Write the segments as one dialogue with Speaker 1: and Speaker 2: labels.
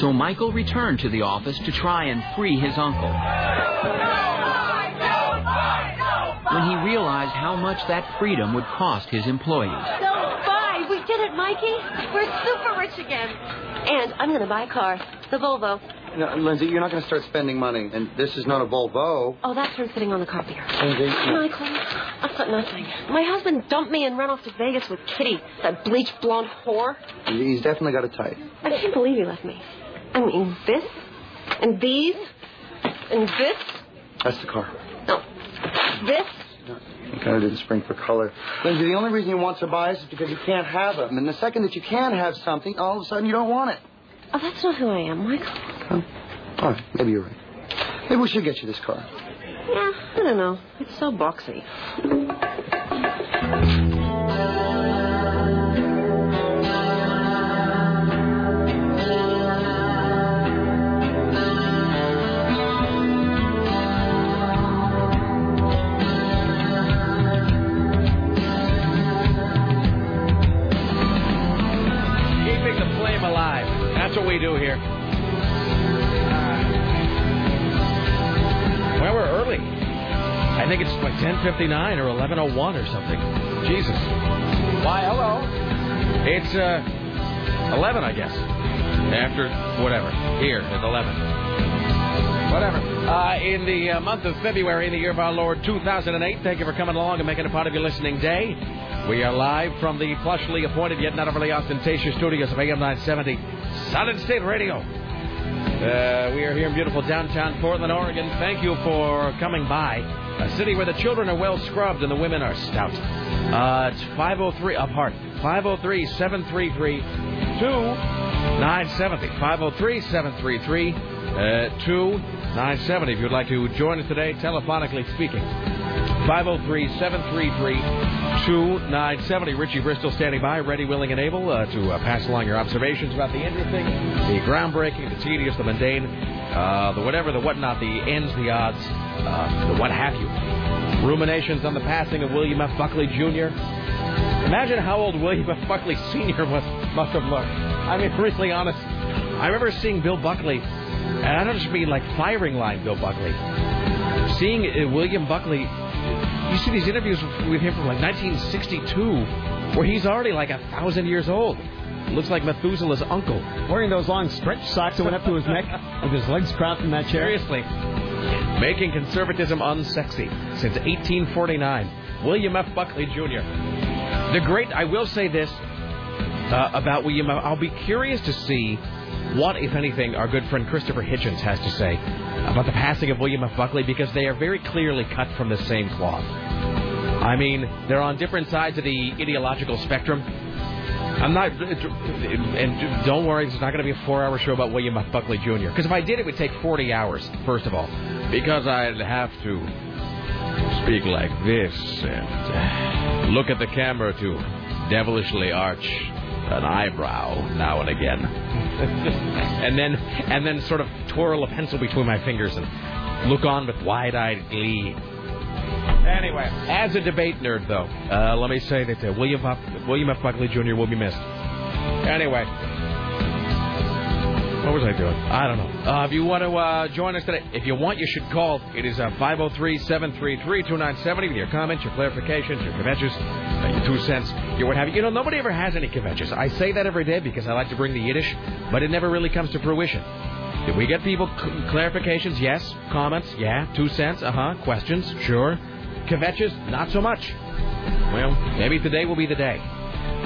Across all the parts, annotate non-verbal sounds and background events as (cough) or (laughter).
Speaker 1: So Michael returned to the office to try and free his uncle. When he realized how much that freedom would cost his employees.
Speaker 2: Don't buy. We did it, Mikey. We're super rich again. And I'm going to buy a car. The Volvo.
Speaker 3: No, Lindsay, you're not going to start spending money, and this is not a Volvo.
Speaker 2: Oh, that's from sitting on the copier.
Speaker 3: Lindsay,
Speaker 2: Michael, I've got nothing. My husband dumped me and ran off to Vegas with Kitty, that bleach blonde whore.
Speaker 3: he's definitely got a type.
Speaker 2: I can't believe he left me. I mean, this, and these, and this.
Speaker 3: That's the car.
Speaker 2: No, this.
Speaker 3: He kind of didn't spring for color. Lindsay, the only reason you want to buy us is because you can't have them. And the second that you can have something, all of a sudden you don't want it.
Speaker 2: Oh, that's not who I am, Michael.
Speaker 3: All right, maybe you're right. Maybe we should get you this car.
Speaker 2: Yeah, I don't know. It's so boxy.
Speaker 4: We do here. Well, we're early. I think it's like 10:59 or 11:01 or something. Jesus. Why, hello. It's uh 11, I guess. After whatever. Here at 11. Whatever. Uh, in the uh, month of February, in the year of our Lord 2008, thank you for coming along and making it part of your listening day. We are live from the plushly appointed yet not overly ostentatious studios of AM 970 Solid State Radio. Uh, we are here in beautiful downtown Portland, Oregon. Thank you for coming by. A city where the children are well scrubbed and the women are stout. Uh, it's 503 apart. 503 733 2970. 503 733 2970. If you'd like to join us today, telephonically speaking. 503 733 2970. Richie Bristol standing by, ready, willing, and able uh, to uh, pass along your observations about the interesting, the groundbreaking, the tedious, the mundane, uh, the whatever, the whatnot, the ends, the odds, uh, the what have you. Ruminations on the passing of William F. Buckley Jr. Imagine how old William F. Buckley Sr. (laughs) must, must have looked. I mean, really honest. I remember seeing Bill Buckley, and I don't just mean like firing line Bill Buckley. Seeing uh, William Buckley you see these interviews with him from like 1962, where he's already like a thousand years old. Looks like Methuselah's uncle.
Speaker 5: Wearing those long stretch socks that went up to his neck with his legs crossed in that chair.
Speaker 4: Seriously. Making conservatism unsexy since 1849. William F. Buckley Jr. The great, I will say this uh, about William F. I'll be curious to see what, if anything, our good friend Christopher Hitchens has to say about the passing of William F. Buckley because they are very clearly cut from the same cloth. I mean, they're on different sides of the ideological spectrum. I'm not, and don't worry, it's not going to be a four-hour show about William F. Buckley Jr. Because if I did, it would take 40 hours. First of all, because I'd have to speak like this and look at the camera to devilishly arch an eyebrow now and again, (laughs) and then and then sort of twirl a pencil between my fingers and look on with wide-eyed glee. Anyway, as a debate nerd, though, uh, let me say that uh, William F. William F. Buckley Jr. will be missed. Anyway, what was I doing? I don't know. Uh, if you want to uh, join us today, if you want, you should call. It is uh, 503-733-2970 with your comments, your clarifications, your kvetches, uh, your two cents, your what have you. You know, nobody ever has any kvetches. I say that every day because I like to bring the Yiddish, but it never really comes to fruition. Did we get people clarifications? Yes. Comments? Yeah. Two cents? Uh-huh. Questions? Sure. Kvetches? Not so much. Well, maybe today will be the day.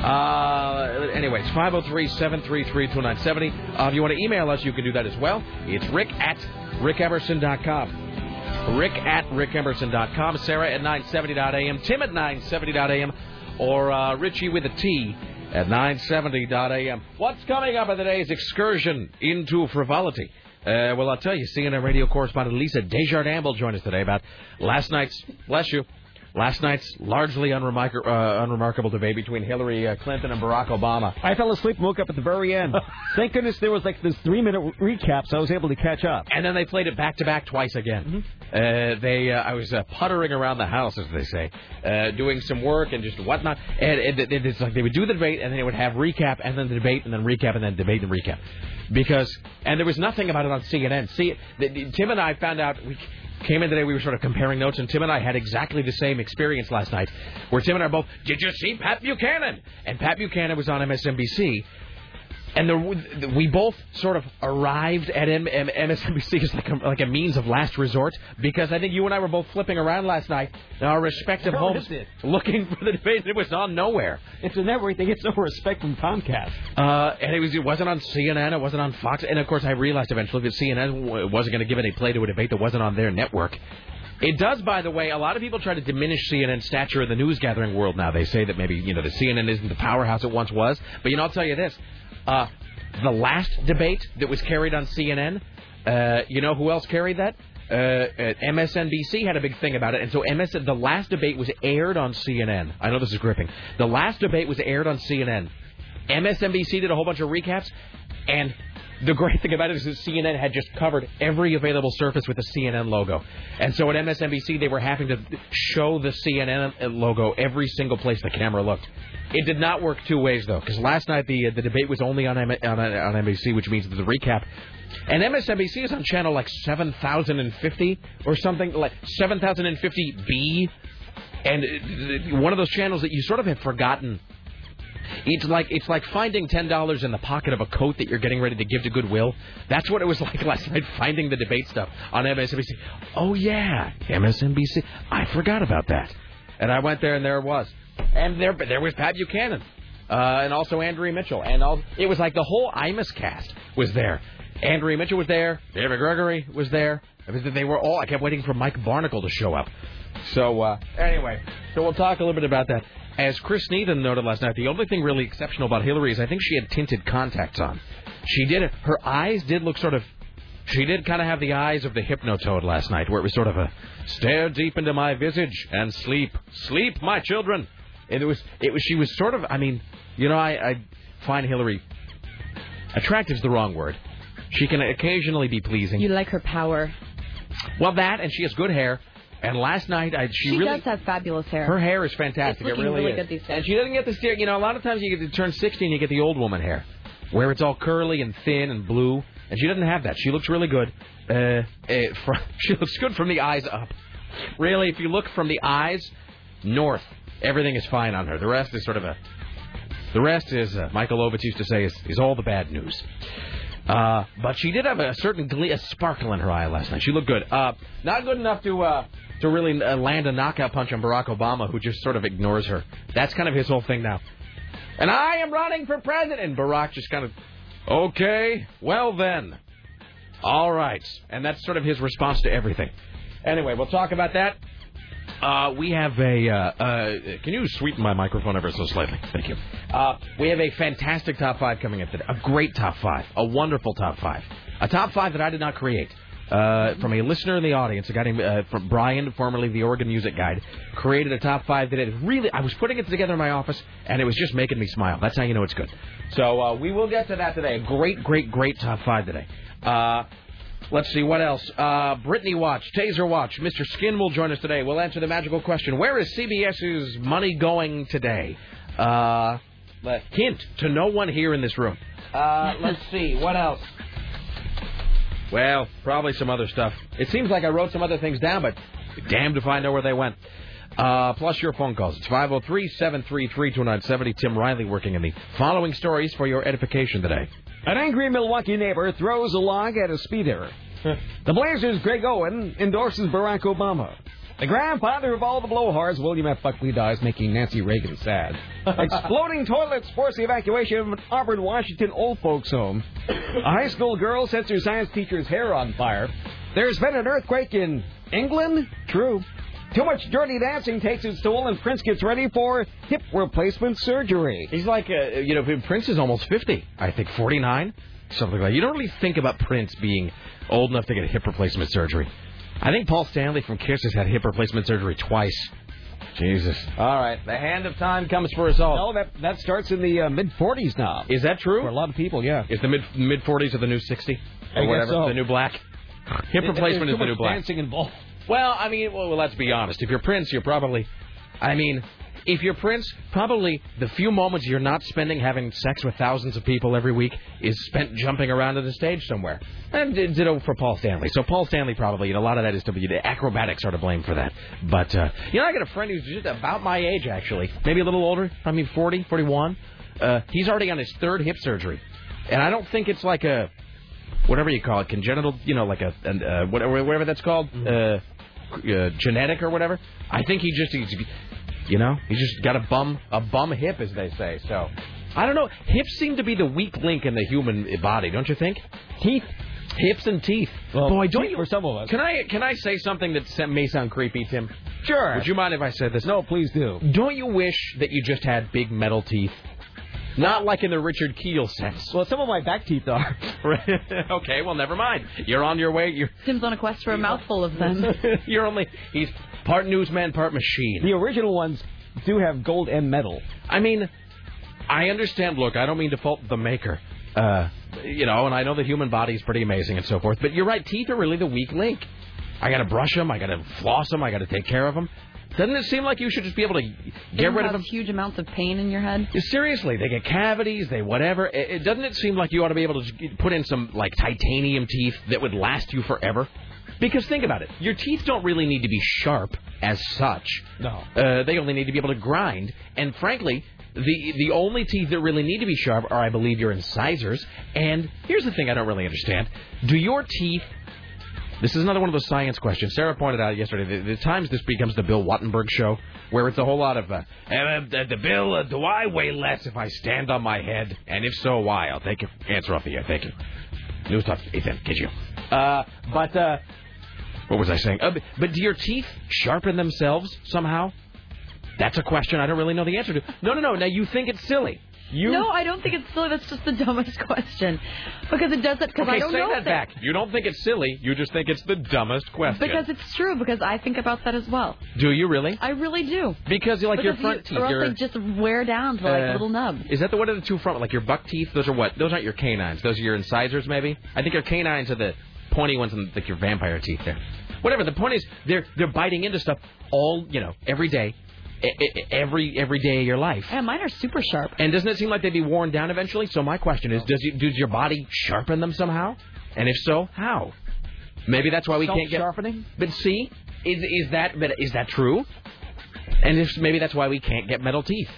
Speaker 4: Uh, anyway, it's 503-733-2970. Uh, if you want to email us, you can do that as well. It's rick at rickemerson.com. Rick at rickemerson.com. Sarah at 970.am. Tim at 970.am. Or uh, Richie with a T at 970.am. What's coming up in today's excursion into frivolity? Uh, well, I'll tell you, CNN radio correspondent Lisa Desjardins will join us today about last night's, bless you, last night's largely unremark- uh, unremarkable debate between Hillary uh, Clinton and Barack Obama.
Speaker 5: I fell asleep and woke up at the very end. (laughs) Thank goodness there was like this three minute recap, so I was able to catch up.
Speaker 4: And then they played it back to back twice again. Uh, they, uh, I was uh, puttering around the house, as they say, uh, doing some work and just whatnot. And it, it, it's like they would do the debate, and then they would have recap, and then the debate, and then recap, and then debate and recap. Because, and there was nothing about it on CNN. See, the, Tim and I found out we came in today. We were sort of comparing notes, and Tim and I had exactly the same experience last night, where Tim and I both, did you see Pat Buchanan? And Pat Buchanan was on MSNBC, and the, we both sort of arrived at M- M- MSNBC as like a, like a means of last resort because I think you and I were both flipping around last night in our respective
Speaker 5: Sure
Speaker 4: homes looking for the debate. It was on nowhere,
Speaker 5: It's a network that gets no respect from Comcast.
Speaker 4: uh, and it was it wasn't on CNN, it wasn't on Fox, and of course I realized eventually that CNN wasn't going to give any play to a debate that wasn't on their network. It does, by the way. A lot of people try to diminish CNN's stature in the news gathering world now. They say that maybe you know the CNN isn't the powerhouse it once was. But you know, I'll tell you this: uh, the last debate that was carried on CNN, uh, you know who else carried that? Uh, MSNBC had a big thing about it, and so MS the last debate was aired on CNN. I know this is gripping. The last debate was aired on CNN. MSNBC did a whole bunch of recaps, and the great thing about it is that CNN had just covered every available surface with the CNN logo. And so at MSNBC, they were having to show the CNN logo every single place the camera looked. It did not work two ways, though, because last night the the debate was only on, M- on, on NBC, which means the recap. And MSNBC is on channel like 7,050 or something, like 7,050B. And uh, one of those channels that you sort of have forgotten it's like it's like finding ten dollars in the pocket of a coat that you're getting ready to give to Goodwill. That's what it was (laughs) like last night finding the debate stuff on MSNBC. Oh yeah, MSNBC. I forgot about that. And I went there and there it was. And there there was Pat Buchanan. Uh, and also Andrea Mitchell. And all it was like the whole Imus cast was there. Andrea Mitchell was there, David Gregory was there. They were all I kept waiting for Mike Barnicle to show up. So uh, anyway, so we'll talk a little bit about that. As Chris Needham noted last night, the only thing really exceptional about Hillary is I think she had tinted contacts on. She did. Her eyes did look sort of. She did kind of have the eyes of the hypnotoad last night, where it was sort of a stare deep into my visage and sleep, sleep, my children. And it was. It was. She was sort of. I mean, you know, I, I find Hillary attractive's the wrong word. She can occasionally be pleasing.
Speaker 6: You like her power.
Speaker 4: Well, that and she has good hair. And last night, I, she,
Speaker 6: She,
Speaker 4: really
Speaker 6: does have fabulous hair.
Speaker 4: her hair is fantastic.
Speaker 6: It's
Speaker 4: it really,
Speaker 6: really
Speaker 4: is.
Speaker 6: good these days.
Speaker 4: And she doesn't get the stare. You know, a lot of times you get to turn 60 and you get the old woman hair, where it's all curly and thin and blue. And she doesn't have that. She looks really good. Uh, uh, fr (laughs) she looks good from the eyes up. Really, if you look from the eyes north, everything is fine on her. The rest is sort of a. The rest is, uh, Michael Ovitz used to say, is, is all the bad news. Uh, but she did have a certain glee, a sparkle in her eye last night. She looked good. Uh, not good enough to uh, to really uh, land a knockout punch on Barack Obama, who just sort of ignores her. That's kind of his whole thing now. And I am running for president. And Barack just kind of, okay, well then, all right. And that's sort of his response to everything. Anyway, we'll talk about that. Uh, we have a. Uh, uh, can you sweeten my microphone ever so slightly? Thank you. Uh, we have a fantastic top five coming up today. A great top five. A wonderful top five. A top five that I did not create. Uh, from a listener in the audience, a guy named uh, from Brian, formerly the Oregon Music Guide, created a top five that it really. I was putting it together in my office, and it was just making me smile. That's how you know it's good. So uh, we will get to that today. A great, great, great top five today. Uh, Let's see what else. Uh, Brittany Watch, Taser Watch, Mr. Skin will join us today. We'll answer the magical question: Where is CBS's money going today? Uh, hint to no one here in this room. Uh, let's see what else. Well, probably some other stuff. It seems like I wrote some other things down, but damned if I know where they went. Uh, plus your phone calls. It's 503-733-2970. Tim Riley working in the following stories for your edification today.
Speaker 5: An angry Milwaukee neighbor throws a log at a speeder. (laughs) the Blazers' Greg Oden endorses Barack Obama. The grandfather of all the blowhards, William F. Buckley, dies, making Nancy Reagan sad. (laughs) Exploding toilets force the evacuation of an Auburn, Washington old folks' home. A high school girl sets her science teacher's hair on fire. There's been an earthquake in England? True. Too much dirty dancing takes its toll, and Prince gets ready for hip replacement surgery.
Speaker 4: He's like, uh, you know, Prince is almost 50. I think 49, something like that. You don't really think about Prince being old enough to get a hip replacement surgery. I think Paul Stanley from Kiss has had hip replacement surgery twice. Jesus. All right. The hand of time comes for us all.
Speaker 5: No, that that starts in the uh, mid 40s now.
Speaker 4: Is that true?
Speaker 5: For a lot of people, yeah.
Speaker 4: Is the mid mid 40s or the new 60? Or
Speaker 5: I guess
Speaker 4: whatever?
Speaker 5: so.
Speaker 4: The new black? Hip
Speaker 5: There's
Speaker 4: replacement is the new black.
Speaker 5: dancing involved.
Speaker 4: Well, I mean, well, let's be honest. If you're Prince, you're probably, I mean, if you're Prince, probably the few moments you're not spending having sex with thousands of people every week is spent jumping around on the stage somewhere. And ditto for Paul Stanley. So Paul Stanley probably, you know, a lot of that is to be the acrobatics are to blame for that. But uh, you know, I got a friend who's just about my age actually, maybe a little older. I mean, 40, 41. Uh, he's already on his third hip surgery, and I don't think it's like a whatever you call it, congenital, you know, like a, an, uh, whatever, whatever that's called, uh, uh, genetic or whatever. I think he just, he's, you know, he's just got a bum, a bum hip, as they say. So, I don't know. Hips seem to be the weak link in the human body, don't you think?
Speaker 5: Teeth.
Speaker 4: Hips and teeth.
Speaker 5: Well,
Speaker 4: Boy, don't you?
Speaker 5: for some of us.
Speaker 4: Can I can I say something that may sound creepy, Tim?
Speaker 5: Sure.
Speaker 4: Would you mind if I said this?
Speaker 5: No, please do.
Speaker 4: Don't you wish that you just had big metal teeth? Not like in the Richard Kiel sense.
Speaker 5: Well, some of my back teeth are. (laughs)
Speaker 4: okay, well, never mind. You're on your way. You're
Speaker 6: Tim's on a quest for a mouthful of them. (laughs)
Speaker 4: you're only he's part newsman, part machine.
Speaker 5: The original ones do have gold and metal.
Speaker 4: I mean, I understand. Look, I don't mean to fault the maker. Uh, you know, and I know the human body is pretty amazing and so forth. But you're right. Teeth are really the weak link. I got to brush them. I got to floss them. I got to take care of them. Doesn't it seem like you should just be able to
Speaker 6: They
Speaker 4: get rid of
Speaker 6: have
Speaker 4: them?
Speaker 6: huge amounts of pain in your head.
Speaker 4: Seriously, they get cavities, they whatever. It, it, doesn't it seem like you ought to be able to put in some like titanium teeth that would last you forever? Because think about it, your teeth don't really need to be sharp as such.
Speaker 5: No.
Speaker 4: Uh, they only need to be able to grind. And frankly, the the only teeth that really need to be sharp are, I believe, your incisors. And here's the thing I don't really understand: Do your teeth this is another one of those science questions. Sarah pointed out yesterday. The, the times this becomes the Bill Wattenburg show, where it's a whole lot of, uh, uh, the, the Bill, uh, do I weigh less if I stand on my head? And if so, why? I'll take your answer off the air. Thank you. News talk, Ethan, get you. Uh, but uh, what was I saying? Uh, but, but do your teeth sharpen themselves somehow? That's a question I don't really know the answer to. No, no, no. Now you think it's silly. You
Speaker 6: No, I don't think it's silly. That's just the (laughs) dumbest question. Because it does it because
Speaker 4: okay,
Speaker 6: I don't
Speaker 4: say
Speaker 6: know
Speaker 4: that back. You don't think it's silly. You just think it's the dumbest question.
Speaker 6: Because it's true. Because I think about that as well.
Speaker 4: do you really?
Speaker 6: I really do.
Speaker 4: Because you like your front teeth.
Speaker 6: or else
Speaker 4: your,
Speaker 6: they just wear down to like
Speaker 4: Uh,
Speaker 6: little nubs.
Speaker 4: Is that the one are the two front like your buck teeth? Those are what? Those aren't your canines. Those are your incisors, maybe. I think your canines are the pointy ones and like your vampire teeth there. Whatever. The point is, they're they're biting into stuff all you know every day, every every day of your life.
Speaker 6: Yeah, mine are super sharp.
Speaker 4: And doesn't it seem like they'd be worn down eventually? So my question is, does you, does your body sharpen them somehow? And if so, how? Maybe that's why we can't get
Speaker 5: Self-sharpening?
Speaker 4: But see, is is that but is that true? And if maybe that's why we can't get metal teeth.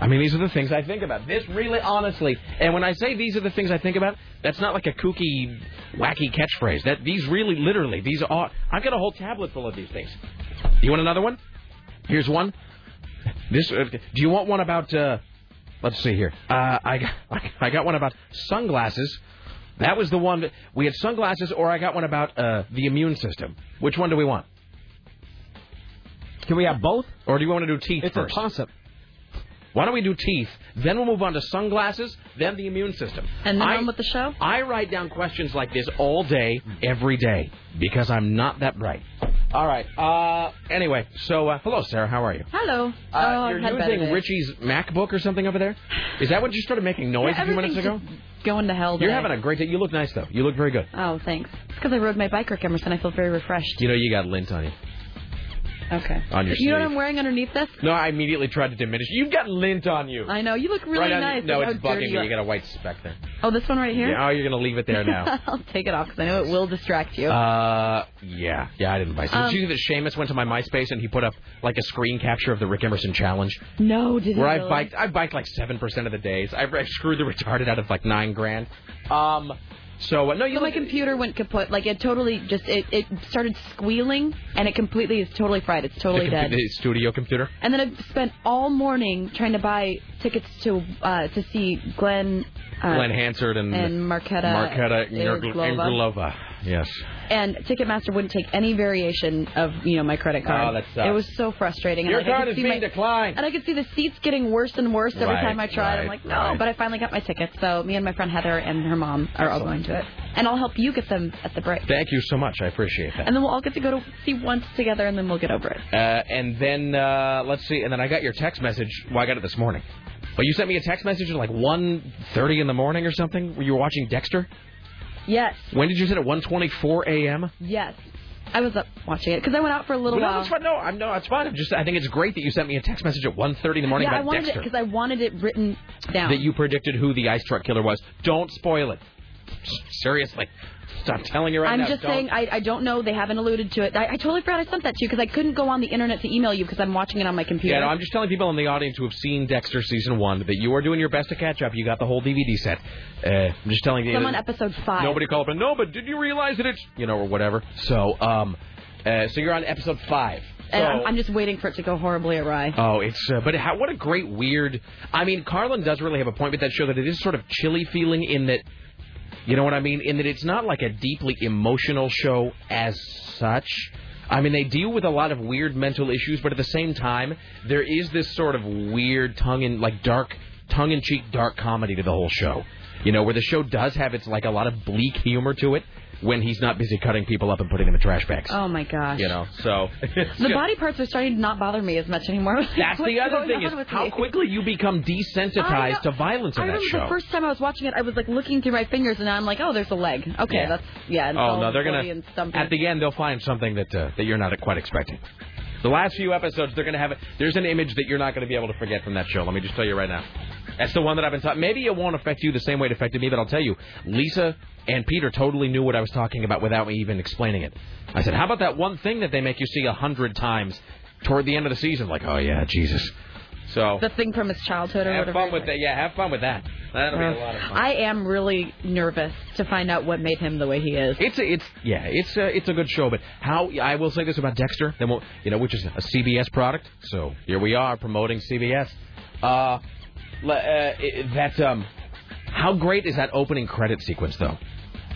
Speaker 4: I mean, these are the things I think about. This really, honestly, and when I say these are the things I think about, that's not like a kooky, wacky catchphrase. That these really, literally, these are. I've got a whole tablet full of these things. Do you want another one? Here's one. This. Uh, do you want one about? Uh, let's see here. Uh, I got, (laughs) I got one about sunglasses. That was the one that we had sunglasses, or I got one about uh, the immune system. Which one do we want?
Speaker 5: Can we have both?
Speaker 4: Or do you want to do teeth
Speaker 5: It's
Speaker 4: first?
Speaker 5: a toss-up.
Speaker 4: Why don't we do teeth? Then we'll move on to sunglasses, then the immune system.
Speaker 6: And then
Speaker 4: I,
Speaker 6: on with the show.
Speaker 4: I write down questions like this all day, every day, because I'm not that bright. All right. Uh, anyway, so uh, hello, Sarah. How are you?
Speaker 6: Hello.
Speaker 4: Uh,
Speaker 6: oh,
Speaker 4: you're using. Richie's MacBook or something over there? Is that what you started making noise
Speaker 6: Yeah,
Speaker 4: a few minutes ago?
Speaker 6: Going to hell.
Speaker 4: You're having a great day. You look nice though. You look very good.
Speaker 6: Oh, thanks. It's because I rode my bike, Rick Emerson. I feel very refreshed.
Speaker 4: You know you got lint on you.
Speaker 6: Okay.
Speaker 4: On your
Speaker 6: you know what. I'm wearing underneath this?
Speaker 4: No, I immediately tried to diminish. You've got lint on you.
Speaker 6: I know. You look really
Speaker 4: right on
Speaker 6: nice.
Speaker 4: No,
Speaker 6: Look
Speaker 4: it's
Speaker 6: how dirty
Speaker 4: bugging me. You got a white speck there.
Speaker 6: Oh, this one right here?
Speaker 4: Yeah, oh, you're gonna leave it there now. (laughs)
Speaker 6: I'll take it off because I know it will distract you.
Speaker 4: Uh, yeah, yeah, I didn't buy.
Speaker 6: Um,
Speaker 4: did you see that Seamus went to my MySpace and he put up like a screen capture of the Rick Emerson challenge,
Speaker 6: no, did
Speaker 4: where I biked, I biked like seven percent of the days. I, I screwed the retarded out of like nine grand. Um, so uh, no, you
Speaker 6: So my computer went kaput. Like it totally just it, it started squealing and it completely is totally fried. It's
Speaker 4: the,
Speaker 6: totally dead.
Speaker 4: the studio computer.
Speaker 6: And then I spent all morning trying to buy tickets to uh to see Glen uh,
Speaker 4: Glen Hansard and,
Speaker 6: and Marketa Irglova.
Speaker 4: Irglova. Yes.
Speaker 6: And Ticketmaster wouldn't take any variation of you know my credit card.
Speaker 4: Oh, that sucks.
Speaker 6: It was so frustrating. And
Speaker 4: Your
Speaker 6: like, I
Speaker 4: card is being
Speaker 6: my-
Speaker 4: declined.
Speaker 6: And I could see the seats getting worse and worse every
Speaker 4: Right,
Speaker 6: time I tried.
Speaker 4: right,
Speaker 6: I'm like, no,
Speaker 4: right.
Speaker 6: but I finally got my tickets. So me and my friend Heather and her mom are all going to it, and I'll help you get them at the break.
Speaker 4: Thank you so much. I appreciate that.
Speaker 6: And then we'll all get to go to see once together, and then we'll get over it.
Speaker 4: Uh, and then uh, let's see. And then I got your text message. Well, I got it this morning. But you sent me a text message at like 1.30 in the morning or something. Were you were watching Dexter?
Speaker 6: Yes,
Speaker 4: When did you send it? 1:24 a.m.
Speaker 6: yes. I was up watching it because I went out for a little
Speaker 4: no,
Speaker 6: while.
Speaker 4: that's fine. No, I'm no, it's fine. I'm just, I think it's great that you sent me a text message at 1:30 in the morning
Speaker 6: yeah, I wanted
Speaker 4: Dexter.
Speaker 6: it because I wanted it written down.
Speaker 4: that you predicted who the ice truck killer was. Don't spoil it. Seriously, I'm telling you right
Speaker 6: I'm
Speaker 4: now.
Speaker 6: just
Speaker 4: don't.
Speaker 6: saying, I, I don't know. They haven't alluded to it. I, I totally forgot I sent that to you because I couldn't go on the internet to email you because I'm watching it on my computer.
Speaker 4: Yeah, no, I'm just telling people in the audience who have seen Dexter season one that you are doing your best to catch up. You got the whole DVD set. Uh, I'm just telling you.
Speaker 6: I'm on episode five.
Speaker 4: Nobody called up and no, but did you realize that it's you know or whatever. So um, uh, so you're on episode five.
Speaker 6: And I'm, I'm just waiting for it to go horribly awry.
Speaker 4: Oh, it's uh, but how, what a great weird. I mean, Carlin does really have a point with that show that it is sort of chilly feeling in that. You know what I mean? In that it's not like a deeply emotional show as such. I mean, they deal with a lot of weird mental issues, but at the same time, there is this sort of weird tongue in like dark, tongue in cheek dark comedy to the whole show. You know, where the show does have its like a lot of bleak humor to it when he's not busy cutting people up and putting them in the trash bags.
Speaker 6: Oh my gosh.
Speaker 4: You know, so (laughs)
Speaker 6: The body parts are starting to not bother me as much anymore. (laughs)
Speaker 4: That's the other thing is how
Speaker 6: me?
Speaker 4: quickly you become desensitized to violence in
Speaker 6: I
Speaker 4: that
Speaker 6: remember
Speaker 4: show.
Speaker 6: the first time I was watching it, I was like looking through my fingers, and I'm like, oh, there's a leg. Okay,
Speaker 4: Yeah.
Speaker 6: that's yeah.
Speaker 4: Oh no, they're gonna at the end they'll find something that uh, that you're not quite expecting. The last few episodes, they're gonna have it. There's an image that you're not gonna be able to forget from that show. Let me just tell you right now. That's the one that I've been talking. Maybe it won't affect you the same way it affected me, but I'll tell you, Lisa and Peter totally knew what I was talking about without me even explaining it. I said, "How about that one thing that they make you see a hundred times toward the end of the season?" Like, oh yeah, Jesus. So
Speaker 6: the thing from his childhood or
Speaker 4: have
Speaker 6: whatever.
Speaker 4: fun with that. Yeah, have fun with that. That'll be a lot of fun.
Speaker 6: I am really nervous to find out what made him the way he is.
Speaker 4: It's a, it's yeah, it's a, it's a good show. But how I will say this about Dexter, then we'll, you know, which is a CBS product. So here we are promoting CBS. Uh, uh that um, how great is that opening credit sequence though?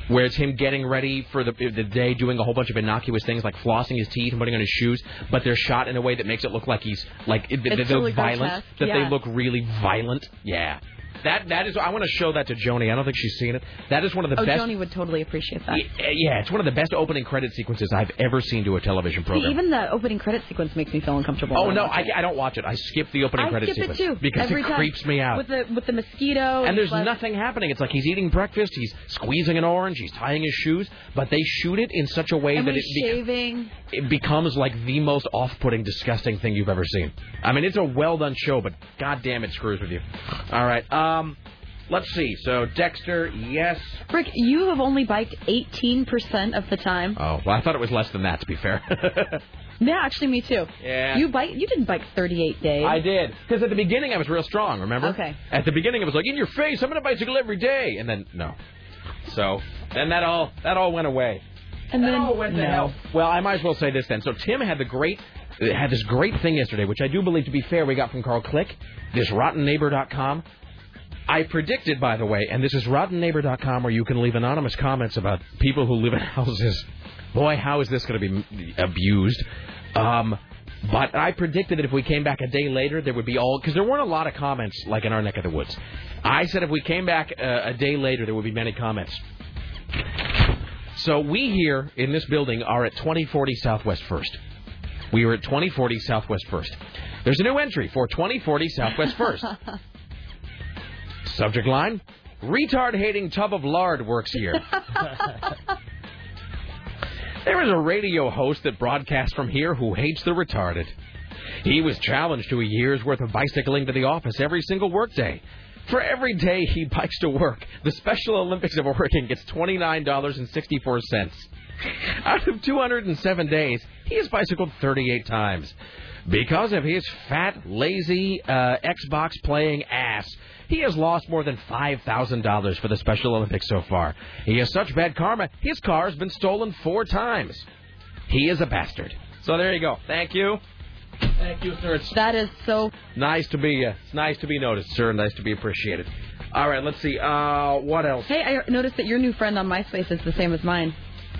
Speaker 4: Where it's him getting ready for the the day, doing a whole bunch of innocuous things like flossing his teeth and putting on his shoes, but they're shot in a way that makes it look like he's like it, they look violent,
Speaker 6: grotesque,
Speaker 4: that they look really violent. Yeah, that that is. I want to show that to Joni. I don't think she's seen it. That is one of the best
Speaker 6: oh,
Speaker 4: best.
Speaker 6: Joni would totally appreciate that.
Speaker 4: Yeah, it's one of the best opening credit sequences I've ever seen to a television
Speaker 6: See,
Speaker 4: program.
Speaker 6: even the opening credit sequence makes me feel uncomfortable.
Speaker 4: oh no, I. I don't watch it. I skip the opening
Speaker 6: I
Speaker 4: credit
Speaker 6: skip
Speaker 4: sequence
Speaker 6: it too
Speaker 4: because
Speaker 6: every
Speaker 4: it
Speaker 6: time.
Speaker 4: creeps me out.
Speaker 6: with the with the mosquito.
Speaker 4: and there's nothing happening. It's like he's eating breakfast, he's squeezing an orange, he's tying his shoes, but they shoot it in such a way
Speaker 6: And
Speaker 4: that it's
Speaker 6: shaving.
Speaker 4: It becomes like the most off-putting, disgusting thing you've ever seen. I mean, it's a well-done show, but goddamn, it screws with you. All right, um, let's see. So Dexter, yes.
Speaker 6: Rick, you have only biked 18% of the time.
Speaker 4: Oh, well, I thought it was less than that. To be fair. (laughs)
Speaker 6: Yeah, actually, me too.
Speaker 4: Yeah.
Speaker 6: You bike. You didn't bike 38 days.
Speaker 4: I did. Because at the beginning I was real strong, remember?
Speaker 6: Okay.
Speaker 4: At the beginning I was like, in your face, I'm going to bicycle every day. And then, no. So, then that all that all went away.
Speaker 6: And then
Speaker 4: Oh, went to
Speaker 6: no.
Speaker 4: hell. Well, I might as well say this then. So Tim had the great had this great thing yesterday, which I do believe to be fair we got from Carl Click, this rottenneighbor.com. I predicted, by the way, and this is rottenneighbor.com where you can leave anonymous comments about people who live in houses. Boy, how is this going to be abused? Um, but I predicted that if we came back a day later, there would be all because there weren't a lot of comments like in our neck of the woods. I said if we came back uh, a day later, there would be many comments. So we here in this building are at 2040 Southwest First. We are at 2040 Southwest First. There's a new entry for 2040 Southwest First. (laughs) Subject line: Retard hating tub of lard works here. (laughs) There is a radio host that broadcasts from here who hates the retarded. He was challenged to a year's worth of bicycling to the office every single workday. For every day he bikes to work, the Special Olympics of Oregon gets $29.64. Out of 207 days, he has bicycled 38 times. Because of his fat, lazy, uh, Xbox playing ass, he has lost more than $5,000 for the Special Olympics so far. He has such bad karma, his car has been stolen four times. He is a bastard. So there you go. Thank you. Thank you, sir. It's
Speaker 6: That is so.
Speaker 4: nice to be uh, it's nice to be noticed, sir. Nice to be appreciated. All right, let's see. Uh, what else?
Speaker 6: Hey, I noticed that your new friend on MySpace is the same as mine.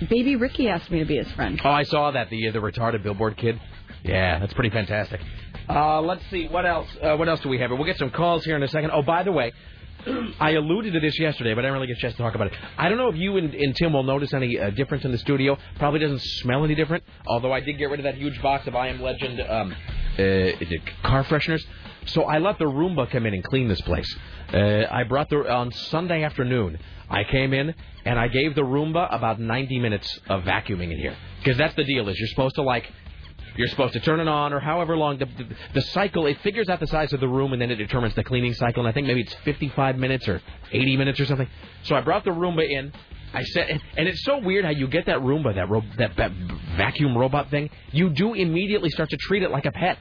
Speaker 6: Baby Ricky asked me to be his friend.
Speaker 4: Oh, I saw that the the retarded billboard kid. Yeah, that's pretty fantastic. Uh, let's see what else. Uh, what else do we have? We'll get some calls here in a second. Oh, by the way, I alluded to this yesterday, but I didn't really get a chance to talk about it. I don't know if you and, and Tim will notice any uh, difference in the studio. Probably doesn't smell any different. Although I did get rid of that huge box of I Am Legend um, uh, car fresheners. So I let the Roomba come in and clean this place. Uh, I brought the on Sunday afternoon. I came in and I gave the Roomba about 90 minutes of vacuuming in here because that's the deal. Is you're supposed to like you're supposed to turn it on or however long the, the, the cycle. It figures out the size of the room and then it determines the cleaning cycle. And I think maybe it's 55 minutes or 80 minutes or something. So I brought the Roomba in. I said, and, it's so weird how you get that Roomba, that, ro- that that vacuum robot thing. You do immediately start to treat it like a pet.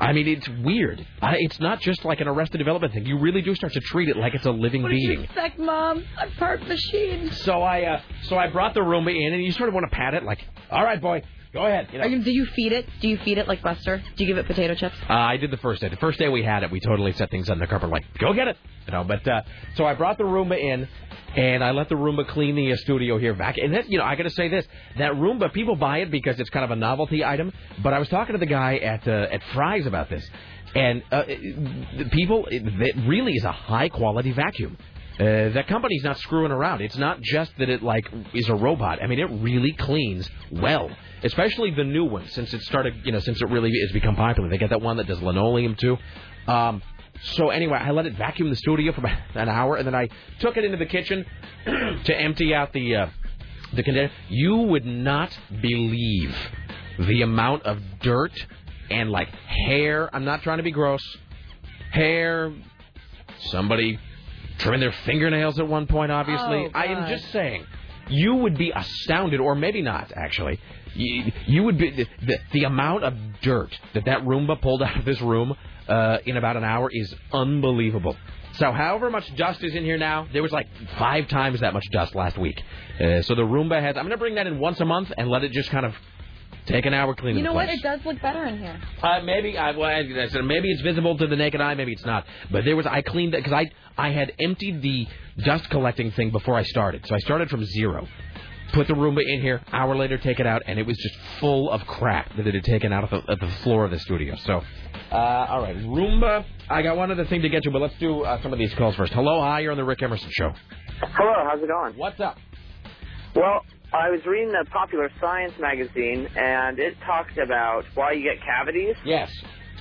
Speaker 4: I mean, it's weird. I, it's not just like an Arrested Development thing. You really do start to treat it like it's a living
Speaker 6: What did
Speaker 4: being.
Speaker 6: you expect, Mom? A part machine.
Speaker 4: So I, uh, so I brought the Roomba in, and you sort of want to pat it, like, all right, boy, go ahead.
Speaker 6: Are you, do you feed it? Do you feed it like Buster? Do you give it potato chips?
Speaker 4: Uh, I did the first day. The first day we had it, we totally set things on the carpet, like, go get it, you know. But uh, so I brought the Roomba in, and I let the Roomba clean the studio here back. And that, you know, I got to say this: that Roomba, people buy it because it's kind of a novelty item. But I was talking to the guy at uh, at Fry's about this, and uh, the people, it, it really is a high quality vacuum. Uh, that company's not screwing around. It's not just that it like is a robot. I mean, it really cleans well, especially the new one since it started. You know, since it really has become popular. They got that one that does linoleum too. Um, so anyway, I let it vacuum the studio for (laughs) about an hour, and then I took it into the kitchen (clears throat) to empty out the uh, the container. You would not believe the amount of dirt and like hair. I'm not trying to be gross. Hair. Somebody trimming their fingernails at one point. Obviously,
Speaker 6: Oh,
Speaker 4: I am just saying. You would be astounded, or maybe not, actually. You, you would be the, the, amount of dirt that that Roomba pulled out of this room uh, in about an hour is unbelievable. So, however much dust is in here now, there was like five times that much dust last week. Uh, so the Roomba has. I'm going to bring that in once a month and let it just kind of take an hour cleaning
Speaker 6: You know
Speaker 4: the
Speaker 6: what? It does look better in here.
Speaker 4: Uh, maybe I, well, I I said maybe it's visible to the naked eye, maybe it's not. But there was I cleaned it because I I had emptied the dust collecting thing before I started, so I started from zero. Put the Roomba in here. Hour later, take it out, and it was just full of crap that it had taken out of the, of the floor of the studio. So, uh, all right, Roomba. I got one other thing to get to, but let's do uh, some of these calls first. Hello, hi, you're on the Rick Emerson show.
Speaker 7: Hello, how's it going?
Speaker 4: What's up?
Speaker 7: Well, I was reading a popular science magazine, and it talked about why you get cavities.
Speaker 4: Yes.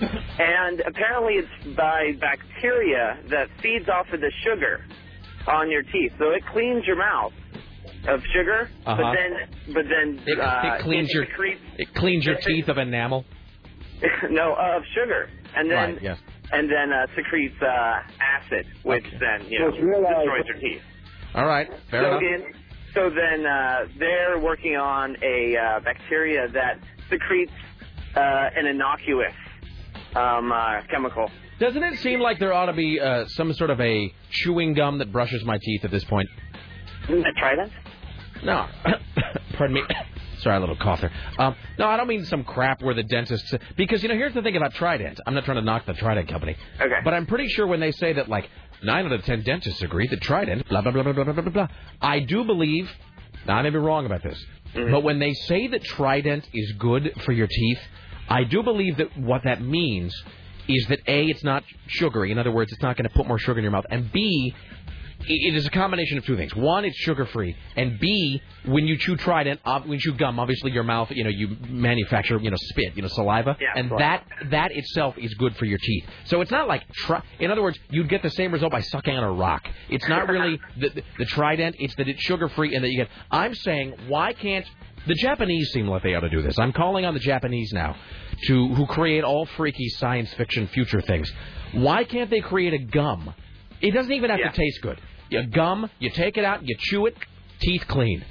Speaker 7: And apparently, it's by bacteria that feeds off of the sugar on your teeth. So it cleans your mouth of sugar,
Speaker 4: Uh-huh.
Speaker 7: but then, but then
Speaker 4: It,
Speaker 7: uh,
Speaker 4: it cleans
Speaker 7: it
Speaker 4: your
Speaker 7: secretes
Speaker 4: it cleans your teeth of enamel. (laughs)
Speaker 7: no uh, of sugar, and then
Speaker 4: Right. Yes.
Speaker 7: and then uh, secretes uh, acid, which then you know
Speaker 3: Let's
Speaker 7: destroys your teeth.
Speaker 4: All right. Fair
Speaker 7: so
Speaker 4: enough.
Speaker 7: then, so then uh, they're working on a uh, bacteria that secretes uh, an innocuous um, uh, chemical.
Speaker 4: Doesn't it seem like there ought to be uh, some sort of a chewing gum that brushes my teeth at this point?
Speaker 7: Isn't that Trident?
Speaker 4: No. (coughs) Pardon me. (coughs) Sorry, a little cough there. Um, no, I don't mean some crap where the dentists. Because, you know, here's the thing about Trident. I'm not trying to knock the Trident company.
Speaker 7: Okay.
Speaker 4: But I'm pretty sure when they say that, like, 9 out of 10 dentists agree that Trident, blah, blah, blah, blah, blah, blah, blah, blah. I do believe, now I may be wrong about this, mm-hmm. but when they say that Trident is good for your teeth, I do believe that what that means is that A, it's not sugary. In other words, it's not going to put more sugar in your mouth. And B, it is a combination of two things. One, it's sugar free, and B, when you chew Trident, ob- when you chew gum, obviously your mouth, you know, you manufacture, you know, spit, you know, saliva,
Speaker 7: Yeah,
Speaker 4: and
Speaker 7: right.
Speaker 4: that that itself is good for your teeth. So it's not like, tri- in other words, you'd get the same result by sucking on a rock. It's not really (laughs) the, the, the Trident; it's that it's sugar free, and that you get. I'm saying, why can't the Japanese seem like they ought to do this? I'm calling on the Japanese now, to who create all freaky science fiction future things. Why can't they create a gum? It doesn't even have
Speaker 7: Yeah.
Speaker 4: to taste good. You gum, you take it out, you chew it, teeth clean.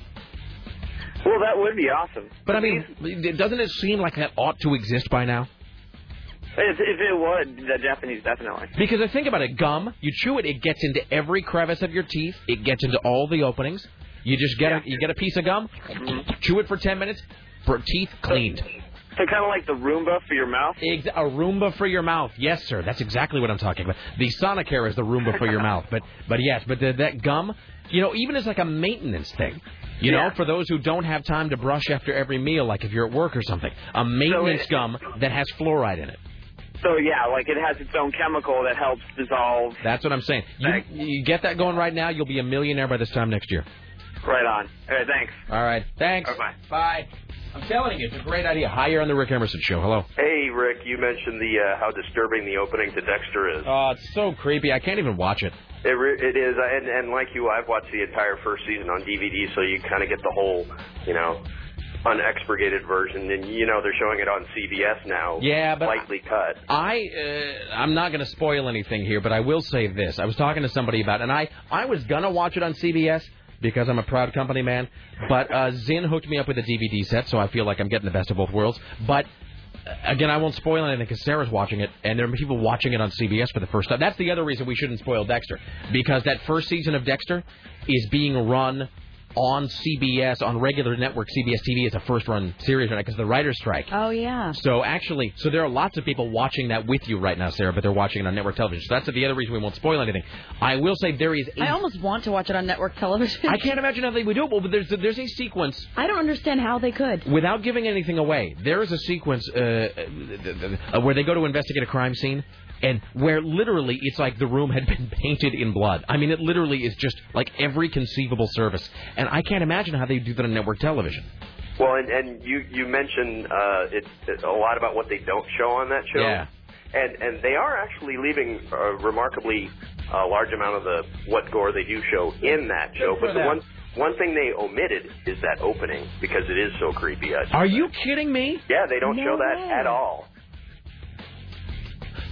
Speaker 7: Well, that would be awesome.
Speaker 4: But I mean, doesn't it seem like that ought to exist by now?
Speaker 7: if, if it would, the Japanese definitely.
Speaker 4: Because I think about it, gum, you chew it, it gets into every crevice of your teeth, it gets into all the openings. You just get a, you get a piece of gum, mm-hmm. chew it for ten minutes, for teeth cleaned.
Speaker 7: So kind of like the Roomba for your mouth.
Speaker 4: Ex- a Roomba for your mouth, yes, sir. That's exactly what I'm talking about. The Sonicare is the Roomba for your mouth, but but yes, but the, that gum, you know, even as like a maintenance thing. You know, for those who don't have time to brush after every meal, like if you're at work or something, a maintenance
Speaker 7: it-
Speaker 4: gum that has fluoride in it.
Speaker 7: So yeah, like it has its own chemical that helps dissolve.
Speaker 4: That's what I'm saying. You, you get that going right now, you'll be a millionaire by this time next year.
Speaker 7: Right on. All right, thanks.
Speaker 4: All right. Thanks.
Speaker 7: Bye-bye.
Speaker 4: Bye. I'm telling you, it's a great idea. Hi, you're on the Rick Emerson Show. Hello.
Speaker 8: Hey, Rick, you mentioned the uh, how disturbing the opening to Dexter is.
Speaker 4: Oh, it's so creepy. I can't even watch it.
Speaker 8: It, re- it is, and, and like you, I've watched the entire first season on DVD, so you kind of get the whole, you know, unexpurgated version. And you know, they're showing it on CBS now.
Speaker 4: Yeah, but
Speaker 8: lightly cut.
Speaker 4: I uh, I'm not going to spoil anything here, but I will say this. I was talking to somebody about, it, and I I was gonna watch it on CBS because I'm a proud company man, but uh, Zinn hooked me up with a DVD set, so I feel like I'm getting the best of both worlds. But uh, again, I won't spoil anything because Sarah's watching it, and there are people watching it on CBS for the first time. That's the other reason we shouldn't spoil Dexter, because that first season of Dexter is being run on CBS on regular network CBS TV as a first run series right now because the writer's strike.
Speaker 6: Oh yeah.
Speaker 4: So actually, so there are lots of people watching that with you right now, Sarah, but they're watching it on network television. So that's the other reason we won't spoil anything. I will say there is. A,
Speaker 6: I almost want to watch it on network television.
Speaker 4: I can't imagine how they would do it, but there's there's a sequence.
Speaker 6: I don't understand how they could.
Speaker 4: Without giving anything away, there is a sequence uh, uh, where they go to investigate a crime scene, and where literally it's like the room had been (laughs) painted in blood. I mean, it literally is just like every conceivable service, and I can't imagine how they do that on network television.
Speaker 8: Well, and, and you you mentioned uh, it's, it's a lot about what they don't show on that show.
Speaker 4: Yeah.
Speaker 8: And and they are actually leaving a remarkably uh, large amount of the what gore they do show in that show.
Speaker 4: Good
Speaker 8: But the one one thing they omitted is that opening because it is so creepy. I
Speaker 4: Are you kidding me?
Speaker 8: Yeah, they don't
Speaker 4: No
Speaker 8: show that
Speaker 4: way.
Speaker 8: at all.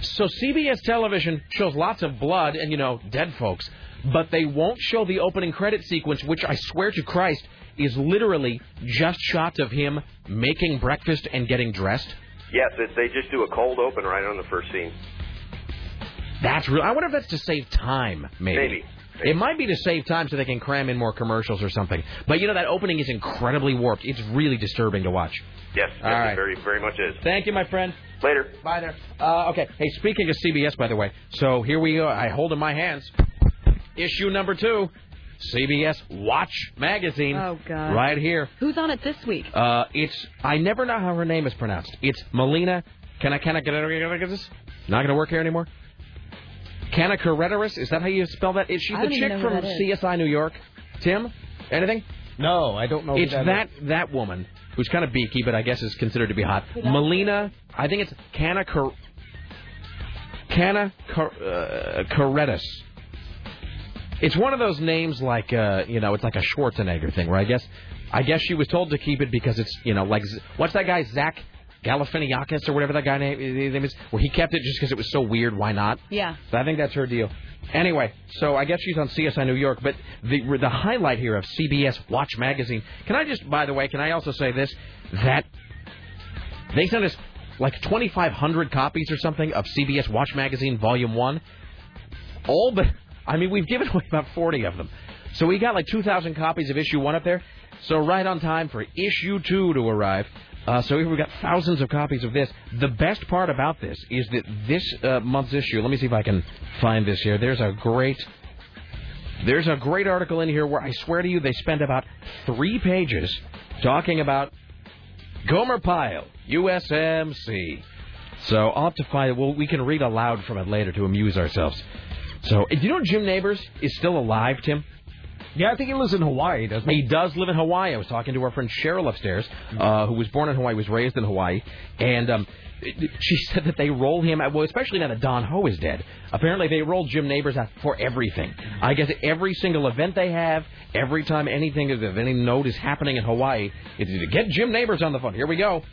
Speaker 4: So CBS television shows lots of blood and you know dead folks, but they won't show the opening credit sequence, which I swear to Christ is literally just shots of him making breakfast and getting dressed.
Speaker 8: Yes, it, they just do a cold open right on the first scene.
Speaker 4: That's real. I wonder if that's to save time, maybe.
Speaker 8: Maybe.
Speaker 4: It might be to save time so they can cram in more commercials or something. But you know that opening is incredibly warped. It's really disturbing to watch.
Speaker 8: Yes,
Speaker 4: All
Speaker 8: yes,
Speaker 4: right.
Speaker 8: it very very much is.
Speaker 4: Thank you, my friend.
Speaker 8: Later.
Speaker 4: Bye there. Uh, okay. Hey, speaking of CBS, by the way, so here we go. I hold in my hands issue number two, CBS Watch magazine.
Speaker 6: Oh God.
Speaker 4: Right here.
Speaker 6: Who's on it this week?
Speaker 4: Uh, it's I never know how her name is pronounced. It's Melina. Can I can I get this? Not gonna work here anymore. Canacareteris? Is that how you spell that? Is she the chick from. CSI New York? Tim? Anything?
Speaker 5: No, I don't know. who
Speaker 4: It's
Speaker 5: that
Speaker 4: that
Speaker 5: is.
Speaker 4: that woman who's kind of beaky, but I guess is considered to be hot.
Speaker 6: Who
Speaker 4: Melina. I think it's Canacar. Canacaretis. It's one of those names like uh, you know, it's like a Schwarzenegger thing, where I guess I guess she was told to keep it because it's you know like what's that guy Zach Galifianakis or whatever that guy name, his name is, where he kept it just because it was so weird. Why not?
Speaker 6: Yeah.
Speaker 4: So I think that's her deal. Anyway, so I guess she's on CSI New York, but the the highlight here of CBS Watch magazine. Can I just, by the way, can I also say this that they sent us like 2,500 copies or something of CBS Watch magazine Volume One. All but I mean, we've given (laughs) away about 40 of them, so we got like 2,000 copies of issue one up there. So right on time for issue two to arrive. Uh, so we've got thousands of copies of this. The best part about this is that this uh, month's issue. Let me see if I can find this here. There's a great. There's a great article in here where I swear to you they spend about three pages talking about Gomer Pyle, USMC. So I'll have to find. Well, we can read aloud from it later to amuse ourselves. So, do you know Jim Nabors is still alive, Tim?
Speaker 5: Yeah, I think he lives in Hawaii, doesn't he?
Speaker 4: He does live in Hawaii. I was talking to our friend Cheryl upstairs, uh, who was born in Hawaii, was raised in Hawaii, and um, she said that they roll him out. Well, especially now that Don Ho is dead. Apparently, they roll Jim Nabors out for everything. I guess every single event they have, every time anything of any note is happening in Hawaii, it's to get Jim Nabors on the phone. Here we go.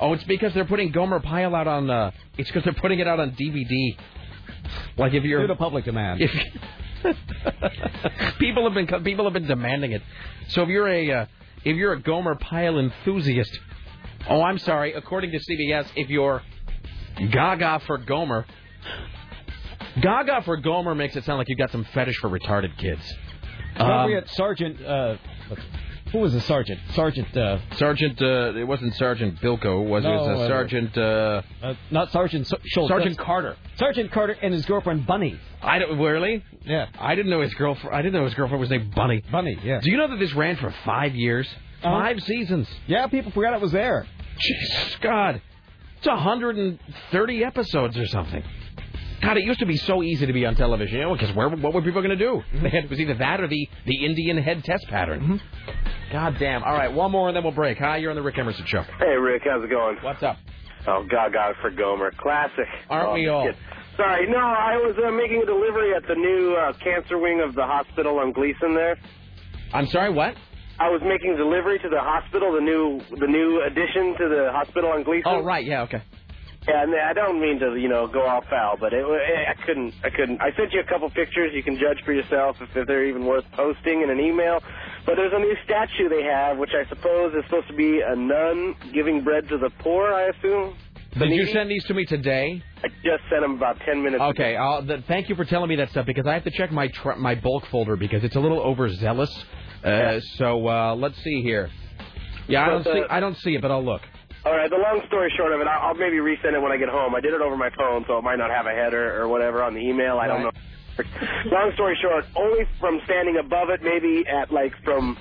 Speaker 4: Oh, it's because they're putting Gomer Pyle out on. Uh, it's because they're putting it out on DVD. Like if you're
Speaker 5: Due to public demand.
Speaker 4: if (laughs) people have been people have been demanding it. So if you're a uh, if you're a Gomer Pyle enthusiast, oh, I'm sorry. According to CBS, if you're Gaga for Gomer, Gaga for Gomer makes it sound like you've got some fetish for retarded kids. Um,
Speaker 5: forget Sergeant. Uh, who was the sergeant? Sergeant. Uh,
Speaker 4: Sergeant, uh, it wasn't Sergeant Bilko, was it?
Speaker 5: No,
Speaker 4: It was
Speaker 5: uh,
Speaker 4: uh, Sergeant, uh,
Speaker 5: uh, not Sergeant so- Schultz.
Speaker 4: Sergeant Carter.
Speaker 5: Sergeant Carter and his girlfriend Bunny.
Speaker 4: I don't really.
Speaker 5: Yeah.
Speaker 4: I didn't know his girlfriend. I didn't know his girlfriend was named Bunny.
Speaker 5: Bunny. Yeah.
Speaker 4: Do you know that this ran for five years,
Speaker 5: Uh-huh.
Speaker 4: five seasons?
Speaker 5: Yeah, people forgot it was there.
Speaker 4: Jesus God, it's 130 episodes or something. God, it used to be so easy to be on television, you know, because where, what were people going to do? (laughs) They had, it was either that or the, the Indian head test pattern. God damn. All right, one more and then we'll break. Hi, you're on the Rick Emerson Show.
Speaker 9: Hey, Rick, how's it going?
Speaker 4: What's up?
Speaker 9: Oh, Gaga for Gomer. Classic.
Speaker 4: Aren't
Speaker 9: oh,
Speaker 4: we all?
Speaker 9: shit. Sorry, no, I was uh, making a delivery at the new uh, cancer wing of the hospital on Glisan there.
Speaker 4: I'm sorry, what?
Speaker 9: I was making delivery to the hospital, the new the new addition to the hospital on Glisan.
Speaker 4: Oh, right, yeah, okay.
Speaker 9: Yeah, and I don't mean to, you know, go all foul, but it, I couldn't, I couldn't. I sent you a couple pictures. You can judge for yourself if, if they're even worth posting in an email. But there's a new statue they have, which I suppose is supposed to be a nun giving bread to the poor. I assume.
Speaker 4: Did you send these to me today?
Speaker 9: I just sent them about ten minutes.
Speaker 4: Okay, I'll, th- thank you for telling me that stuff because I have to check my tr- my bulk folder because it's a little overzealous. Uh, so uh, let's see here. Yeah, I don't see I don't see it, but I'll look.
Speaker 9: All right. The long story short of it, I'll, I'll maybe resend it when I get home. I did it over my phone, so it might not have a header or whatever on the email. I don't know. long story short, only from standing above it, maybe at like from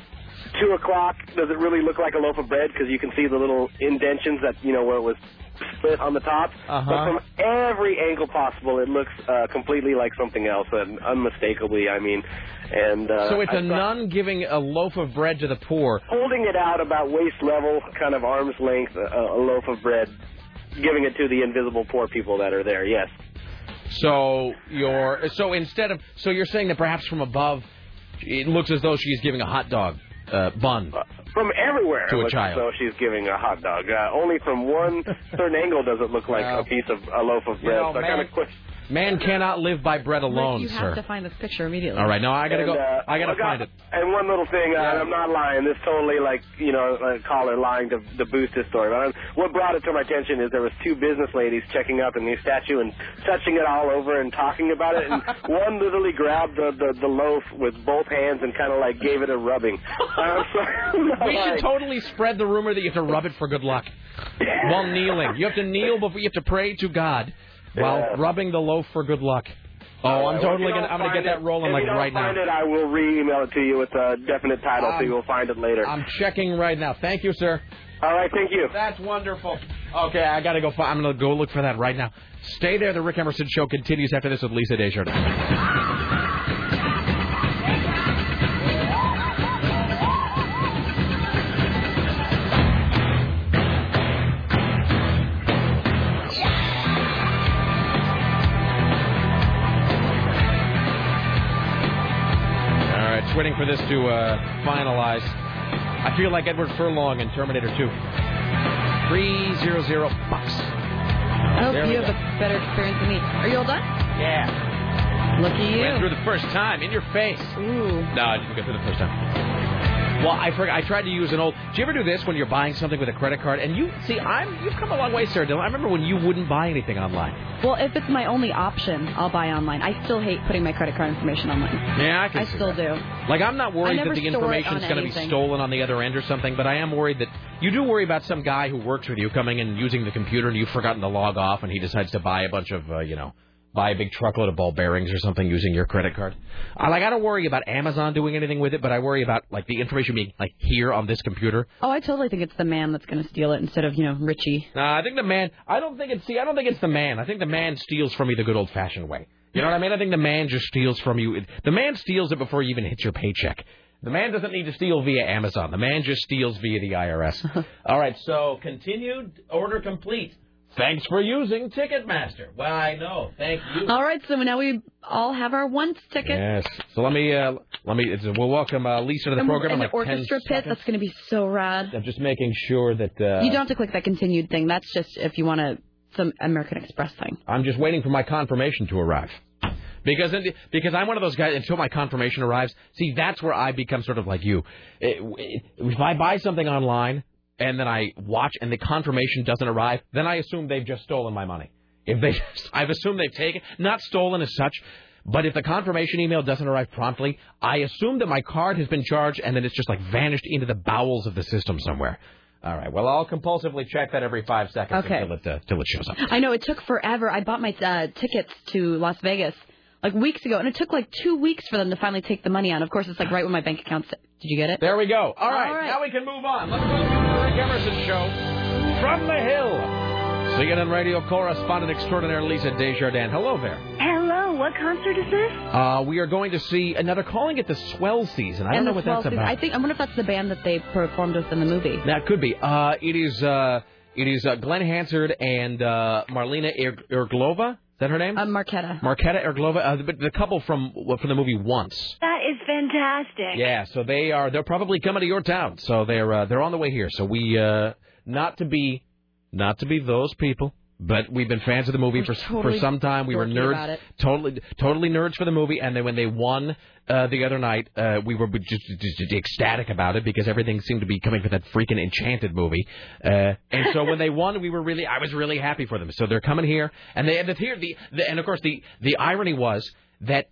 Speaker 9: two o'clock, does it really look like a loaf of bread because you can see the little indentions that you know where it was split on the top.
Speaker 4: Uh-huh.
Speaker 9: But from every angle possible, it looks uh, completely like something else, and unmistakably. I mean, and uh,
Speaker 4: so it's
Speaker 9: I
Speaker 4: a nun giving a loaf of bread to the poor.
Speaker 9: holding it out about waist level, kind of arm's length, a, a loaf of bread, giving it to the invisible poor people that are there. Yes.
Speaker 4: So you're so instead of so you're saying that perhaps from above, it looks as though she's giving a hot dog uh, bun.
Speaker 9: From everywhere,
Speaker 4: To a child.
Speaker 9: though she's giving a hot dog. Uh, only from one (laughs) certain angle does it look like
Speaker 4: Well,
Speaker 9: a piece of a loaf of
Speaker 4: you
Speaker 9: bread.
Speaker 4: know,
Speaker 9: so I kind of.
Speaker 4: Man cannot live by bread alone,
Speaker 6: you
Speaker 4: sir.
Speaker 6: have to find this picture immediately.
Speaker 4: All right, no, I gotta
Speaker 9: And,
Speaker 4: go.
Speaker 9: uh,
Speaker 4: I gotta
Speaker 9: look,
Speaker 4: find it.
Speaker 9: And one little thing, uh, and I'm not lying. This totally like you know, a caller lying to, to boost his story. But what brought it to my attention is there was two business ladies checking out the new statue and touching it all over and talking about it. And (laughs) one literally grabbed the, the the loaf with both hands and kind of like gave it a rubbing. (laughs) I'm sorry.
Speaker 4: We
Speaker 9: lying.
Speaker 4: should totally spread the rumor that you have to rub it for good luck (laughs) while kneeling. You have to kneel before you have to pray to God while
Speaker 9: Yeah.
Speaker 4: rubbing the loaf for good luck. Oh, I'm
Speaker 9: right, well,
Speaker 4: totally gonna. I'm gonna
Speaker 9: find
Speaker 4: get that
Speaker 9: it-
Speaker 4: rolling
Speaker 9: if
Speaker 4: like
Speaker 9: you don't
Speaker 4: right
Speaker 9: find it, I will re-email it to you with a definite title, so
Speaker 4: Um,
Speaker 9: you will find it later.
Speaker 4: I'm checking right now. Thank you, sir.
Speaker 9: All right, thank you.
Speaker 4: That's wonderful. Okay, I gotta go. Find, I'm gonna go look for that right now. Stay there. The Rick Emerson Show continues after this with Lisa Desjardins. This to uh, finalize. I feel like Edward Furlong in Terminator 2. 300 bucks.
Speaker 6: I hope
Speaker 4: There
Speaker 6: you have a better experience than me. Are you all done?
Speaker 4: Yeah.
Speaker 6: Look at
Speaker 4: Went
Speaker 6: you.
Speaker 4: through the first time in your face.
Speaker 6: Ooh.
Speaker 4: No, I didn't go through the first time. Well, I forgot. I tried to use an old. Do you ever do this when you're buying something with a credit card? And you see, I'm you've come a long way, Sarah Dillon. I remember when you wouldn't buy anything online.
Speaker 6: Well, if it's my only option, I'll buy online. I still hate putting my credit card information online.
Speaker 4: Yeah, I can
Speaker 6: I still
Speaker 4: that.
Speaker 6: do.
Speaker 4: Like I'm not worried that the
Speaker 6: store it
Speaker 4: information's going to be stolen on the other end or something, but I am worried that you do worry about some guy who works with you coming and using the computer and you've forgotten to log off and he decides to buy a bunch of uh, you know buy a big truckload of ball bearings or something using your credit card. I like I don't worry about Amazon doing anything with it, but I worry about like the information being like here on this computer.
Speaker 6: Oh, I totally think it's the man that's going to steal it instead of, you know, Richie.
Speaker 4: Nah, I think the man. I don't think it's. See, I don't think it's the man. I think the man steals from me the good old fashioned way. You know what I mean? I think the man just steals from you. The man steals it before you even hit your paycheck. The man doesn't need to steal via Amazon. The man just steals via the IRS. (laughs) All right, so continued order complete. Thanks for using Ticketmaster. Well, I know. Thank you.
Speaker 6: All right, so now we all have our once tickets.
Speaker 4: Yes. So let me uh, let me. We'll welcome uh, Lisa to the
Speaker 6: and
Speaker 4: program.
Speaker 6: and
Speaker 4: in
Speaker 6: the
Speaker 4: like 10
Speaker 6: orchestra pit,
Speaker 4: seconds.
Speaker 6: that's going to be so rad.
Speaker 4: I'm just making sure that. Uh,
Speaker 6: you don't have to click that continued thing. That's just if you want to, some American Express thing.
Speaker 4: I'm just waiting for my confirmation to arrive. Because because I'm one of those guys until my confirmation arrives. See, that's where I become sort of like you. It- If I buy something online and then I watch and the confirmation doesn't arrive, then I assume they've just stolen my money. If they, (laughs) I've assumed they've taken, not stolen as such, but if the confirmation email doesn't arrive promptly, I assume that my card has been charged and then it's just like vanished into the bowels of the system somewhere. All right. Well, I'll compulsively check that every five seconds
Speaker 6: Okay.
Speaker 4: until it uh, till it shows up.
Speaker 6: I know it took forever. I bought my uh, tickets to Las Vegas like weeks ago, and it took like two weeks for them to finally take the money out. Of course, it's like right when my bank account. Did you get it?
Speaker 4: There we go. All right,
Speaker 6: All right.
Speaker 4: now we can move on. Let's go to the Rick Emerson show from the hill. CNN radio correspondent extraordinaire Lisa Desjardins. Hello there.
Speaker 10: Hello, what concert is this?
Speaker 4: Uh, we are going to see. Now they're calling it the Swell Season. I don't know what
Speaker 6: Swell
Speaker 4: that's
Speaker 6: Season-
Speaker 4: about.
Speaker 6: I think I wonder if that's the band that they performed with in the movie.
Speaker 4: That could be. Uh, it is. Uh, it is uh, Glen Hansard and uh, Marlena Er- Irglova. Is that her name?
Speaker 6: Uh, Marquetta.
Speaker 4: Marketa Irglova. Uh, the, the couple from from the movie Once.
Speaker 10: That is fantastic.
Speaker 4: Yeah. So they are. They're probably coming to your town. So they're uh, they're on the way here. So we uh, not to be not to be those people. But we've been fans of the movie for
Speaker 6: totally
Speaker 4: for some time. We were nerds, totally totally nerds for the movie. And then when they won uh, the other night, uh, we were just, just, ecstatic about it because everything seemed to be coming from that freaking Enchanted movie. Uh, and so when they won, we were really I was really happy for them. So they're coming here, and they the, here the, the and of course the the irony was that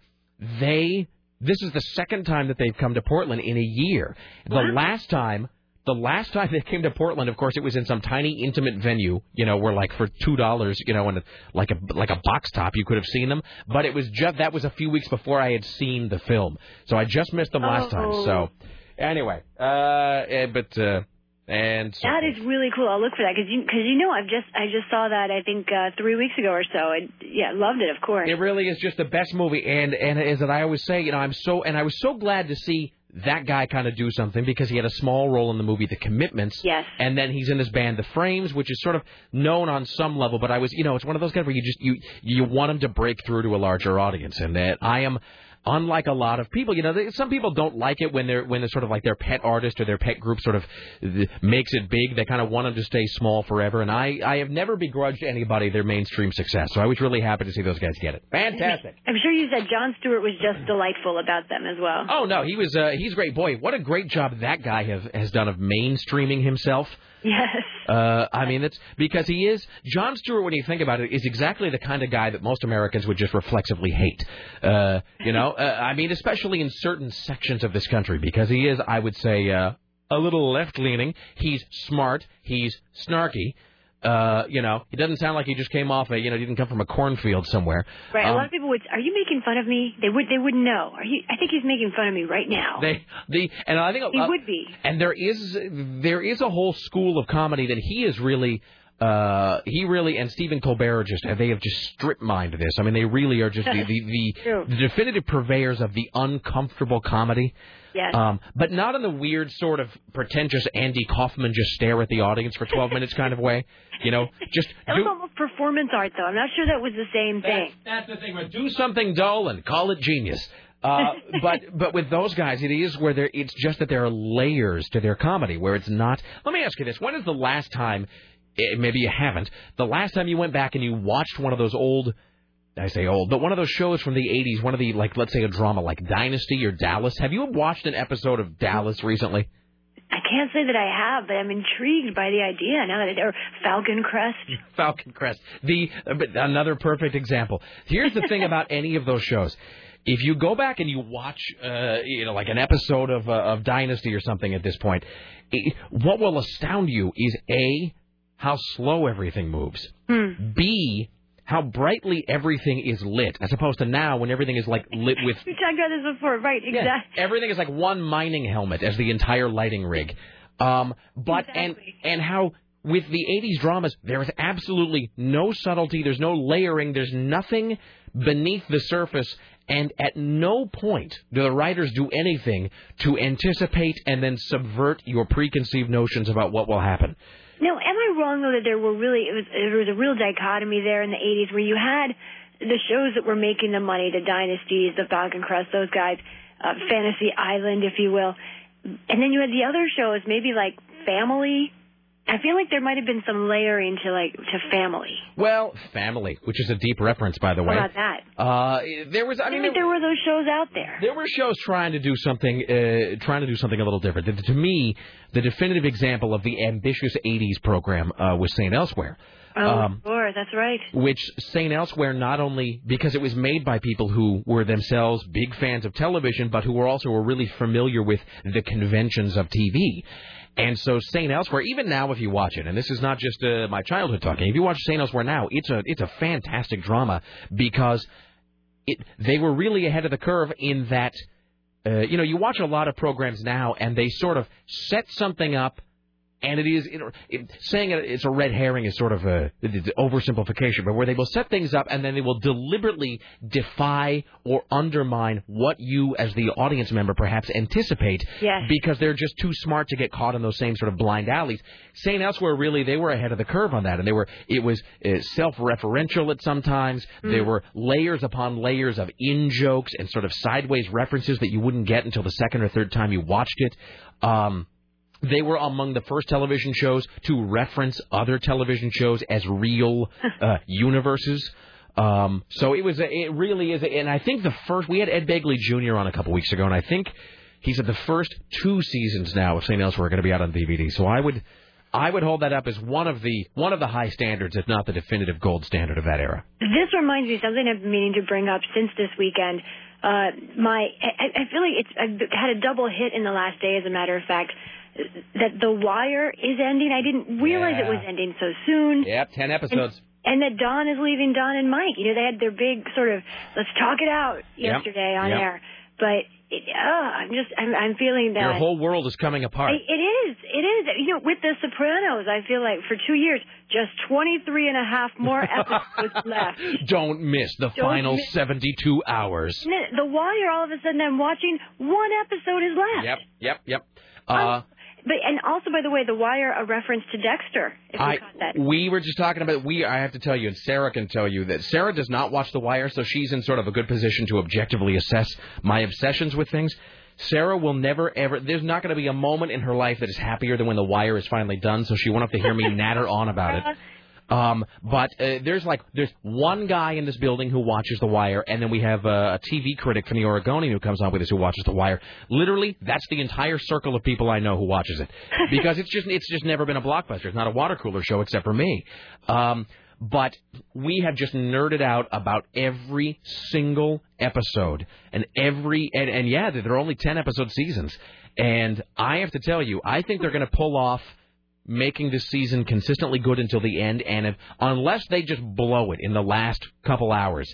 Speaker 4: they this is the second time that they've come to Portland in a year. The last time the last time they came to Portland, of course, it was in some tiny intimate venue, you know, where like for two dollars, you know, and like a like a box top, you could have seen them. But it was just that was a few weeks before I had seen the film, so I just missed them last time. So anyway, uh, eh, but uh, and so
Speaker 10: That is really cool. I'll look for that because you, cause you know I've just I just saw that I think uh, three weeks ago or so and yeah loved it of course.
Speaker 4: It really is just the best movie, and and as I always say, you know, I'm so and I was so glad to see that guy kind of do something because he had a small role in the movie The Commitments.
Speaker 10: Yes.
Speaker 4: And then he's in this band The Frames, which is sort of known on some level, but I was, you know, it's one of those guys where you just you you want him to break through to a larger audience, and that I am. Unlike a lot of people, you know, they, some people don't like it when they're when they're sort of like their pet artist or their pet group sort of makes it big. They kind of want them to stay small forever. And I I have never begrudged anybody their mainstream success. So I was really happy to see those guys get it. Fantastic.
Speaker 10: I'm sure you said Jon Stewart was just delightful about them as well.
Speaker 4: Oh no, he was uh, he's great. Boy, what a great job that guy have, has done of mainstreaming himself. (laughs)
Speaker 10: Yes.
Speaker 4: Uh, I mean, it's because he is Jon Stewart. When you think about it, is exactly the kind of guy that most Americans would just reflexively hate. Uh, you know, uh, I mean, especially in certain sections of this country, because he is, I would say, uh, a little left-leaning. He's smart. He's snarky. Uh, you know, he doesn't sound like he just came off a, you know, he didn't come from a cornfield somewhere.
Speaker 10: Right. a
Speaker 4: Um,
Speaker 10: lot of people would. Are you making fun of me? They would. They wouldn't know. Are you? I think he's making fun of me right now.
Speaker 4: They the and I think
Speaker 10: he
Speaker 4: uh,
Speaker 10: would be.
Speaker 4: and there is there is a whole school of comedy that he is really uh he really and Stephen Colbert are just they have just strip mined this. I mean they really are just the (laughs) the, the, the definitive purveyors of the uncomfortable comedy.
Speaker 10: Yes.
Speaker 4: Um, but not in the weird sort of pretentious Andy Kaufman just stare at the audience for 12 minutes kind of way. You know, (laughs) just
Speaker 10: That was almost performance art, though. I'm not sure that was the same thing.
Speaker 4: That's the thing. But do something dull and call it genius. Uh, (laughs) but but with those guys, it is where there. It's just that there are layers to their comedy where it's not. Let me ask you this: When is the last time? Eh, Maybe you haven't. The last time you went back and you watched one of those old. I say old, but one of those shows from the '80s, one of the like, let's say a drama like Dynasty or Dallas. Have you watched an episode of Dallas recently?
Speaker 10: I can't say that I have, but I'm intrigued by the idea now that it, or Falcon Crest. (laughs)
Speaker 4: Falcon Crest. The uh, but another perfect example. Here's the thing about any of those shows. If you go back and you watch, uh, you know, like an episode of uh, of Dynasty or something at this point, it, what will astound you is a how slow everything moves.
Speaker 10: Hmm.
Speaker 4: B how brightly everything is lit, as opposed to now when everything is like lit (laughs) with
Speaker 10: We talked about this before, right?
Speaker 4: yeah,
Speaker 10: Exactly.
Speaker 4: everything is like one mining helmet as the entire lighting rig. Um, but and and how with the 80s dramas there is absolutely no subtlety, there's no layering, there's nothing beneath the surface and at no point do the writers do anything to anticipate and then subvert your preconceived notions about what will happen.
Speaker 10: Now, am I wrong though that there were really it was there was a real dichotomy there in the 80s where you had the shows that were making the money, the dynasties, the Falcon Crest, those guys, uh, Fantasy Island, if you will, and then you had the other shows, maybe like Family. I feel like there might have been some layering to like to Family.
Speaker 4: Well, family, which is a deep reference by the
Speaker 10: How
Speaker 4: way.
Speaker 10: about that?
Speaker 4: Uh, there was I
Speaker 10: I
Speaker 4: mean
Speaker 10: mean, there were those shows out there.
Speaker 4: There were shows trying to do something, uh, trying to do something a little different. To- To me, the definitive example of the ambitious '80s program uh, was St. Elsewhere.
Speaker 10: Oh,
Speaker 4: Um,
Speaker 10: sure, that's right.
Speaker 4: which St. Elsewhere not only because it was made by people who were themselves big fans of television, but who were also were really familiar with the conventions of TV. And so St. Elsewhere, even now, if you watch it, and this is not just uh, my childhood talking, if you watch St. Elsewhere now, it's a it's a fantastic drama because it they were really ahead of the curve in that uh, you know you watch a lot of programs now and they sort of set something up and it is it, it, saying it, it's a red herring is sort of a oversimplification, but where they will set things up and then they will deliberately defy or undermine what you as the audience member perhaps anticipate
Speaker 10: Yes.
Speaker 4: because they're just too smart to get caught in those same sort of blind alleys. St. Elsewhere really they were ahead of the curve on that, and they were it was uh, self-referential at sometimes. There were layers upon layers of in jokes and sort of sideways references that you wouldn't get until the second or third time you watched it. Um, they were among the first television shows to reference other television shows as real (laughs) uh, universes. Um, so it was, a, it really is, a, and I think the first we had Ed Begley Jr. on a couple weeks ago, and I think he said the first two seasons now of St. Elsewhere are going to be out on DVD. So I would, I would hold that up as one of the one of the high standards, if not the definitive gold standard of that era.
Speaker 10: This reminds me of something I've been meaning to bring up since this weekend. Uh, my, I, I feel like it's I've had a double hit in the last day. As a matter of fact, that The Wire is ending. I didn't realize it was ending so soon.
Speaker 4: Yep, ten episodes.
Speaker 10: And that Don is leaving Don and Mike. You know, they had their big sort of let's talk it out
Speaker 4: Yep.
Speaker 10: yesterday on
Speaker 4: Yep.
Speaker 10: air. But it, uh, I'm just I'm, I'm feeling that
Speaker 4: Your whole world is coming apart.
Speaker 10: I- It is. It is. You know, with The Sopranos, I feel like for two years, just 23 and a half more episodes (laughs) left.
Speaker 4: Don't miss the
Speaker 10: Don't
Speaker 4: final
Speaker 10: miss-
Speaker 4: 72 hours.
Speaker 10: The Wire, all of a sudden, I'm watching one episode is left.
Speaker 4: Yep, yep, yep. Uh,
Speaker 10: But and also, by the way, The Wire, a reference to Dexter. If you
Speaker 4: I,
Speaker 10: caught that.
Speaker 4: we were just talking about we. I have to tell you, and Sarah can tell you that Sarah does not watch The Wire, so she's in sort of a good position to objectively assess my obsessions with things. Sarah will never ever. There's not going to be a moment in her life that is happier than when The Wire is finally done. So she won't have to hear me (laughs) natter on about it. Um, but uh, there's like there's one guy in this building who watches The Wire, and then we have uh, a TV critic from the Oregonian who comes on with us who watches The Wire. Literally, that's the entire circle of people I know who watches it (laughs) because it's just it's just never been a blockbuster. It's not a water cooler show except for me. Um, but we have just nerded out about every single episode and every and, and yeah, there are only ten episode seasons. And I have to tell you, I think they're going to pull off making this season consistently good until the end. And if, unless they just blow it in the last couple hours,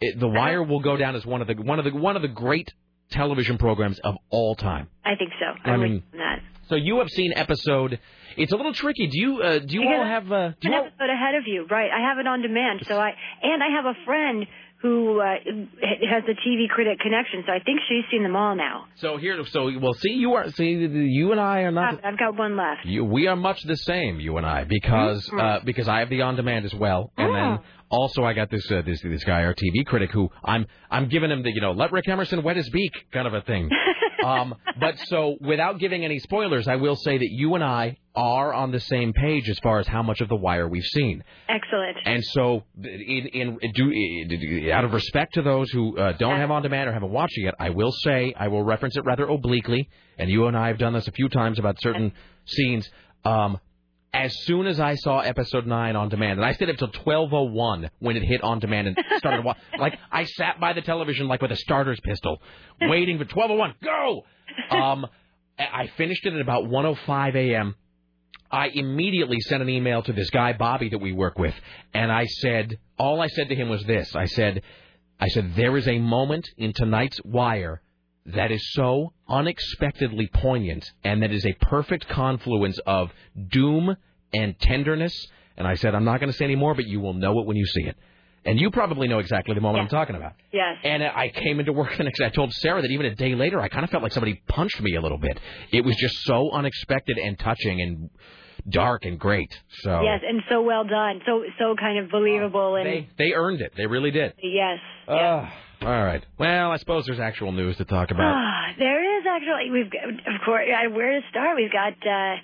Speaker 4: it, The Wire will go down as one of the one of the one of the great television programs of all time.
Speaker 10: I think so.
Speaker 4: I
Speaker 10: I'm
Speaker 4: mean-
Speaker 10: with you on that.
Speaker 4: So you have seen episode. It's a little tricky. Do you uh, do you all have uh, do
Speaker 10: an
Speaker 4: you all,
Speaker 10: episode ahead of you, right? I have it on demand, so I and I have a friend who uh, has a TV critic connection, so I think she's seen them all now.
Speaker 4: so here so well see you are see you and I are not
Speaker 10: I've got one left.
Speaker 4: You, we are much the same, you and I, because
Speaker 10: Mm-hmm.
Speaker 4: uh, because I have the on demand as well, and then also I got this uh, this this guy, our TV critic, who I'm I'm giving him the you know let Rick Emerson wet his beak kind of a thing. (laughs) um, but so without giving any spoilers, I will say that you and I are on the same page as far as how much of the Wire we've seen.
Speaker 10: Excellent.
Speaker 4: And so, in, in do out of respect to those who uh, don't have on demand or haven't watched it yet, I will say I will reference it rather obliquely. And you and I have done this a few times about certain scenes. Um, as soon as I saw episode nine on demand, and I stayed up till twelve oh one when it hit on demand and started wa- (laughs) like I sat by the television like with a starter's pistol, waiting for twelve oh one go. Um, I I finished it at about one oh five a.m. I immediately sent an email to this guy Bobby that we work with, and I said all I said to him was this: I said, I said there is a moment in tonight's Wire that is so unexpectedly poignant, and that is a perfect confluence of doom and tenderness. And I said, I'm not going to say any more, but you will know it when you see it. And you probably know exactly the moment I'm talking about.
Speaker 10: Yes.
Speaker 4: And I came into work (laughs) the next day. I told Sarah that even a day later, I kind of felt like somebody punched me a little bit. It was just so unexpected and touching and dark and great. So
Speaker 10: Yes, and so well done, so so kind of believable, and
Speaker 4: they they earned it. They really did.
Speaker 10: yes.
Speaker 4: Ah, all right. Well, I suppose there's actual news to talk about.
Speaker 10: Ah, there is actually. We've of course, uh, where to start? We've got uh,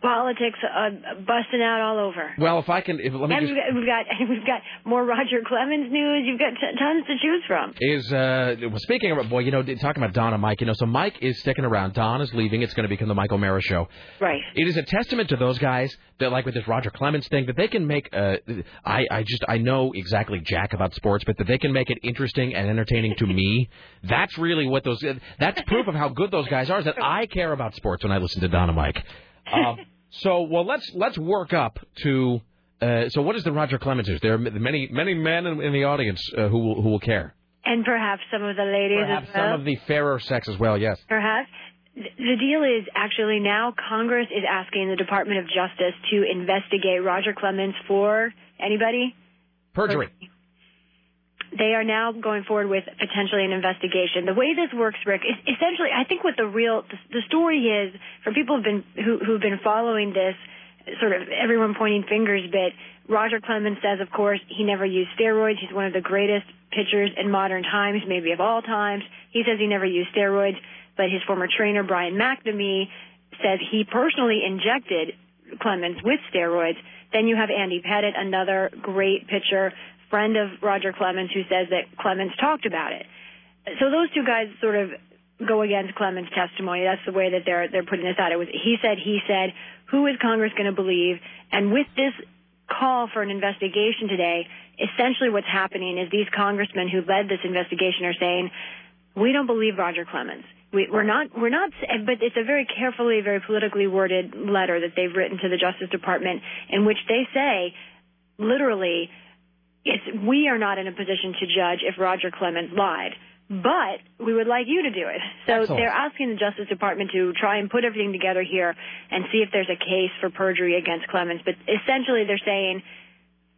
Speaker 10: politics uh, busting out all over.
Speaker 4: Well, if I can, if, let me
Speaker 10: and
Speaker 4: just.
Speaker 10: we've got, we've got (laughs) we've got more Roger Clemens news. You've got t- tons to choose from.
Speaker 4: Is uh well, speaking of boy, you know, talking about Don and Mike, you know, so Mike is sticking around. Don is leaving. It's going to become the Mike O'Meara show.
Speaker 10: Right.
Speaker 4: It is a testament to those guys that, like with this Roger Clemens thing, that they can make. Uh, I I just I know exactly jack about sports, but that they can make it interesting and entertaining to me. That's really what those. That's proof of how good those guys are. Is that (laughs) I care about sports when I listen to Don and Mike. Um, so well, let's let's work up to. Uh, so what is the Roger Clemens news? There are many many men in, in the audience uh, who will who will care.
Speaker 10: And perhaps some of the ladies
Speaker 4: Perhaps
Speaker 10: as well.
Speaker 4: some of the fairer sex as well. Yes.
Speaker 10: Perhaps. The deal is actually now Congress is asking the Department of Justice to investigate Roger Clemens for anybody?
Speaker 4: Perjury.
Speaker 10: They are now going forward with potentially an investigation. The way this works, Rick, is essentially, I think what the real, the story is, for people who've been, who, who've been following this, sort of everyone pointing fingers bit, Roger Clemens says, of course, he never used steroids. He's one of the greatest pitchers in modern times, maybe of all times. He says he never used steroids, but his former trainer, Brian McNamee, says he personally injected Clemens with steroids. Then you have Andy Pettitte, another great pitcher, friend of Roger Clemens, who says that Clemens talked about it. So those two guys sort of go against Clemens' testimony. That's the way that they're they're putting this out. It was he said, he said. Who is Congress going to believe? And with this call for an investigation today, essentially what's happening is these congressmen who led this investigation are saying, we don't believe Roger Clemens. We, we're not, we're not, but it's a very carefully, very politically worded letter that they've written to the Justice Department in which they say, literally, it's, we are not in a position to judge if Roger Clemens lied but we would like you to do it. So
Speaker 4: Excellent.
Speaker 10: they're asking the Justice Department to try and put everything together here and see if there's a case for perjury against Clemens. But essentially, they're saying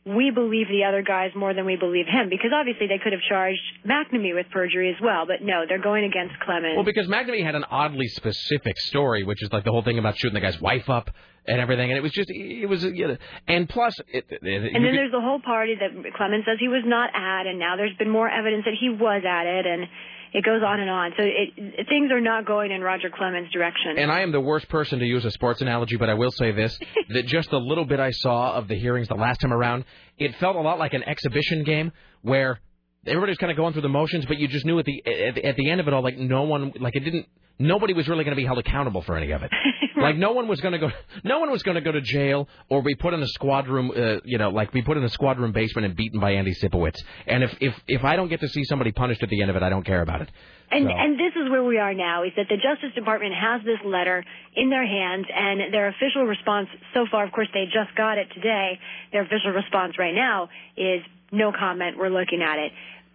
Speaker 10: we believe the other guys more than we believe him because obviously they could have charged McNamee with perjury as well. But no, they're going against Clemens.
Speaker 4: Well, because McNamee had an oddly specific story, which is like the whole thing about shooting the guy's wife up and everything, and it was just it was you know, and plus it, it,
Speaker 10: and then there's the whole party that Clemens says he was not at, and now there's been more evidence that he was at it, and it goes on and on. So it, things are not going in Roger Clemens' direction.
Speaker 4: And I am the worst person to use a sports analogy, but I will say this: (laughs) that just the little bit I saw of the hearings the last time around, it felt a lot like an exhibition game where everybody's kind of going through the motions, but you just knew at the at, at the end of it all, like no one, like it didn't nobody was really going to be held accountable for any of it. (laughs) Like no one was going to go, no one was going to go to jail or be put in a squad room, uh, you know, like be put in a squad room basement and beaten by Andy Sipowicz. And if if if I don't get to see somebody punished at the end of it, I don't care about it.
Speaker 10: And
Speaker 4: So-
Speaker 10: and this is where we are now is that the Justice Department has this letter in their hands and their official response so far, of course they just got it today, their official response right now is no comment, we're looking at it.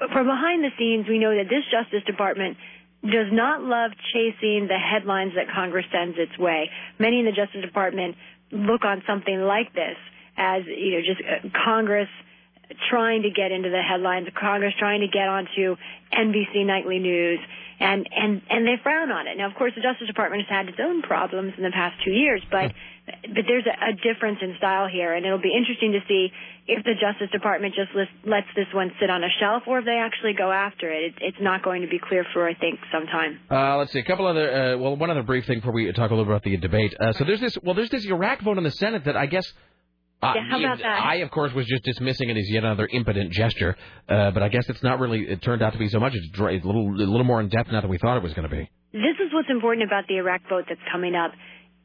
Speaker 10: From behind the scenes, we know that this Justice Department does not love chasing the headlines that Congress sends its way. Many in the Justice Department look on something like this as, you know, just uh, Congress trying to get into the headlines, Congress trying to get onto NBC Nightly News, and and and they frown on it. Now, of course, the Justice Department has had its own problems in the past two years, but but there's a, a difference in style here, and it'll be interesting to see if the Justice Department just lets, lets this one sit on a shelf, or if they actually go after it. it. It's not going to be clear for I think some time.
Speaker 4: Uh, let's see a couple other. Uh, well, one other brief thing before we talk a little about the debate. Uh, so there's this. Well, there's this Iraq vote in the Senate that I guess. Uh,
Speaker 10: Yeah, how about that?
Speaker 4: I, of course, was just dismissing it as yet another impotent gesture, uh, but I guess it's not really. It turned out to be so much. It's a little, a little more in depth now than we thought it was going to be.
Speaker 10: This is what's important about the Iraq vote that's coming up.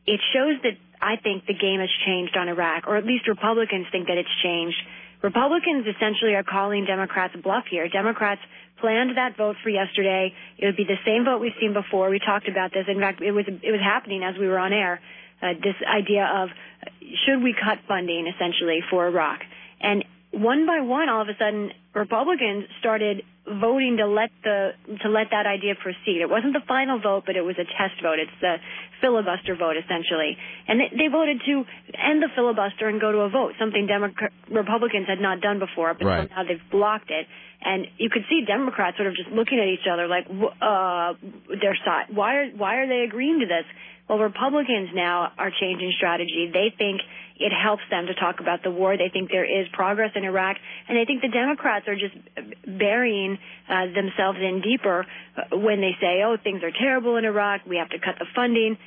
Speaker 10: It shows that I think the game has changed on Iraq, or at least Republicans think that it's changed. Republicans essentially are calling Democrats bluff here. Democrats planned that vote for yesterday. It would be the same vote we've seen before. We talked about this. In fact, it was it was happening as we were on air. Uh, this idea of uh, should we cut funding essentially for Iraq, and one by one, all of a sudden, Republicans started voting to let the to let that idea proceed. It wasn't the final vote, but it was a test vote. It's the filibuster vote essentially, and they, they voted to end the filibuster and go to a vote, something Democrat, Republicans had not done before. But
Speaker 4: Right.
Speaker 10: now they've blocked it, and you could see Democrats sort of just looking at each other like, uh, their side. Why are why are they agreeing to this? Well, Republicans now are changing strategy. They think it helps them to talk about the war. They think there is progress in Iraq, and I think the Democrats are just burying uh, themselves in deeper uh, when they say, "Oh, things are terrible in Iraq. We have to cut the funding."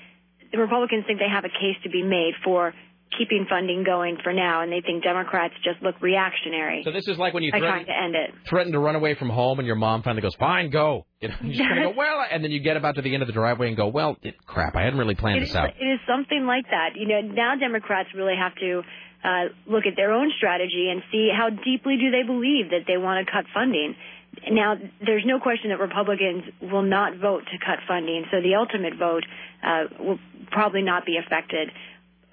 Speaker 10: The Republicans think they have a case to be made for keeping funding going for now, and they think Democrats just look reactionary
Speaker 4: So this is like when you threaten,
Speaker 10: trying to end it.
Speaker 4: threaten to run away from home, and your mom finally goes, "Fine, go." You know, (laughs) you just kind of go, "Well," and then you get about to the end of the driveway and go, "Well, it, crap, I hadn't really planned
Speaker 10: It
Speaker 4: this
Speaker 10: is,
Speaker 4: out."
Speaker 10: it is something like that. You know, now Democrats really have to uh, look at their own strategy and see how deeply do they believe that they want to cut funding. Now, there's no question that Republicans will not vote to cut funding, so the ultimate vote uh, will probably not be affected.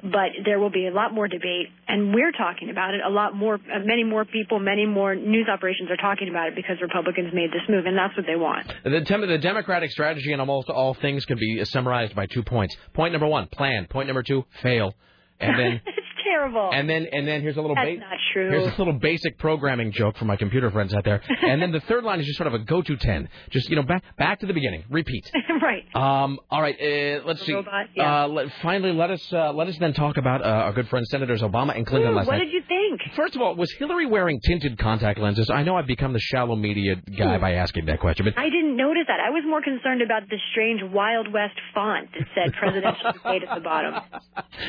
Speaker 10: But there will be a lot more debate, and we're talking about it. A lot more, uh, many more people, many more news operations are talking about it because Republicans made this move, and that's what they want.
Speaker 4: The, tem- the Democratic strategy in almost all things can be summarized by two points. Point number one, plan. Point number two, fail. And then (laughs)
Speaker 10: terrible.
Speaker 4: And then and then here's a little
Speaker 10: That's
Speaker 4: ba-
Speaker 10: not true.
Speaker 4: Here's a little basic programming joke for my computer friends out there. (laughs) and then the third line is just sort of a go-to ten. Just you know back back to the beginning. Repeat. (laughs)
Speaker 10: right.
Speaker 4: Um, all right. Uh, let's see.
Speaker 10: robot, yeah.
Speaker 4: Uh, let, finally, let us uh, let us then talk about uh, our good friends Senators Obama and Clinton
Speaker 10: Ooh,
Speaker 4: last
Speaker 10: what
Speaker 4: night.
Speaker 10: did you think?
Speaker 4: First of all, was Hillary wearing tinted contact lenses? I know I've become the shallow media guy by asking that question, but
Speaker 10: I didn't notice that. I was more concerned about the strange Wild West font that said presidential (laughs) debate at the bottom.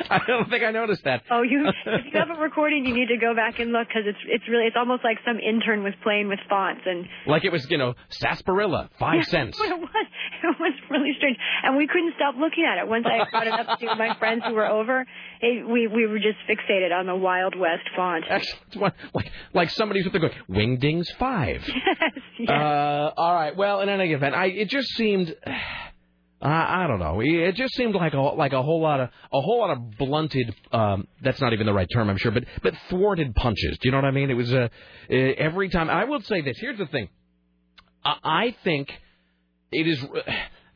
Speaker 4: I don't think I noticed that.
Speaker 10: Oh, you if you have a recording, you need to go back and look because it's it's really it's almost like some intern was playing with fonts and
Speaker 4: Like it was, you know, sarsaparilla, five (laughs) cents.
Speaker 10: it was it was really strange, and we couldn't stop looking at it. Once I brought it up to my friends who were over, it, we we were just fixated on the Wild West font.
Speaker 4: It's one- like like somebody's up there going wingdings five. (laughs)
Speaker 10: yes.
Speaker 4: Uh, all right. Well, in any event, I it just seemed. I, I don't know. It just seemed like a like a whole lot of a whole lot of blunted. Um, that's not even the right term, I'm sure, but but thwarted punches. Do you know what I mean? It was uh, uh, every time. I will say this. Here's the thing. I, I think it is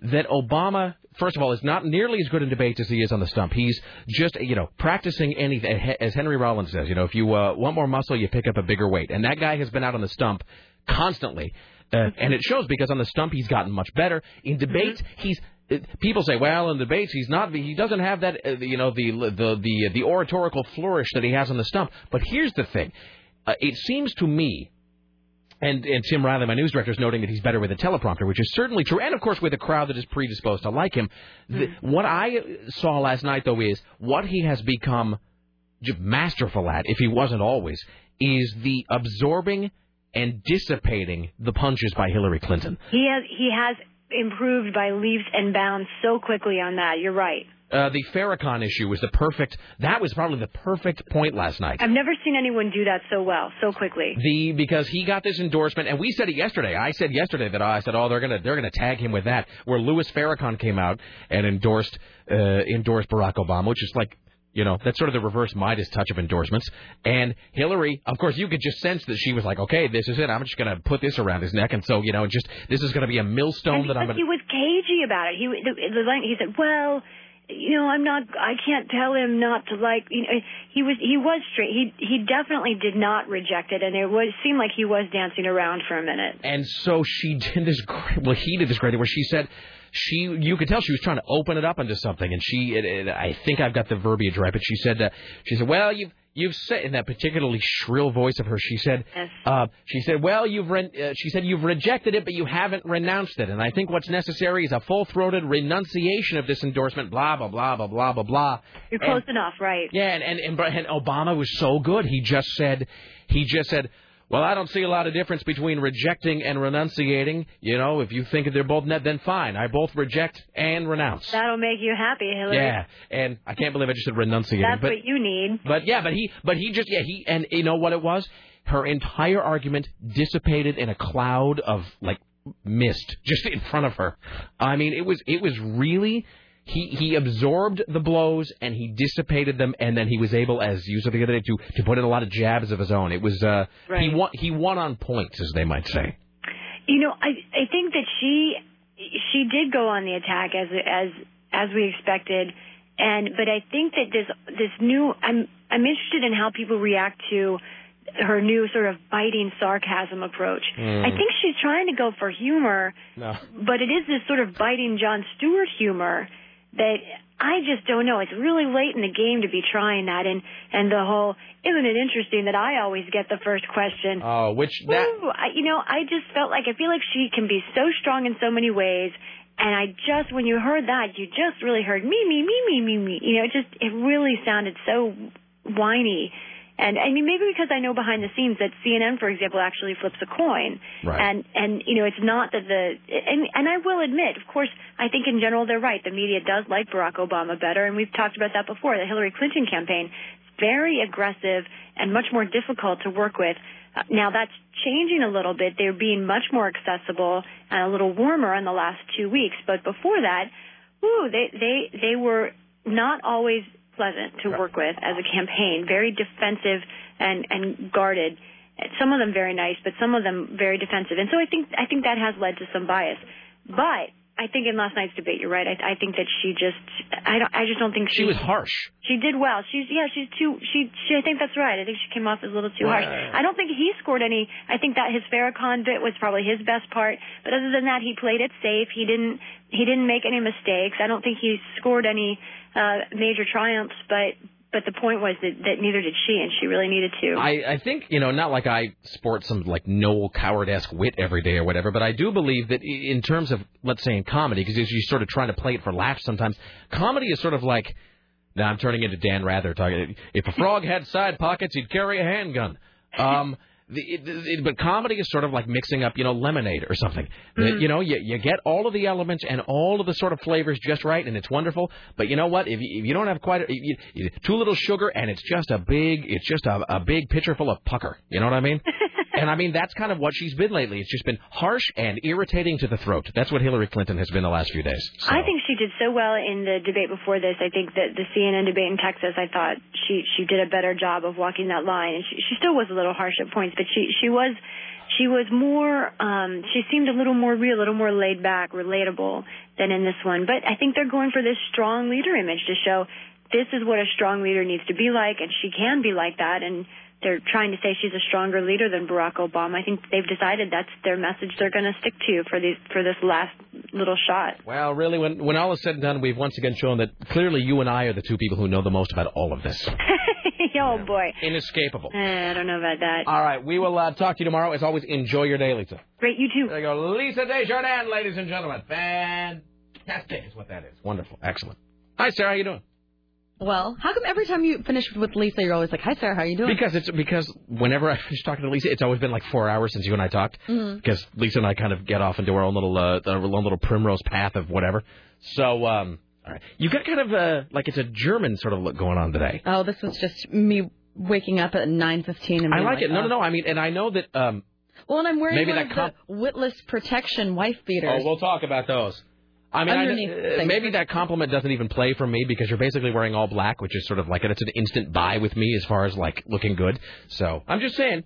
Speaker 4: that Obama, first of all, is not nearly as good in debates as he is on the stump. He's just, you know, practicing anything. As Henry Rollins says, you know, if you uh, want more muscle, you pick up a bigger weight. And that guy has been out on the stump constantly. Uh, and it shows because on the stump he's gotten much better. In debates, he's uh, people say, well, in debates he's not. He doesn't have that, uh, you know, the the the the oratorical flourish that he has on the stump. But here's the thing: uh, it seems to me and and Tim Riley, my news director, is noting that he's better with a teleprompter, which is certainly true, and of course with a crowd that is predisposed to like him. The, what I saw last night, though, is what he has become masterful at, if he wasn't always, is the absorbing and dissipating the punches by Hillary Clinton.
Speaker 10: He has he has improved by leaps and bounds so quickly on that. You're right.
Speaker 4: Uh, the Farrakhan issue was the perfect. That was probably the perfect point last night.
Speaker 10: I've never seen anyone do that so well, so quickly.
Speaker 4: The because he got this endorsement, and we said it yesterday. I said yesterday that I said, oh, they're gonna they're gonna tag him with that. Where Louis Farrakhan came out and endorsed uh, endorsed Barack Obama, which is like. You know, that's sort of the reverse Midas touch of endorsements. And Hillary, of course, you could just sense that she was like, okay, this is it. I'm just going to put this around his neck. And so, you know, just this is going to be a millstone that I'm going
Speaker 10: he was cagey about it. He the, the line he said, "Well, you know, I'm not. I can't tell him not to like." You know, he was he was straight. He he definitely did not reject it, and it was seemed like he was dancing around for a minute.
Speaker 4: And so she did this great, well, he did this great, where she said, she, you could tell she was trying to open it up into something, and she, it, it, I think I've got the verbiage right, but she said, uh, she said, well, you've, you've said in that particularly shrill voice of hers, she said, uh, she said, well, you've, re- uh, she said, you've rejected it, but you haven't renounced it, and I think what's necessary is a full-throated renunciation of this endorsement, blah, blah, blah, blah, blah, blah, blah.
Speaker 10: You're close enough, right?
Speaker 4: Yeah, and, and and and Obama was so good. He just said, he just said, well, I don't see a lot of difference between rejecting and renunciating. You know, if you think they're both net, then fine. I both reject and renounce.
Speaker 10: That'll make you happy, Hillary.
Speaker 4: Yeah, and I can't believe I just said renunciating.
Speaker 10: That's
Speaker 4: but
Speaker 10: what you need.
Speaker 4: but yeah, but he but he just yeah he and you know what it was? Her entire argument dissipated in a cloud of like mist just in front of her. I mean, it was it was really he he absorbed the blows and he dissipated them and then he was able as you said the other day to to put in a lot of jabs of his own. It was uh he won he won on points as they might say.
Speaker 10: You know, I I think that she she did go on the attack as as as we expected, and but I think that this this new I'm I'm interested in how people react to her new sort of biting sarcasm approach.
Speaker 11: Mm.
Speaker 10: I think she's trying to go for humor,
Speaker 4: No.
Speaker 10: but it is this sort of biting Jon Stewart humor that I just don't know. It's really late in the game to be trying that, and and the whole isn't it interesting that I always get the first question.
Speaker 4: Oh, which that
Speaker 10: Ooh, I, you know, I just felt like I feel like she can be so strong in so many ways, and I just when you heard that, you just really heard me, me, me, me, me, me. You know, it just it really sounded so whiny. And I mean, maybe because I know behind the scenes that CNN, for example, actually flips a coin,
Speaker 11: Right.
Speaker 10: and and you know, it's not that the and and I will admit, of course, I think in general they're right. The media does like Barack Obama better, and we've talked about that before. The Hillary Clinton campaign is very aggressive and much more difficult to work with. Uh, now that's changing a little bit. They're being much more accessible and a little warmer in the last two weeks. But before that, woo, they they they were not always pleasant to work with as a campaign. Very defensive and and guarded. Some of them very nice, but some of them very defensive. And so I think I think that has led to some bias. But I think in last night's debate, you're right. I, I think that she just, I don't, I just don't think she,
Speaker 4: She was harsh.
Speaker 10: She did well. She's yeah. She's too. She. She. I think that's right. I think she came off as a little too harsh. I don't think he scored any. I think that his Farrakhan bit was probably his best part. But other than that, he played it safe. He didn't. He didn't make any mistakes. I don't think he scored any uh major triumphs. But but the point was that that neither did she, and she really needed to.
Speaker 4: I, I think, you know, not like I sport some like Noel Coward-esque wit every day or whatever, but I do believe that in terms of, let's say in comedy, because you're sort of trying to play it for laughs sometimes, comedy is sort of like, now I'm turning into Dan Rather talking, if a frog had side pockets, he'd carry a handgun. Um, (laughs) the, it, it, but comedy is sort of like mixing up, you know, lemonade or something.
Speaker 11: Mhm.
Speaker 4: You know, you, you get all of the elements and all of the sort of flavors just right, and it's wonderful. But you know what? If you, if you don't have quite a, you, you, too little sugar, and it's just a big, it's just a, a big pitcher full of pucker. You know what I mean? (laughs) and I mean that's kind of what she's been lately. It's just been harsh and irritating to the throat. That's what Hillary Clinton has been the last few days.
Speaker 10: I think she did so well in the debate before this. I think that the CNN debate in Texas, I thought she she did a better job of walking that line. And she she still was a little harsh at points, but she she was she was more um she seemed a little more real, a little more laid back, relatable than in this one. But I think they're going for this strong leader image to show this is what a strong leader needs to be like and she can be like that and they're trying to say she's a stronger leader than Barack Obama. I think they've decided that's their message they're going to stick to for these for this last little shot.
Speaker 4: Well, really, when when all is said and done, we've once again shown that clearly you and I are the two people who know the most about all of this. (laughs)
Speaker 10: oh boy.
Speaker 4: Inescapable.
Speaker 10: Eh, I don't know about that.
Speaker 4: All right, we will uh, talk to you tomorrow. As always, enjoy your day, Lisa.
Speaker 10: Great, you too.
Speaker 4: There you go, Lisa Desjardins, ladies and gentlemen. Fantastic is what that is. Wonderful, excellent. Hi, Sarah. How you doing?
Speaker 6: Well, how come every time you finish with Lisa, you're always like, "Hi, Sarah, how are you doing?"
Speaker 4: Because it's because whenever I (laughs) finish talking to Lisa, it's always been like four hours since you and I talked.
Speaker 6: Mhm.
Speaker 4: Because Lisa and I kind of get off into our own little uh, our own little primrose path of whatever. So, um, all right, you got kind of uh, like it's a German sort of look going on today.
Speaker 6: Oh, this was just me waking up at 9:15 and
Speaker 4: I
Speaker 6: being
Speaker 4: like it. No,
Speaker 6: oh.
Speaker 4: no, no. I mean, and I know that. um
Speaker 6: Well, and I'm wearing
Speaker 4: Maybe
Speaker 6: one
Speaker 4: that
Speaker 6: of
Speaker 4: comp-
Speaker 6: the witless protection wife beaters.
Speaker 4: Oh, we'll talk about those. I mean, I, uh, maybe that compliment doesn't even play for me because you're basically wearing all black, which is sort of like it's an instant buy with me as far as like looking good. So I'm just saying.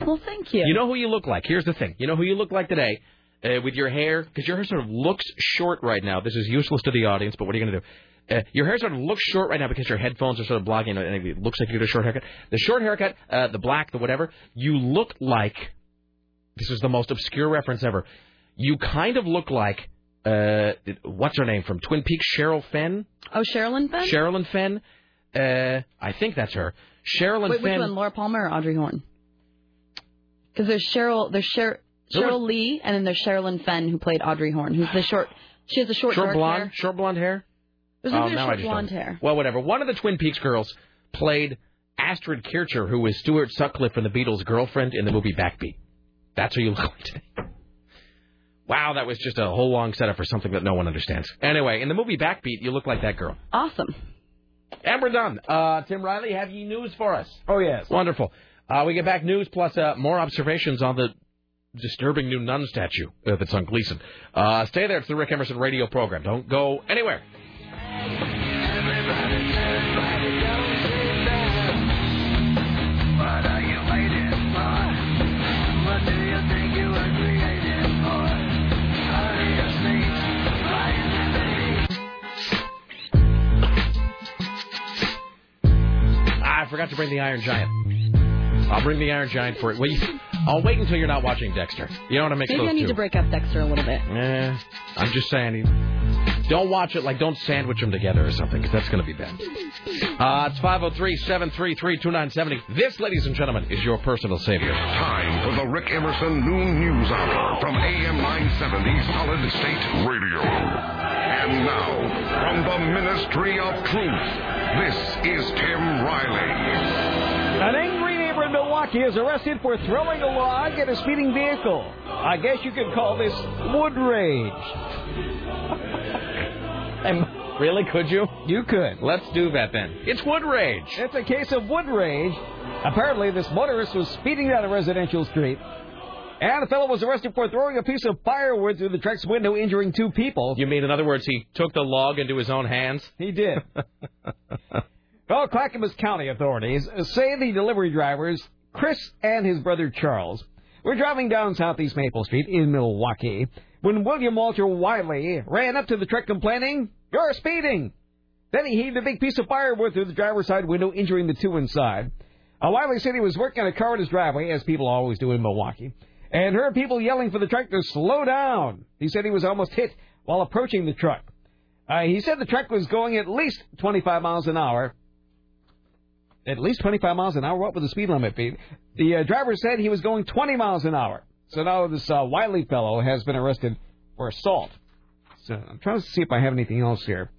Speaker 6: Well, thank you.
Speaker 4: You know who you look like. Here's the thing. You know who you look like today uh, with your hair because your hair sort of looks short right now. This is useless to the audience, but what are you going to do? Uh, your hair sort of looks short right now because your headphones are sort of blocking it, and it looks like you get a short haircut. The short haircut, uh, the black, the whatever, you look like. This is the most obscure reference ever. You kind of look like. Uh, what's her name from Twin Peaks? Cheryl Fenn.
Speaker 6: Oh, Sherilyn Fenn.
Speaker 4: Sherilyn Fenn. Uh, I think that's her. Sherilyn
Speaker 6: Wait, which
Speaker 4: Fenn.
Speaker 6: one, Laura Palmer or Audrey Horne? Because there's Cheryl, there's Cher,
Speaker 4: There was-
Speaker 6: Sheryl Lee, and then there's Sherilyn Fenn who played Audrey Horne, who's the short. She has the short,
Speaker 4: short blonde,
Speaker 6: hair.
Speaker 4: short blonde hair.
Speaker 6: There's
Speaker 4: Oh, I
Speaker 6: short
Speaker 4: just
Speaker 6: blonde
Speaker 4: don't-
Speaker 6: hair.
Speaker 4: Well, whatever. One of the Twin Peaks girls played Astrid Kircher, who was Stuart Sutcliffe from the Beatles' girlfriend in the movie Backbeat. That's who you look like today. Wow, that was just a whole long setup for something that no one understands. Anyway, in the movie Backbeat, you look like that girl.
Speaker 6: Awesome.
Speaker 4: And we're done. Uh, Tim Riley, have you news for us?
Speaker 5: Oh, yes.
Speaker 4: Wonderful. Uh, we get back news plus uh, more observations on the disturbing new nun statue uh, that's on Glisan. Uh, stay there. It's the Rick Emerson radio program. Don't go anywhere. I forgot to bring the Iron Giant. I'll bring the Iron Giant for it. Well, you, I'll wait until you're not watching Dexter. You don't want to mix
Speaker 6: Maybe I need
Speaker 4: two.
Speaker 6: to break up Dexter a little bit.
Speaker 4: Eh, I'm just saying. You- Don't watch it like don't sandwich them together or something, because that's going to be bad. Uh, it's 503-733-2970. This, ladies and gentlemen, is your personal savior.
Speaker 11: Time for the Rick Emerson Noon News Hour from AM 970 Solid State Radio. And now, from the Ministry of Truth, this is Tim Riley.
Speaker 5: An angry neighbor in Milwaukie is arrested for throwing a log at a speeding vehicle. I guess you could call this wood rage. (laughs)
Speaker 4: and really, could you?
Speaker 5: You could.
Speaker 4: Let's do that then. It's wood rage.
Speaker 5: It's a case of wood rage. Apparently, this motorist was speeding down a residential street. And the fellow was arrested for throwing a piece of firewood through the truck's window, injuring two people.
Speaker 4: You mean, in other words, he took the log into his own hands?
Speaker 5: He did. (laughs) Well, Clackamas County authorities say the delivery drivers, Chris and his brother Charles, were driving down Southeast Maple Street in Milwaukie when William Walter Wiley ran up to the truck complaining, You're speeding! Then he heaved a big piece of firewood through the driver's side window, injuring the two inside. Uh, Wiley said he was working on a car in his driveway, as people always do in Milwaukie, and heard people yelling for the truck to slow down. He said he was almost hit while approaching the truck. Uh, he said the truck was going at least 25 miles an hour. At least 25 miles an hour? What would the speed limit be? The uh, driver said he was going 20 miles an hour. So now this uh, Wiley fellow has been arrested for assault. So I'm trying to see if I have anything else here.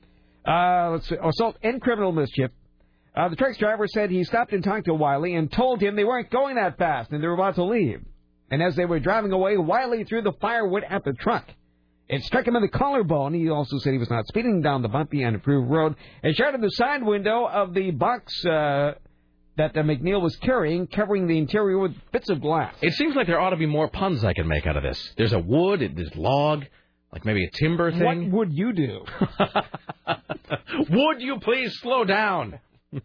Speaker 5: Uh, let's see. Assault and criminal mischief. Uh, the truck's driver said he stopped and talked to Wiley and told him they weren't going that fast and they were about to leave. And as they were driving away, Wiley threw the firewood at the truck. It struck him in the collarbone. He also said he was not speeding down the bumpy and approved road and shattered the side window of the box uh, that uh, McNeil was carrying, covering the interior with bits of glass.
Speaker 4: It seems like there ought to be more puns I can make out of this. There's a wood, there's log, like maybe a timber thing.
Speaker 5: What would you do? (laughs)
Speaker 4: would you please slow down? (laughs)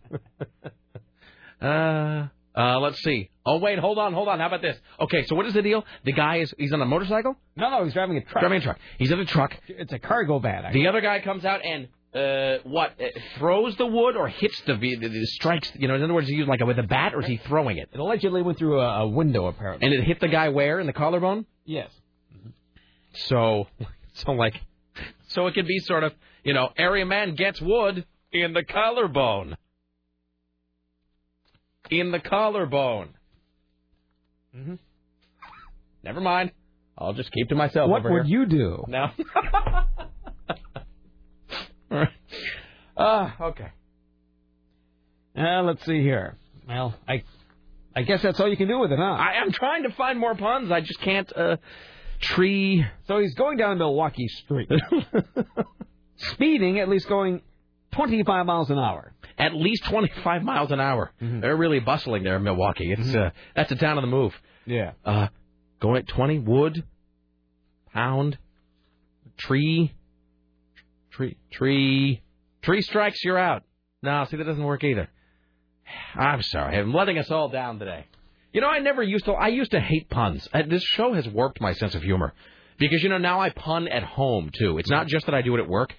Speaker 4: uh, uh, let's see. Oh wait, hold on, hold on. How about this? Okay, so what is the deal? The guy is he's on a motorcycle?
Speaker 5: No, no, he's driving a truck.
Speaker 4: Driving a truck. He's in a truck.
Speaker 5: It's a cargo van. I
Speaker 4: The
Speaker 5: guess.
Speaker 4: other guy comes out and uh, what uh, throws the wood or hits the, the, the strikes? You know, in other words, he using like a, with a bat or is he throwing it?
Speaker 5: It allegedly went through a, a window, apparently.
Speaker 4: And it hit the guy where in the collarbone?
Speaker 5: Yes.
Speaker 4: So, (laughs) so like, so it could be sort of, you know, area man gets wood in the collarbone. In the collarbone.
Speaker 5: Mhm.
Speaker 4: Never mind. I'll just keep to myself.
Speaker 5: What would
Speaker 4: here.
Speaker 5: you do?
Speaker 4: No. (laughs) All right. (laughs) Ah, okay.
Speaker 5: Uh, let's see here. Well, I, I guess that's all you can do with it, huh?
Speaker 4: I am trying to find more puns. I just can't. Uh, tree.
Speaker 5: So he's going down Milwaukie Street, (laughs) speeding, at least going 25 miles an hour.
Speaker 4: At least 25 miles an hour. They're really bustling there in Milwaukie. It's uh, that's a town on the move.
Speaker 5: Yeah.
Speaker 4: Uh, going at 20 wood, pound, tree, tree, tree, tree strikes. You're out. No, see that doesn't work either. I'm sorry. I'm letting us all down today. You know, I never used to. I used to hate puns. Uh, This show has warped my sense of humor because you know now I pun at home too. It's not just that I do it at work.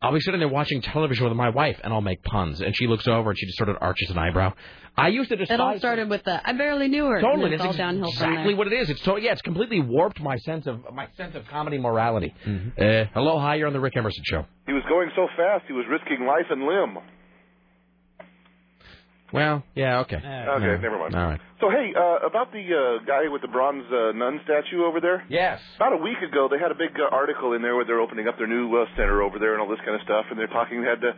Speaker 4: I'll be sitting there watching television with my wife, and I'll make puns, and she looks over and she just sort of arches an eyebrow. I used to despise.
Speaker 6: It all started with the I barely knew her.
Speaker 4: Totally,
Speaker 6: and it's all
Speaker 4: that's
Speaker 6: downhill from
Speaker 4: exactly
Speaker 6: there.
Speaker 4: what it is. It's totally yeah, it's completely warped my sense of my sense of comedy morality.
Speaker 5: Mm-hmm.
Speaker 4: Uh, hello, hi, you're on the Rick Emerson show.
Speaker 12: He was going so fast, he was risking life and limb.
Speaker 4: Well, yeah, okay.
Speaker 12: Okay, never mind.
Speaker 4: All right.
Speaker 12: So hey, uh, about the uh, guy with the bronze uh, nun statue over there.
Speaker 4: Yes.
Speaker 12: About a week ago, they had a big uh, article in there where they're opening up their new uh, center over there and all this kind of stuff, and they're talking. They had to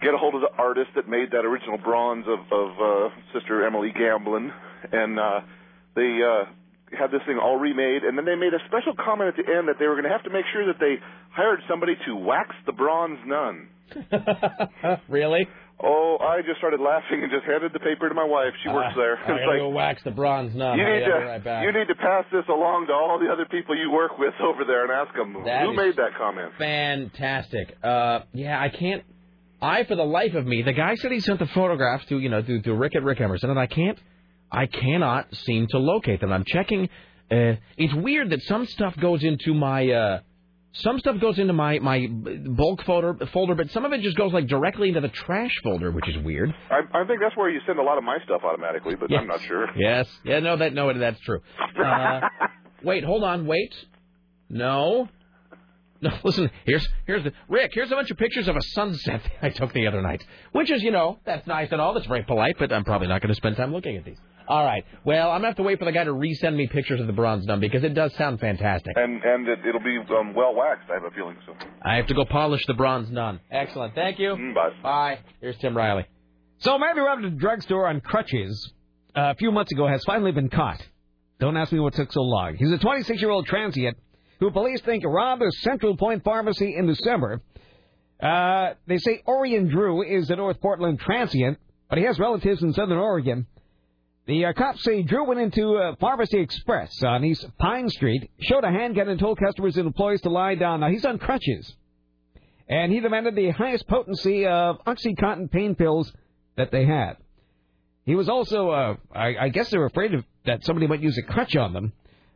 Speaker 12: get a hold of the artist that made that original bronze of of uh, Sister Emilie Gamelin, and uh, they uh, had this thing all remade. And then they made a special comment at the end that they were going to have to make sure that they hired somebody to wax the bronze nun. (laughs)
Speaker 4: really?
Speaker 12: Oh, I just started laughing and just handed the paper to my wife. She works there.
Speaker 4: Uh, I (laughs) gotta
Speaker 12: like,
Speaker 4: go wax the bronze nun.
Speaker 12: you need to
Speaker 4: right back.
Speaker 12: you need to pass this along to all the other people you work with over there and ask them
Speaker 4: That
Speaker 12: who made that comment.
Speaker 4: Fantastic. Uh, yeah, I can't. I, for the life of me, the guy said he sent the photographs to you know to, to Rick at Rick Emerson, and I can't. I cannot seem to locate them. I'm checking. Uh, it's weird that some stuff goes into my. Some stuff goes into my my bulk folder folder, but some of it just goes like directly into the trash folder, which is weird.
Speaker 12: I, I think that's where you send a lot of my stuff automatically, but I'm not sure.
Speaker 4: Yes. Yeah. No. That. No. That's true. Uh, (laughs) wait. Hold on. Wait. No. No. (laughs) Listen. Here's here's the Rick. Here's a bunch of pictures of a sunset (laughs) I took the other night, which is you know that's nice and all. That's very polite, but I'm probably not going to spend time looking at these. All right. Well, I'm gonna have to wait for the guy to resend me pictures of the bronze nun because it does sound fantastic.
Speaker 12: And and it, it'll be um, well waxed. I have a feeling so.
Speaker 4: I have to go polish the bronze nun. Excellent. Thank you.
Speaker 12: bye.
Speaker 4: Bye. Here's Tim Riley.
Speaker 5: So, a man who robbed a drugstore on crutches uh, a few months ago has finally been caught. Don't ask me what took so long. He's a 26 year old transient who police think robbed a Central Point pharmacy in December. Uh, they say Orion Drew is a North Portland transient, but he has relatives in Southern Oregon. The uh, cops say Drew went into uh, Pharmacy Express on East Pine Street, showed a handgun, and told customers and employees to lie down. Now, he's on crutches. And he demanded the highest potency of Oxycontin pain pills that they had. He was also, uh, I, I guess they were afraid of, that somebody might use a crutch on them.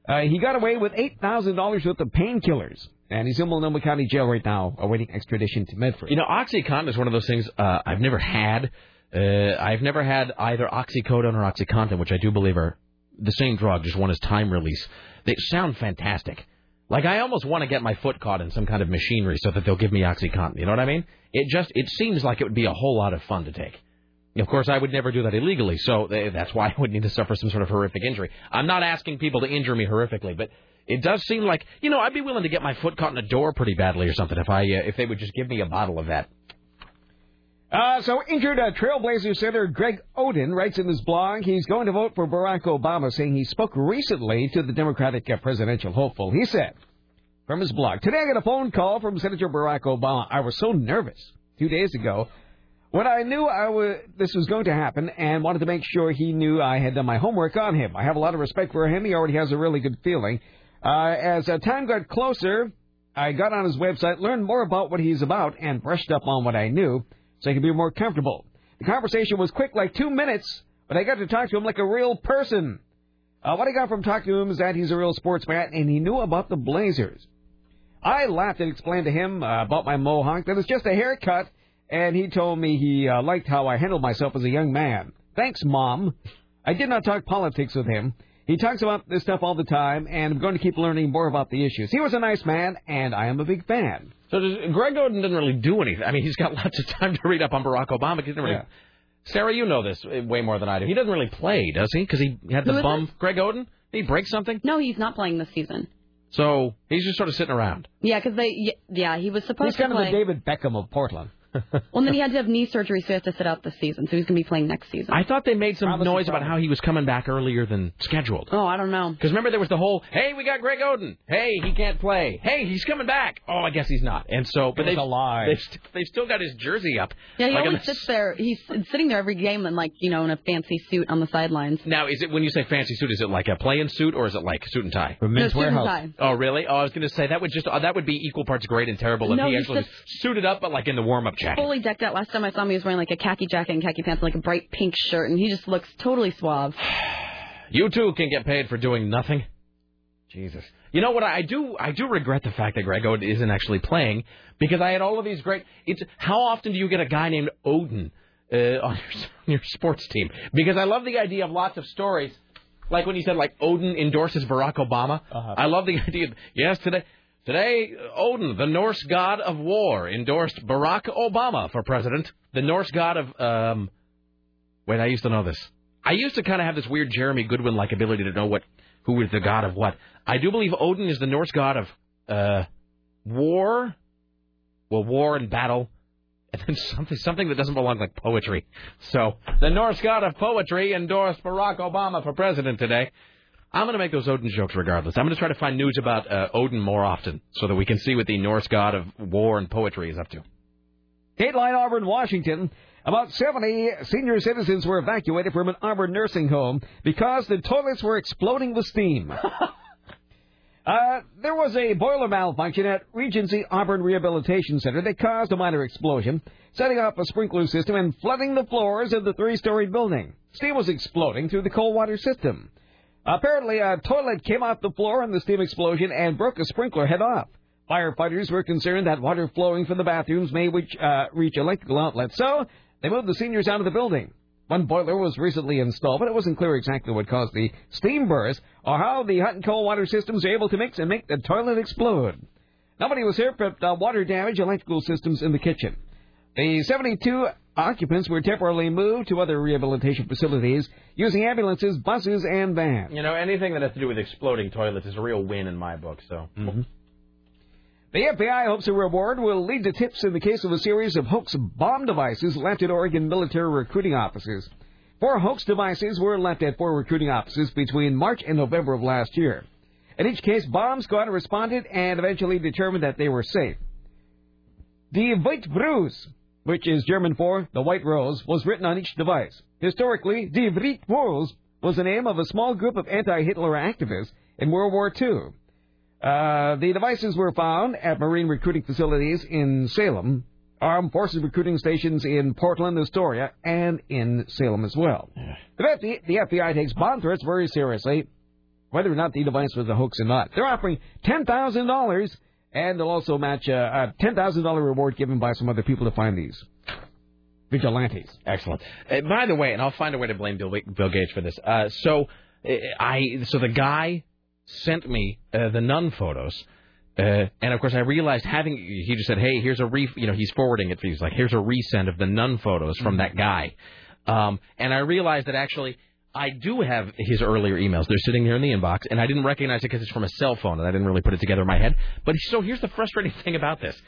Speaker 5: Uh, he got away with $8,000 worth of painkillers. And he's in Multnomah County Jail right now, awaiting extradition to Medford.
Speaker 4: You know, OxyContin is one of those things uh, I've never had. Uh, I've never had either oxycodone or OxyContin, which I do believe are the same drug, just one is time release. They sound fantastic. Like I almost want to get my foot caught in some kind of machinery so that they'll give me OxyContin. You know what I mean? It just it seems like it would be a whole lot of fun to take. Of course, I would never do that illegally, so eh, that's why (laughs) I would need to suffer some sort of horrific injury. I'm not asking people to injure me horrifically, but it does seem like you know I'd be willing to get my foot caught in a door pretty badly or something if I uh, if they would just give me a bottle of that.
Speaker 5: Uh, so injured uh, Trailblazer center Greg Oden writes in his blog he's going to vote for Barack Obama, saying he spoke recently to the Democratic uh, presidential hopeful. He said from his blog, "Today I got a phone call from Senator Barack Obama. I was so nervous two days ago when I knew I was, this was going to happen and wanted to make sure he knew I had done my homework on him. I have a lot of respect for him. He already has a really good feeling. Uh, as uh, time got closer, I got on his website, learned more about what he's about, and brushed up on what I knew." So I could be more comfortable. The conversation was quick, like two minutes, but I got to talk to him like a real person. Uh, what I got from talking to him is that he's a real sports fan and he knew about the Blazers. I laughed and explained to him uh, about my mohawk that it's just a haircut, and he told me he uh, liked how I handled myself as a young man. Thanks, Mom. I did not talk politics with him. He talks about this stuff all the time, and I'm going to keep learning more about the issues. He was a nice man, and I am a big fan.
Speaker 4: So does, Greg Oden doesn't really do anything. I mean, he's got (laughs) lots of time to read up on Barack Obama. He doesn't really.
Speaker 5: Yeah.
Speaker 4: Sarah, you know this eh, way more than I do. He doesn't really play, does he? Because he had the
Speaker 6: is
Speaker 4: bum. Greg Oden. Did he break something?
Speaker 6: No, he's not playing this season.
Speaker 4: So he's just sort of sitting around.
Speaker 6: Yeah, because they. Yeah, he was supposed
Speaker 5: He's kind
Speaker 6: to
Speaker 5: of the David Beckham of Portland. (laughs)
Speaker 6: Well, then he had to have knee surgery, so he has to sit out the season. So he's going to be playing next season.
Speaker 4: I thought they made some
Speaker 5: Promise
Speaker 4: noise
Speaker 5: is
Speaker 4: about how he was coming back earlier than scheduled.
Speaker 6: Oh, I don't know.
Speaker 4: Because remember, there was the whole, "Hey, we got Greg Oden. Hey, he can't play. Hey, he's coming back. Oh, I guess he's not." And so, but
Speaker 5: It was
Speaker 4: they
Speaker 5: a lie.
Speaker 4: They've, st- they've still got his jersey up.
Speaker 6: Yeah, he
Speaker 4: Like on
Speaker 6: always
Speaker 4: the-
Speaker 6: sits there. He's sitting there every game in like you know in a fancy suit on the sidelines.
Speaker 4: Now, is it when you say fancy suit? Is it like a play-in suit or is it like suit and tie?
Speaker 5: From
Speaker 6: No,
Speaker 5: Men's
Speaker 6: suit and
Speaker 5: Warehouse.
Speaker 6: tie.
Speaker 4: Oh, really? Oh, I was going to say that would just uh, that would be equal parts great and terrible if
Speaker 6: No,
Speaker 4: he
Speaker 6: he
Speaker 4: actually
Speaker 6: sits-
Speaker 4: was suited up, but like in the warm-up jacket.
Speaker 6: Fully decked out. Last time I saw him, he was wearing like a khaki jacket and khaki pants, and like a bright pink shirt, and he just looks totally suave. (sighs)
Speaker 4: You too can get paid for doing nothing. Jesus. You know what? I do. I do regret the fact that Greg Oden isn't actually playing because I had all of these great. It's how often do you get a guy named Odin uh, on, your, (laughs) on your sports team? Because I love the idea of lots of stories, like when you said like Odin endorses Barack Obama.
Speaker 5: Uh-huh.
Speaker 4: I love the (laughs) idea. Of, yes, today. Today, Odin, the Norse god of war, endorsed Barack Obama for president. The Norse god of um, Wait, I used to know this. I used to kind of have this weird Jeremy Goodwin like ability to know what who is the god of what. I do believe Odin is the Norse god of uh war, well, war and battle, (laughs) and then something something that doesn't belong like poetry. So the Norse god of poetry endorsed Barack Obama for president today. I'm going to make those Odin jokes regardless. I'm going to try to find news about uh, Odin more often so that we can see what the Norse god of war and poetry is up to.
Speaker 5: Dateline Auburn, Washington. About 70 senior citizens were evacuated from an Auburn nursing home because the toilets were exploding with steam. (laughs) Uh, there was a boiler malfunction at Regency Auburn Rehabilitation Center that caused a minor explosion, setting off a sprinkler system and flooding the floors of the three-story building. Steam was exploding through the cold water system. Apparently, a toilet came off the floor in the steam explosion and broke a sprinkler head off. Firefighters were concerned that water flowing from the bathrooms may reach, uh, reach electrical outlets, so they moved the seniors out of the building. One boiler was recently installed, but it wasn't clear exactly what caused the steam burst or how the hot and cold water systems are able to mix and make the toilet explode. Nobody was hurt, but uh, water damage electrical systems in the kitchen. The 72 occupants were temporarily moved to other rehabilitation facilities using ambulances, buses, and vans.
Speaker 4: You know, anything that has to do with exploding toilets is a real win in my book. So. Mm-hmm.
Speaker 5: The FBI hopes a reward will lead to tips in the case of a series of hoax bomb devices left at Oregon military recruiting offices. Four hoax devices were left at four recruiting offices between March and November of last year. In each case, bomb squad responded and eventually determined that they were safe. Die Weiße Rose, which is German for the White Rose, was written on each device. Historically, Die Weiße Rose was the name of a small group of anti-Hitler activists in World War II. Uh, the devices were found at Marine recruiting facilities in Salem, armed forces recruiting stations in Portland, Astoria, and in Salem as well. The FBI, the FBI takes bomb threats very seriously, whether or not the device was a hoax or not. They're offering $10,000, and they'll also match a, a $10,000 reward given by some other people to find these vigilantes.
Speaker 4: Excellent. Uh, by the way, and I'll find a way to blame Bill, Bill Gates for this. Uh, so uh, I so the guy sent me uh, the nun photos. Uh, and of course, I realized having he just said, "Hey, here's a re," you know, he's forwarding it. For he's like, "Here's a resend of the nun photos from that guy," um, and I realized that actually I do have his earlier emails. They're sitting here in the inbox, and I didn't recognize it because it's from a cell phone, and I didn't really put it together in my head. But so here's the frustrating (laughs) thing about this.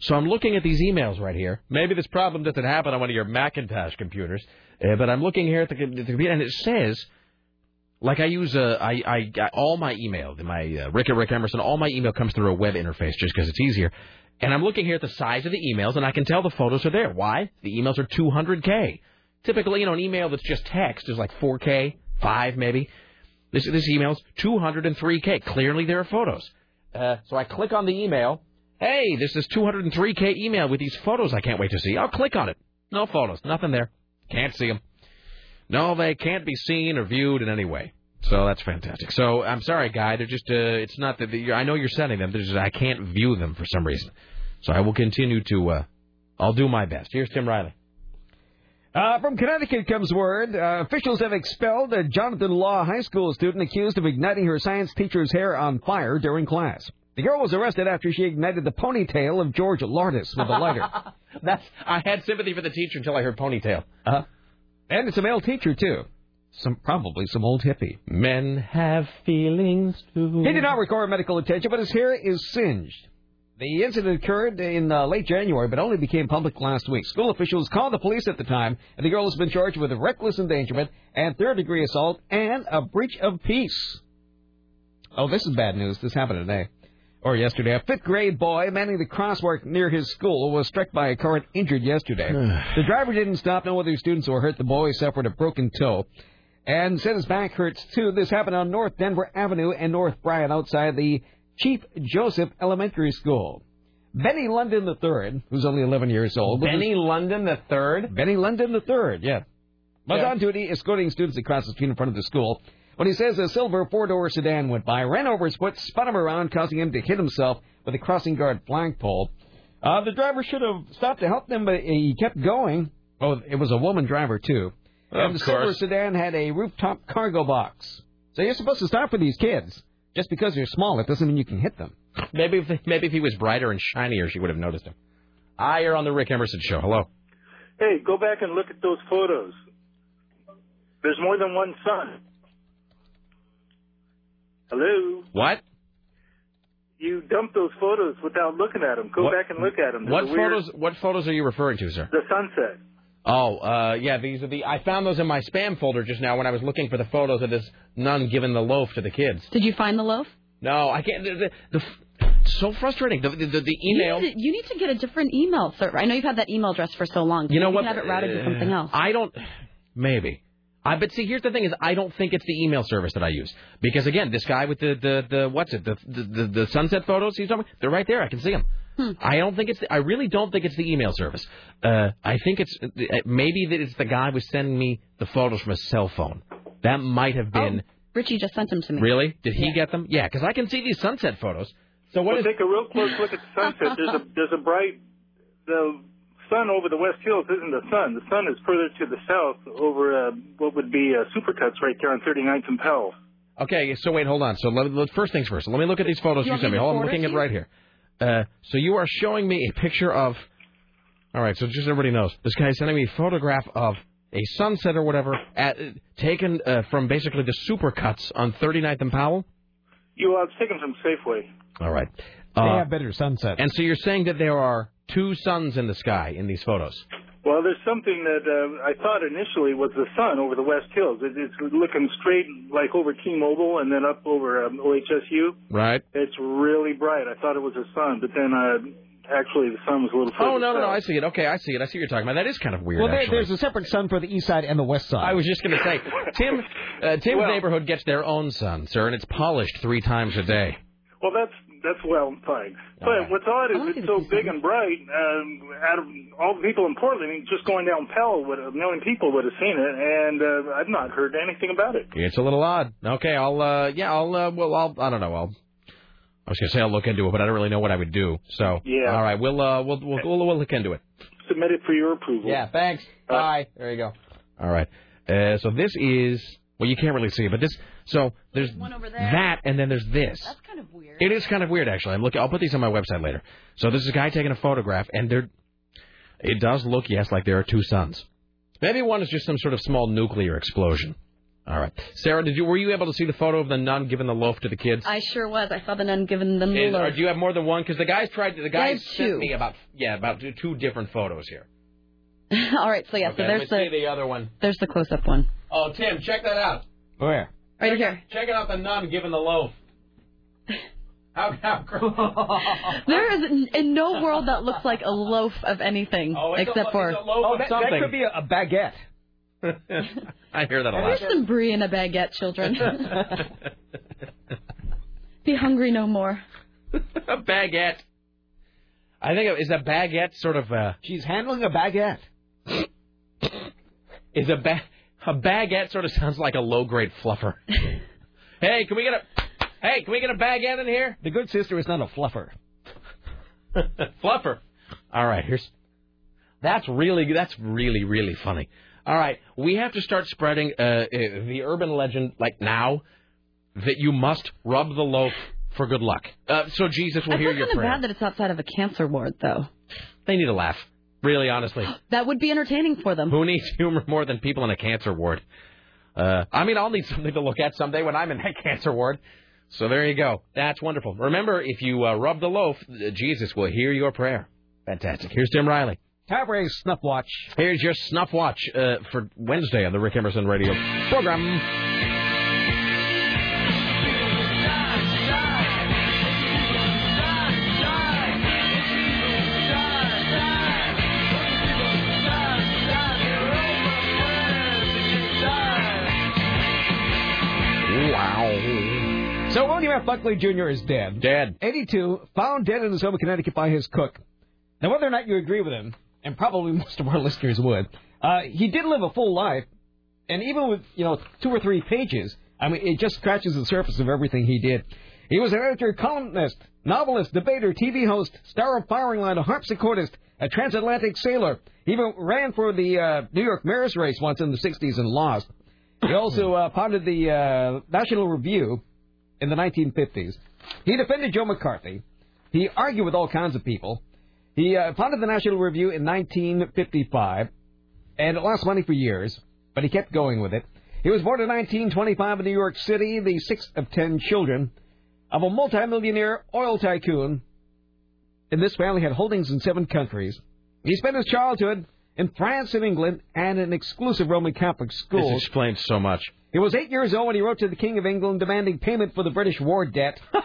Speaker 4: So I'm looking at these emails right here. Maybe this problem doesn't happen on one of your Macintosh computers, uh, but I'm looking here at the, the computer, and it says, like I use, uh, I, I all my email, my uh, Rick at Rick Emerson, all my email comes through a web interface just because it's easier. And I'm looking here at the size of the emails, and I can tell the photos are there. Why? The emails are 200k. Typically, you know, an email that's just text is like 4k, five maybe. This this email's 203k. Clearly, there are photos. Uh, so I click on the email. Hey, this is 203k email with these photos. I can't wait to see. I'll click on it. No photos. Nothing there. Can't see them. No, they can't be seen or viewed in any way. So that's fantastic. So I'm sorry, guy. They're just. Uh, it's not that I know you're sending them. Just I can't view them for some reason. So I will continue to. Uh, I'll do my best. Here's Tim Riley.
Speaker 5: Uh, from Connecticut comes word. Uh, officials have expelled a Jonathan Law High School student accused of igniting her science teacher's hair on fire during class. The girl was arrested after she ignited the ponytail of George Lardis with a lighter. (laughs)
Speaker 4: That's. I had sympathy for the teacher until I heard ponytail.
Speaker 5: Uh-huh. And it's a male teacher, too. Some Probably some old hippie.
Speaker 4: Men have feelings too.
Speaker 5: He did not require medical attention, but his hair is singed. The incident occurred in uh, late January, but only became public last week. School officials called the police at the time, and the girl has been charged with reckless endangerment and third-degree assault and a breach of peace. Oh, this is bad news. This happened today. Or yesterday. A fifth grade boy manning the crosswalk near his school was struck by a car and injured yesterday. (sighs) the driver didn't stop. No other students were hurt. The boy suffered a broken toe and said his back hurts too. This happened on North Denver Avenue and North Bryan outside the Chief Joseph Elementary School. Benny London III, who's only 11 years old.
Speaker 4: Benny London III?
Speaker 5: Benny London III, yeah. Was
Speaker 4: Yeah.
Speaker 5: on duty escorting students across the street in front of the school when he says a silver four-door sedan went by, ran over his foot, spun him around, causing him to hit himself with a crossing guard flagpole. Uh, the driver should have stopped to help them, but he kept going. Oh, it was a woman driver, too.
Speaker 4: Of
Speaker 5: and the silver sedan had a rooftop cargo box. So you're supposed to stop for these kids. Just because you're small, it doesn't mean you can hit them.
Speaker 4: Maybe if maybe if he was brighter and shinier, she would have noticed him. Ah, you're on the Rick Emerson show. Hello.
Speaker 13: Hey, go back and look at those photos. There's more than one sun. Hello?
Speaker 4: What?
Speaker 13: You dumped those photos without looking at them. Go
Speaker 4: What-
Speaker 13: back and look at them.
Speaker 4: What photos? What photos are you referring to, sir?
Speaker 13: The sunset.
Speaker 4: Oh, uh, yeah, these are the. I found those in my spam folder just now when I was looking for the photos of this nun giving the loaf to the kids.
Speaker 6: Did you find the loaf?
Speaker 4: No, I can't. The, the, the, so frustrating. The, the, the, email.
Speaker 6: You need, to, you need to get a different email server. I know you've had that email address for so long.
Speaker 4: You know what?
Speaker 6: Have it routed to something else.
Speaker 4: I don't. Maybe. I but see, here's the thing: is I don't think it's the email service that I use because again, this guy with the the, the what's it the, the the the sunset photos he's talking, they're right there. I can see them.
Speaker 6: Hmm.
Speaker 4: I don't think it's. The, I really don't think it's the email service. Uh, I think it's uh, maybe that it's the guy was sending me the photos from a cell phone. That might have been.
Speaker 6: Richie just sent them to me.
Speaker 4: Really? Did he get them? Yeah, because I can see these sunset photos. So what
Speaker 13: well,
Speaker 4: is?
Speaker 13: take a real close look at the sunset. There's a (laughs) there's a bright the sun over the West Hills isn't the sun. The sun is further to the south over uh, what would be uh, Supercuts right there on 39th and Powell.
Speaker 4: Okay, so wait, hold on. So let, let, first things first. Let me look at these photos
Speaker 13: You
Speaker 4: you sent
Speaker 13: me
Speaker 4: me. Hold on, I'm looking at
Speaker 13: to
Speaker 4: right here. Uh, so you are showing me a picture of. All right, so just everybody knows, this guy is sending me a photograph of a sunset or whatever at, taken uh, from basically the supercuts on 39th and Powell.
Speaker 13: You uh, it's taken from Safeway.
Speaker 4: All right.
Speaker 5: They
Speaker 4: Uh,
Speaker 5: have better sunsets.
Speaker 4: and so you're saying that there are two suns in the sky in these photos.
Speaker 13: Well, there's something that uh, I thought initially was the sun over the West Hills. It, it's looking straight like over T-Mobile and then up over um, OHSU.
Speaker 4: Right.
Speaker 13: It's really bright. I thought it was the sun, but then uh, actually the sun was a little further
Speaker 4: Oh no no no! I see it. Okay, I see it. I see what you're talking about. That is kind of weird.
Speaker 5: well, there,
Speaker 4: actually.
Speaker 5: there's a separate sun for the east side and the west side.
Speaker 4: I was just going to say, Tim, uh, Tim's
Speaker 13: Well-
Speaker 4: neighborhood gets their own sun, sir, and it's polished three times a day.
Speaker 13: Well, that's that's well fine. But what's odd is it's so big and bright. Um, out of all the people in Portland, just going down Powell, would a million people would have seen it, and uh, I've not heard anything about it.
Speaker 4: It's a little odd. Okay, I'll uh yeah, I'll uh well I'll I don't know, I'll I was gonna say I'll look into it, but I don't really know what I would do. So
Speaker 13: Yeah.
Speaker 4: all right, we'll uh we'll we'll we'll, we'll look into it.
Speaker 13: Submit it for your approval.
Speaker 4: Yeah, thanks. Bye. There you go. All right. Uh, so this is well, you can't really see it, but this. So there's that, and then there's this. That's
Speaker 6: kind of weird.
Speaker 4: It is kind of weird, actually. I'm looking. I'll put these on my website later. So this is a guy taking a photograph, and there. It does look, yes, like there are two suns. Maybe one is just some sort of small nuclear explosion. All right, Sarah, did you were you able to see the photo of the nun giving the loaf to the kids?
Speaker 6: I sure was. I saw the nun giving them the
Speaker 4: Is- or uh,
Speaker 6: loaf.
Speaker 4: do you have more than one? Because the guys tried. To, the guys sent
Speaker 6: two.
Speaker 4: me about yeah about two, two different photos here. (laughs)
Speaker 6: All right, so yeah,
Speaker 4: okay,
Speaker 6: so
Speaker 4: let me
Speaker 6: there's
Speaker 4: see
Speaker 6: the
Speaker 4: the other one.
Speaker 6: there's the close-up one.
Speaker 4: Oh, Tim, check that out.
Speaker 5: Where?
Speaker 6: Right here.
Speaker 4: Check out the nun giving the loaf. (laughs) How, how great. (laughs)
Speaker 6: There is in, in no world that looks like a loaf of anything
Speaker 4: Oh, it's a
Speaker 6: except
Speaker 4: lo-
Speaker 6: for.
Speaker 4: it's a loaf
Speaker 5: Oh,
Speaker 4: of
Speaker 5: that,
Speaker 4: something.
Speaker 5: that could be a, a baguette. (laughs)
Speaker 4: I hear that a lot.
Speaker 6: There's some brie in a baguette, children. Be hungry no more.
Speaker 4: a baguette. I think is a baguette sort of a.
Speaker 5: She's handling a baguette.
Speaker 4: Is a ba- a baguette sort of (laughs) sounds like a low grade fluffer. hey, can we get a Hey, can we get a baguette in here?
Speaker 5: The good sister is not a fluffer. (laughs)
Speaker 4: fluffer. All right, here's. That's really that's really really funny. All right, we have to start spreading uh, uh, the urban legend like now that you must rub the loaf for good luck. Uh, so Jesus will
Speaker 6: I
Speaker 4: hear
Speaker 6: feel
Speaker 4: your
Speaker 6: kind of bad that it's outside of a cancer ward, though.
Speaker 4: They need a laugh. Really, honestly. (gasps)
Speaker 6: That would be entertaining for them.
Speaker 4: Who needs humor more than people in a cancer ward? Uh, I mean, I'll need something to look at someday when I'm in that (laughs) cancer ward. So there you go. That's wonderful. Remember, if you uh, rub the loaf, uh, Jesus will hear your prayer. Fantastic. Here's Tim Riley.
Speaker 5: Cabaret Snuff Watch.
Speaker 4: Here's your snuff watch uh, for Wednesday on the Rick Emerson Radio program.
Speaker 5: William F. Buckley Jr. is dead.
Speaker 4: Dead.
Speaker 5: 82, found dead in his home in Connecticut by his cook. Now, whether or not you agree with him, and probably (laughs) most of our listeners would, uh, he did live a full life, and even with you know two or three pages, I mean, it just scratches the surface of everything he did. He was an editor, columnist, novelist, debater, TV host, star of Firing Line, a harpsichordist, a transatlantic sailor. He even ran for the uh, New York mayor's race once in the 60s and lost. He also uh, founded the uh, National Review in the 1950s. He defended Joe McCarthy. He argued with all kinds of people. He uh, founded the National Review in 1955, and it lost money for years, but he kept going with it. He was born in 1925 in New York City, the sixth of ten children of a multimillionaire oil tycoon. And this family had holdings in seven countries. He spent his childhood in France and England and an exclusive Roman Catholic school.
Speaker 4: This explains so much.
Speaker 5: He was eight years old when he wrote to the King of England demanding payment for the British war debt. (laughs)
Speaker 4: Come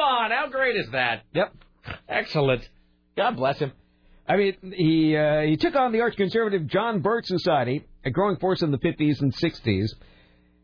Speaker 4: on, how great is that?
Speaker 5: Yep.
Speaker 4: Excellent. God bless him.
Speaker 5: I mean, he uh, he took on the arch conservative John Birch Society, a growing force in the 50s and 60s,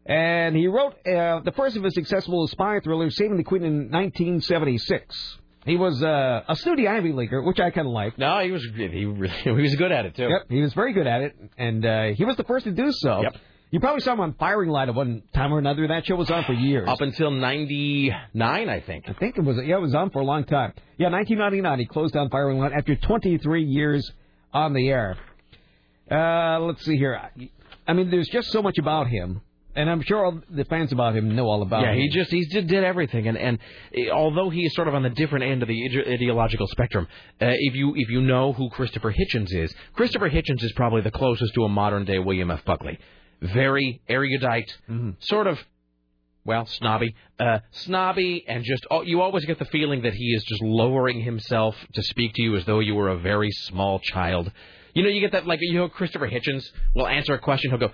Speaker 5: and he wrote uh, the first of his successful spy thrillers, Saving the Queen, in 1976. He was uh, a snooty Ivy Leaguer, which I kind of like.
Speaker 4: No, he was he really, (laughs) he was good at it too.
Speaker 5: Yep, he was very good at it, and uh, he was the first to do so.
Speaker 4: Yep.
Speaker 5: You probably saw him on Firing Line at one time or another. That show was on for years.
Speaker 4: Up until '99, I think.
Speaker 5: I think it was yeah, it was on for a long time. Yeah, 1999. He closed down Firing Line after 23 years on the air. Uh, let's see here. I mean, there's just so much about him, and I'm sure all the fans about him know all about
Speaker 4: Yeah,
Speaker 5: him.
Speaker 4: he just he just did everything, and and eh, although he is sort of on the different end of the ide- ideological spectrum, uh, if you if you know who Christopher Hitchens is, Christopher Hitchens is probably the closest to a modern day William F. Buckley. Very erudite, sort of. Well, snobby, uh, snobby, and just oh, you always get the feeling that he is just lowering himself to speak to you as though you were a very small child. You know, you get that like you know Christopher Hitchens will answer a question, he'll go,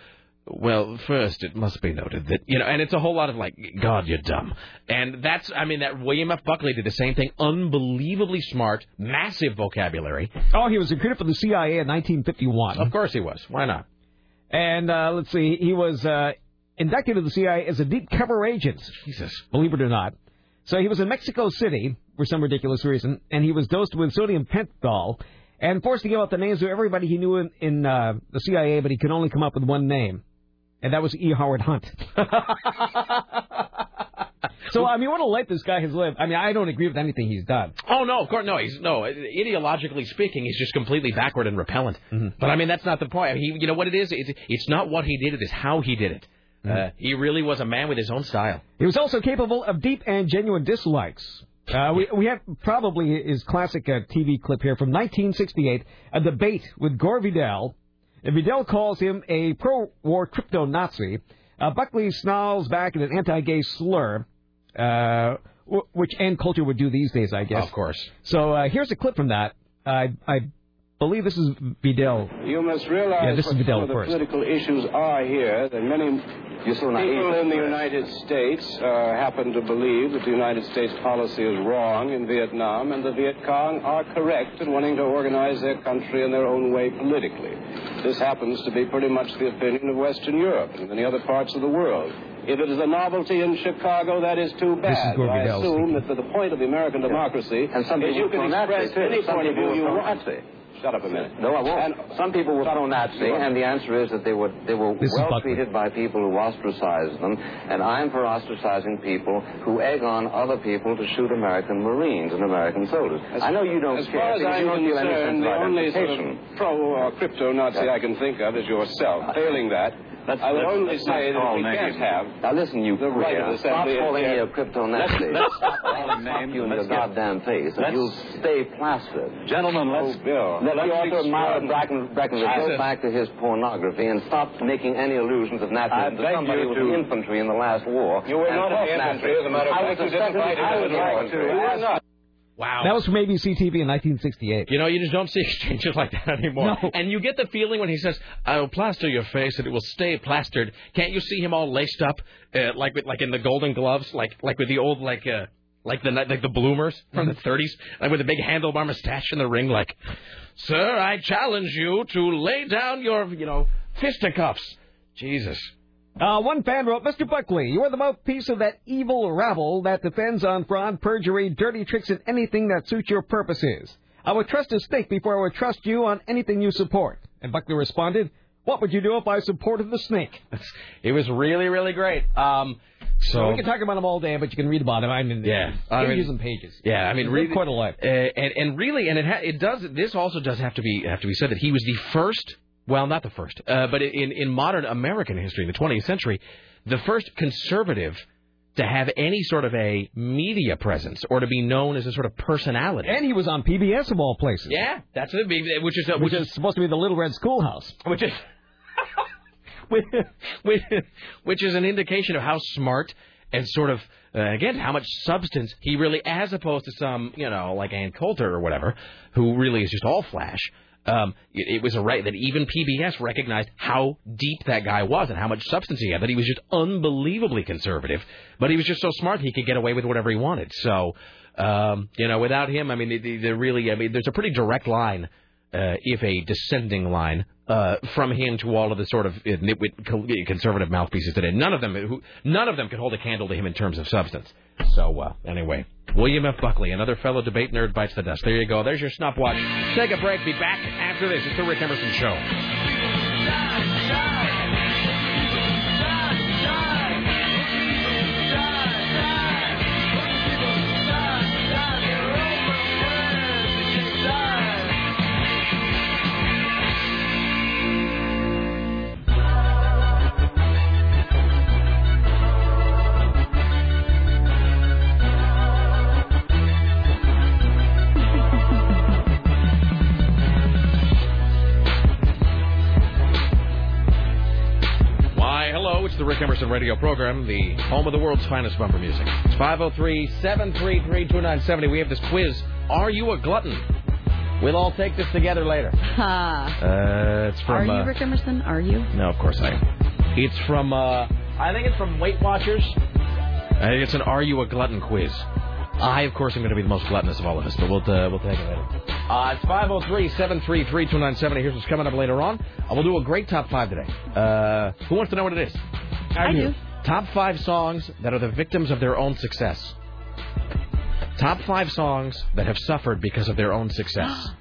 Speaker 4: well, first, it must be noted that, you know, and it's a whole lot of like, God, you're dumb. And that's, I mean, that William F. Buckley did the same thing. Unbelievably smart, massive vocabulary.
Speaker 5: Oh, he was recruited for the CIA in 1951.
Speaker 4: Of course he was. Why not?
Speaker 5: And uh, let's see, he was uh, inducted to the CIA as a deep cover agent.
Speaker 4: Jesus.
Speaker 5: Believe it or not. So he was in Mexico City for some ridiculous reason, and he was dosed with sodium pentothal and forced to give out the names of everybody he knew in, in uh, the CIA, but he could only come up with one name, and that was E. Howard Hunt. (laughs) so I mean, what a life this guy has lived. I mean, I don't agree with anything he's done.
Speaker 4: Oh no, of course no. He's no ideologically speaking, he's just completely backward and repellent.
Speaker 5: Mm-hmm.
Speaker 4: But I mean, that's not the point. He, you know what it is? It's, it's not what he did; it is how he did it. Uh, he really was a man with his own style.
Speaker 5: He was also capable of deep and genuine dislikes. Uh, we, we have probably his classic uh, TV clip here from 1968, a debate with Gore Vidal. Vidal calls him a pro-war crypto-Nazi. Uh, Buckley snarls back in an anti-gay slur, uh, w- which Ann Coulter would do these days, I guess.
Speaker 4: Of course.
Speaker 5: So uh, here's a clip from that. I, I believe this is Vidal.
Speaker 14: You must realize
Speaker 5: Yeah, this is Vidal
Speaker 14: some of the
Speaker 5: first.
Speaker 14: political issues are here. That many people in the United States uh, happen to believe that the United States policy is wrong in Vietnam, and the Viet Cong are correct in wanting to organize their country in their own way politically. This happens to be pretty much the opinion of Western Europe and many other parts of the world. If it is a novelty in Chicago, that is too
Speaker 5: This is
Speaker 14: bad. I
Speaker 5: Vidal
Speaker 14: assume that the point of the American democracy
Speaker 15: And some
Speaker 14: is you can express
Speaker 15: Nazi,
Speaker 14: any point of view you
Speaker 15: will throw
Speaker 14: want.
Speaker 15: Nazi.
Speaker 14: Shut up a minute.
Speaker 15: No, I won't.
Speaker 14: And
Speaker 15: Some people will throw Nazi, and the answer is that they were they were
Speaker 5: This
Speaker 15: well treated by people who ostracized them, and I'm for ostracizing people who egg on other people to shoot American Marines and American soldiers. I know you don't
Speaker 14: as
Speaker 15: care
Speaker 14: far as I'm
Speaker 15: you don't feel any sense
Speaker 14: concerned, the only sort of pro or crypto Nazi I can think of is yourself. Uh, failing that, I would
Speaker 15: let's-
Speaker 14: only
Speaker 15: let's
Speaker 14: say that we
Speaker 15: names.
Speaker 14: can't have
Speaker 15: Now listen, you
Speaker 14: the right of
Speaker 15: queer.
Speaker 14: assembly.
Speaker 15: Stop calling me a crypto Nazi.
Speaker 14: Let's- let's stop
Speaker 15: calling names. you in your goddamn face, and you'll stay plastered.
Speaker 14: Gentlemen, let's
Speaker 15: Oh,
Speaker 14: Bill.
Speaker 15: Let the
Speaker 14: let's
Speaker 15: author of Myra
Speaker 14: explain.
Speaker 15: Bracken, Breckinridge go back to his pornography and stop making any allusions of
Speaker 14: I
Speaker 15: Nazism to somebody
Speaker 14: you
Speaker 15: who was
Speaker 14: to-
Speaker 15: in infantry in the last war.
Speaker 14: You were not in the infantry,
Speaker 15: Nazis.
Speaker 14: as a matter of
Speaker 15: I
Speaker 14: fact,
Speaker 15: was
Speaker 14: you didn't
Speaker 15: second-
Speaker 14: fight in the infantry.
Speaker 15: to
Speaker 14: You were not.
Speaker 4: Wow.
Speaker 5: That was from ABC TV in 1968.
Speaker 4: You know, you just don't see (laughs) exchanges like that anymore.
Speaker 5: No.
Speaker 4: And you get the feeling when he says, "I'll plaster your face and it will stay plastered." Can't you see him all laced up, uh, like with, like in the Golden Gloves, like like with the old like uh, like the like the bloomers from the 30s, like with a big handlebar mustache in the ring, like, "Sir, I challenge you to lay down your you know fisticuffs." Jesus.
Speaker 5: Uh, one fan wrote, Mr. Buckley, you are the mouthpiece of that evil rabble that defends on fraud, perjury, dirty tricks, and anything that suits your purposes. I would trust a snake before I would trust you on anything you support. And Buckley responded, What would you do if I supported the snake? (laughs)
Speaker 4: It was really really great. Um, so
Speaker 5: we can talk about them all day, but you can read about them. I mean,
Speaker 4: Yeah, I mean-
Speaker 5: pages.
Speaker 4: Yeah, I mean, really,
Speaker 5: quite a lot.
Speaker 4: Uh, and and really, and it ha- it does. This also does have to be have to be said that he was the first. Well, not the first, uh, but in in modern American history, in the 20th century, the first conservative to have any sort of a media presence or to be known as a sort of personality.
Speaker 5: And he was on PBS of all places.
Speaker 4: Yeah, that's it. Which is uh,
Speaker 5: Which is supposed to be the Little Red Schoolhouse.
Speaker 4: which is which, is an indication of how smart and sort of uh, again how much substance he really, as opposed to some you know like Ann Coulter or whatever, who really is just all flash. Um, it, it was a right that even PBS recognized how deep that guy was and how much substance he had. That he was just unbelievably conservative, but he was just so smart he could get away with whatever he wanted. So, um, you know, without him, I mean, they, they really, I mean, there's a pretty direct line uh, if a descending line uh, from him to all of the sort of uh, nitwit conservative mouthpieces today. None of them, who, none of them could hold a candle to him in terms of substance. So uh, anyway, William F. Buckley, another fellow debate nerd, bites the dust. There you go. There's your stopwatch. Take a break. Be back after this. It's the Rick Emerson Show. It's the Rick Emerson radio program, the home of the world's finest bumper music. It's 503 733 2970. We have this quiz Are you a glutton? We'll all take this together later. (laughs)
Speaker 6: Ha.
Speaker 4: Uh, it's from.
Speaker 6: Are you
Speaker 4: uh,
Speaker 6: Rick Emerson? Are you?
Speaker 4: No, of course I am. It's from, uh, I think it's from Weight Watchers. I think it's an Are You a Glutton quiz. I, of course, am going to be the most gluttonous of all of us, but we'll, uh, we'll take it later. Uh, it's 503 733 2970. Here's what's coming up later on. Uh, we'll do a great top five today. Uh, who wants to know what it is?
Speaker 6: I do.
Speaker 4: Top five songs that are the victims of their own success. Top five songs that have suffered because of their own success. (gasps)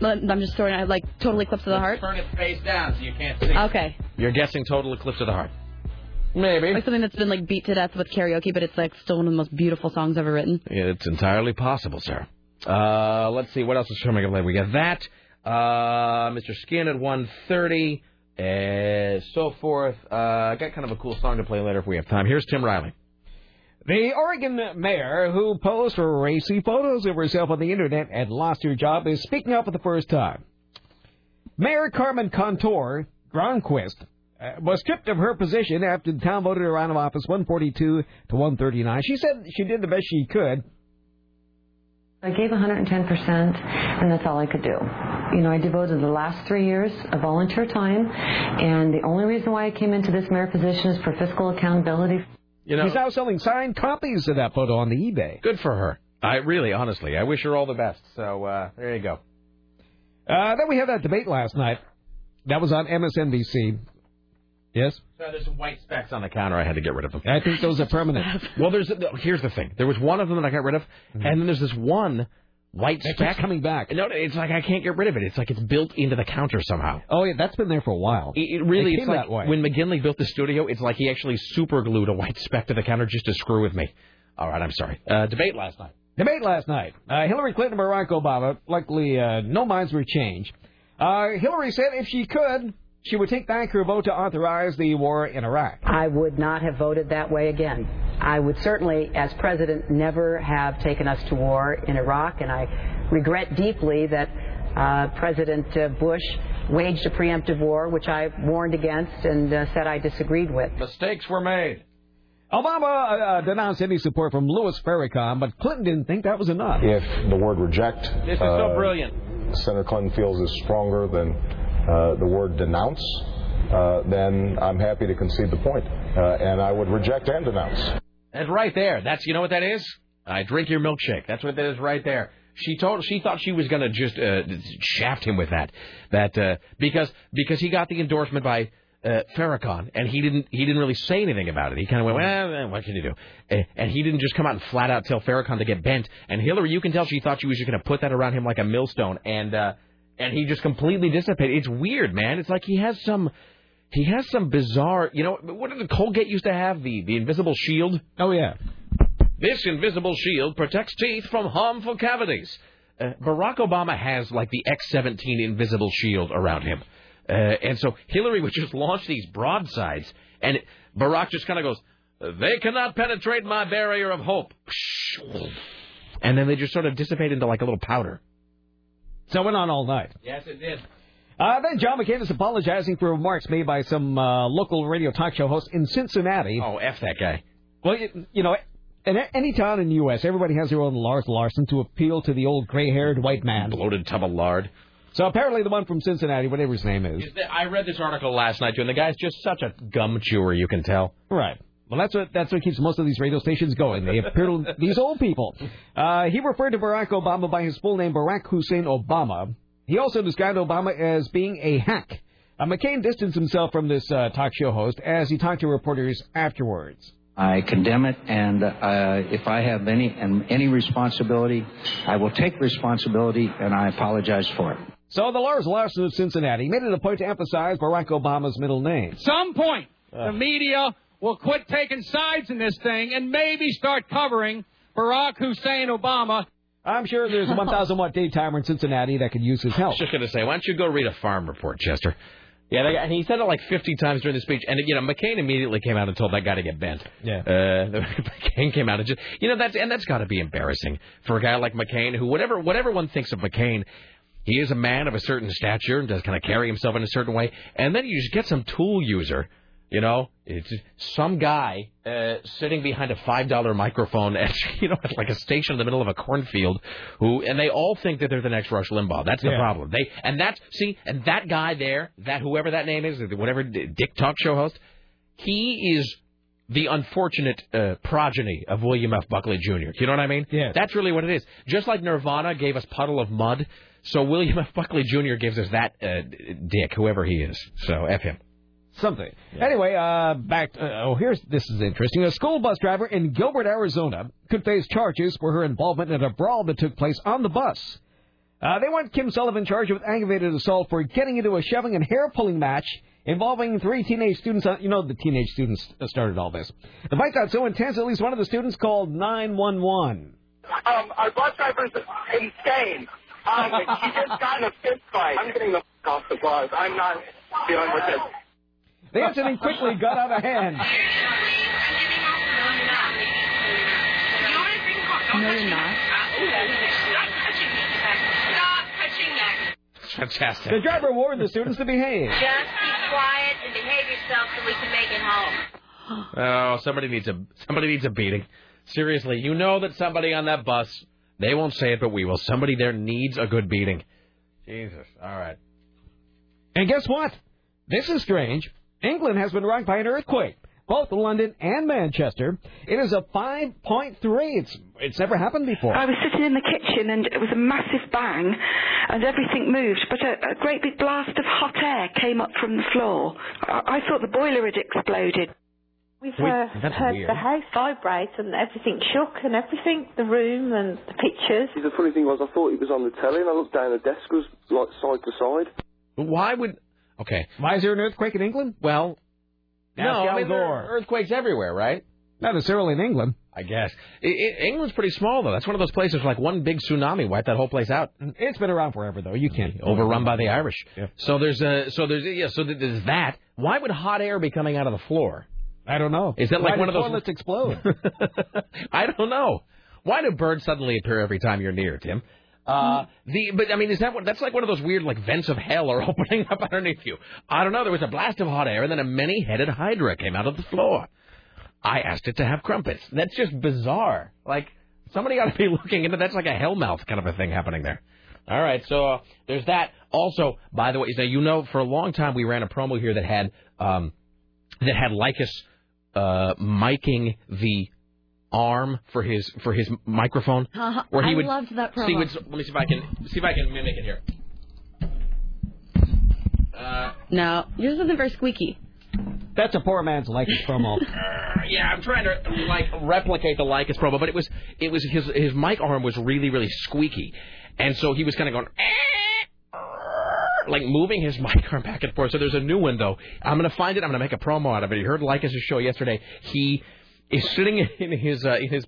Speaker 6: Like, I'm just throwing out like Total Eclipse of the Heart.
Speaker 4: Turn it face down so you can't see.
Speaker 6: Okay.
Speaker 4: You're guessing Total Eclipse of the Heart. Maybe.
Speaker 6: Like something that's been like beat to death with karaoke, but it's like still one of the most beautiful songs ever written.
Speaker 4: It's entirely possible, sir. Uh, let's see what else is coming up later. We got that. Uh, Mr. Skin at 1.30, and so forth. Uh, I got kind of a cool song to play later if we have time. Here's Tim Riley.
Speaker 5: The Oregon mayor who posed for racy photos of herself on the internet and lost her job is speaking out for the first time. Mayor Carmen Contour Gronquist uh, was stripped of her position after the town voted her out of office 142 to 139. She said she did the best she could.
Speaker 16: I gave 110%, and that's all I could do. You know, I devoted the last three years of volunteer time, and the only reason why I came into this mayor position is for fiscal accountability.
Speaker 4: You know,
Speaker 5: He's now selling signed copies of that photo on the eBay.
Speaker 4: Good for her. I really, honestly, I wish her all the best. So uh, there you go.
Speaker 5: Uh, then we had that debate last night. That was on MSNBC. Yes?
Speaker 4: So there's some white specks on the counter. I had to get rid of them.
Speaker 5: I think those are permanent. (laughs)
Speaker 4: well, there's here's the thing. There was one of them that I got rid of, and then there's this one white speck
Speaker 5: keeps coming back.
Speaker 4: No, it's like I can't get rid of it. It's like it's built into the counter somehow.
Speaker 5: Oh, yeah, that's been there for a while.
Speaker 4: It, it really
Speaker 5: It
Speaker 4: it's like
Speaker 5: that way.
Speaker 4: when McGinley built the studio. It's like he actually super glued a white speck to the counter just to screw with me. All right, I'm sorry. Uh, debate last night.
Speaker 5: Debate last night. Uh, Hillary Clinton Barack Obama. Luckily, uh, no minds were changed. Uh, Hillary said if she could, she would take back her vote to authorize the war in Iraq.
Speaker 17: I would not have voted that way again. I would certainly, as president, never have taken us to war in Iraq, and I regret deeply that uh, President uh, Bush waged a preemptive war, which I warned against and uh, said I disagreed with.
Speaker 4: Mistakes were made.
Speaker 5: Obama uh, denounced any support from Louis Farrakhan, but Clinton didn't think that was enough.
Speaker 18: If the word reject,
Speaker 4: This is
Speaker 18: uh,
Speaker 4: so brilliant.
Speaker 18: Senator Clinton feels is stronger than uh, the word denounce, uh, then I'm happy to concede the point, uh, and I would reject and denounce.
Speaker 4: And right there. That's you know what that is. I drink your milkshake. That's what that is right there. She told she thought she was going to just uh, shaft him with that, that because because he got the endorsement by uh, Farrakhan and he didn't he didn't really say anything about it. He kind of went, well, what can you do? And he didn't just come out and flat out tell Farrakhan to get bent. And Hillary, you can tell she thought she was just going to put that around him like a millstone, and uh, and he just completely dissipated. It's weird, man. It's like he has some. He has some bizarre, you know, what did the Colgate used to have? The the invisible shield.
Speaker 5: Oh yeah.
Speaker 4: This invisible shield protects teeth from harmful cavities. Uh, Barack Obama has like the X-17 invisible shield around him, uh, and so Hillary (laughs) would just launch these broadsides, and it, Barack just kind of goes, "They cannot penetrate my barrier of hope," and then they just sort of dissipate into like a little powder.
Speaker 5: So it went on all night.
Speaker 4: Yes, it did.
Speaker 5: Uh, then John McCain is apologizing for remarks made by some uh, local radio talk show host in Cincinnati.
Speaker 4: Oh, f that guy.
Speaker 5: Well, you, you know, in any town in the U.S., everybody has their own Lars Larson to appeal to the old gray-haired white man.
Speaker 4: Bloated tub of lard.
Speaker 5: So apparently, the one from Cincinnati, whatever his name is,
Speaker 4: Is I read this article last night too, and the guy's just such a gum chewer. You can tell.
Speaker 5: Right. Well, that's what that's what keeps most of these radio stations going. They appeal to (laughs) these old people. Uh, he referred to Barack Obama by his full name, Barack Hussein Obama. He also described Obama as being a hack. Uh, McCain distanced himself from this uh, talk show host as he talked to reporters afterwards.
Speaker 19: I condemn it, and uh, if I have any and any responsibility, I will take responsibility, and I apologize for it.
Speaker 5: So the Lars Larson of Cincinnati made it a point to emphasize Barack Obama's middle name.
Speaker 20: some point,
Speaker 5: Uh.
Speaker 20: the media will quit taking sides in this thing and maybe start covering Barack Hussein Obama.
Speaker 5: I'm sure there's a (laughs) 1,000 watt day timer in Cincinnati that could use his
Speaker 4: I
Speaker 5: help.
Speaker 4: was just going to say, why don't you go read a farm report, Chester? Yeah, the guy, and he said it like 50 times during the speech, and you know McCain immediately came out and told that guy to get bent.
Speaker 5: Yeah.
Speaker 4: Uh, (laughs) McCain came out and just, you know, that's and that's got to be embarrassing for a guy like McCain, who whatever whatever one thinks of McCain, he is a man of a certain stature and does kind of carry himself in a certain way, and then you just get some tool user. You know, it's some guy uh, sitting behind a five dollar microphone at (laughs) you know at like a station in the middle of a cornfield, who and they all think that they're the next Rush Limbaugh. That's the
Speaker 5: Yeah.
Speaker 4: problem. They and that's see and that guy there, that whoever that name is, whatever Dick talk show host, he is the unfortunate uh, progeny of William F. Buckley Jr. You know what I mean?
Speaker 5: Yeah.
Speaker 4: That's really what it is. Just like Nirvana gave us Puddle of Mudd, so William (laughs) F. Buckley Jr. gives us that uh, dick, whoever he is. So F him.
Speaker 5: Something. Anyway, uh, back. To, oh, here's this is interesting. A school bus driver in Gilbert, Arizona, could face charges for her involvement in a brawl that took place on the bus. Uh, they want Kim Sullivan charged with aggravated assault for getting into a shoving and hair pulling match involving three teenage students. Uh, you know, the teenage students started all this. The fight got so intense, at least one of the students called 911.
Speaker 9: Um, our bus driver's are insane. Um, she just got in a fist fight. I'm getting the f- off the bus. I'm not dealing with this.
Speaker 5: The incident quickly got out of hand. (laughs)
Speaker 6: No, you're not.
Speaker 4: Fantastic.
Speaker 5: The driver warned the students to behave.
Speaker 21: Just be quiet and behave yourself so we can make it home.
Speaker 4: Oh, somebody needs a somebody needs a beating. Seriously, you know that somebody on that bus, they won't say it, but we will. Somebody there needs a good beating. Jesus. All right.
Speaker 5: And guess what? This is strange. England has been rocked by an earthquake. Both London and Manchester. It is a 5.3. It's it's never happened before.
Speaker 22: I was sitting in the kitchen and it was a massive bang and everything moved, but a, a great big blast of hot air came up from the floor. I, I thought the boiler had exploded.
Speaker 23: We've
Speaker 22: Wait,
Speaker 23: uh, heard
Speaker 22: weird.
Speaker 23: the house vibrate and everything shook and everything, the room and the pictures.
Speaker 24: The funny thing was, I thought it was on the telly, and I looked down, the desk was like side to side.
Speaker 4: Why would? Okay.
Speaker 5: Why is there an earthquake in England?
Speaker 4: Well,
Speaker 5: Ask
Speaker 4: no,
Speaker 5: Al
Speaker 4: I mean, there are earthquakes everywhere, right?
Speaker 5: Not necessarily in England.
Speaker 4: I guess. I, I, England's pretty small, though. That's one of those places where, like one big tsunami wiped that whole place out.
Speaker 5: Mm, it's been around forever, though. You can't.
Speaker 4: Overrun by the Irish. Yeah. So there's a so there's yeah so there's that. Why would hot air be coming out of the floor?
Speaker 5: I don't know.
Speaker 4: Is that like one of those
Speaker 5: toilets explode? (laughs)
Speaker 4: I don't know. Why do birds suddenly appear every time you're near, Tim? Uh, the but I mean, is that what that's like one of those weird like vents of hell are (laughs) opening up underneath you? I don't know. There was a blast of hot air, and then a many-headed hydra came out of the floor. I asked it to have crumpets. That's just bizarre. Like somebody ought to be (laughs) looking into that's like a hellmouth kind of a thing happening there. All right, so uh, there's that. Also, by the way, now you know for a long time we ran a promo here that had um, that had Likus uh, miking the arm for his for his microphone,
Speaker 6: Uh,
Speaker 4: where he
Speaker 6: I
Speaker 4: would
Speaker 6: loved that promo.
Speaker 4: see. Would, let me see if I can see if I can mimic it here. Uh,
Speaker 6: No, yours isn't very squeaky.
Speaker 5: That's a poor man's Likus promo. (laughs)
Speaker 4: yeah, I'm trying to like replicate the Likus promo, but it was it was his his mic arm was really really squeaky, and so he was kind of going. Like moving his (laughs) mic arm back and forth. So there's a new one though. I'm gonna find it. I'm gonna make a promo out of it. You heard Likus' show yesterday. He is sitting (laughs) in his uh, in his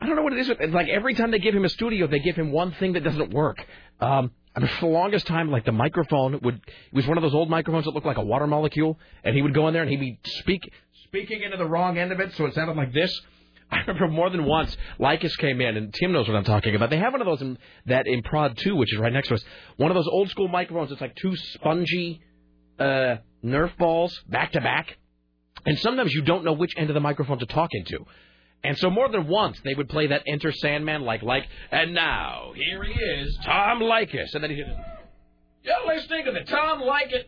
Speaker 4: I don't know what it is. It's like every time they give him a studio, they give him one thing that doesn't work. Um, I mean, for the longest time, like the microphone would it was one of those old microphones that looked like a water molecule, and he would go in there and he'd be speak speaking into the wrong end of it, so it sounded like this. (laughs) I remember more than once, Likus came in, and Tim knows what I'm talking about. They have one of those in, that in Prod 2, which is right next to us. One of those old school microphones. It's like two spongy uh, Nerf balls back to back, and sometimes you don't know which end of the microphone to talk into. And so more than once they would play that Enter Sandman like like and now here he is, Tom Likus. And then he said, You're listening to the Tom Likus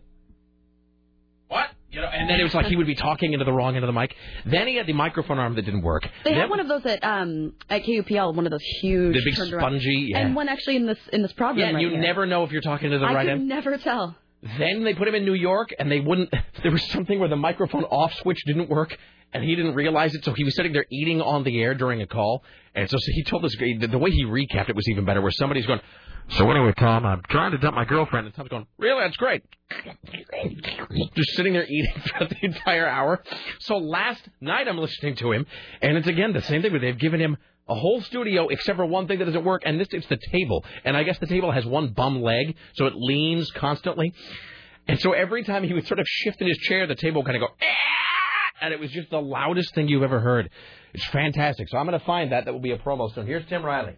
Speaker 4: What? You know, and then it was like he would be talking into the wrong end of the mic. Then he had the microphone arm that didn't work.
Speaker 6: They
Speaker 4: Then-
Speaker 6: have one of those at um at KUPL, one of those huge,
Speaker 4: The big spongy, yeah.
Speaker 6: and one actually in this in this problem
Speaker 4: Yeah, and
Speaker 6: right
Speaker 4: you
Speaker 6: here.
Speaker 4: never know if you're talking to the
Speaker 6: I
Speaker 4: right
Speaker 6: could
Speaker 4: end.
Speaker 6: never tell.
Speaker 4: Then they put him in New York, and they wouldn't. (laughs) There was something where the microphone off switch didn't work, and he didn't realize it. So he was sitting there eating on the air during a call, and so he told us the, way he recapped it was even better. Where somebody's going, "So anyway, Tom, I'm trying to dump my girlfriend," and Tom's going, "Really? That's great." (laughs) Just sitting there eating (laughs) throughout the entire hour. So last night I'm listening to him, and it's again the same thing. Where they've given him a whole studio except for one thing that doesn't work, and this it's the table. And I guess the table has one bum leg, so it leans constantly. And so every time he would sort of shift in his chair, the table would kind of go, "Ah!" and it was just the loudest thing you've ever heard. It's fantastic. So I'm going to find that. That will be a promo soon. Here's Tim Riley.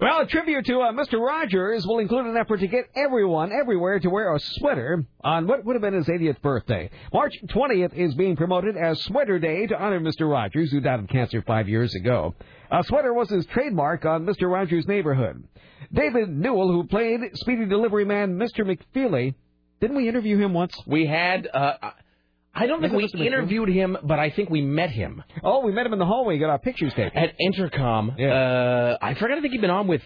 Speaker 5: Well, a tribute to uh, Mr. Rogers will include an effort to get everyone everywhere to wear a sweater on what would have been his 80th birthday. March 20th is being promoted as Sweater Day to honor Mr. Rogers, who died of cancer five years ago. A sweater was his trademark on Mr. Rogers' neighborhood. David Newell, who played Speedy Delivery Man Mr. McFeely, didn't we interview him once?
Speaker 4: We had. Uh, I don't think we
Speaker 5: Mr.
Speaker 4: Interviewed him, but I think we met him.
Speaker 5: Oh, we met him in the hallway. Got our pictures taken.
Speaker 4: At Intercom. Uh, I forgot. I think he'd been on with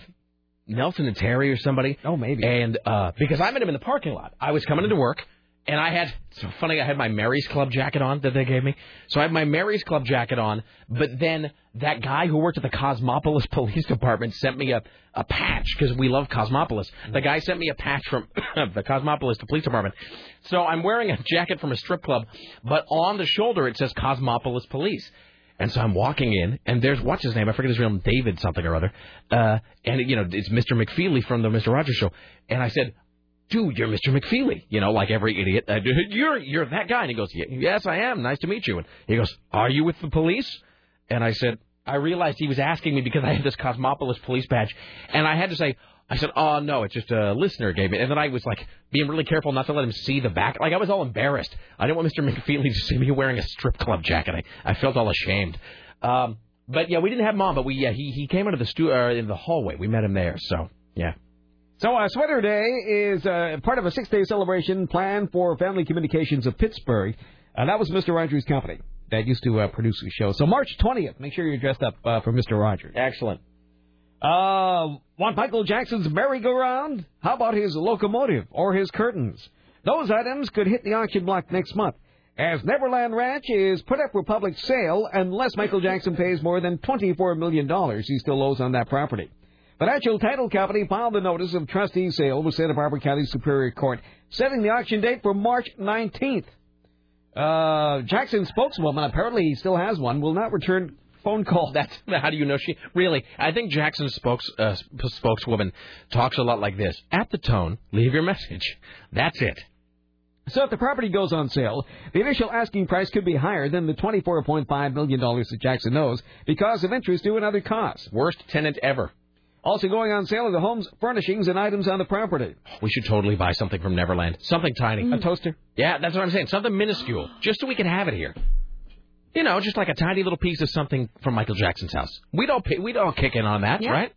Speaker 4: Nelson and Terry or somebody.
Speaker 5: Oh, maybe.
Speaker 4: And uh, because I met him in the parking lot. I was coming into work, and I had so funny. I had my Mary's Club jacket on that they gave me. So I had my Mary's Club jacket on, but then that guy who worked at the Cosmopolis (laughs) Police Department sent me a a patch because we love Cosmopolis. The guy sent me a patch from (coughs) the Cosmopolis Police Department. So I'm wearing a jacket from a strip club, but on the shoulder it says Cosmopolis Police. And so I'm walking in, and there's what's his name? I forget his real name, David something or other. Uh, and you know, it's Mr. McFeely from the Mr. Rogers Show. And I said, "Dude, you're Mr. McFeely." You know, like every idiot. Uh, (laughs) you're you're that guy. And he goes, "Yes, I am. Nice to meet you." And he goes, "Are you with the police?" And I said, I realized he was asking me because I had this Cosmopolis police badge, and I had to say. I said, "Oh no, it's just a listener gave me." And then I was like being really careful not to let him see the back. Like I was all embarrassed. I didn't want Mr. (laughs) McFeely to see me wearing a strip club jacket. I, I felt all ashamed. Um, but yeah, we didn't have mom, but we yeah he he came into the stu- uh, in the hallway. We met him there. So yeah.
Speaker 5: So, uh, Sweater Day is uh, part of a six-day celebration planned for Family Communications of Pittsburgh. Uh, that was Mr. Rogers' company that used to uh, produce the show. So, March 20th, make sure you're dressed up uh, for Mr. Rogers.
Speaker 4: Excellent.
Speaker 5: Uh, want Michael Jackson's merry-go-round? How about his locomotive or his curtains? Those items could hit the auction block next month. As Neverland Ranch is put up for public sale unless Michael Jackson pays more than $24 million he still owes on that property. Financial Title Company filed a notice of trustee sale with Santa Barbara County Superior Court, setting the auction date for March 19th. Uh, Jackson's spokeswoman, apparently he still has one, will not return phone call. (laughs)
Speaker 4: That's how do you know she really? I think Jackson's spokes uh, spokeswoman talks a lot like this. At the tone, leave your message. That's it.
Speaker 5: So if the property goes on sale, the initial asking price could be higher than the $24.5 million that Jackson owes because of interest due and other costs.
Speaker 4: Worst tenant ever.
Speaker 5: Also going on sale are the home's furnishings and items on the property.
Speaker 4: We should totally buy something from Neverland. Something tiny.
Speaker 5: A toaster?
Speaker 4: Yeah, that's what I'm saying. Something minuscule, just so we can have it here. You know, just like a tiny little piece of something from Michael Jackson's house. We don't pay, we'd all kick in on that,
Speaker 6: Yeah.
Speaker 4: right?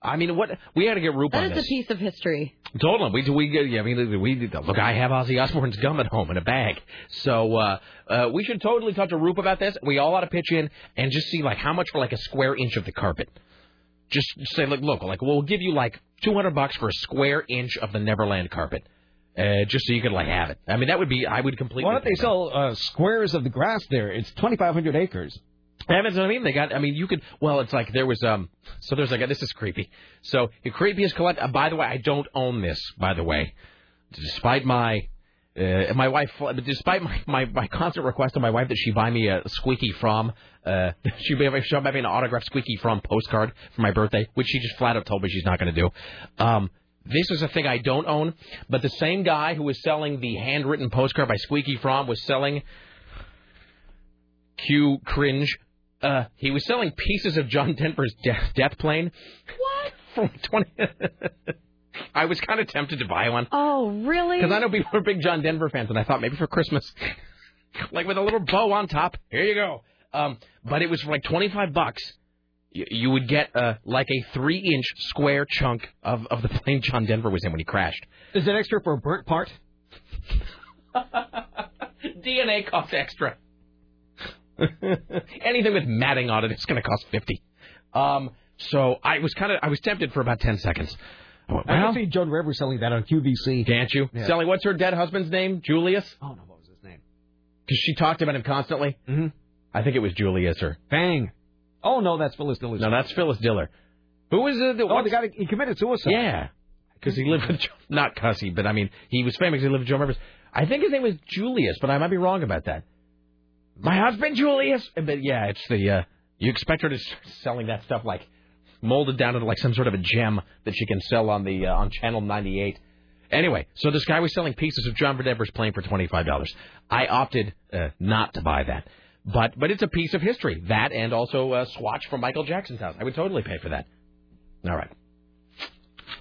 Speaker 4: I mean, what we had to get Roop
Speaker 6: That
Speaker 4: on
Speaker 6: is
Speaker 4: this.
Speaker 6: a piece of history.
Speaker 4: Totally. We we yeah, I mean we look. I have Ozzy Osbourne's gum at home in a bag, so uh, uh, we should totally talk to roof about this. We all ought to pitch in and just see like how much for like a square inch of the carpet. Just say like, look, like we'll give you like two hundred bucks for a square inch of the Neverland carpet, uh, just so you could like have it. I mean that would be I would completely.
Speaker 5: Why don't they sell uh, squares of the grass there? It's 2,500 acres.
Speaker 4: That's what I mean. They got. I mean, you could. Well, it's like there was. Um. So there's like. This is creepy. So the creepiest collect. Uh, by the way, I don't own this. By the way, despite my. Uh, my wife, despite my, my, my constant request to my wife that she buy me a squeaky Fromme, uh, (laughs) she buy, she buy me an autographed squeaky Fromme postcard for my birthday, which she just flat out told me she's not going to do. Um, this is a thing I don't own, but the same guy who was selling the handwritten postcard by Squeaky Fromme was selling Q cringe. Uh, he was selling pieces of John Denver's death, death plane. What? (laughs) For twenty. (laughs) (laughs) I was kind of tempted to buy one
Speaker 6: Oh, really?
Speaker 4: because I know people are big John Denver fans, and I thought maybe for Christmas, (laughs) like with a little bow on top. Here you go. Um, but it was for like twenty five bucks. You, you would get uh, like a three inch square chunk of, of the (laughs) plane John Denver was in when he crashed.
Speaker 5: Is that extra for a burnt part?
Speaker 4: DNA costs extra. Anything with matting on it is going to cost fifty. Um, so I was kind of I was tempted for about ten seconds. I went,
Speaker 5: I can see Joan Rivers selling that on QVC.
Speaker 4: can't you?
Speaker 5: Yeah.
Speaker 4: Selling what's her dead husband's name? Julius?
Speaker 5: Oh, no, what was his name?
Speaker 4: Because she talked about him constantly.
Speaker 5: Mm-hmm.
Speaker 4: I think it was Julius or
Speaker 5: Bang. Oh, no, that's Phyllis Diller.
Speaker 4: no, that's Phyllis Diller. Who is it?
Speaker 5: Oh, the guy, he committed suicide.
Speaker 4: Yeah, because he lived with not Cussy, but I mean he was famous. He lived with Joan Rivers. I think his name was Julius, but I might be wrong about that. My husband Julius. But yeah, it's the uh, you expect her to start selling that stuff like molded down into like some sort of a gem that she can sell on the uh, on Channel 98. Anyway, so this guy was selling pieces of John Denver's plane for twenty five dollars. I opted uh, not to buy that, but but it's a piece of history. That and also a swatch from Michael Jackson's house. I would totally pay for that. All right.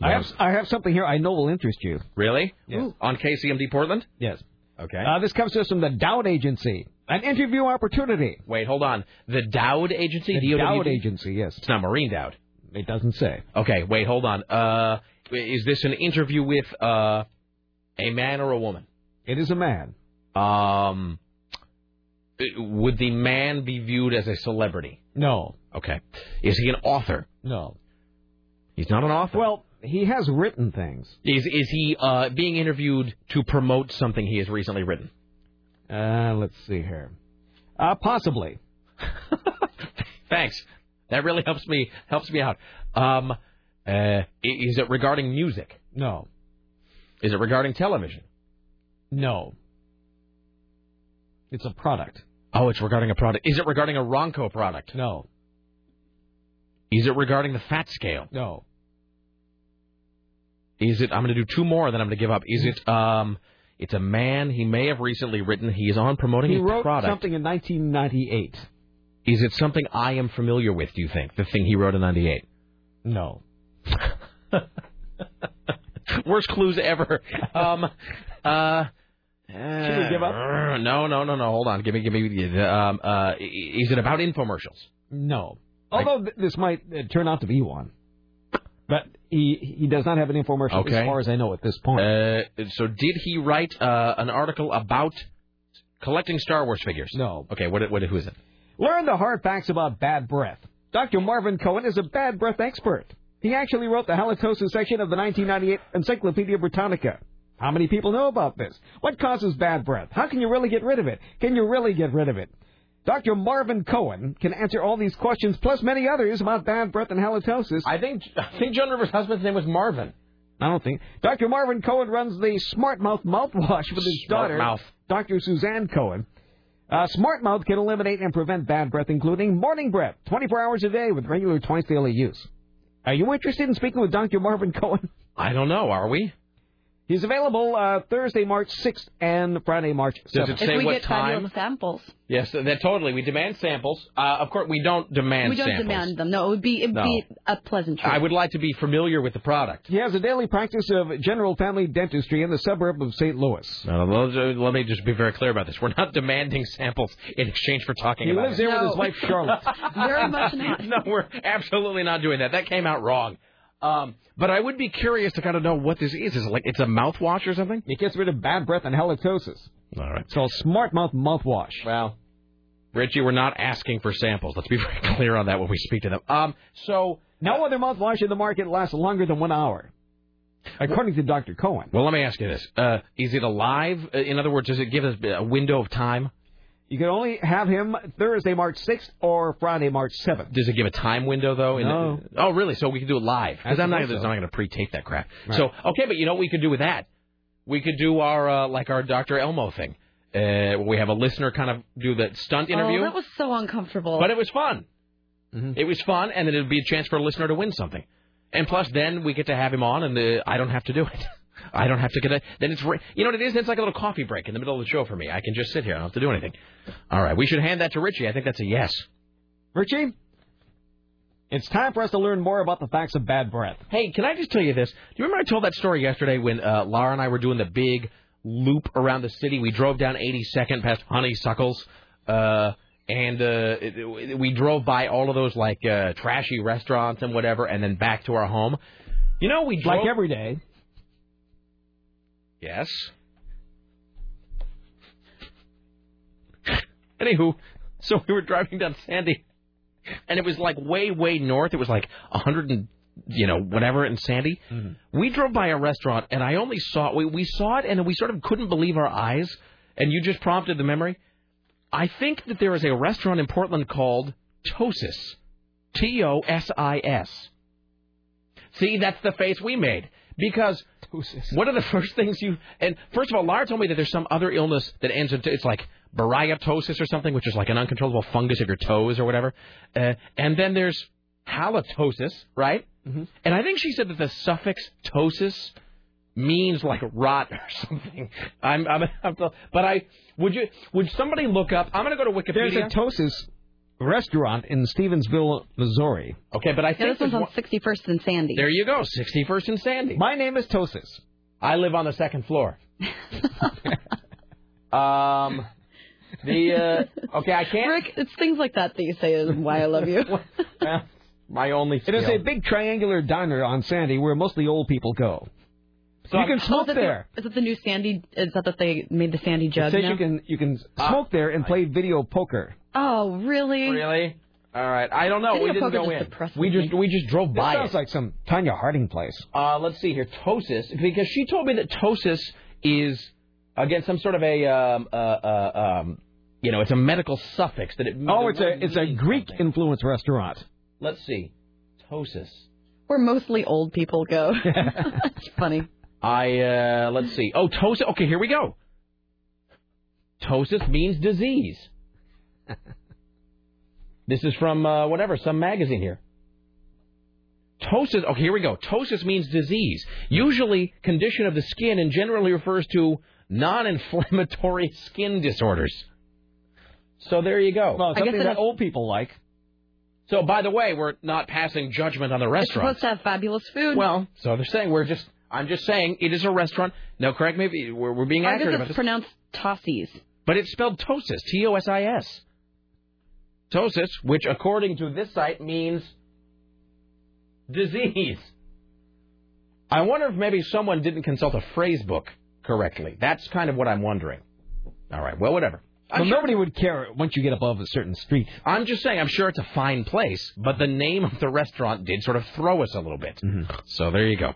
Speaker 5: I have, I have something here I know will interest you.
Speaker 4: Really?
Speaker 5: Yes.
Speaker 4: On KCMD Portland?
Speaker 5: Yes.
Speaker 4: Okay.
Speaker 5: Uh, this comes to us from the Dowd Agency. An interview opportunity.
Speaker 4: Wait, hold on. The Dowd Agency?
Speaker 5: The
Speaker 4: D-O-W-D?
Speaker 5: Dowd Agency, yes.
Speaker 4: It's not Maureen Dowd.
Speaker 5: It doesn't say.
Speaker 4: Okay, wait, hold on. Uh, is this an interview with uh, a man or a woman?
Speaker 5: It is a man.
Speaker 4: Um, would the man be viewed as a celebrity?
Speaker 5: No.
Speaker 4: Okay. Is he an author?
Speaker 5: No.
Speaker 4: He's not an author.
Speaker 5: Well, he has written things.
Speaker 4: Is is he uh, being interviewed to promote something he has recently written?
Speaker 5: Uh, let's see here. Uh, possibly. (laughs)
Speaker 4: Thanks. That really helps me helps me out. Um, uh, is it regarding music?
Speaker 5: No.
Speaker 4: Is it regarding television?
Speaker 5: No. It's a product.
Speaker 4: Oh, it's regarding a product. Is it regarding a Ronco product?
Speaker 5: No.
Speaker 4: Is it regarding the fat scale?
Speaker 5: No.
Speaker 4: Is it? I'm going to do two more, then I'm going to give up. Is it? Um, it's a man. He may have recently written. He is on promoting
Speaker 5: He
Speaker 4: a
Speaker 5: wrote
Speaker 4: product.
Speaker 5: something in 1998.
Speaker 4: Is it something I am familiar with? Do you think the thing he wrote in '98?
Speaker 5: No. (laughs)
Speaker 4: Worst clues ever. (laughs) Um, uh,
Speaker 5: Should we give up?
Speaker 4: No, no, no, no. Hold on. Give me, give me. Um, uh, is it about infomercials?
Speaker 5: No. Although th- this might uh, turn out to be one. But he he does not have an infomercial
Speaker 4: Okay.
Speaker 5: as far as I know at this point.
Speaker 4: Uh, so did he write uh, an article about collecting Star Wars figures?
Speaker 5: No.
Speaker 4: Okay. What? What? Who is it?
Speaker 5: Learn the hard facts about bad breath. Dr. Marvin Cohen is a bad breath expert. He actually wrote the halitosis section of the 1998 Encyclopedia Britannica. How many people know about this? What causes bad breath? How can you really get rid of it? Can you really get rid of it? Dr. Marvin Cohen can answer all these questions plus many others about bad breath and halitosis.
Speaker 4: I think I think Joan Rivers' husband's name was Marvin.
Speaker 5: I don't think. Dr. Marvin Cohen runs the Smart Mouth mouthwash with his
Speaker 4: Smart
Speaker 5: daughter,
Speaker 4: Mouth.
Speaker 5: Dr. Suzanne Cohen. Uh, Smart Mouth can eliminate and prevent bad breath, including morning breath, 24 hours a day with regular twice daily use. Are you interested in speaking with Dr. Marvin Cohen?
Speaker 4: I don't know. Are we?
Speaker 5: He's available uh, Thursday, March 6th and Friday, March 7th.
Speaker 4: Does it say
Speaker 6: if we
Speaker 4: what
Speaker 6: get
Speaker 4: time?
Speaker 6: samples,
Speaker 4: Yes, that totally. We demand samples. Uh, of course, we don't demand
Speaker 6: we don't
Speaker 4: samples.
Speaker 6: demand them. No, it would be it'd
Speaker 4: No.
Speaker 6: be a pleasant treat.
Speaker 4: I would like to be familiar with the product.
Speaker 5: He has a daily practice of general family dentistry in the suburb of St. Louis.
Speaker 4: Uh, let let me just be very clear about this. We're not demanding samples in exchange for talking
Speaker 5: He
Speaker 4: about
Speaker 5: lives
Speaker 4: it.
Speaker 5: there with his wife, Charlotte. (laughs)
Speaker 6: Very much not. (laughs)
Speaker 4: no, we're absolutely not doing that. That came out wrong. Um, but I would be curious to kind of know what this is. Is it like it's a mouthwash or something?
Speaker 5: It gets rid of bad breath and halitosis.
Speaker 4: All right.
Speaker 5: It's called Smart Mouth mouthwash.
Speaker 4: Well, Richie, we're not asking for samples. Let's be (laughs) very clear on that when we speak to them. Um, so
Speaker 5: No other mouthwash in the market lasts longer than one hour, according to Dr. Cohen.
Speaker 4: Well, let me ask you this: uh, Is it alive? Uh, In other words, does it give us a window of time?
Speaker 5: You can only have him Thursday, March 6th or Friday, March 7th.
Speaker 4: Does it give a time window though? In
Speaker 5: No.
Speaker 4: The, oh, really? So we can do it live? Because
Speaker 5: I
Speaker 4: I'm not,
Speaker 5: suppose
Speaker 4: I'm
Speaker 5: so.
Speaker 4: not going to pre-tape that crap.
Speaker 5: Right.
Speaker 4: So okay, but you know what we could do with that? We could do our uh, like our Dr. Elmo thing. Uh, we have a listener kind of do the stunt interview,
Speaker 6: Oh, that was so uncomfortable.
Speaker 4: but it was fun.
Speaker 5: Mm-hmm.
Speaker 4: It was fun, and then it would be a chance for a listener to win something. And plus, then we get to have him on, and uh, I don't have to do it. (laughs) I don't have to get a. Then it's you know what it is. It's like a little coffee break in the middle of the show for me. I can just sit here. I don't have to do anything. All right, we should hand that to Richie. I think that's a yes.
Speaker 5: Richie, it's time for us to learn more about the facts of bad breath.
Speaker 4: Hey, can I just tell you this? Do you remember I told that story yesterday when uh, Laura and I were doing the big loop around the city? We drove down 82nd past Honeysuckles, uh, and uh, it, it- we drove by all of those like uh, trashy restaurants and whatever, and then back to our home. You know, we drove
Speaker 5: Like every day.
Speaker 4: Yes. Anywho, so we were driving down Sandy, and it was like way, way north. It was like a hundred and you know whatever in Sandy. Mm-hmm. We drove by a restaurant, and I only saw we we saw it, and we sort of couldn't believe our eyes. And you just prompted the memory. I think that there is a restaurant in Portland called Tosis, T O S I S. See, that's the face we made because what are the first things you? And first of all, Lara told me that there's some other illness that ends in it's like bariatosis or something, which is like an uncontrollable fungus of your toes or whatever. Uh, and then there's halitosis, right?
Speaker 5: Mm-hmm.
Speaker 4: And I think she said that the suffix tosis means like rot or (laughs) something. I'm, I'm, I'm but I would you would somebody look up? I'm going to go to Wikipedia.
Speaker 5: There's a Tosis restaurant in Stevensville, Missouri.
Speaker 4: okay, but I
Speaker 6: yeah,
Speaker 4: think
Speaker 6: this one's on 61st and Sandy.
Speaker 4: there you go, 61st and Sandy.
Speaker 5: My name is Tosis.
Speaker 4: I live on the second floor. (laughs) um, the uh, okay, I can't.
Speaker 6: Rick, it's things like that that you say is why I love you. (laughs)
Speaker 4: Well, my only.
Speaker 5: It is a big triangular diner on Sandy where mostly old people go.
Speaker 4: So
Speaker 5: you
Speaker 4: I'm-
Speaker 5: can smoke
Speaker 6: is, it
Speaker 5: there.
Speaker 6: The, is it the new Sandy? Is that that they made the Sandy
Speaker 5: It
Speaker 6: jug
Speaker 5: says
Speaker 6: now?
Speaker 5: you can you can smoke there and play video poker.
Speaker 6: Oh, really?
Speaker 4: Really? All right. I don't know.
Speaker 6: City
Speaker 4: we didn't go
Speaker 6: just
Speaker 4: in.
Speaker 6: depresses
Speaker 4: We just
Speaker 6: me.
Speaker 4: we just drove
Speaker 5: This
Speaker 4: by
Speaker 5: sounds
Speaker 4: it.
Speaker 5: like some Tonya Harding place.
Speaker 4: Uh, let's see here. Tosis, because she told me that Tosis is again some sort of a um, uh, uh, um, you know, it's a medical suffix that it.
Speaker 5: Oh, it's a it's a Greek
Speaker 4: something.
Speaker 5: influenced restaurant.
Speaker 4: Let's see. Tosis.
Speaker 6: Where mostly old people go. (laughs) (laughs) It's funny.
Speaker 4: I uh, let's see. Oh, ptosis. Okay, here we go. Ptosis means disease. (laughs) this is from uh, whatever some magazine here. Ptosis. Okay, here we go. Ptosis means disease, usually condition of the skin, and generally refers to non-inflammatory (laughs) skin disorders. So there you go.
Speaker 5: Well, something that old people like.
Speaker 4: So, by the way, we're not passing judgment on the restaurant.
Speaker 6: It's
Speaker 4: restaurant.
Speaker 6: supposed to have fabulous food.
Speaker 4: Well, so they're saying we're just. I'm just saying it is a restaurant. No, correct me. if- We're, we're being
Speaker 6: I guess
Speaker 4: accurate about
Speaker 6: it's
Speaker 4: this.
Speaker 6: pronounced Tossies.
Speaker 4: But it's spelled Tosis, T O S I S. Tosis, which according to this site means disease. I wonder if maybe someone didn't consult a phrase book correctly. That's kind of what I'm wondering. All right, well, whatever. I'm
Speaker 5: Well,
Speaker 4: sure-
Speaker 5: nobody would care once you get above a certain street.
Speaker 4: I'm just saying, I'm sure it's a fine place, but the name of the restaurant did sort of throw us a little bit. Mm-hmm. So there you go.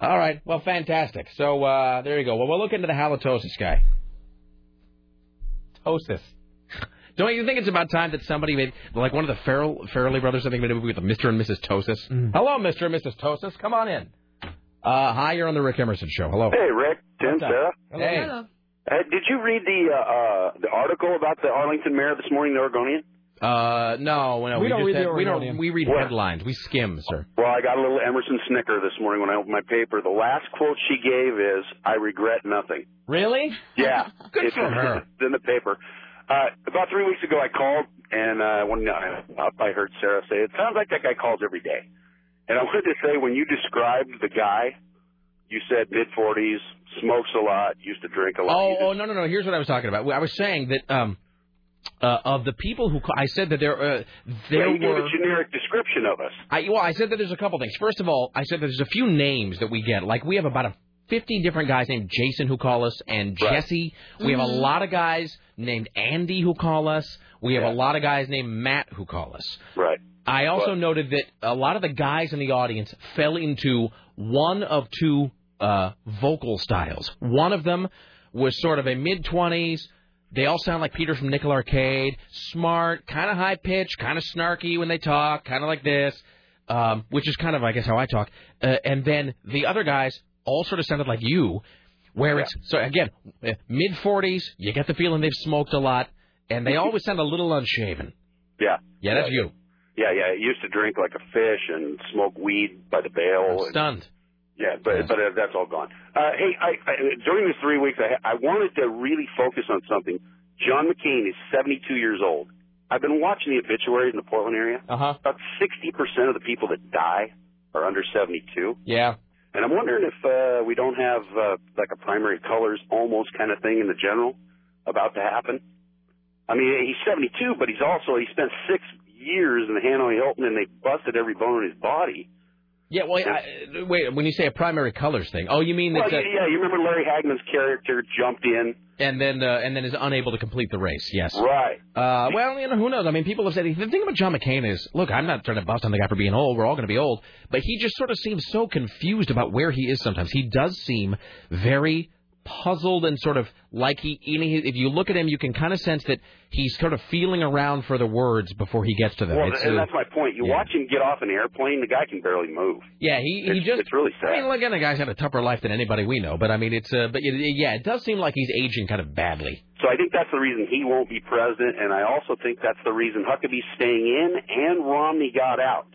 Speaker 4: All right, well, fantastic. So uh, there you go. Well, we'll look into the halitosis guy. Tosis. Don't you think it's about time that somebody made, like one of the Farrell, Farrelly brothers, I think, made a movie with Mr. and Mrs. Tosis? Hello, Mr. and Mrs. Tosis. Come on in. Uh, hi, you're on the Rick Emerson Show. Hello.
Speaker 25: Hey, Rick, Tim,
Speaker 4: What's up?
Speaker 25: Sarah.
Speaker 4: Hey.
Speaker 25: Uh, did you read the uh, uh, the article about the Arlington mayor this morning, the Oregonian?
Speaker 4: Uh, no, no,
Speaker 25: We don't
Speaker 4: just
Speaker 25: read the
Speaker 4: had- we don't. We read
Speaker 25: What?
Speaker 4: headlines. We skim, sir.
Speaker 25: Well, I got a little Emerson snicker this morning when I opened my paper. The last quote she gave is, "I regret nothing."
Speaker 4: Really?
Speaker 25: Yeah, (laughs)
Speaker 4: Good
Speaker 25: it's,
Speaker 4: for her.
Speaker 25: It's in the paper. Uh, about three weeks ago, I called, and uh, when I, I heard Sarah say, "It sounds like that guy calls every day." And I wanted to say, when you described the guy, you said mid forties, smokes a lot, used to drink a lot.
Speaker 4: Oh, oh no, no, no. Here's what I was talking about. I was saying that um, uh, of the people who ca- I said that there uh, there
Speaker 25: yeah, you gave
Speaker 4: were.
Speaker 25: a generic description of us.
Speaker 4: I, well, I said that there's a couple things. First of all, I said that there's a few names that we get. Like we have about a 50 different guys named Jason who call us, and Jesse. We have a
Speaker 25: Mhm.
Speaker 4: lot of guys named Andy who call us. We have a lot of guys named Matt who call us.
Speaker 25: Right.
Speaker 4: I also noted that a lot of the guys in the audience fell into one of two uh, vocal styles. One of them was sort of a mid 20s. They all sound like Peter from Nickel Arcade. Smart, kind of high pitched, kind of snarky when they talk, kind of like this, um, which is kind of, I guess, how I talk. Uh, and then the other guys all sort of sounded like you, where it's so again mid 40s. You get the feeling they've smoked a lot, and they (laughs) always sound a little unshaven.
Speaker 25: Yeah.
Speaker 4: Yeah, that's you.
Speaker 25: Yeah, yeah. He used to drink like a fish and smoke weed by the bale. and-
Speaker 4: Stunned.
Speaker 25: Yeah, but but uh, that's all gone. Uh, hey, I, I, during this three weeks, I, I wanted to really focus on something. John McCain is 72 years old. I've been watching the obituaries in the Portland area.
Speaker 4: Uh-huh.
Speaker 25: About 60% of the people that die are under 72.
Speaker 4: Yeah.
Speaker 25: And I'm wondering if uh, we don't have uh, like a primary colors almost kind of thing in the general about to happen. I mean, he's 72, but he's also he spent six years in the Hanoi Hilton, and they busted every bone in his body.
Speaker 4: Yeah, well, I, wait. When you say a primary colors thing, oh, you mean
Speaker 25: Well,
Speaker 4: that?
Speaker 25: yeah, yeah, you remember Larry Hagman's character jumped in.
Speaker 4: And then, uh, and then is unable to complete the race. Yes.
Speaker 25: Right.
Speaker 4: Uh, well, you know, who knows? I mean, people have said the thing about John McCain is, look, I'm not trying to bust on the guy for being old. We're all going to be old, but he just sort of seems so confused about where he is. Sometimes he does seem very puzzled and sort of like he. If you look at him, you can kind of sense that he's sort of feeling around for the words before he gets to them.
Speaker 25: Well,
Speaker 4: It's,
Speaker 25: and that's my point. You
Speaker 4: yeah.
Speaker 25: watch him get off an airplane, the guy can barely move.
Speaker 4: Yeah, he he
Speaker 25: It's-
Speaker 4: just
Speaker 25: it's really sad.
Speaker 4: I mean, well, again, the guy's had a tougher life than anybody we know, but I mean, it's uh, but yeah, it does seem like he's aging kind of badly.
Speaker 25: So I think that's the reason he won't be president, and I also think that's the reason Huckabee's staying in and Romney got out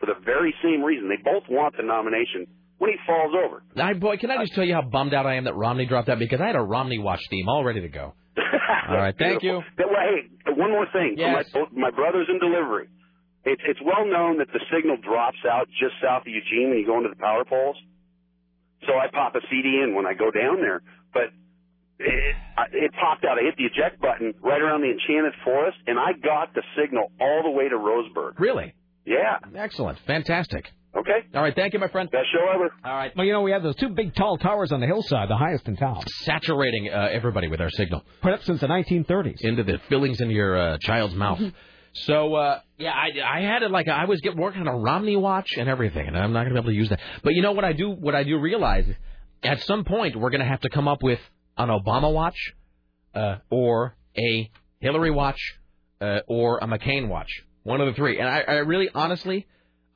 Speaker 25: for the very same reason. They both want the nomination when he falls over.
Speaker 4: I boy, can I just tell you how bummed out I am that Romney dropped out because I had a Romney watch theme all ready to go. (laughs) All right, thank you.
Speaker 25: But, well, hey, one more thing.
Speaker 4: Yes.
Speaker 25: My, my brother's in delivery. It's it's well known that the signal drops out just south of Eugene when you go into the power poles. So I pop a CD in when I go down there, but it, it popped out. I hit the eject button right around the Enchanted Forest, and I got the signal all the way to Roseburg.
Speaker 4: Really?
Speaker 25: Yeah.
Speaker 4: Excellent, fantastic.
Speaker 25: Okay.
Speaker 4: All right, thank you, my friend.
Speaker 25: Best show ever.
Speaker 4: All right.
Speaker 5: Well, you know, we have those two big tall towers on the hillside, the highest in town.
Speaker 4: Saturating uh, everybody with our signal.
Speaker 5: Put up since the 1930s.
Speaker 4: Into the fillings in your uh, child's mouth. So uh, yeah, I I had it like I was get working on a Romney watch and everything, and I'm not going to be able to use that. But you know what I do? What I do realize is, at some point we're going to have to come up with an Obama watch, uh, or a Hillary watch, uh, or a McCain watch. One of the three. And I, I really, honestly,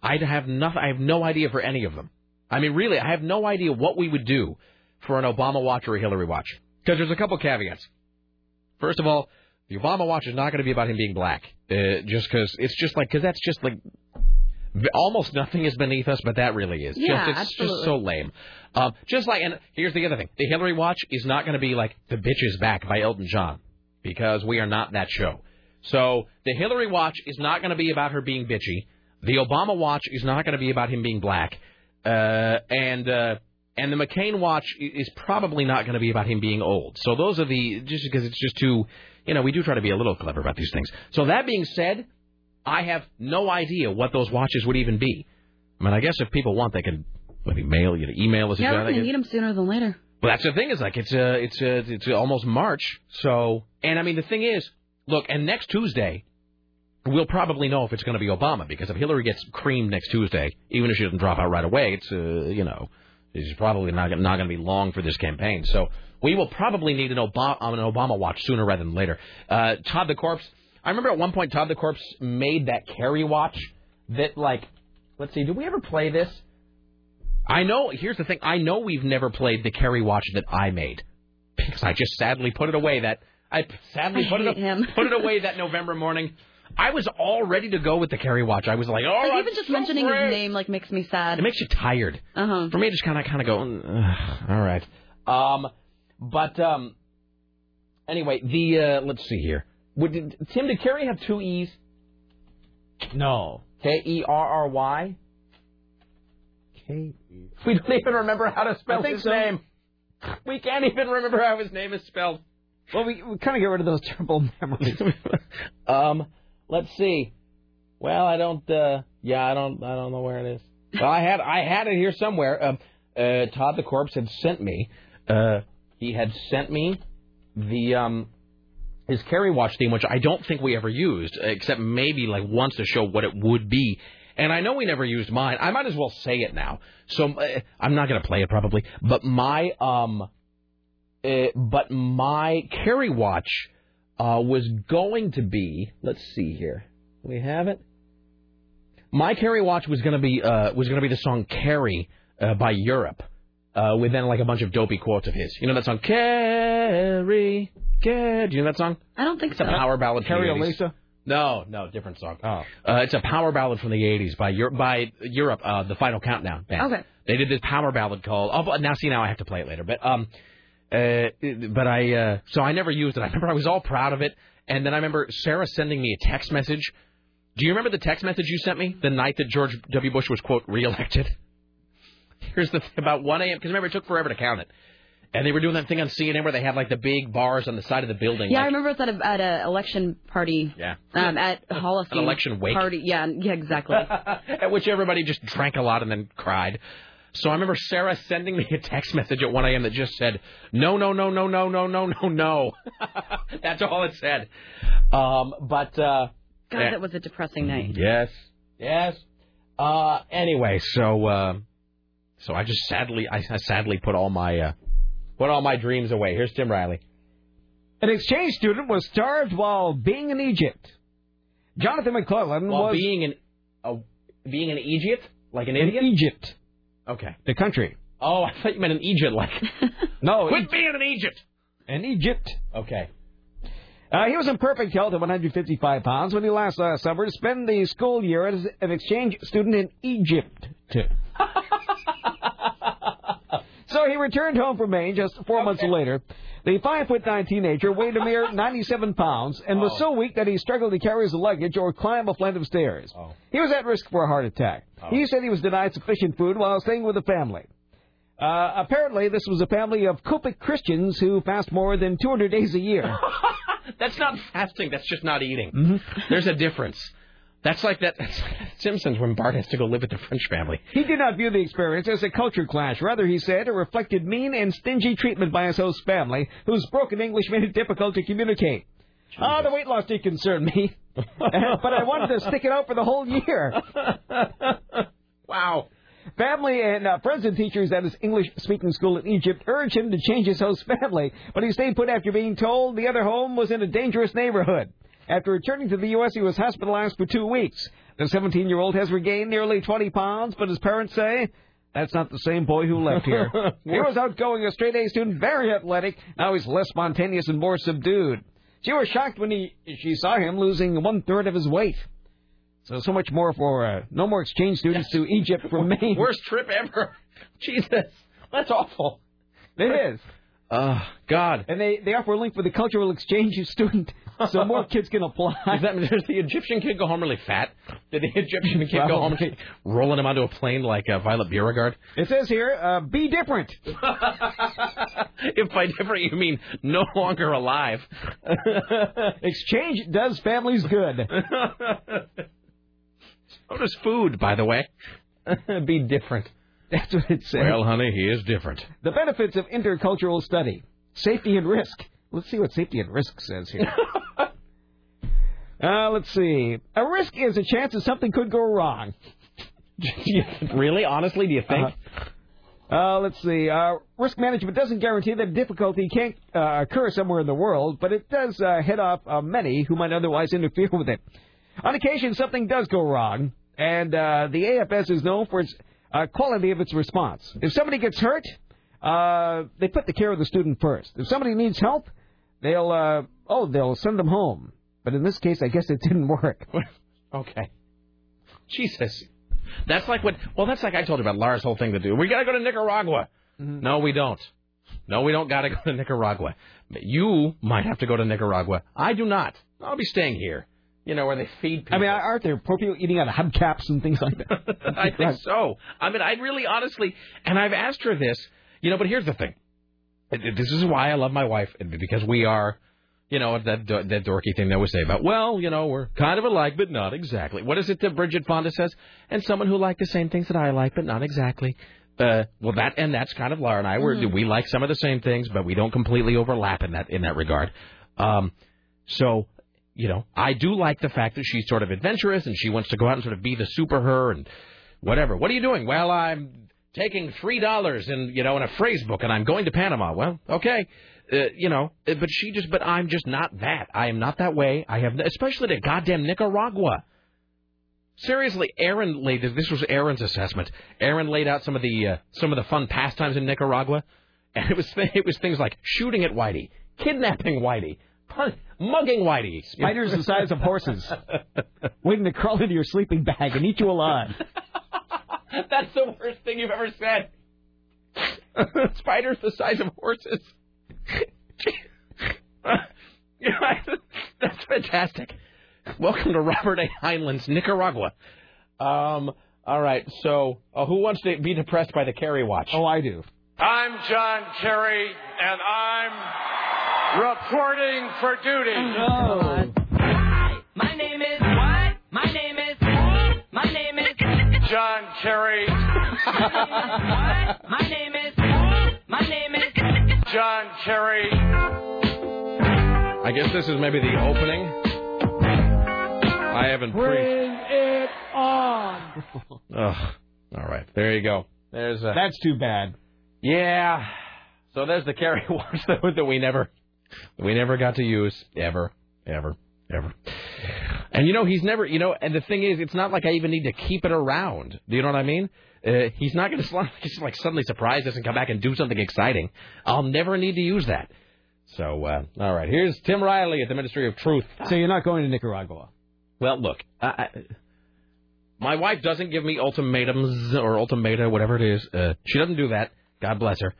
Speaker 4: I have nothing. I have no idea for any of them. I mean, really, I have no idea what we would do for an Obama watch or a Hillary watch. Because there's a couple caveats. First of all, the Obama watch is not going to be about him being black. Uh, just because it's just like because that's just like almost nothing is beneath us, but that really is.
Speaker 6: Yeah,
Speaker 4: just, it's just so lame. Um, just like and here's the other thing: the Hillary watch is not going to be like the bitch is back by Elton John because we are not that show. So the Hillary watch is not going to be about her being bitchy. The Obama watch is not going to be about him being black. Uh, and uh, and the McCain watch is probably not going to be about him being old. So those are the just because it's just too, you know, we do try to be a little clever about these things. So that being said, I have no idea what those watches would even be. I mean, I guess if people want, they can maybe mail you, email us.
Speaker 6: Yeah, we're going to
Speaker 4: can-
Speaker 6: need them sooner than later.
Speaker 4: well, that's the thing is like it's uh, it's uh, it's almost March. So, and I mean the thing is, look, and next Tuesday, we'll probably know if it's going to be Obama because if Hillary gets creamed next Tuesday, even if she doesn't drop out right away, it's uh, you know, it's probably not not going to be long for this campaign. So we will probably need an Obama an Obama watch sooner rather than later. Uh, Todd the Corpse. I remember at one point Todd the Corpse made that Kerry watch that like, let's see, did we ever play this? I know. Here's the thing. I know we've never played the Kerry watch that I made because I just sadly put it away. That I sadly
Speaker 6: I
Speaker 4: put it
Speaker 6: him.
Speaker 4: put it away that November morning. I was all ready to go with the Kerry watch. I was like, oh,
Speaker 6: like,
Speaker 4: I'm
Speaker 6: even just
Speaker 4: so
Speaker 6: mentioning
Speaker 4: great.
Speaker 6: his name like makes me sad.
Speaker 4: It makes you tired.
Speaker 6: Uh-huh.
Speaker 4: For me, I just kind of kind of go, "Ugh, all right. Um, but um, anyway, the uh, let's see here. Would, did, Tim, did Kerry have two e's? No. K e r r y. K. We don't even remember how to spell his
Speaker 5: so.
Speaker 4: name. We can't even remember how his name is spelled.
Speaker 5: Well, we, we kind of get rid of those terrible (laughs) memories.
Speaker 4: um, let's see. Well, I don't. Uh, yeah, I don't. I don't know where it is. Well, I had. I had it here somewhere. Um, uh, Todd the Corpse had sent me. Uh, he had sent me the um his Kerry Watch theme, which I don't think we ever used, except maybe like once to show what it would be. And I know we never used mine. I might as well say it now. So uh, I'm not going to play it probably, but my um, uh, but my Kerry Watch uh, was going to be. Let's see here. We have it. My Kerry Watch was going to be uh, was going to be the song Carrie uh, by Europe, uh, with then like a bunch of dopey quotes of his. You know that song Carrie, Carrie. Do you know that song?
Speaker 6: I don't think
Speaker 4: It's
Speaker 6: so.
Speaker 4: a power ballad. from
Speaker 5: Carrie
Speaker 4: the 80s.
Speaker 5: Elisa?
Speaker 4: No, no, different song.
Speaker 5: Oh.
Speaker 4: Uh, it's a power ballad from the '80s by Europe. By Europe, uh, the Final Countdown band.
Speaker 6: Okay.
Speaker 4: They did this power ballad called. Oh, now see, now I have to play it later. But um, uh, but I uh, so I never used it. I remember I was all proud of it, and then I remember Sarah sending me a text message. Do you remember the text message you sent me the night that George W. Bush was quote reelected? (laughs) Here's the thing about 1 a.m. because remember it took forever to count it, and they were doing that thing on CNN where they had like the big bars on the side of the building.
Speaker 6: Yeah, I remember it's at a at a election party.
Speaker 4: Yeah.
Speaker 6: Um, at Holocene.
Speaker 4: An election wake.
Speaker 6: party. Yeah, yeah, exactly. (laughs)
Speaker 4: at which everybody just drank a lot and then cried. So I remember Sarah sending me a text message at 1 a.m. that just said, no, no, no, no, no, no, no, no, no. (laughs) That's all it said. Um, but, uh,
Speaker 6: God, that was a depressing night.
Speaker 4: yes, yes. Uh, anyway, so, uh, so I just sadly, I, I sadly put all my, uh, put all my dreams away. Here's Tim Riley.
Speaker 5: An exchange student was starved while being in Egypt. Jonathan McClellan
Speaker 4: While
Speaker 5: was
Speaker 4: being in uh, being an Egypt? Like an
Speaker 5: in
Speaker 4: idiot?
Speaker 5: Egypt,
Speaker 4: Okay.
Speaker 5: the country.
Speaker 4: Oh, I thought you meant an Egypt, like. (laughs)
Speaker 5: No,
Speaker 4: Quit being an Egypt!
Speaker 5: in Egypt.
Speaker 4: Okay.
Speaker 5: Uh, he was in perfect health at 155 pounds when he last last summer to spend the school year as an exchange student in Egypt. (laughs) so he returned home from Maine just four months later. The five foot nine teenager weighed a mere (laughs) 97 pounds and was
Speaker 4: Oh.
Speaker 5: so weak that he struggled to carry his luggage or climb a flight of stairs.
Speaker 4: Oh.
Speaker 5: He was at risk for a heart attack. He said he was denied sufficient food while staying with a family. Uh, apparently, this was a family of Coptic Christians who fast more than 200 days a year. (laughs)
Speaker 4: That's not fasting. That's just not eating.
Speaker 5: Mm-hmm.
Speaker 4: There's a difference. That's like that. That's (laughs) like Simpsons when Bart has to go live with the French family.
Speaker 5: He did not view the experience as a culture clash. Rather, he said, it reflected mean and stingy treatment by his host family, whose broken English made it difficult to communicate. Oh, the weight loss did concern me, (laughs) (laughs) but I wanted to stick it out for the whole year.
Speaker 4: wow.
Speaker 5: Family and uh, friends and teachers at his English-speaking school in Egypt urged him to change his host family, but he stayed put after being told the other home was in a dangerous neighborhood. After returning to the U.S., he was hospitalized for two weeks. The 17-year-old has regained nearly 20 pounds, but his parents say that's not the same boy who left here. (laughs) he was outgoing, a straight-A student, very athletic. Now he's less spontaneous and more subdued. She was shocked when he she saw him losing one-third of his weight. So, so much more for uh, no more exchange students to Egypt from (laughs) Maine.
Speaker 4: Worst trip ever. (laughs) Jesus, that's awful.
Speaker 5: It is.
Speaker 4: Oh, God.
Speaker 5: And they, they offer a link for the cultural exchange student so more kids can apply.
Speaker 4: Does that (laughs) does the Egyptian kid go home really fat? Did the Egyptian kid go home
Speaker 5: Probably.
Speaker 4: rolling him onto a plane like uh, Violet Beauregarde?
Speaker 5: It says here, uh, be different. (laughs)
Speaker 4: if by different you mean no longer alive. (laughs)
Speaker 5: Exchange does families good.
Speaker 4: so does food, by the way. be different.
Speaker 5: That's what it says.
Speaker 4: Well, honey, he is different.
Speaker 5: The benefits of intercultural study. Safety and risk. Let's see what safety and risk says here. Uh, let's see. A risk is a chance that something could go wrong. (laughs)
Speaker 4: really? Honestly, do you think?
Speaker 5: Uh, let's see. Uh, risk management doesn't guarantee that difficulty can't uh, occur somewhere in the world, but it does uh, head off uh, many who might otherwise interfere with it. On occasion, something does go wrong, and uh, the AFS is known for its uh, quality of its response. If somebody gets hurt, uh, they put the care of the student first. If somebody needs help, they'll uh, oh they'll send them home. But in this case, I guess it didn't work. (laughs)
Speaker 4: Okay. Jesus. That's like what. Well, that's like I told you about Lara's whole thing to do. We got to go to Nicaragua. Mm-hmm. No, we don't. No, we don't got to go to Nicaragua. But You might have to go to Nicaragua. I do not. I'll be staying here. You know where they feed people.
Speaker 5: I mean, aren't there poor people eating out of hubcaps and things like that? (laughs)
Speaker 4: I think so. I mean, I really honestly, and I've asked her this, you know, but here's the thing. This is why I love my wife, because we are, you know, that that dorky thing they always say about, well, you know, we're kind of alike, but not exactly. What is it that Bridget Fonda says? And someone who liked the same things that I like, but not exactly. Uh, well, that and that's kind of Laura and I. We're,
Speaker 6: Mhm.
Speaker 4: We like some of the same things, but we don't completely overlap in that in that regard. Um, so, you know, I do like the fact that she's sort of adventurous and she wants to go out and sort of be the super her and whatever. What are you doing? Well, I'm taking three dollars in you know in a phrase book and I'm going to Panama. Well, okay. Uh, you know, uh, but she just, but I'm just not that. I am not that way. I have, especially to goddamn Nicaragua. Seriously, Aaron laid this was Aaron's assessment. Aaron laid out some of the uh, some of the fun pastimes in Nicaragua, and it was (laughs) it was things like shooting at Whitey, kidnapping Whitey, pun- mugging Whitey, (laughs)
Speaker 5: Spiders the size of horses, waiting to crawl into your sleeping bag and eat you alive. (laughs)
Speaker 4: That's the worst thing you've ever said. Spiders the size of horses. (laughs) (laughs) That's fantastic. Welcome to Robert A. Heinlein's Nicaragua. Um, all right, so uh, who wants to be depressed by the Kerry watch?
Speaker 5: Oh, I do.
Speaker 26: I'm John Kerry, and I'm reporting for duty.
Speaker 5: Oh,
Speaker 26: My name is what? My name is My name is John Kerry. My name is My name is John Kerry.
Speaker 4: I guess this is maybe the opening. I haven't pre.
Speaker 26: it on. (laughs)
Speaker 4: Ugh. All right, there you go. There's a.
Speaker 5: That's too bad.
Speaker 4: Yeah. So there's the Kerry (laughs) watch that, that we never, we never got to use ever, ever, ever. And you know he's never, you know, and the thing is, it's not like I even need to keep it around. Do you know what I mean? Uh, he's not going (laughs) to just like suddenly surprise us and come back and do something exciting. I'll never need to use that. So, uh, all right, here's Tim Riley at the Ministry of Truth.
Speaker 5: So you're not going to Nicaragua?
Speaker 4: Well, look, I, I, my wife doesn't give me ultimatums or ultimata, whatever it is. Uh, she doesn't do that. God bless her.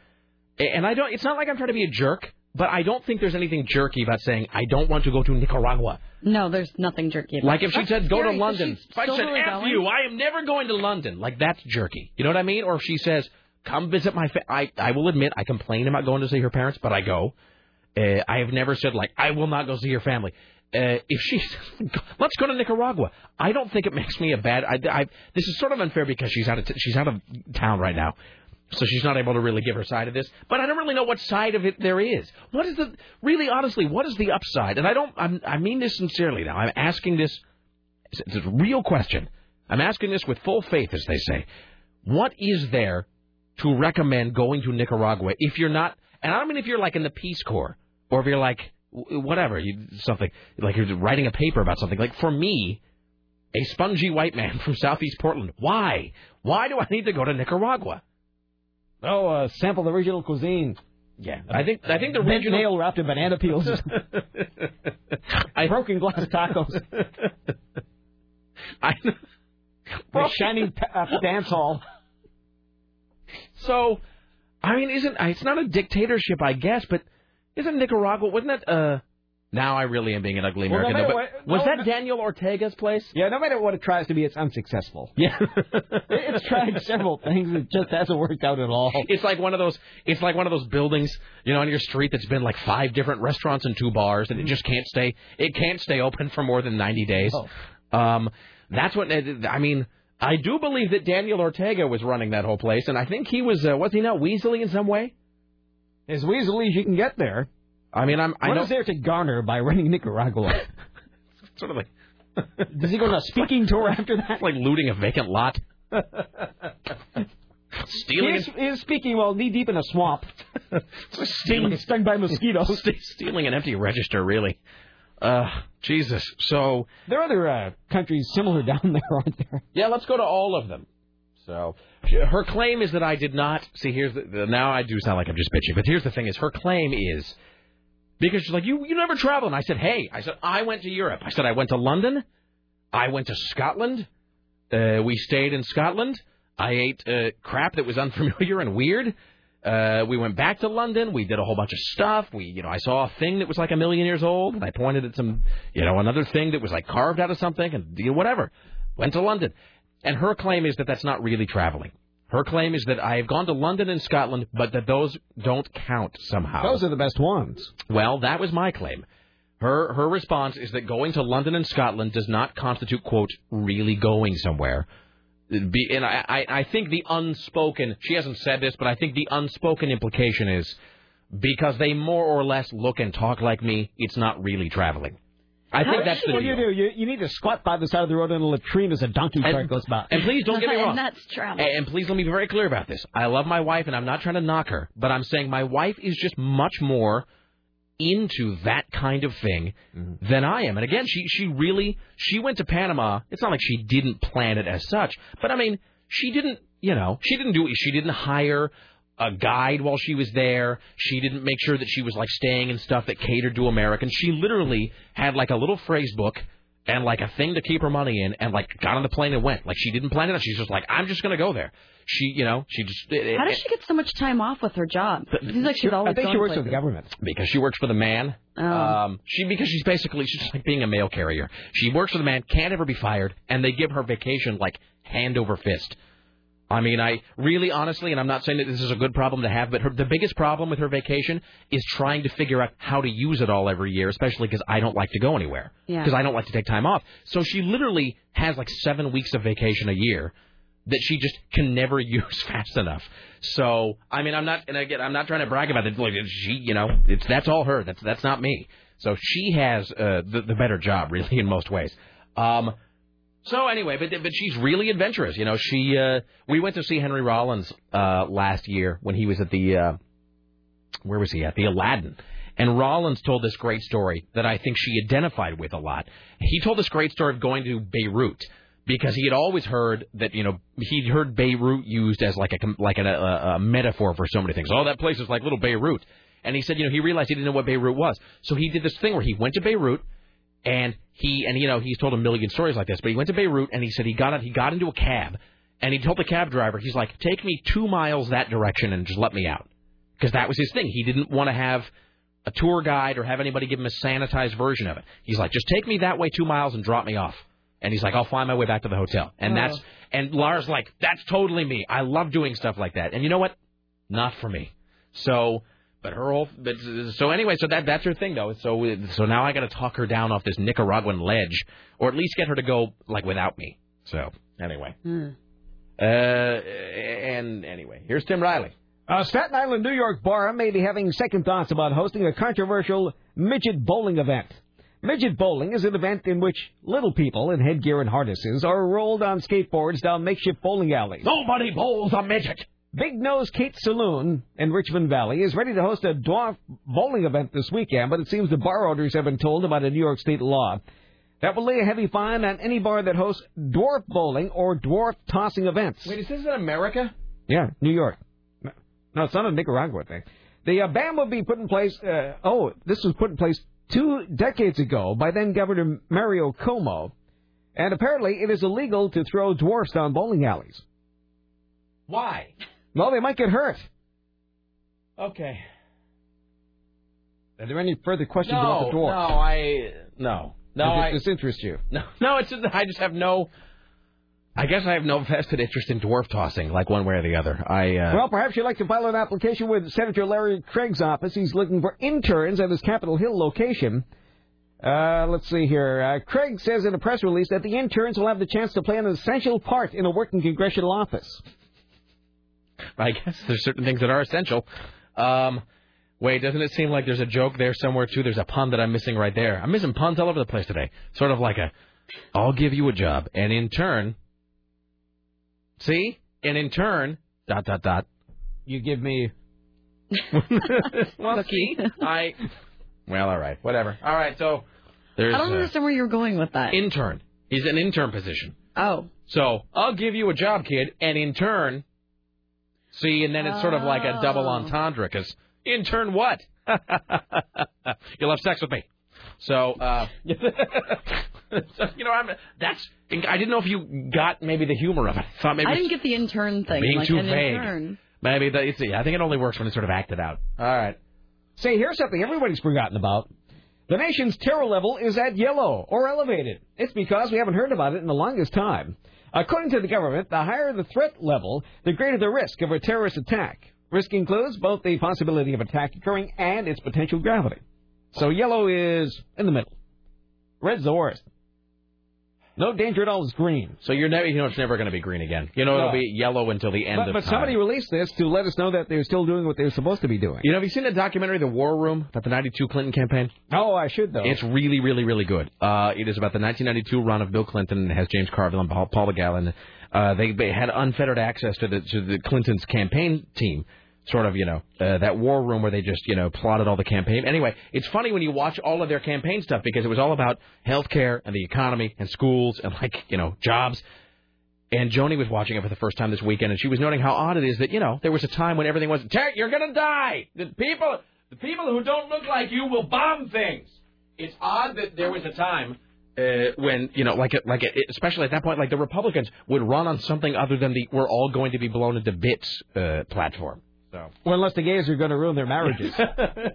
Speaker 4: And I don't. It's not like I'm trying to be a jerk, but I don't think there's anything jerky about saying I don't want to go to Nicaragua.
Speaker 6: No, there's nothing jerky about
Speaker 4: Like if she
Speaker 6: That's
Speaker 4: said go to. London, if I said F
Speaker 6: going?
Speaker 4: you, I am never going to London. Like that's jerky. You know what I mean? Or if she says come visit my, fa-, I I will admit I complain about going to see her parents, but I go. Uh, I have never said like I will not go see your family. Uh, if she (laughs) says, let's go to Nicaragua, I don't think it makes me a bad. I, I, this is sort of unfair because she's out of t- she's out of town right now. So she's not able to really give her side of this. But I don't really know what side of it there is. What is the really honestly? What is the upside? And I don't. I'm, I mean this sincerely. Now I'm asking this. It's a real question. I'm asking this with full faith, as they say. What is there to recommend going to Nicaragua if you're not? And I don't mean if you're like in the Peace Corps or if you're like whatever, you, something like you're writing a paper about something. Like for me, a spongy white man (laughs) from Southeast Portland. Why? Why do I need to go to Nicaragua?
Speaker 5: Oh, uh, sample the regional cuisine.
Speaker 4: Yeah, I think I think the
Speaker 5: Bent
Speaker 4: regional
Speaker 5: nail wrapped in banana peels. (laughs) I... (laughs) Broken glass tacos. (laughs)
Speaker 4: I
Speaker 5: The shining uh, dance hall.
Speaker 4: So, I mean, isn't it's not a dictatorship, I guess, but isn't Nicaragua? Wasn't that? uh Now I really am being an ugly
Speaker 5: Well, no
Speaker 4: American. though,
Speaker 5: what-
Speaker 4: was
Speaker 5: no,
Speaker 4: that
Speaker 5: no-
Speaker 4: Daniel Ortega's place?
Speaker 5: Yeah, no matter what it tries to be, it's unsuccessful.
Speaker 4: Yeah, (laughs)
Speaker 5: it's tried several things. It just hasn't worked out at all.
Speaker 4: It's like one of those. It's like one of those buildings, you know, on your street that's been like five different restaurants and two bars, and it just can't stay. It can't stay open for more than ninety days. Um, that's what I mean. I do believe that Daniel Ortega was running that whole place, and I think he was. Uh, was he not Weasley in some way?
Speaker 5: As weaselly as you can get there.
Speaker 4: I mean, I'm. I
Speaker 5: What
Speaker 4: know.
Speaker 5: is there to garner by running Nicaragua? (laughs)
Speaker 4: sort of like. (laughs)
Speaker 5: Does he go on a speaking tour after that?
Speaker 4: like looting a vacant lot. Stealing
Speaker 5: He is, he is speaking while knee deep in a swamp. (laughs)
Speaker 4: stealing,
Speaker 5: stung by mosquitoes.
Speaker 4: stealing an empty register, really. Uh, Jesus. So
Speaker 5: There are other uh, countries similar down there, aren't there?
Speaker 4: yeah, let's go to all of them. So her claim is that I did not see. Here's the now I do sound like I'm just bitching, but here's the thing: is her claim is because she's like you you never travel, and I said hey, I said I went to Europe. I said I went to London, I went to Scotland. Uh, we stayed in Scotland. I ate uh, crap that was (laughs) unfamiliar and weird. Uh, we went back to London. We did a whole bunch of stuff. We, you know, I saw a thing that was like a million years old, and I pointed at some, you know, another thing that was like carved out of something, and you know, whatever. Went to London, and her claim is that that's not really traveling. Her claim is that I have gone to London and Scotland, but that those don't count somehow.
Speaker 5: Those are the best ones.
Speaker 4: Well, that was my claim. Her her response is that going to London and Scotland does not constitute quote really going somewhere. Be, and I, I I think the unspoken she hasn't said this, but I think the unspoken implication is because they more or less look and talk like me, it's not really traveling. I think that's the
Speaker 5: what
Speaker 4: deal.
Speaker 5: you do. You, you need to squat by the side of the road in a latrine as a donkey cart goes by.
Speaker 4: And please don't get me (laughs) wrong.
Speaker 6: and that's travel.
Speaker 4: And and please let me be very clear about this. I love my wife, and I'm not trying to knock her, but I'm saying my wife is just much more into that kind of thing mm-hmm. than I am. And again, she she really she went to Panama. It's not like she didn't plan it as such, but I mean, she didn't. You know, she didn't do. She didn't hire a guide while she was there. She didn't make sure that she was like staying in stuff that catered to Americans. She literally had like a little phrase book and like a thing to keep her money in, and like got on the plane and went. Like she didn't plan it. out. She's just like, I'm just gonna go there. She, you know, she just. It,
Speaker 6: How does she get so much time off with her job? It seems like she's always going places.
Speaker 5: government.
Speaker 4: because she works for the man.
Speaker 6: Oh.
Speaker 4: Um, she because she's basically she's just like being a mail carrier. She works for the man, can't ever be fired, and they give her vacation like hand over fist. I mean, I really, honestly, and I'm not saying that this is a good problem to have, but her, the biggest problem with her vacation is trying to figure out how to use it all every year, especially because I don't like to go anywhere.
Speaker 6: Yeah.
Speaker 4: Because I don't like to take time off. So she literally has like seven weeks of vacation a year that she just can never (laughs) use fast enough. So, I mean, I'm not, and again, I'm not trying to brag about it. Like, she, you know, it's that's all her. That's that's not me. So she has uh, the the better job, (laughs) really, in most ways. Um, so anyway, but but she's really adventurous. You know, she uh, we went to see Henry Rollins uh, last year when he was at the uh, where was he at the Aladdin. And Rollins told this great story that I think she identified with a lot. He told this great story of going to Beirut because he had always heard that you know he'd heard Beirut used as like a like a, a, metaphor for so many things. Oh, that place is like little Beirut. And he said, you know, he realized he didn't know what Beirut was, so he did this thing where he went to Beirut and he and you know he's told a million stories like this, but he went to Beirut and he said he got it, he got into a cab and he told the cab driver, he's like, take me two miles that direction and just let me out because that was his thing. He didn't want to have a tour guide or have anybody give him a sanitized version of it. He's like, just take me that way two miles and drop me off. And he's like, I'll find my way back to the hotel. And
Speaker 6: Oh.
Speaker 4: that's and Lars like, that's totally me. I love doing stuff like that. And you know what? Not for me. So, but her whole, but so anyway, so that that's her thing though. So so now I got to talk her down off this Nicaraguan ledge, or at least get her to go like without me. So anyway,
Speaker 6: Hmm.
Speaker 4: Uh, and anyway, here's Tim Riley.
Speaker 5: A Staten Island, New York bar may be having second thoughts about hosting a controversial midget bowling event. Midget bowling is an event in which little people in headgear and harnesses are rolled on skateboards down makeshift bowling alleys.
Speaker 4: Nobody bowls a midget.
Speaker 5: Big Nose Kate Saloon in Richmond Valley is ready to host a dwarf bowling event this weekend, but it seems the bar owners have been told about a New York state law that will lay a heavy fine on any bar that hosts dwarf bowling or dwarf tossing events.
Speaker 4: Wait, is this in America?
Speaker 5: Yeah, New York. No, it's not a Nicaragua thing. The uh, ban will be put in place. Uh, oh, this was put in place two decades ago by then Governor Mario Cuomo, and apparently it is illegal to throw dwarfs down bowling alleys.
Speaker 4: Why?
Speaker 5: Well, they might get hurt.
Speaker 4: Okay.
Speaker 5: Are there any further questions
Speaker 4: no,
Speaker 5: about the dwarf?
Speaker 4: No, I no. No,
Speaker 5: Does
Speaker 4: I,
Speaker 5: this interest you? (laughs)
Speaker 4: No, no, it's I just have no. I guess I have no vested interest in dwarf tossing, like one way or the other. I uh,
Speaker 5: Well, perhaps you'd like to file an application with Senator Larry Craig's office. He's looking for interns at his Capitol Hill location. Uh, let's see here. Uh, Craig says in a press release that the interns will have the chance to play an essential part in a working congressional office. (laughs)
Speaker 4: I guess there's certain things that are essential. Um, wait, doesn't it seem like there's a joke there somewhere too? There's a pun that I'm missing right there. I'm missing puns all over the place today. Sort of like a, I'll give you a job, and in turn, see, and in turn, dot dot dot.
Speaker 5: You give me. (laughs) (laughs)
Speaker 4: well, see, I. Well, all right, whatever. All right, so there's
Speaker 6: I don't understand where you're going with that.
Speaker 4: intern. He's an intern position.
Speaker 6: oh.
Speaker 4: So I'll give you a job, kid, and in turn, see, and then it's sort of like a double entendre because in turn what? (laughs) You'll have sex with me. So, uh, (laughs) you know, I'm that's. I didn't know if you got maybe the humor of it. I thought maybe
Speaker 6: I didn't get the intern thing.
Speaker 4: being
Speaker 6: like
Speaker 4: too vague.
Speaker 6: intern.
Speaker 4: Maybe the, it's, I think it only works when it's sort of acted out. All right.
Speaker 5: Say, here's something everybody's forgotten about. The nation's terror level is at yellow or elevated. It's because we haven't heard about it in the longest time. According to the government, the higher the threat level, the greater the risk of a terrorist attack. Risk includes both the possibility of attack occurring and its potential gravity. So yellow is in the middle. Red's the worst. No danger at all is green.
Speaker 4: So you're never, you know, it's never going to be green again. You know, it'll
Speaker 5: No.
Speaker 4: be yellow until the end
Speaker 5: But,
Speaker 4: of
Speaker 5: but
Speaker 4: time.
Speaker 5: But somebody released this to let us know that they're still doing what they're supposed to be doing.
Speaker 4: You know, have you seen the documentary, The War Room, about the 92 Clinton campaign?
Speaker 5: Oh, I should, though.
Speaker 4: It's really, really, really good. Uh, it is about the 1992 run of Bill Clinton. and has James Carville and Paul, Paul. Uh, they, they had unfettered access to the, to the Clinton's campaign team. Sort of, you know, uh, that war room where they just, you know, plotted all the campaign. Anyway, it's funny when you watch all of their campaign stuff because it was all about healthcare and the economy and schools and like, you know, jobs. And Joni was watching it for the first time this weekend, and she was noting how odd it is that you know there was a time when everything was, Terry, you're gonna die. The people, the people who don't look like you will bomb things. It's odd that there was a time uh, when you know, like, a, like, a, especially at that point, like the Republicans would run on something other than the "we're all going to be blown into bits" uh, platform. So
Speaker 5: Well, unless the gays are going to ruin their marriages.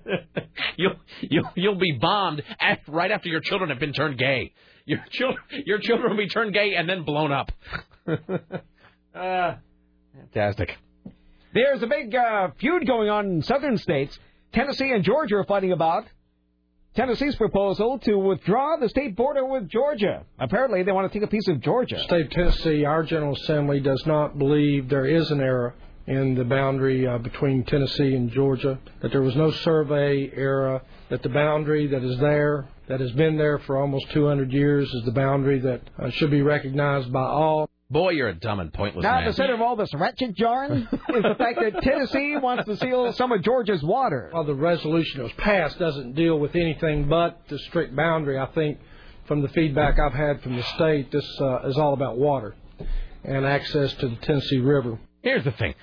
Speaker 5: (laughs)
Speaker 4: you'll you'll you'll be bombed at, right after your children have been turned gay. Your children your children will be turned gay and then blown up. (laughs) uh, fantastic.
Speaker 5: There's a big uh, feud going on in southern states. Tennessee and Georgia are fighting about Tennessee's proposal to withdraw the state border with Georgia. Apparently, they want to take a piece of Georgia.
Speaker 27: State of Tennessee, our General Assembly does not believe there is an error in the boundary uh, between Tennessee and Georgia, that there was no survey error, that the boundary that is there, that has been there for almost 200 years, is the boundary that uh, should be recognized by all.
Speaker 4: Boy, you're a dumb and pointless
Speaker 5: Now,
Speaker 4: man.
Speaker 5: at the center of all this wretched jarring (laughs) is the fact that Tennessee wants to seal some of Georgia's water.
Speaker 27: Well, the resolution that was passed doesn't deal with anything but the strict boundary, I think from the feedback I've had from the state, this uh, is all about water and access to the Tennessee River.
Speaker 4: Here's the thing.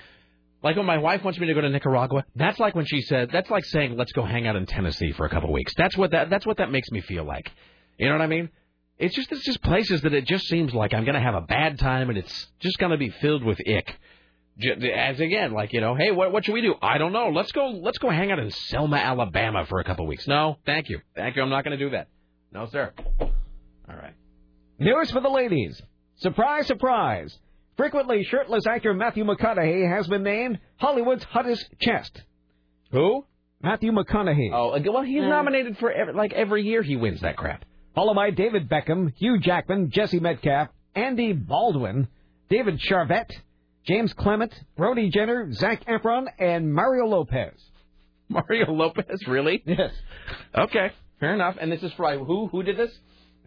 Speaker 4: Like when my wife wants me to go to Nicaragua, that's like when she said, that's like saying, let's go hang out in Tennessee for a couple weeks. That's what that, that's what that makes me feel like. You know what I mean? It's just, it's just places that it just seems like I'm to have a bad time and it's just to be filled with ick. As again, like, you know, hey, what, what should we do? I don't know. Let's go, let's go hang out in Selma, Alabama for a couple weeks. No, thank you. Thank you. I'm not to do that. No, sir. All right.
Speaker 5: News for the ladies. Surprise, surprise. Frequently shirtless actor Matthew McConaughey has been named Hollywood's hottest chest.
Speaker 4: Who?
Speaker 5: Matthew McConaughey.
Speaker 4: Oh, well, he's nominated for every, like every year he wins that crap.
Speaker 5: Followed by David Beckham, Hugh Jackman, Jesse Metcalfe, Andy Baldwin, David Charvet, James Clement, Brody Jenner, Zac Efron, and Mario Lopez. (laughs)
Speaker 4: Mario Lopez, really?
Speaker 5: Yes.
Speaker 4: Okay, fair enough. And this is for who? Who did this?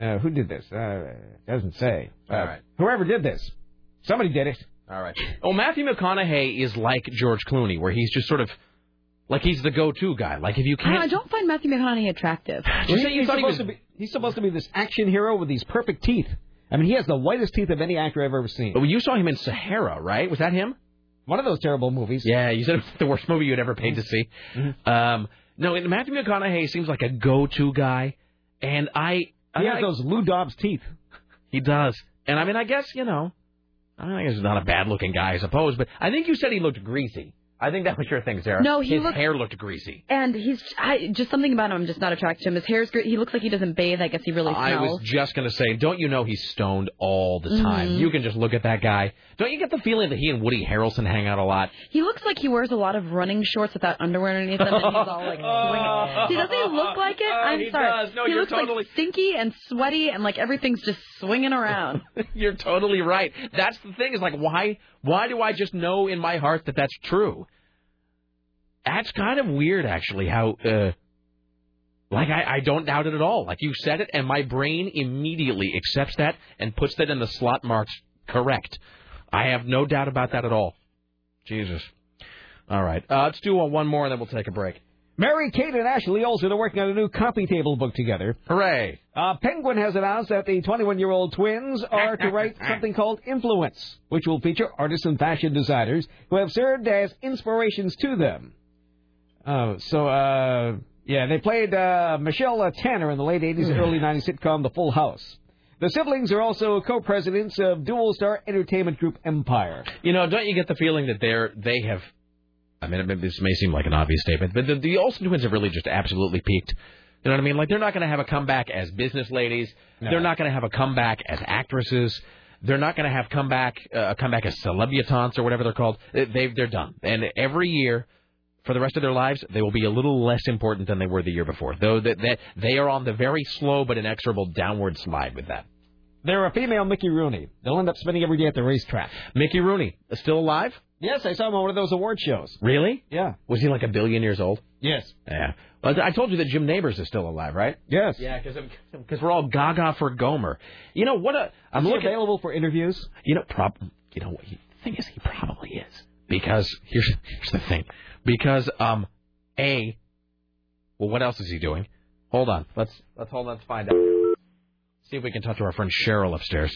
Speaker 5: Uh, who did this? Uh, doesn't say. Uh,
Speaker 4: All right.
Speaker 5: Whoever did this. Somebody did it.
Speaker 4: All right. Oh, Matthew McConaughey is like George Clooney, where he's just sort of like he's the go-to guy. Like if you
Speaker 6: I, don't I don't find Matthew McConaughey attractive.
Speaker 4: you say you
Speaker 5: he's
Speaker 4: thought he
Speaker 5: supposed
Speaker 4: was.
Speaker 5: to be he's supposed to be this action hero with these perfect teeth. I mean, he has the whitest teeth of any actor I've ever seen.
Speaker 4: But you saw him in Sahara, right? Was that him?
Speaker 5: One of those terrible movies.
Speaker 4: Yeah, you said it was the worst movie you'd ever paid to see. Um, no, and Matthew McConaughey seems like a go-to guy, and I.
Speaker 5: He
Speaker 4: I,
Speaker 5: has those Lou Dobbs teeth.
Speaker 4: He does, and I mean, I guess you know, I think he's not a bad-looking guy, I suppose, but I think you said he looked greasy. I think that was your thing, Sarah.
Speaker 6: No, he
Speaker 4: his
Speaker 6: looked-
Speaker 4: hair looked greasy.
Speaker 6: And he's I, just something about him. I'm just not attracted to him. His hair's great. He looks like he doesn't bathe. I guess he really Smells.
Speaker 4: I was just going to say, don't you know he's stoned all the time?
Speaker 6: Mhm.
Speaker 4: You can just look at that guy. Don't you get the feeling that he and Woody Harrelson hang out a lot?
Speaker 6: He looks like he wears a lot of running shorts without underwear underneath them, and he's all like. (laughs) See, doesn't he look like it? I'm
Speaker 4: he
Speaker 6: sorry.
Speaker 4: does. No,
Speaker 6: he
Speaker 4: you're
Speaker 6: looks
Speaker 4: totally-
Speaker 6: like stinky and sweaty, and like everything's just swinging around. (laughs)
Speaker 4: You're totally right. That's the thing. Is like, why? Why do I just know in my heart that that's true? That's kind of weird, actually. How, uh, like, I, I don't doubt it at all. Like you said it, and my brain immediately accepts that and puts that in the slot marks correct. I have no doubt about that at all. Jesus. All right, uh, let's do one more, and then we'll take a break.
Speaker 5: Mary Kate and Ashley Olsen are working on a new coffee table book together.
Speaker 4: Hooray!
Speaker 5: Uh, Penguin has announced that the 21-year-old twins are to write (laughs) something called Influence, which will feature artists and fashion designers who have served as inspirations to them. Uh, so, uh, yeah, they played uh, Michelle uh, Tanner in the late 80s and early 90s sitcom The Full House. The siblings are also co-presidents of Dualstar Entertainment Group Empire.
Speaker 4: You know, don't you get the feeling that they're they have? I mean, this may seem like an obvious statement, but the, the Olsen twins have really just absolutely peaked. You know what I mean? Like they're not going to have a comeback as business ladies.
Speaker 5: No.
Speaker 4: They're not going to have a comeback as actresses. They're not going to have comeback uh, a comeback as celebutantes or whatever they're called. They, they've they're done. And every year, for the rest of their lives, they will be a little less important than they were the year before. Though that that they are on the very slow but inexorable downward slide with that.
Speaker 5: They're a female Mickey Rooney. They'll end up spending every day at the racetrack.
Speaker 4: Mickey Rooney is still alive?
Speaker 5: Yes, I saw him on one of those award shows.
Speaker 4: Really?
Speaker 5: Yeah.
Speaker 4: Was he like a billion years old?
Speaker 5: Yes.
Speaker 4: Yeah. Well, I told you that Jim Nabors is still alive, right?
Speaker 5: Yes.
Speaker 4: Yeah, because we're all gaga for Gomer. You know what? A, I'm
Speaker 5: Is he
Speaker 4: looking.
Speaker 5: available for interviews?
Speaker 4: You know, prob. You know, what? the thing is, he probably is because here's here's the thing. Because um, a. Well, what else is he doing? Hold on. Let's let's hold on. Let's find out. See if we can talk to our friend Cheryl upstairs.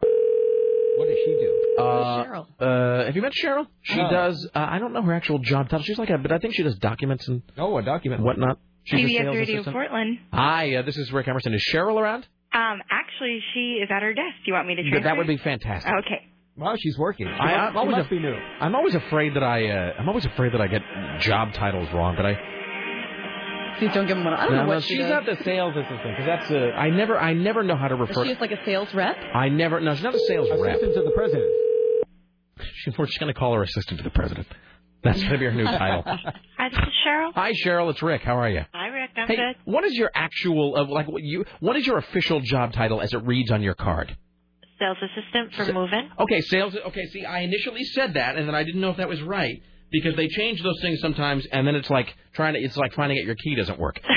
Speaker 5: What does she do?
Speaker 4: Uh,
Speaker 6: Cheryl?
Speaker 4: Uh, have you met Cheryl? She
Speaker 5: No.
Speaker 4: does. Uh, I don't know her actual job title. She's like a, but I think she does documents and
Speaker 5: Oh, a document.
Speaker 4: whatnot. She's a
Speaker 28: CBS
Speaker 4: sales
Speaker 28: Radio
Speaker 4: assistant.
Speaker 28: Portland.
Speaker 4: Hi, uh, this is Rick Emerson. Is Cheryl around?
Speaker 28: Um, actually, she is at her desk. Do you want me to
Speaker 4: That-
Speaker 28: transfer?
Speaker 4: that would be fantastic.
Speaker 28: Okay.
Speaker 5: Well, she's working. She
Speaker 4: I,
Speaker 5: must-
Speaker 4: I'm
Speaker 5: she
Speaker 4: always
Speaker 5: must
Speaker 4: a-
Speaker 5: be new.
Speaker 4: I'm always afraid that I. Uh, I'm always afraid that I get job titles wrong. But I.
Speaker 6: Please don't give him one. I don't
Speaker 4: no,
Speaker 6: know what
Speaker 4: no,
Speaker 6: she
Speaker 4: she's
Speaker 6: does.
Speaker 4: not the sales assistant because that's. a. I never. I never know how to
Speaker 6: Is
Speaker 4: refer.
Speaker 6: She's just like a sales rep?
Speaker 4: I never. No, she's not a sales rep.
Speaker 5: Assistant to the president.
Speaker 4: She, we're just going to call her assistant to the president. That's going to be her new (laughs) title.
Speaker 28: Hi, this is Cheryl.
Speaker 4: Hi, Cheryl. It's Rick. How are you?
Speaker 28: Hi, Rick. I'm
Speaker 4: Hey,
Speaker 28: good.
Speaker 4: what is your actual uh, like? What you? What is your official job title as it reads on your card?
Speaker 28: Sales assistant for moving.
Speaker 4: Okay, sales. Okay, see, I initially said that, and then I didn't know if that was right because they change those things sometimes, and then it's like trying to. It's like finding out your key doesn't work. (laughs)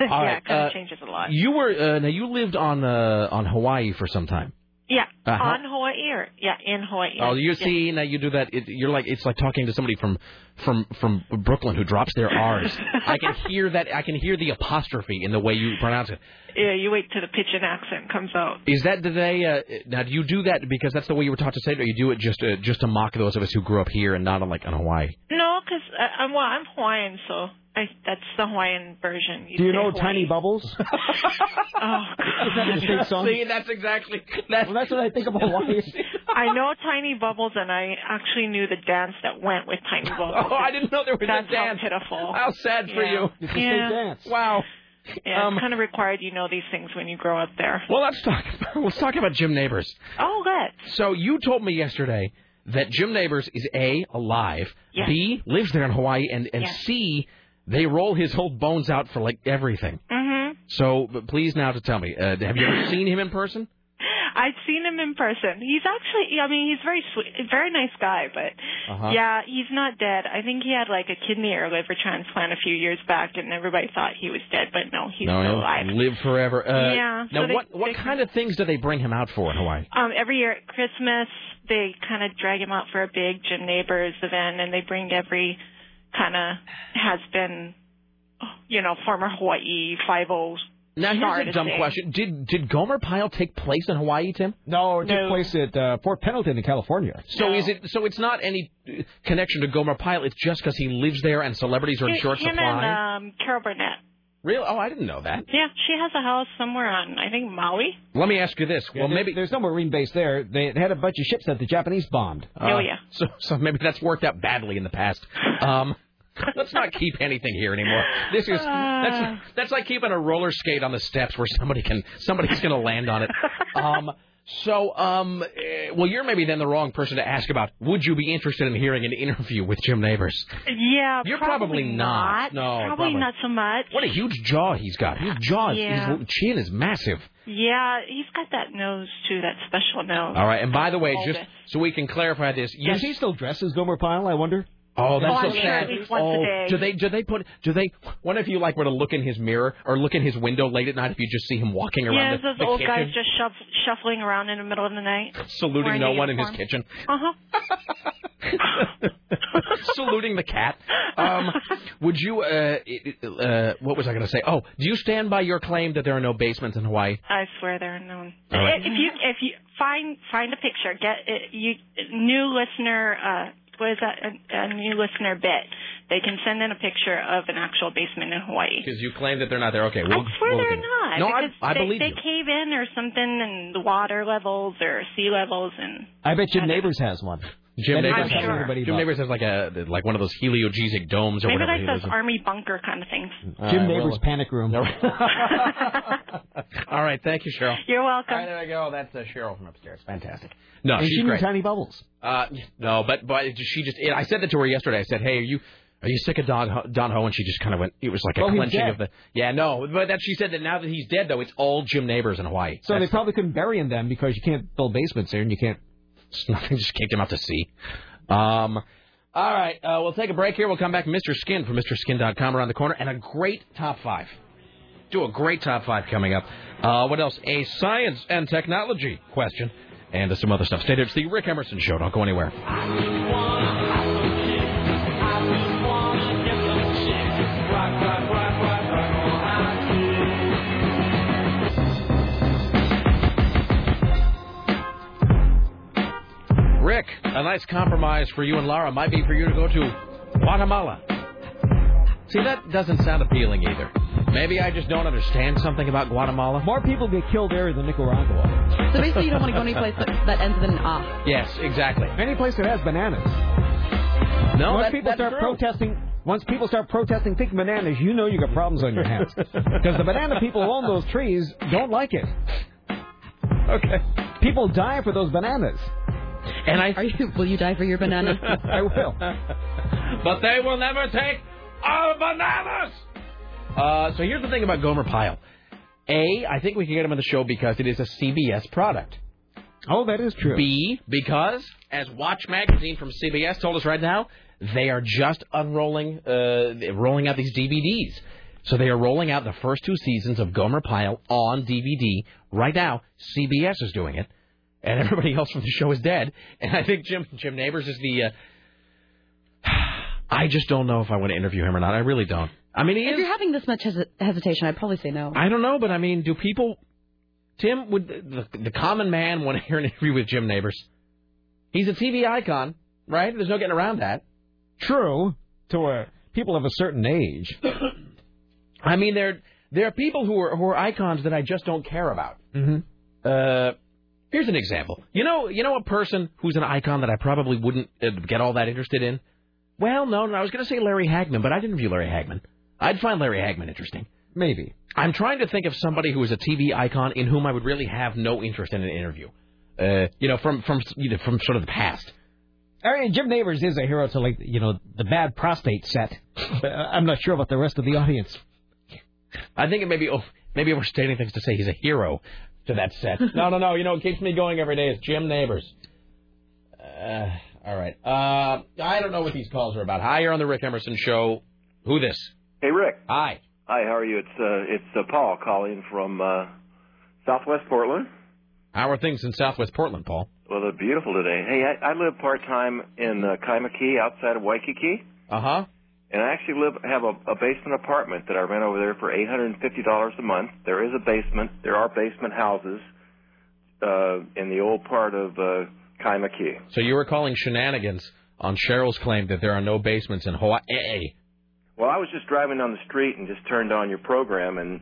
Speaker 4: All
Speaker 28: yeah,
Speaker 4: right,
Speaker 28: it
Speaker 4: uh,
Speaker 28: changes a lot.
Speaker 4: You were uh, now you lived on uh, on Hawaii for some time.
Speaker 28: yeah,
Speaker 4: Uh, how-
Speaker 28: on Hawaii or yeah, in Hawaii.
Speaker 4: Oh, you
Speaker 28: Yeah.
Speaker 4: see now you do that. It, you're like it's like talking to somebody from from from Brooklyn who drops their R's. (laughs) I can hear that. I can hear the apostrophe in the way you pronounce it.
Speaker 28: Yeah, you wait till the pitch and accent comes out.
Speaker 4: Is that do they? Uh, now, do you do that because that's the way you were taught to say it, or you do it just uh, just to mock those of us who grew up here and not on like in Hawaai?
Speaker 28: No, because I'm well, I'm Hawaiian, so I that's the Hawaiian version.
Speaker 5: Do you know
Speaker 28: Hawaii.
Speaker 5: Tiny Bubbles? (laughs) (laughs)
Speaker 28: Oh,
Speaker 5: Is that a distinct song?
Speaker 4: See, that's exactly that's,
Speaker 5: well, that's what I think of Hawaii. (laughs)
Speaker 28: I know Tiny Bubbles, and I actually knew the dance that went with Tiny Bubbles.
Speaker 4: Oh, I didn't know there was
Speaker 28: That's
Speaker 4: a dance.
Speaker 28: how pitiful.
Speaker 4: How sad for
Speaker 28: Yeah.
Speaker 4: you.
Speaker 5: It's a
Speaker 28: Yeah.
Speaker 5: state dance.
Speaker 4: Wow.
Speaker 28: Yeah,
Speaker 4: Um,
Speaker 28: it's kind of required you know these things when you grow up there.
Speaker 4: Well, let's talk. (laughs) Let's talk about Jim Nabors.
Speaker 28: Oh, good.
Speaker 4: So you told me yesterday that Jim Nabors is a alive,
Speaker 28: Yes.
Speaker 4: b lives there in Hawaii, and and
Speaker 28: Yes.
Speaker 4: c they roll his old bones out for like everything.
Speaker 28: Mhm.
Speaker 4: So, but please now to tell me, uh, have you ever seen him in person? (laughs)
Speaker 28: I'd seen him in person. He's actually, I mean, he's very sweet, very nice guy, but
Speaker 4: Uh-huh.
Speaker 28: yeah, he's not dead. I think he had like a kidney or liver transplant a few years back, and everybody thought he was dead, but no, he's
Speaker 4: no,
Speaker 28: still alive.
Speaker 4: live forever. Uh,
Speaker 28: Yeah,
Speaker 4: Now,
Speaker 28: so they-
Speaker 4: what what kind of things do they bring him out for in Hawaii?
Speaker 28: Um, every year at Christmas, they kind of drag him out for a big Jim Nabors event, and they bring every kind of has been, you know, former Hawaii Five O.
Speaker 4: Now
Speaker 28: star
Speaker 4: here's
Speaker 28: to
Speaker 4: a dumb
Speaker 28: sing.
Speaker 4: question: Did did Gomer Pyle take place in Hawaii, Tim?
Speaker 5: No, it took
Speaker 28: No.
Speaker 5: place at uh, Fort Pendleton in California.
Speaker 4: So is it? So it's not any uh, connection to Gomer Pyle. It's just because he lives there and celebrities are in short
Speaker 28: him
Speaker 4: supply.
Speaker 28: and um, Carol Burnett.
Speaker 4: Really? Oh, I didn't know that.
Speaker 28: Yeah, she has a house somewhere on, I think, Maui.
Speaker 4: Let me ask you this.
Speaker 5: Yeah,
Speaker 4: well,
Speaker 5: there-
Speaker 4: maybe
Speaker 5: there's no marine base there. They had a bunch of ships that the Japanese bombed.
Speaker 28: Oh, yeah.
Speaker 4: So, so maybe that's worked out badly in the past. Um, (laughs) let's not keep anything here anymore. This is that's that's like keeping a roller skate on the steps where somebody can somebody's going to land on it. Um, so, um, eh, well, you're maybe then the wrong person to ask about. Would you be interested in hearing an interview with Jim Nabors?
Speaker 28: Yeah,
Speaker 4: You're probably not. No,
Speaker 28: probably,
Speaker 4: probably.
Speaker 28: not so much.
Speaker 4: What a huge jaw he's got. His jaw, is-
Speaker 28: Yeah.
Speaker 4: his chin is massive.
Speaker 28: Yeah, he's got that nose too, that special nose.
Speaker 4: All right, and by the way, just so we can clarify this, you
Speaker 5: Does he still dress as Gomer Pyle? I wonder.
Speaker 4: Oh, that's
Speaker 28: Oh,
Speaker 4: so
Speaker 28: sure
Speaker 4: sad.
Speaker 28: at least once a
Speaker 4: oh, do they do they put do they? One of you like were to look in his mirror or look in his window late at night if you just see him walking around
Speaker 28: Yeah,
Speaker 4: the,
Speaker 28: those
Speaker 4: the
Speaker 28: old
Speaker 4: kitchen,
Speaker 28: guys just shuff- shuffling around in the middle of the night.
Speaker 4: saluting no one in his kitchen,
Speaker 28: Uh huh. (laughs)
Speaker 4: saluting the cat. Um, would you? Uh, uh, what was I going to say? Oh, do you stand by your claim that there are no basements in Hawaii?
Speaker 28: I swear there are.
Speaker 4: All right.
Speaker 28: If you if you find find a picture, get it, you new listener. uh what is that? A, a new listener bit. They can send in a picture of an actual basement in Hawaii.
Speaker 4: Because you claim that they're not there. Okay, we'll,
Speaker 28: I swear
Speaker 4: we'll
Speaker 28: they're not.
Speaker 4: No, I, I
Speaker 28: they,
Speaker 4: believe
Speaker 28: they
Speaker 4: you.
Speaker 28: cave in or something, and the water levels or sea levels, and
Speaker 5: I bet your Nabors has one.
Speaker 4: Jim Nabors,
Speaker 5: was telling everybody
Speaker 4: Jim. Nabors has like a like one of those heliogesic domes or
Speaker 28: maybe
Speaker 4: whatever.
Speaker 28: like those army bunker kind of things.
Speaker 4: All
Speaker 5: Jim
Speaker 4: right,
Speaker 5: Nabors'
Speaker 4: well-
Speaker 5: panic room. (laughs) (laughs)
Speaker 4: All right, thank you, Cheryl.
Speaker 28: You're welcome.
Speaker 4: All right, there we go. That's uh, Cheryl from upstairs. Fantastic. No,
Speaker 5: and
Speaker 4: she's
Speaker 5: she
Speaker 4: great.
Speaker 5: Tiny Bubbles.
Speaker 4: Uh, no, but but she just. I said that to her yesterday. I said, "Hey, are you are you sick of Don Ho, Don Ho?" And she just kind of went. It was like a
Speaker 5: Well,
Speaker 4: clenching of the. Yeah, no, but that she said that now that he's dead, though, it's all Jim Nabors in Hawaii.
Speaker 5: So they
Speaker 4: That's-
Speaker 5: probably couldn't bury him then because you can't build basements there and you can't. (laughs)
Speaker 4: nothing just kicked him out to sea. Um. All right, uh, we'll take a break here. We'll come back. Mr. Skin from MrSkin.com around the corner, and a great top five. Do a great top five coming up. Uh, what else? A science and technology question, and some other stuff. Stay there. It's the Rick Emerson Show. Don't go anywhere. Rick, a nice compromise for you and Lara might be for you to go to Guatemala. See, that doesn't sound appealing either. Maybe I just don't understand something about Guatemala.
Speaker 5: More people get killed there than Nicaragua.
Speaker 6: So basically, you don't want to go any place that, that ends in an ah.
Speaker 4: Yes, exactly.
Speaker 5: Any place that has bananas.
Speaker 4: No,
Speaker 5: once
Speaker 4: that-
Speaker 5: people
Speaker 4: that's
Speaker 5: start
Speaker 4: true.
Speaker 5: protesting, once people start protesting picking bananas, you know you got problems on your hands (laughs) because the banana people who own those trees don't like it.
Speaker 4: Okay.
Speaker 5: People die for those bananas.
Speaker 4: And I
Speaker 6: Are you? Will you die for your banana? (laughs)
Speaker 5: I will.
Speaker 4: but they will never take our bananas. Uh, so here's the thing about Gomer Pyle. A, I think we can get him on the show because it is a CBS product.
Speaker 5: Oh, that is true.
Speaker 4: B, because as Watch Magazine from CBS told us right now, they are just unrolling, uh, rolling out these DVDs. So they are rolling out the first two seasons of Gomer Pyle on DVD right now. CBS is doing it, and everybody else from the show is dead. And I think Jim Jim Nabors is the. Uh, I just don't know if I want to interview him or not. I really don't. I mean, he
Speaker 6: If
Speaker 4: is.
Speaker 6: you're having this much hes- hesitation, I'd probably say no.
Speaker 4: I don't know, but I mean, do people? Tim, would the, the common man want to hear an interview with Jim Nabors? He's a TV icon, right? There's no getting around that.
Speaker 5: True. To uh, people of a certain age.
Speaker 4: I mean, there there are people who are who are icons that I just don't care about.
Speaker 5: Mm-hmm.
Speaker 4: Uh, here's an example. You know, you know a person who's an icon that I probably wouldn't uh, get all that interested in. Well, no, no, I was going to say Larry Hagman, but I didn't view Larry Hagman. I'd find Larry Hagman interesting.
Speaker 5: Maybe.
Speaker 4: I'm trying to think of somebody who is a TV icon in whom I would really have no interest in an interview. Uh, you know, from from you know, from sort of the past.
Speaker 5: I mean, Jim Nabors is a hero to like you know the bad prostate set. (laughs) I'm not sure about the rest of the audience.
Speaker 4: I think it may be oh, maybe overstating things to say he's a hero to that set. No, no, no. You know what keeps me going every day is Jim Nabors. Uh, all right. Uh, I don't know what these calls are about. Hi, you're on the Rick Emerson Show. Who this?
Speaker 29: Hey, Rick.
Speaker 4: Hi.
Speaker 29: Hi, how are you? It's uh, it's uh, Paul calling from uh, Southwest Portland.
Speaker 4: How are things in Southwest Portland, Paul?
Speaker 29: Well, they're beautiful today. Hey, I, I live part time in uh, Kaimuki, outside of Waikiki,
Speaker 4: Uh huh.
Speaker 29: And I actually live have a, a basement apartment that I rent over there for eight hundred and fifty dollars a month. There is a basement. There are basement houses uh, in the old part of uh.
Speaker 4: So you were calling shenanigans on Cheryl's claim that there are no basements in Hawaii.
Speaker 29: Well, I was just driving down the street and just turned on your program and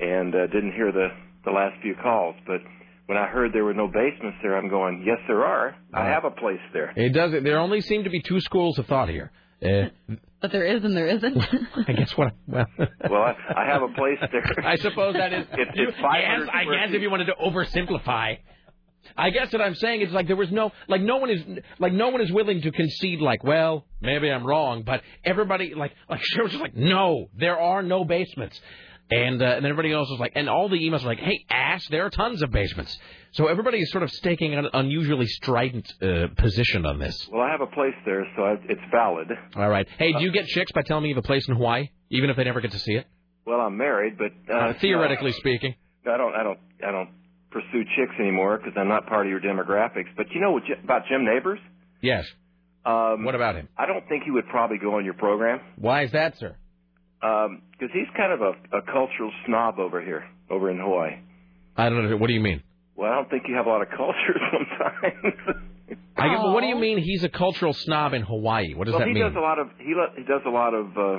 Speaker 29: and uh, didn't hear the the last few calls, but when I heard there were no basements there, I'm going, yes, there are. I have a place there.
Speaker 4: It does. There only seem to be two schools of thought here. Uh,
Speaker 6: But there is and there isn't.
Speaker 4: I guess what? Well,
Speaker 29: Well, I, I have a place there. (laughs)
Speaker 4: I suppose that is.
Speaker 29: It's,
Speaker 4: you-
Speaker 29: it's 500
Speaker 4: yes, I
Speaker 29: square
Speaker 4: guess if you wanted to oversimplify. I guess what I'm saying is like there was no like no one is like no one is willing to concede like well maybe I'm wrong but everybody like like (laughs) she was just like no there are no basements and uh, and everybody else was like and all the emails were like hey ass there are tons of basements so everybody is sort of staking an unusually strident uh, position on this.
Speaker 29: Well, I have a place there, so I, it's valid.
Speaker 4: All right, hey, do you get chicks by telling me you have a place in Hawaii even if they never get to see it?
Speaker 29: Well, I'm married, but uh,
Speaker 4: Uh, theoretically speaking.
Speaker 29: I don't, I don't, I don't pursue chicks anymore because I'm not part of your demographics. But you know what, about Jim Nabors?
Speaker 4: Yes.
Speaker 29: Um,
Speaker 4: what about him?
Speaker 29: I don't think he would probably go on your program.
Speaker 4: Why is that, sir?
Speaker 29: Because he's kind of a, a cultural snob over here, over in Hawaii.
Speaker 4: I don't know. What do you mean?
Speaker 29: Well, I don't think you have a lot of culture (laughs) sometimes.
Speaker 4: I, but what do you mean he's a cultural snob in Hawaii? What does
Speaker 29: well,
Speaker 4: that
Speaker 29: he
Speaker 4: mean?
Speaker 29: does a lot of he lo- he does a lot of uh,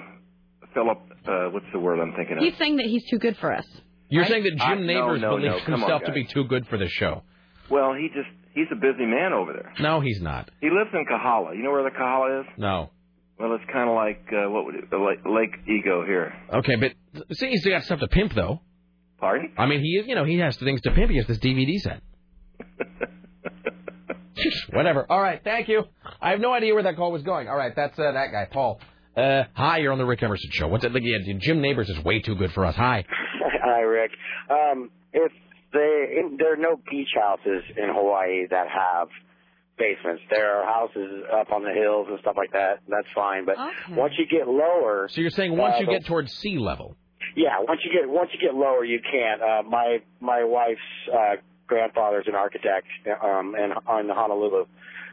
Speaker 29: Philip. Uh, what's the word I'm thinking of?
Speaker 6: He's saying that he's too good for us.
Speaker 4: You're
Speaker 6: right?
Speaker 4: saying that Jim
Speaker 29: no,
Speaker 4: Nabors
Speaker 29: no,
Speaker 4: believes
Speaker 29: no, come on,
Speaker 4: himself to be too good for this show.
Speaker 29: Well, he just he's a busy man over there.
Speaker 4: No, he's not.
Speaker 29: He lives in Kahala. You know where the Kahala is?
Speaker 4: No.
Speaker 29: Well, it's kind of like uh, what would it, Lake, Lake Ego here.
Speaker 4: Okay, but see, he's got stuff to pimp though.
Speaker 29: Pardon?
Speaker 4: I mean, he is. You know, he has things to pimp. He has this DVD set. (laughs) Whatever. All right. Thank you. I have no idea where that call was going. All right. That's uh, that guy, Paul. Uh, hi, you're on the Rick Emerson show. What's it? Like, yeah, Jim Nabors is way too good for us. Hi. (laughs)
Speaker 30: Hi, Rick. Um, if they, in, there are no beach houses in Hawaii that have basements. There are houses up on the hills and stuff like that. That's fine. But once you get lower,
Speaker 4: So you're saying once
Speaker 30: uh,
Speaker 4: you get towards sea level.
Speaker 30: yeah, once you get once you get lower, you can't. Uh, my my wife's uh, grandfather's an architect um, in on the Honolulu,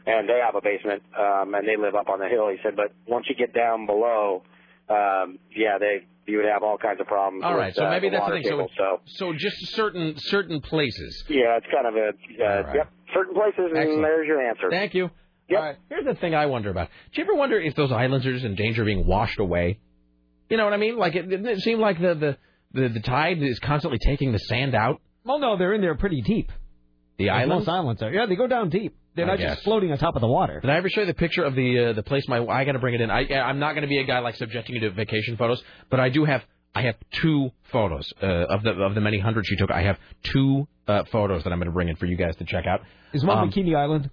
Speaker 30: and they have a basement, um, and they live up on the hill. He said, but once you get down below, um, yeah, they you would have all kinds of problems.
Speaker 4: All right.
Speaker 30: with,
Speaker 4: So
Speaker 30: uh,
Speaker 4: maybe that's the
Speaker 30: water
Speaker 4: thing. So,
Speaker 30: table, so
Speaker 4: so just certain certain places.
Speaker 30: yeah, it's kind of a uh, yep, certain places, and
Speaker 4: Excellent.
Speaker 30: there's your answer.
Speaker 4: Thank you. All right. Here's the thing I wonder about. Do you ever wonder if those islands are just in danger of being washed away? You know what I mean? Like it, it seemed like the, the the the tide is constantly taking the sand out.
Speaker 5: Well, no, they're in there pretty deep.
Speaker 4: The
Speaker 5: Like
Speaker 4: islands.
Speaker 5: Most islands are. Yeah, they go down deep. They're
Speaker 4: I
Speaker 5: not
Speaker 4: guess.
Speaker 5: just floating on top of the water.
Speaker 4: Did I ever show you the picture of the uh, the place? My I got to bring it in. I I'm not going to be a guy like subjecting you to vacation photos, but I do have I have two photos uh, of the of the many hundreds she took. I have two uh, photos that I'm going to bring in for you guys to check out.
Speaker 5: Is one
Speaker 4: Um,
Speaker 5: Bikini Island?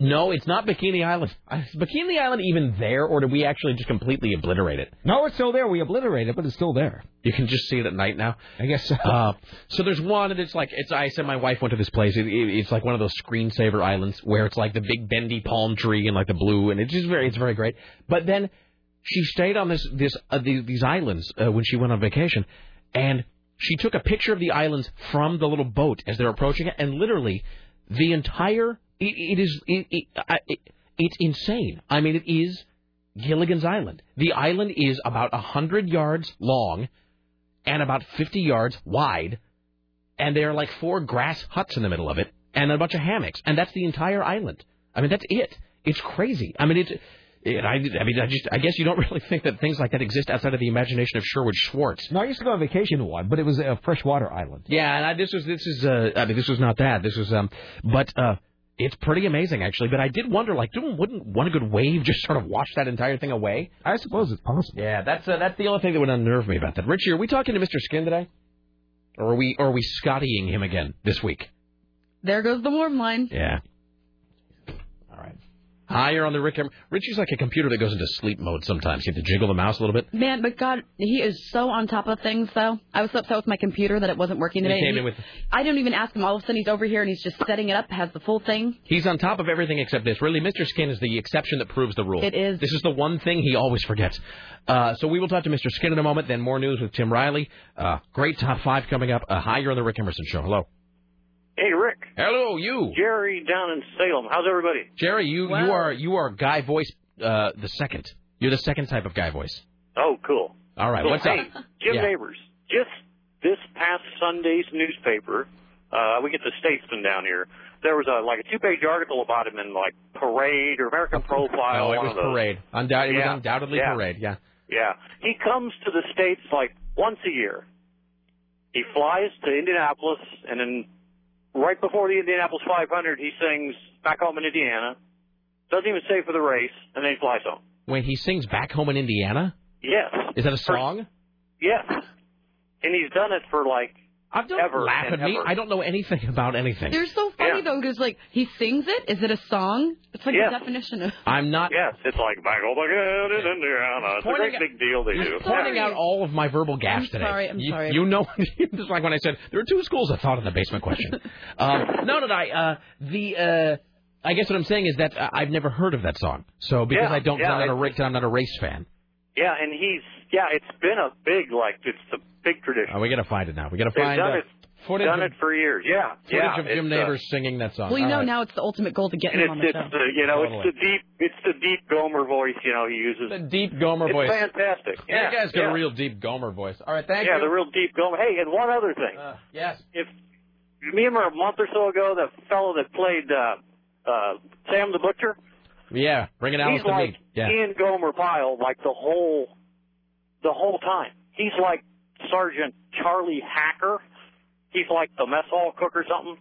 Speaker 4: No, it's not Bikini Island. Is Bikini Island even there, or did we actually just completely obliterate it?
Speaker 5: No, it's still there. We obliterated it, but it's still there.
Speaker 4: You can just see it at night now.
Speaker 5: I guess so.
Speaker 4: Uh, so there's one, and it's like it's. I said my wife went to this place. It, it, it's like one of those screensaver islands where it's like the big bendy palm tree and like the blue, and it's just very, it's very great. But then she stayed on this this uh, these, these islands uh, when she went on vacation, and she took a picture of the islands from the little boat as they're approaching it, and literally the entire it, it is it, it, it's insane. I mean, it is Gilligan's Island. The island is about a hundred yards long and about 50 yards wide, and there are like four grass huts in the middle of it, and a bunch of hammocks, and that's the entire island. I mean, that's it. It's crazy. I mean, it's. It, I, I mean, I just, I guess you don't (laughs) really think that things like that exist outside of the imagination of Sherwood Schwartz.
Speaker 5: No, I used to go on vacation to one, but it was a freshwater island.
Speaker 4: Yeah, and I, this was, this is, uh, I mean, this was not that. This was, um, but uh, it's pretty amazing actually. But I did wonder, like, wouldn't one good wave (laughs) just sort of wash that entire thing away?
Speaker 5: I suppose it's possible.
Speaker 4: Yeah, that's uh, that's the only thing that would unnerve me about that. Richie, are we talking to Mr. Skin today, or are we, or are we Scottying him again this week?
Speaker 6: There goes the warm line.
Speaker 4: Yeah. Higher on the Rick Emerson. Richie's like a computer that goes into sleep mode sometimes. You have to jiggle the mouse a little bit.
Speaker 6: Man, but God, he is so on top of things, though. I was so upset with my computer that it wasn't working today.
Speaker 4: He
Speaker 6: came
Speaker 4: in with-
Speaker 6: I didn't even ask him. All of a sudden, he's over here and he's just setting it up, has the full thing.
Speaker 4: He's on top of everything except this. Really, Mr. Skin is the exception that proves the rule.
Speaker 6: It is.
Speaker 4: This is the one thing he always forgets. Uh, so we will talk to Mr. Skin in a moment. Then more news with Tim Riley. Uh, great top five coming up. Uh, higher on the Rick Emerson show. Hello.
Speaker 31: Hey, Rick.
Speaker 4: Hello, you.
Speaker 31: Jerry down in Salem. How's everybody?
Speaker 4: Jerry, you you are you are guy voice uh, the second. You're the second type of guy voice.
Speaker 31: Oh, cool.
Speaker 4: All right,
Speaker 31: So,
Speaker 4: what's
Speaker 31: hey,
Speaker 4: up?
Speaker 31: Jim
Speaker 4: Yeah.
Speaker 31: Nabors. Just this past Sunday's newspaper, uh, we get the Statesman down here. There was a like a two-page article about him in like Parade or American Profile.
Speaker 4: Oh, it was
Speaker 31: of those.
Speaker 4: parade. Undoubt- it
Speaker 31: Yeah,
Speaker 4: was undoubtedly
Speaker 31: yeah.
Speaker 4: parade. Yeah.
Speaker 31: Yeah, he comes to the states like once a year. He flies to Indianapolis, and then right before the Indianapolis 500, he sings "Back Home in Indiana." Doesn't even say for the race, and then he flies home.
Speaker 4: When he sings "Back Home in Indiana,"
Speaker 31: Yes.
Speaker 4: is that a song?
Speaker 31: Yes. And he's done it for like ever
Speaker 4: Laugh
Speaker 31: and
Speaker 4: at me.
Speaker 31: ever.
Speaker 4: I don't know anything (laughs) about anything.
Speaker 6: They're so funny, though, because, like, he sings it. Is it a song? It's like
Speaker 31: Yes.
Speaker 6: the definition of.
Speaker 4: I'm not.
Speaker 31: Yes, it's like back home again in Indiana. It's a
Speaker 4: Pointing
Speaker 31: great big deal they
Speaker 4: He's
Speaker 31: do.
Speaker 4: pointing out all of my verbal gaps
Speaker 6: I'm
Speaker 4: today.
Speaker 6: sorry, I'm
Speaker 4: you,
Speaker 6: sorry.
Speaker 4: You know, just (laughs) like when I said there are two schools of thought in the basement question. (laughs) um, no, no, no. I, uh, the uh, I guess what I'm saying is that uh, I've never heard of that song. So because
Speaker 31: Yeah,
Speaker 4: I don't,
Speaker 31: yeah,
Speaker 4: I'm not a
Speaker 31: it's-
Speaker 4: ra- I'm not a race fan.
Speaker 31: Yeah, and he's yeah, it's been a big like it's a big tradition.
Speaker 4: Oh, we got to find it now. We got to
Speaker 31: They've
Speaker 4: find
Speaker 31: done
Speaker 4: uh,
Speaker 31: it,
Speaker 4: footage
Speaker 31: done
Speaker 4: of,
Speaker 31: it for years. Yeah,
Speaker 4: footage
Speaker 31: yeah.
Speaker 4: of Jim
Speaker 31: it's, uh,
Speaker 4: Nabors singing that song.
Speaker 6: Well, you
Speaker 4: All
Speaker 6: know,
Speaker 4: right.
Speaker 6: now it's the ultimate goal to get
Speaker 31: and
Speaker 6: him
Speaker 31: it's
Speaker 6: on the
Speaker 31: it's
Speaker 6: show.
Speaker 31: the you know
Speaker 4: Totally.
Speaker 31: it's the deep it's the deep Gomer voice you know he uses.
Speaker 4: The deep Gomer
Speaker 31: it's
Speaker 4: voice.
Speaker 31: fantastic.
Speaker 4: Yeah,
Speaker 31: Yeah,
Speaker 4: you guys got
Speaker 31: yeah.
Speaker 4: a real deep Gomer voice. All right, thank
Speaker 31: yeah,
Speaker 4: you.
Speaker 31: Yeah, the real deep Gomer. Hey, and one other thing.
Speaker 4: Uh, yes.
Speaker 31: If you remember a month or so ago, the fellow that played uh, uh, Sam the Butcher,
Speaker 4: Yeah, bring it out
Speaker 31: he's
Speaker 4: to
Speaker 31: like
Speaker 4: me. Yeah.
Speaker 31: Ian Gomer Pyle like the whole the whole time. He's like Sergeant Charlie Hacker. He's like the mess hall cook or something.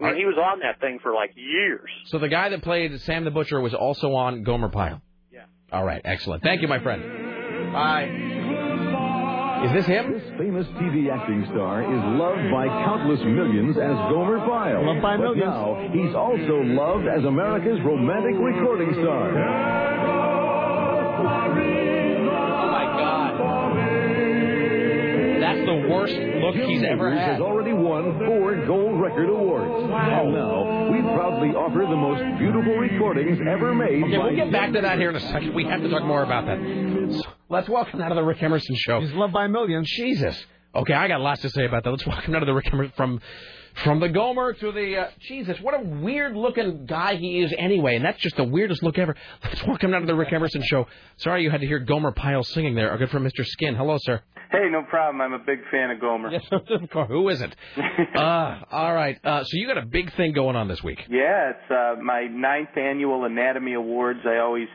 Speaker 31: I mean, he was on that thing for like years.
Speaker 4: So the guy that played Sam the Butcher was also on Gomer Pyle.
Speaker 31: Yeah.
Speaker 4: All right, excellent. Thank you, my friend. Bye. Is this him?
Speaker 32: This famous TV acting star is loved by countless millions as Gomer Pyle.
Speaker 33: Loved by
Speaker 32: but
Speaker 33: millions.
Speaker 32: now he's also loved as America's romantic recording star.
Speaker 4: My God. That's the worst look
Speaker 32: Jim
Speaker 4: he's ever
Speaker 32: Nabors
Speaker 4: had.
Speaker 32: has already won four gold record awards.
Speaker 4: Wow.
Speaker 32: And now we proudly offer the most beautiful recordings ever made
Speaker 4: Okay,
Speaker 32: by
Speaker 4: we'll get back to that here in a second. We have to talk more about that. So, let's welcome out of the Rick Emerson show. He's
Speaker 33: loved by millions.
Speaker 4: Jesus. Okay, I got lots to say about that. Let's welcome out of the Rick Emerson from from the Gomer to the uh, Jesus. What a weird looking guy he is anyway, and that's just the weirdest look ever. (laughs) Let's welcome out to the Rick Emerson show. Sorry you had to hear Gomer Pyle singing there. Our good friend Mr. Skin. Hello, sir.
Speaker 34: Hey, no problem. I'm a big fan of Gomer.
Speaker 4: Yes, (laughs) of course. Who isn't? (laughs) uh, all right. Uh, so you got a big thing going on this week.
Speaker 34: Yeah, it's uh, my ninth annual Anatomy Awards. I always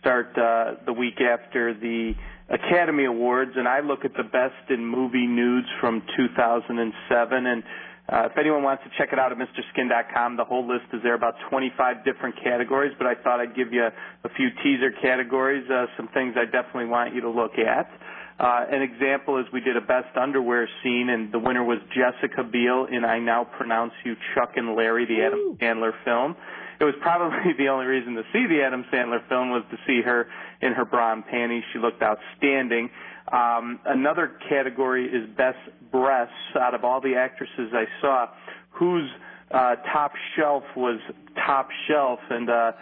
Speaker 34: start uh, the week after the Academy Awards, and I look at the best in movie nudes from 2007. And if anyone wants to check it out at MrSkin.com, the whole list is there, about 25 different categories. But I thought I'd give you a few teaser categories, uh, some things I definitely want you to look at. Uh, an example is we did a best underwear scene, and the winner was Jessica Biel in I Now Pronounce You Chuck and Larry, the Adam Sandler film. It was probably (laughs) the only reason to see the Adam Sandler film was to see her in her bra and panties. She looked outstanding. Um, another category is best breasts. Out of all the actresses I saw, whose uh, top shelf was top shelf? And uh,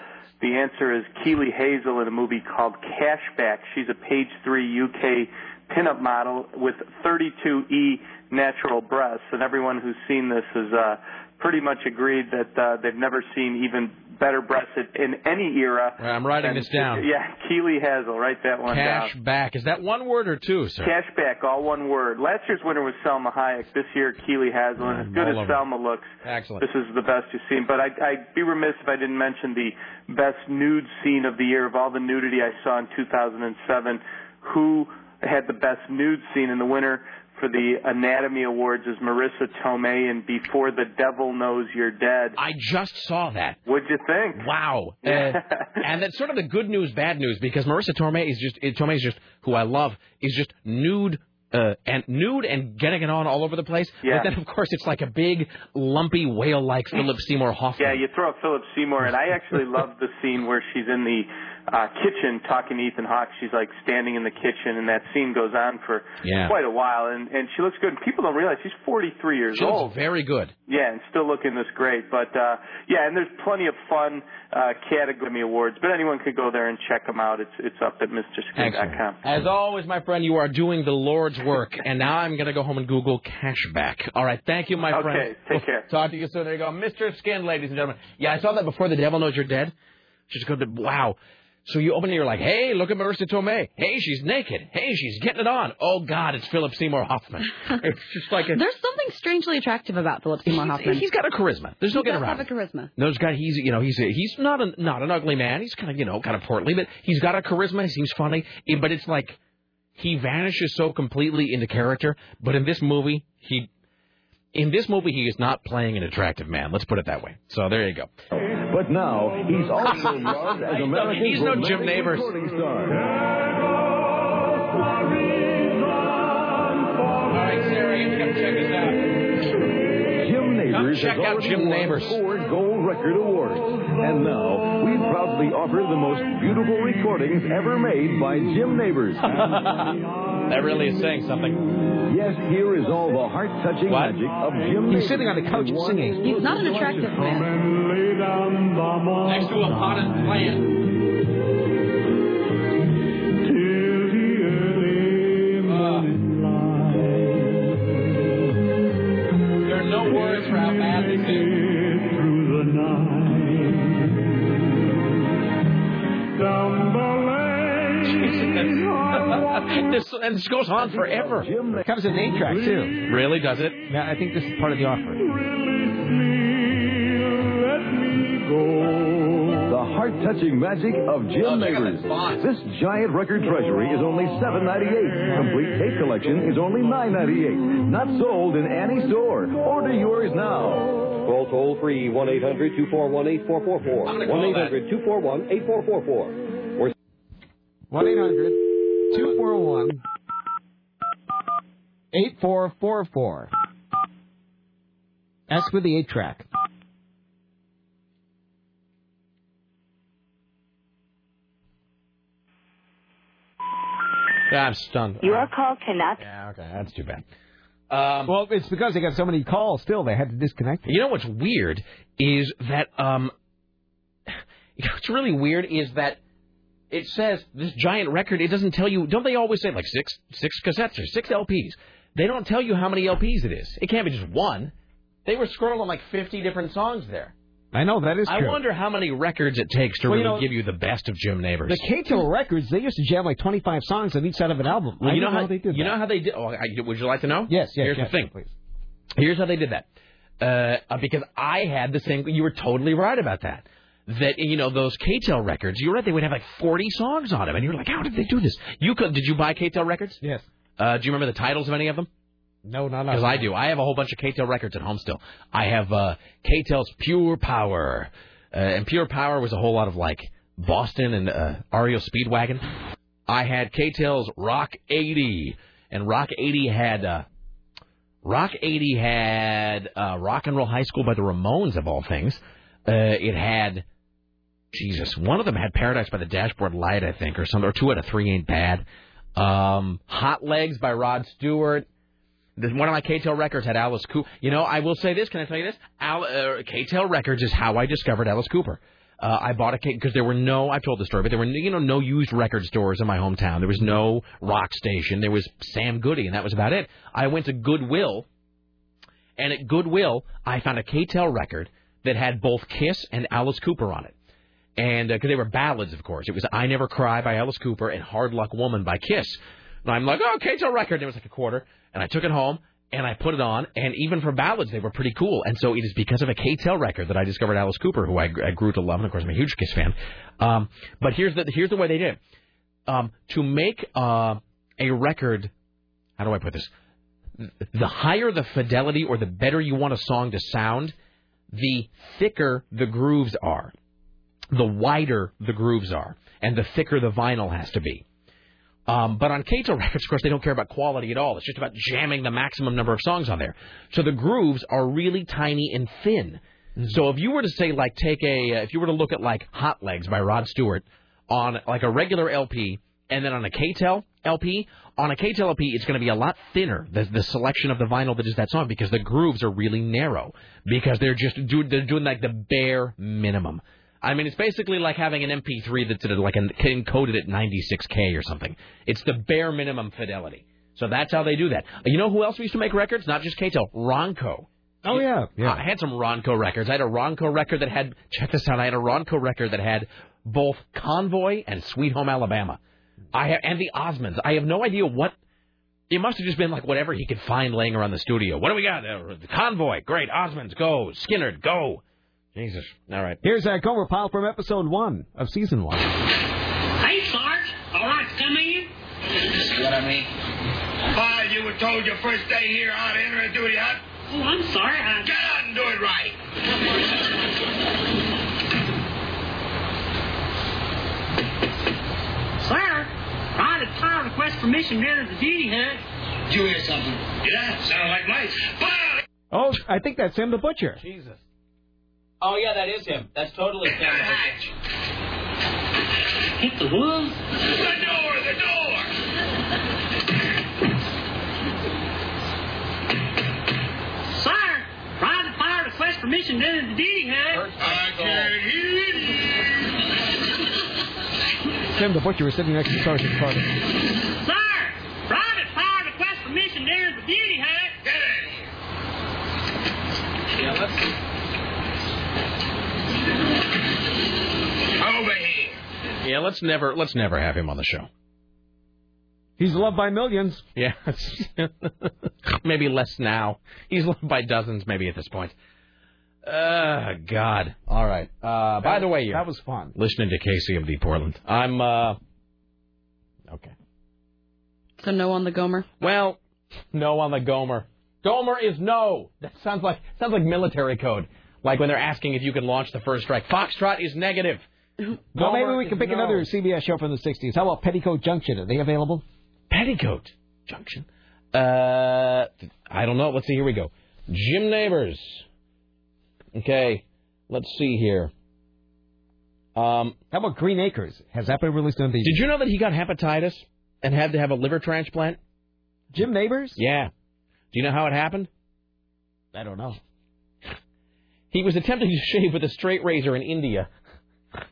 Speaker 34: the answer is Keeley Hazell in a movie called Cashback. She's a page three UK pinup model with 32E natural breasts, and everyone who's seen this has uh, pretty much agreed that uh, they've never seen even better breasts in any era.
Speaker 4: I'm writing this down.
Speaker 34: Yeah, Keeley Hazell. Write that one down.
Speaker 4: Cash back. Is that one word or two, sir?
Speaker 34: Cash back, all one word. Last year's winner was Salma Hayek. This year, Keeley Hazell. And as good as. Salma looks,
Speaker 4: Excellent.
Speaker 34: this is the best you've seen. But I'd, I'd be remiss if I didn't mention the best nude scene of the year. Of all the nudity I saw in 2007, who had the best nude scene? in the winner for the Anatomy Awards is Marisa Tomei in Before the Devil Knows You're Dead.
Speaker 4: I just saw that.
Speaker 34: What'd you think?
Speaker 4: Wow. Uh, (laughs) and that's sort of the good news, bad news, because Marisa Tomei is just Tomei is just who I love is just nude Uh, and nude and getting it on all over the place.
Speaker 34: Yeah.
Speaker 4: But then, of course, it's like a big, lumpy, whale-like Philip Seymour Hoffman.
Speaker 34: Yeah, you throw up Philip Seymour, and I actually (laughs) love the scene where she's in the uh, kitchen talking to Ethan Hawke. She's like standing in the kitchen, and that scene goes on for
Speaker 4: Yeah.
Speaker 34: quite a while, and and she looks good. And people don't realize she's 43 years
Speaker 4: She
Speaker 34: old.
Speaker 4: very good.
Speaker 34: Yeah, and still looking this great. But uh yeah, and there's plenty of fun uh category awards. But anyone could go there and check them out. It's it's up at MrSkin.com.
Speaker 4: As always, my friend, you are doing the Lord's work. (laughs) and now I'm going to go home and Google cashback. All right. Thank you, my
Speaker 34: Okay,
Speaker 4: friend.
Speaker 34: Okay, take care.
Speaker 4: Talk to you soon. There you go. Mr. Skin, ladies and gentlemen. Yeah, I saw that before The Devil Knows You're Dead. Just go to, wow. So you open it, you're like, hey, look at Marisa Tomei. Hey, she's naked. Hey, she's getting it on. Oh, God, it's Philip Seymour Hoffman. (laughs) it's just like a.
Speaker 6: There's something strangely attractive about Philip Seymour Hoffman.
Speaker 4: He's got a charisma. There's no
Speaker 6: he
Speaker 4: getting around
Speaker 6: have a charisma.
Speaker 4: Those guys, he's you know he's a, he's not a, not an ugly man. He's kind of you know kind of portly, but he's got a charisma. He seems funny, but it's like he vanishes so completely into character. But in this movie, he in this movie he is not playing an attractive man. Let's put it that way. So there you go.
Speaker 32: But now he's also (laughs) loved as America's
Speaker 4: He's no Jim Nabors.
Speaker 32: Recording.
Speaker 4: All right, Sarah, you come check this out.
Speaker 32: Jim Nabors
Speaker 4: check
Speaker 32: has
Speaker 4: out Jim
Speaker 32: won
Speaker 4: Nabors.
Speaker 32: four gold record awards. And now we proudly offer the most beautiful recordings ever made by Jim Nabors. (laughs)
Speaker 4: That really is saying something.
Speaker 32: Yes, here is all the heart-touching
Speaker 4: What?
Speaker 32: magic of Jim
Speaker 5: He's
Speaker 32: Nabors.
Speaker 5: sitting on the couch and singing.
Speaker 6: He's not an attractive man.
Speaker 4: Next to a potted plant. This, and this goes on forever.
Speaker 5: Comes in an eight track too.
Speaker 4: Really, does it?
Speaker 5: Yeah, I think this is part of the offer.
Speaker 32: The heart-touching magic of Jim oh, Nabors. This giant record treasury is only $7.98. Complete tape collection is only $9.98. Not sold in any store. Order yours now.
Speaker 33: Call toll free 1 800 241 8444. 1 800 241 8444. Or
Speaker 5: 1 800 241 8444. Ask for the eight track.
Speaker 4: I'm stunned.
Speaker 35: Your call cannot.
Speaker 4: Yeah, okay, that's too bad. Um,
Speaker 5: well, it's because they got so many calls. Still, they had to disconnect.
Speaker 4: You know what's weird is that um, (laughs) you know what's really weird is that it says this giant record. It doesn't tell you. Don't they always say like six six cassettes or six LPs? They don't tell you how many LPs it is. It can't be just one. They were scrolling like 50 different songs there.
Speaker 5: I know that is
Speaker 4: I
Speaker 5: true.
Speaker 4: wonder how many records it takes to
Speaker 5: Well,
Speaker 4: really
Speaker 5: you know,
Speaker 4: give you the best of Jim Nabors.
Speaker 5: The KTEL records, they used to jam like 25 songs on each side of an album.
Speaker 4: Well,
Speaker 5: I
Speaker 4: you know
Speaker 5: didn't
Speaker 4: how
Speaker 5: they did
Speaker 4: You
Speaker 5: that.
Speaker 4: know how they did? Oh, I, would you like to know?
Speaker 5: Yes, yes,
Speaker 4: Here's
Speaker 5: yes,
Speaker 4: the thing.
Speaker 5: please.
Speaker 4: Here's how they did that. Uh, uh, because I had the same. You were totally right about that. That you know those KTEL records. You're right. They would have like 40 songs on them, and you're like, how did they do this? You could. Did you buy KTEL records?
Speaker 5: Yes.
Speaker 4: Uh, do you remember the titles of any of them?
Speaker 5: No, not
Speaker 4: Because I do. I have a whole bunch of KTEL records at home still. I have uh, KTEL's Pure Power, uh, and Pure Power was a whole lot of like Boston and uh, REO Speedwagon. I had KTEL's Rock 80, and Rock 80 had uh, Rock 80 had uh, Rock and Roll High School by the Ramones of all things. Uh, it had Jesus. One of them had Paradise by the Dashboard Light, I think, or something. Or two out of three ain't bad. Um, Hot Legs by Rod Stewart. This, one of my KTEL records had Alice Cooper. You know, I will say this. Can I tell you this? Al, uh, KTEL records is how I discovered Alice Cooper. Uh, I bought a K because there were no. I've told the story, but there were you know no used record stores in my hometown. There was no rock station. There was Sam Goody, and that was about it. I went to Goodwill, and at Goodwill I found a KTEL record that had both Kiss and Alice Cooper on it, and because they were ballads, of course. It was "I Never Cry" by Alice Cooper and "Hard Luck Woman" by Kiss. And I'm like, "Okay, oh, KTEL record. And it was like a quarter, and I took it home and I put it on, and even for ballads, they were pretty cool. And so it is because of a KTEL record that I discovered Alice Cooper, who I, I grew to love, and of course I'm a huge Kiss fan. Um, but here's the here's the way they did it. Um, to make uh, a record, how do I put this? The higher the fidelity or the better you want a song to sound, the thicker the grooves are, the wider the grooves are, and the thicker the vinyl has to be. Um, but on KTEL (laughs) records, of course, they don't care about quality at all. It's just about jamming the maximum number of songs on there. So the grooves are really tiny and thin. So if you were to say like take a, uh, if you were to look at like Hot Legs by Rod Stewart on like a regular LP, and then on a KTEL LP, on a KTEL LP, it's going to be a lot thinner. The, the selection of the vinyl that is that song because the grooves are really narrow because they're just do, they're doing like the bare minimum. I mean, it's basically like having an MP3 that's at like an, encoded at 96k or something. It's the bare minimum fidelity. So that's how they do that. You know who else used to make records? Not just KTEL, Ronco.
Speaker 5: Oh yeah, yeah.
Speaker 4: I had some Ronco records. I had a Ronco record that had check this out. I had a Ronco record that had both Convoy and Sweet Home Alabama. I have, and the Osmonds. I have no idea what. It must have just been like whatever he could find laying around the studio. What do we got? Uh, the Convoy, great. Osmonds, go. Skynyrd, go. Jesus. All right.
Speaker 5: Here's uh, Gomer Pyle from episode one of season one.
Speaker 26: Hey, Sarge. All right, come in.
Speaker 35: See what I mean?
Speaker 26: Why, you were told your first day here how to enter a duty hut. Oh, I'm sorry. I... Get out and do it right. Sir, private power request permission to enter the duty hut.
Speaker 35: Did you hear something?
Speaker 26: Yeah, sound like mice. Mike.
Speaker 5: Oh, I think that's him, the butcher.
Speaker 4: Jesus. Oh yeah, that is him. That's totally him. (laughs)
Speaker 26: Hit the wolves. The door, the door. Sir, private fire request permission to enter the duty hut. I can't hear
Speaker 5: Tim, the butcher, was sitting next to Sergeant Carter.
Speaker 26: Sir, private fire request permission to enter the duty hut. Get
Speaker 4: Yeah, let's.
Speaker 26: Over here.
Speaker 4: Yeah, let's never let's never have him on the show.
Speaker 5: He's loved by millions.
Speaker 4: Yeah, (laughs) maybe less now. He's loved by dozens, maybe at this point. Uh, God. All right. Uh, by the way, you're
Speaker 5: that was fun.
Speaker 4: listening to KCMD Portland. I'm uh. Okay.
Speaker 6: So no on the Gomer.
Speaker 4: Well, no on the Gomer. Gomer is no. That sounds like sounds like military code. Like when they're asking if you can launch the first strike. Foxtrot is negative. (laughs)
Speaker 5: Well,
Speaker 4: Gomer
Speaker 5: maybe we can pick
Speaker 4: no.
Speaker 5: another CBS show from the 60s. How about Petticoat Junction? Are they available?
Speaker 4: Petticoat Junction. Uh, I don't know. Let's see. Here we go. Jim Nabors. Okay, let's see here. Um,
Speaker 5: How about Green Acres? Has that been released on DVD?
Speaker 4: did you know that he got hepatitis and had to have a liver transplant?
Speaker 5: Jim Nabors?
Speaker 4: Yeah. Do you know how it happened?
Speaker 5: I don't know.
Speaker 4: He was attempting to shave with a straight razor in India,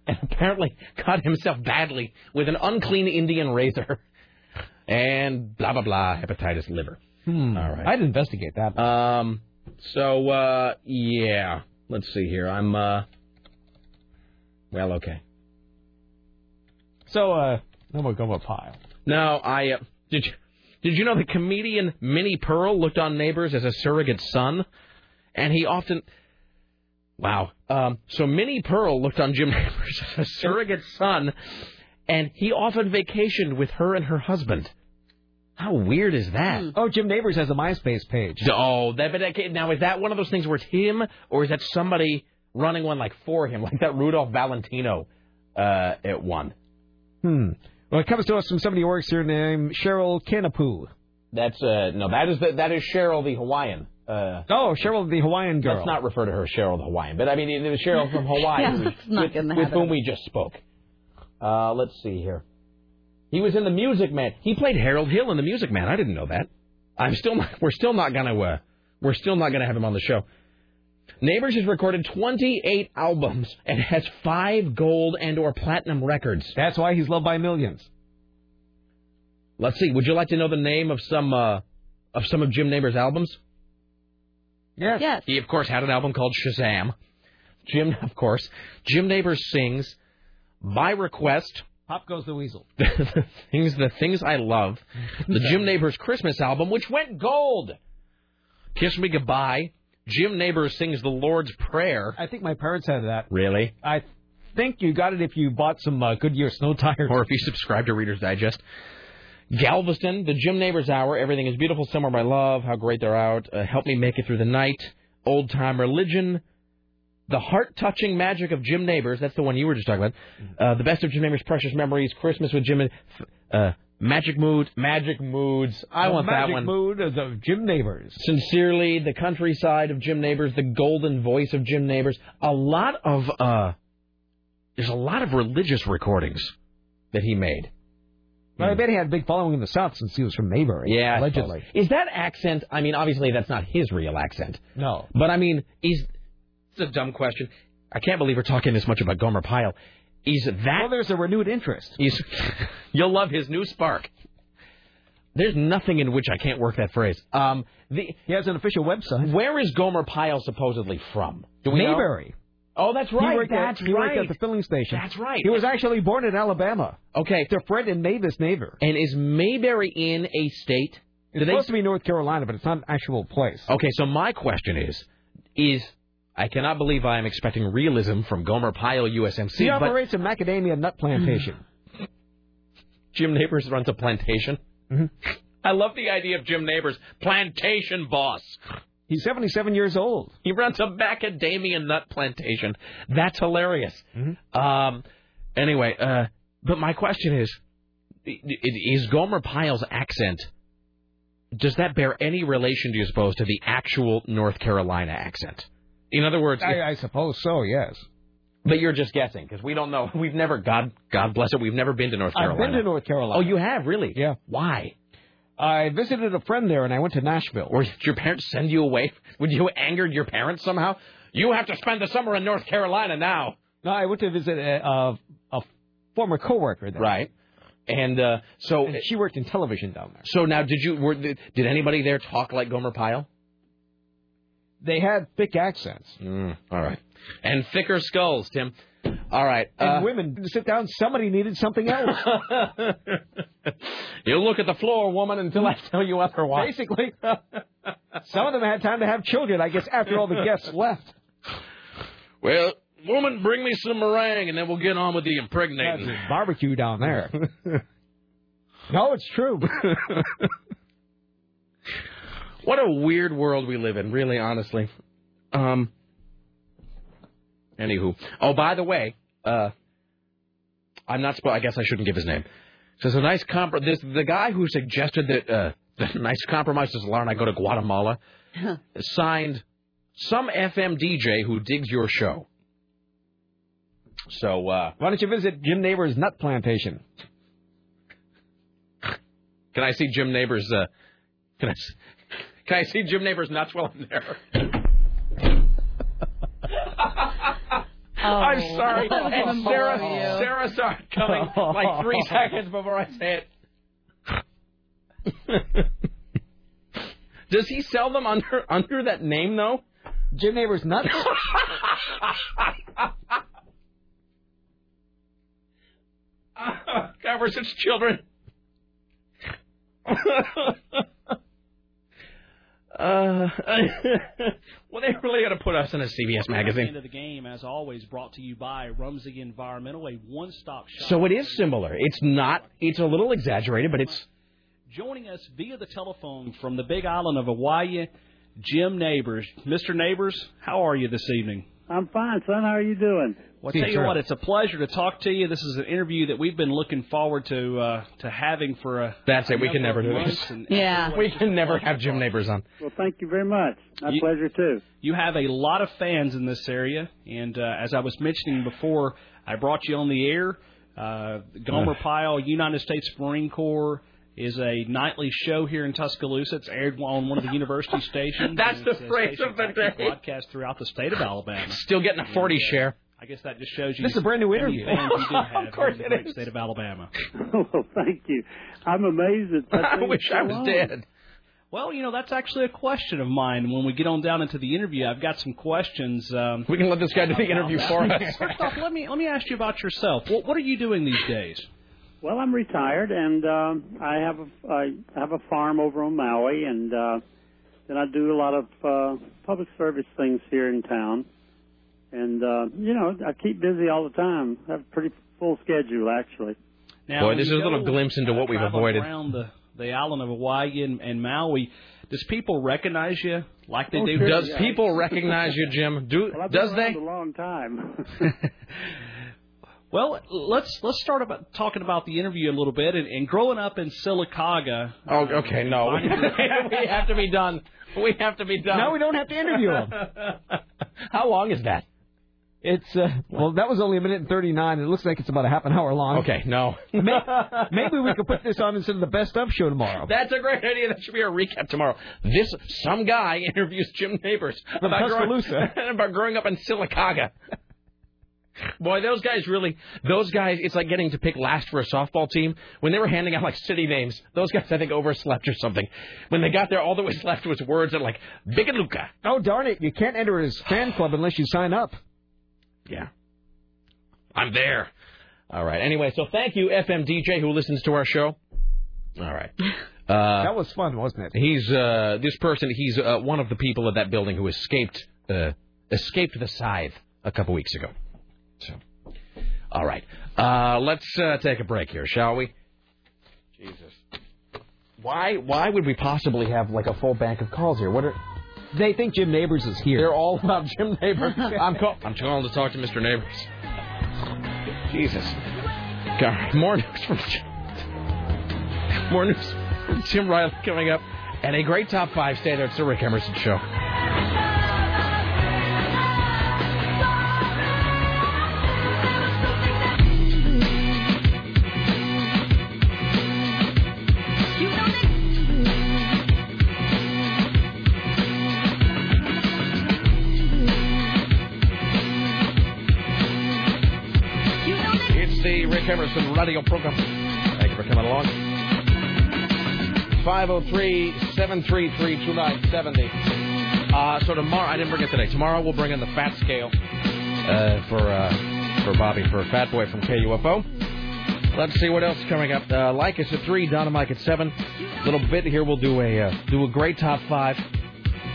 Speaker 4: and apparently cut himself badly with an unclean Indian razor, and blah blah blah, hepatitis liver.
Speaker 5: Hmm.
Speaker 4: All right.
Speaker 5: I'd investigate that.
Speaker 4: Um. So uh, yeah. Let's see here. I'm uh. Well, okay.
Speaker 5: So, uh, no more Gomer Pyle.
Speaker 4: No, I uh, did. You, did you know the comedian Minnie Pearl looked on Nabors as a surrogate son, and he often. Wow. Um, so Minnie Pearl looked on Jim Nabors as (laughs) a surrogate son, and he often vacationed with her and her husband. How weird is that?
Speaker 5: Oh, Jim Nabors has a MySpace page.
Speaker 4: Oh, that, but that, now is that one of those things where it's him, or is that somebody running one like for him, (laughs) like that Rudolph Valentino uh, at one?
Speaker 5: Hmm. Well, it comes to us from somebody who works here named Cheryl Canapoo.
Speaker 4: That's uh, no, that is the, that is Cheryl the Hawaiian. Uh,
Speaker 5: Oh, Cheryl the Hawaiian girl.
Speaker 4: Let's not refer to her as Cheryl the Hawaiian, but I mean it was Cheryl from (laughs) Hawaii
Speaker 6: Yeah,
Speaker 4: who-
Speaker 6: let's (laughs) not
Speaker 4: with,
Speaker 6: get in the
Speaker 4: with whom we just spoke. Uh, let's see here. He was in the Music Man. He played Harold Hill in the Music Man. I didn't know that. I'm still not. We're still not gonna. Uh, we're still not gonna have him on the show. Nabors has recorded 28 albums and has five gold and or platinum records.
Speaker 5: That's why he's loved by millions.
Speaker 4: Let's see. Would you like to know the name of some uh, of some of Jim Nabors' albums?
Speaker 5: Yes.
Speaker 6: Yes.
Speaker 4: He of course had an album called Shazam. Jim, (laughs) of course, Jim Nabors sings by request.
Speaker 5: Pop goes the weasel. (laughs)
Speaker 4: the things, the things I love. (laughs) The Jim Nabors Christmas album, which went gold. Kiss Me Goodbye. Jim Nabors sings the Lord's Prayer.
Speaker 5: I think my parents had that.
Speaker 4: Really?
Speaker 5: I think you got it if you bought some uh, Goodyear snow tires.
Speaker 4: Or if you subscribe to Reader's Digest. Galveston, the Jim Nabors Hour, Everything is Beautiful, Somewhere by Love, How Great They're Out, uh, Help Me Make It Through the Night, Old Time Religion, The Heart Touching Magic of Jim Nabors, that's the one you were just talking about, uh, The Best of Jim Nabors' Precious Memories, Christmas with Jim, and, uh, Magic Mood, Magic Moods. I want that one.
Speaker 5: magic mood of Jim Nabors.
Speaker 4: Sincerely, the countryside of Jim Nabors, the golden voice of Jim Nabors. A lot of uh, there's a lot of religious recordings that he made.
Speaker 5: But I bet he had a big following in the South since he was from Mayberry.
Speaker 4: Yeah,
Speaker 5: allegedly.
Speaker 4: Is that accent? I mean, obviously that's not his real accent.
Speaker 5: No.
Speaker 4: But I mean, is it's a dumb question. I can't believe we're talking this much about Gomer Pyle. Is that?
Speaker 5: Well, there's a renewed interest.
Speaker 4: He's, (laughs) you'll love his new spark. There's nothing in which I can't work that phrase. Um, the,
Speaker 5: he has an official website.
Speaker 4: Where is Gomer Pyle supposedly from? Do we know? Oh, that's
Speaker 5: He
Speaker 4: right.
Speaker 5: worked at- he
Speaker 4: right.
Speaker 5: worked at the filling station.
Speaker 4: That's right.
Speaker 5: He was actually born in Alabama.
Speaker 4: Okay.
Speaker 5: To Fred and Mavis Neighbor.
Speaker 4: And is Mayberry in a state?
Speaker 5: It's
Speaker 4: Do they-
Speaker 5: supposed to be North Carolina, but it's not an actual place.
Speaker 4: Okay, so my question is, is I cannot believe I am expecting realism from Gomer Pyle USMC,
Speaker 5: He
Speaker 4: but
Speaker 5: operates a macadamia nut plantation. (laughs)
Speaker 4: Jim Nabors runs a plantation.
Speaker 5: Mm-hmm.
Speaker 4: I love the idea of Jim Nabors, plantation boss.
Speaker 5: He's 77 years old.
Speaker 4: He runs a macadamia nut plantation. That's hilarious.
Speaker 5: Mm-hmm.
Speaker 4: Um, anyway, uh, but my question is, is Gomer Pyle's accent, does that bear any relation, do you suppose, to the actual North Carolina accent? In other words,
Speaker 5: I, I suppose so, yes.
Speaker 4: but you're just guessing because we don't know. We've never, God, God bless it, we've never been to North Carolina.
Speaker 5: I've been to North Carolina.
Speaker 4: Oh, you have really?
Speaker 5: Yeah.
Speaker 4: Why?
Speaker 5: I visited a friend there, and I went to Nashville.
Speaker 4: Or did your parents send you away? (laughs) Would you angered your parents somehow? You have to spend the summer in North Carolina now.
Speaker 5: No, I went to visit a, a, a former coworker there.
Speaker 4: Right. And uh, so
Speaker 5: And she worked in television down there.
Speaker 4: So now, did you? Were, did anybody there talk like Gomer Pyle?
Speaker 5: They had thick accents.
Speaker 4: Mm, all right. And thicker skulls, Tim. All right.
Speaker 5: And
Speaker 4: uh,
Speaker 5: women sit down. Somebody needed something else. (laughs)
Speaker 4: you look at the floor, woman, until I tell you otherwise.
Speaker 5: Basically, some of them had time to have children. I guess after all the guests left.
Speaker 4: Well, woman, bring me some meringue, and then we'll get on with the impregnating.
Speaker 5: That's barbecue down there. (laughs) no, it's true. (laughs)
Speaker 4: What a weird world we live in, really, honestly. Um. Anywho, oh, by the way, uh, I'm not. Spo- I guess I shouldn't give his name. So it's a nice compr. This the guy who suggested that uh, (laughs) the nice compromise is Laura and I go to Guatemala. signed some FM DJ who digs your show. So uh,
Speaker 5: Why don't you visit Jim Nabors' nut plantation? (laughs)
Speaker 4: can I see Jim Nabors? Uh, (laughs) can I? Can I see Jim Nabors nuts while I'm there? Oh, I'm sorry. (laughs) And Sarah. Sarah saw it coming like three (laughs) seconds before I say it. (laughs) Does he sell them under under that name though?
Speaker 5: Jim Nabors' nuts.
Speaker 4: God, we're such children. Uh, (laughs) well, they really got to put us in a CBS magazine.
Speaker 36: end of the game, as always, brought to you by Rumsey Environmental, a one-stop shop.
Speaker 4: So it is similar. It's not. It's a little exaggerated, but it's.
Speaker 36: Joining us via the telephone from the Big Island of Hawaii, Jim Nabors. Mr. Nabors, how are you this evening?
Speaker 37: I'm fine, son. How are you doing?
Speaker 36: Well, I tell you what, it's a pleasure to talk to you. This is an interview that we've been looking forward to uh, to having for a.
Speaker 4: That's it. We can never do this.
Speaker 6: Yeah.
Speaker 4: We can never have Jim Nabors on.
Speaker 37: Well, thank you very much. My
Speaker 36: You-
Speaker 37: pleasure too.
Speaker 36: You have a lot of fans in this area, and uh, as I was mentioning before, I brought you on the air. Uh, Gomer Pyle, United States Marine Corps, is a nightly show here in Tuscaloosa. It's aired on one of the university (laughs) stations.
Speaker 4: That's the
Speaker 36: it's
Speaker 4: phrase of the day.
Speaker 36: Broadcast throughout the state of Alabama.
Speaker 4: Still getting a 40 share.
Speaker 36: I guess that just shows you.
Speaker 5: This is a brand new interview.
Speaker 36: Fans you do (laughs) have
Speaker 4: Of course
Speaker 36: here in the
Speaker 4: it
Speaker 36: great
Speaker 4: is.
Speaker 36: state of Alabama. (laughs)
Speaker 37: well, thank you. I'm amazed that. (laughs) that
Speaker 4: I
Speaker 37: thing's
Speaker 4: wish I was
Speaker 37: long.
Speaker 4: dead.
Speaker 36: Well, you know, that's actually a question of mine. When we get on down into the interview, I've got some questions. Um,
Speaker 4: We can let this guy do the interview for us.
Speaker 36: First off, let me let me ask you about yourself. What what are you doing these days?
Speaker 37: Well, I'm retired, and um, I have a I have a farm over on Maui, and uh, then I do a lot of uh, public service things here in town. And uh, you know, I keep busy all the time. I have a pretty full schedule, actually.
Speaker 36: Now,
Speaker 4: Boy, this is a little glimpse into what we've avoided.
Speaker 36: around the the island of Hawaii and, and Maui. Does people recognize you like they
Speaker 37: Oh,
Speaker 36: do?
Speaker 37: sure,
Speaker 4: Does
Speaker 37: yeah.
Speaker 4: people recognize you, Jim? Do
Speaker 37: Well, I've been
Speaker 4: does
Speaker 37: around
Speaker 4: they?
Speaker 37: a long time. (laughs)
Speaker 36: Well, let's let's start about talking about the interview a little bit and, and growing up in Sylacauga.
Speaker 4: Oh, okay, no. (laughs) we have to be done. We have to be done.
Speaker 5: Now we don't have to interview him. (laughs)
Speaker 4: How long is that?
Speaker 5: It's uh, well, that was only a minute and thirty nine. It looks like it's about a half an hour long.
Speaker 4: Okay, no. (laughs)
Speaker 5: May- Maybe we could put this on instead of the best of show tomorrow.
Speaker 4: That's a great idea. That should be our recap tomorrow. This some guy (laughs) interviews Jim
Speaker 5: Nabors
Speaker 4: about growing, (laughs) about growing up in Sylacauga. Boy, those guys really, those guys, it's like getting to pick last for a softball team. When they were handing out like city names, those guys I think overslept or something. When they got there, all that was left was words that like Bigaluka.
Speaker 5: Oh darn it! You can't enter his fan club unless you sign up.
Speaker 4: Yeah. I'm there. All right. Anyway, so thank you, FM DJ, who listens to our show. All right. (laughs) Uh,
Speaker 5: that was fun, wasn't it?
Speaker 4: He's uh, this person. He's uh, one of the people at that building who escaped uh, escaped the scythe a couple weeks ago. So, all right. Uh, let's uh, take a break here, shall we? Jesus. Why? Why would we possibly have like a full bank of calls here? What are?
Speaker 5: They think Jim Nabors is here.
Speaker 4: They're all about Jim Nabors. (laughs) I'm call- I'm calling to talk to Mr. Nabors. Jesus. God, more news from Jim. More news from Jim Riley coming up, and a great top five. Stay there. It's the Rick Emerson Show. Radio program. Thank you for coming along. 503-733-2970. Uh, so tomorrow, I didn't bring it today. Tomorrow we'll bring in the fat scale uh, for uh, for Bobby, for Fat Boy from KUFO. Let's see what else is coming up. Uh, like us at 3, Don and Mike at 7. little bit here, we'll do a uh, do a great top 5.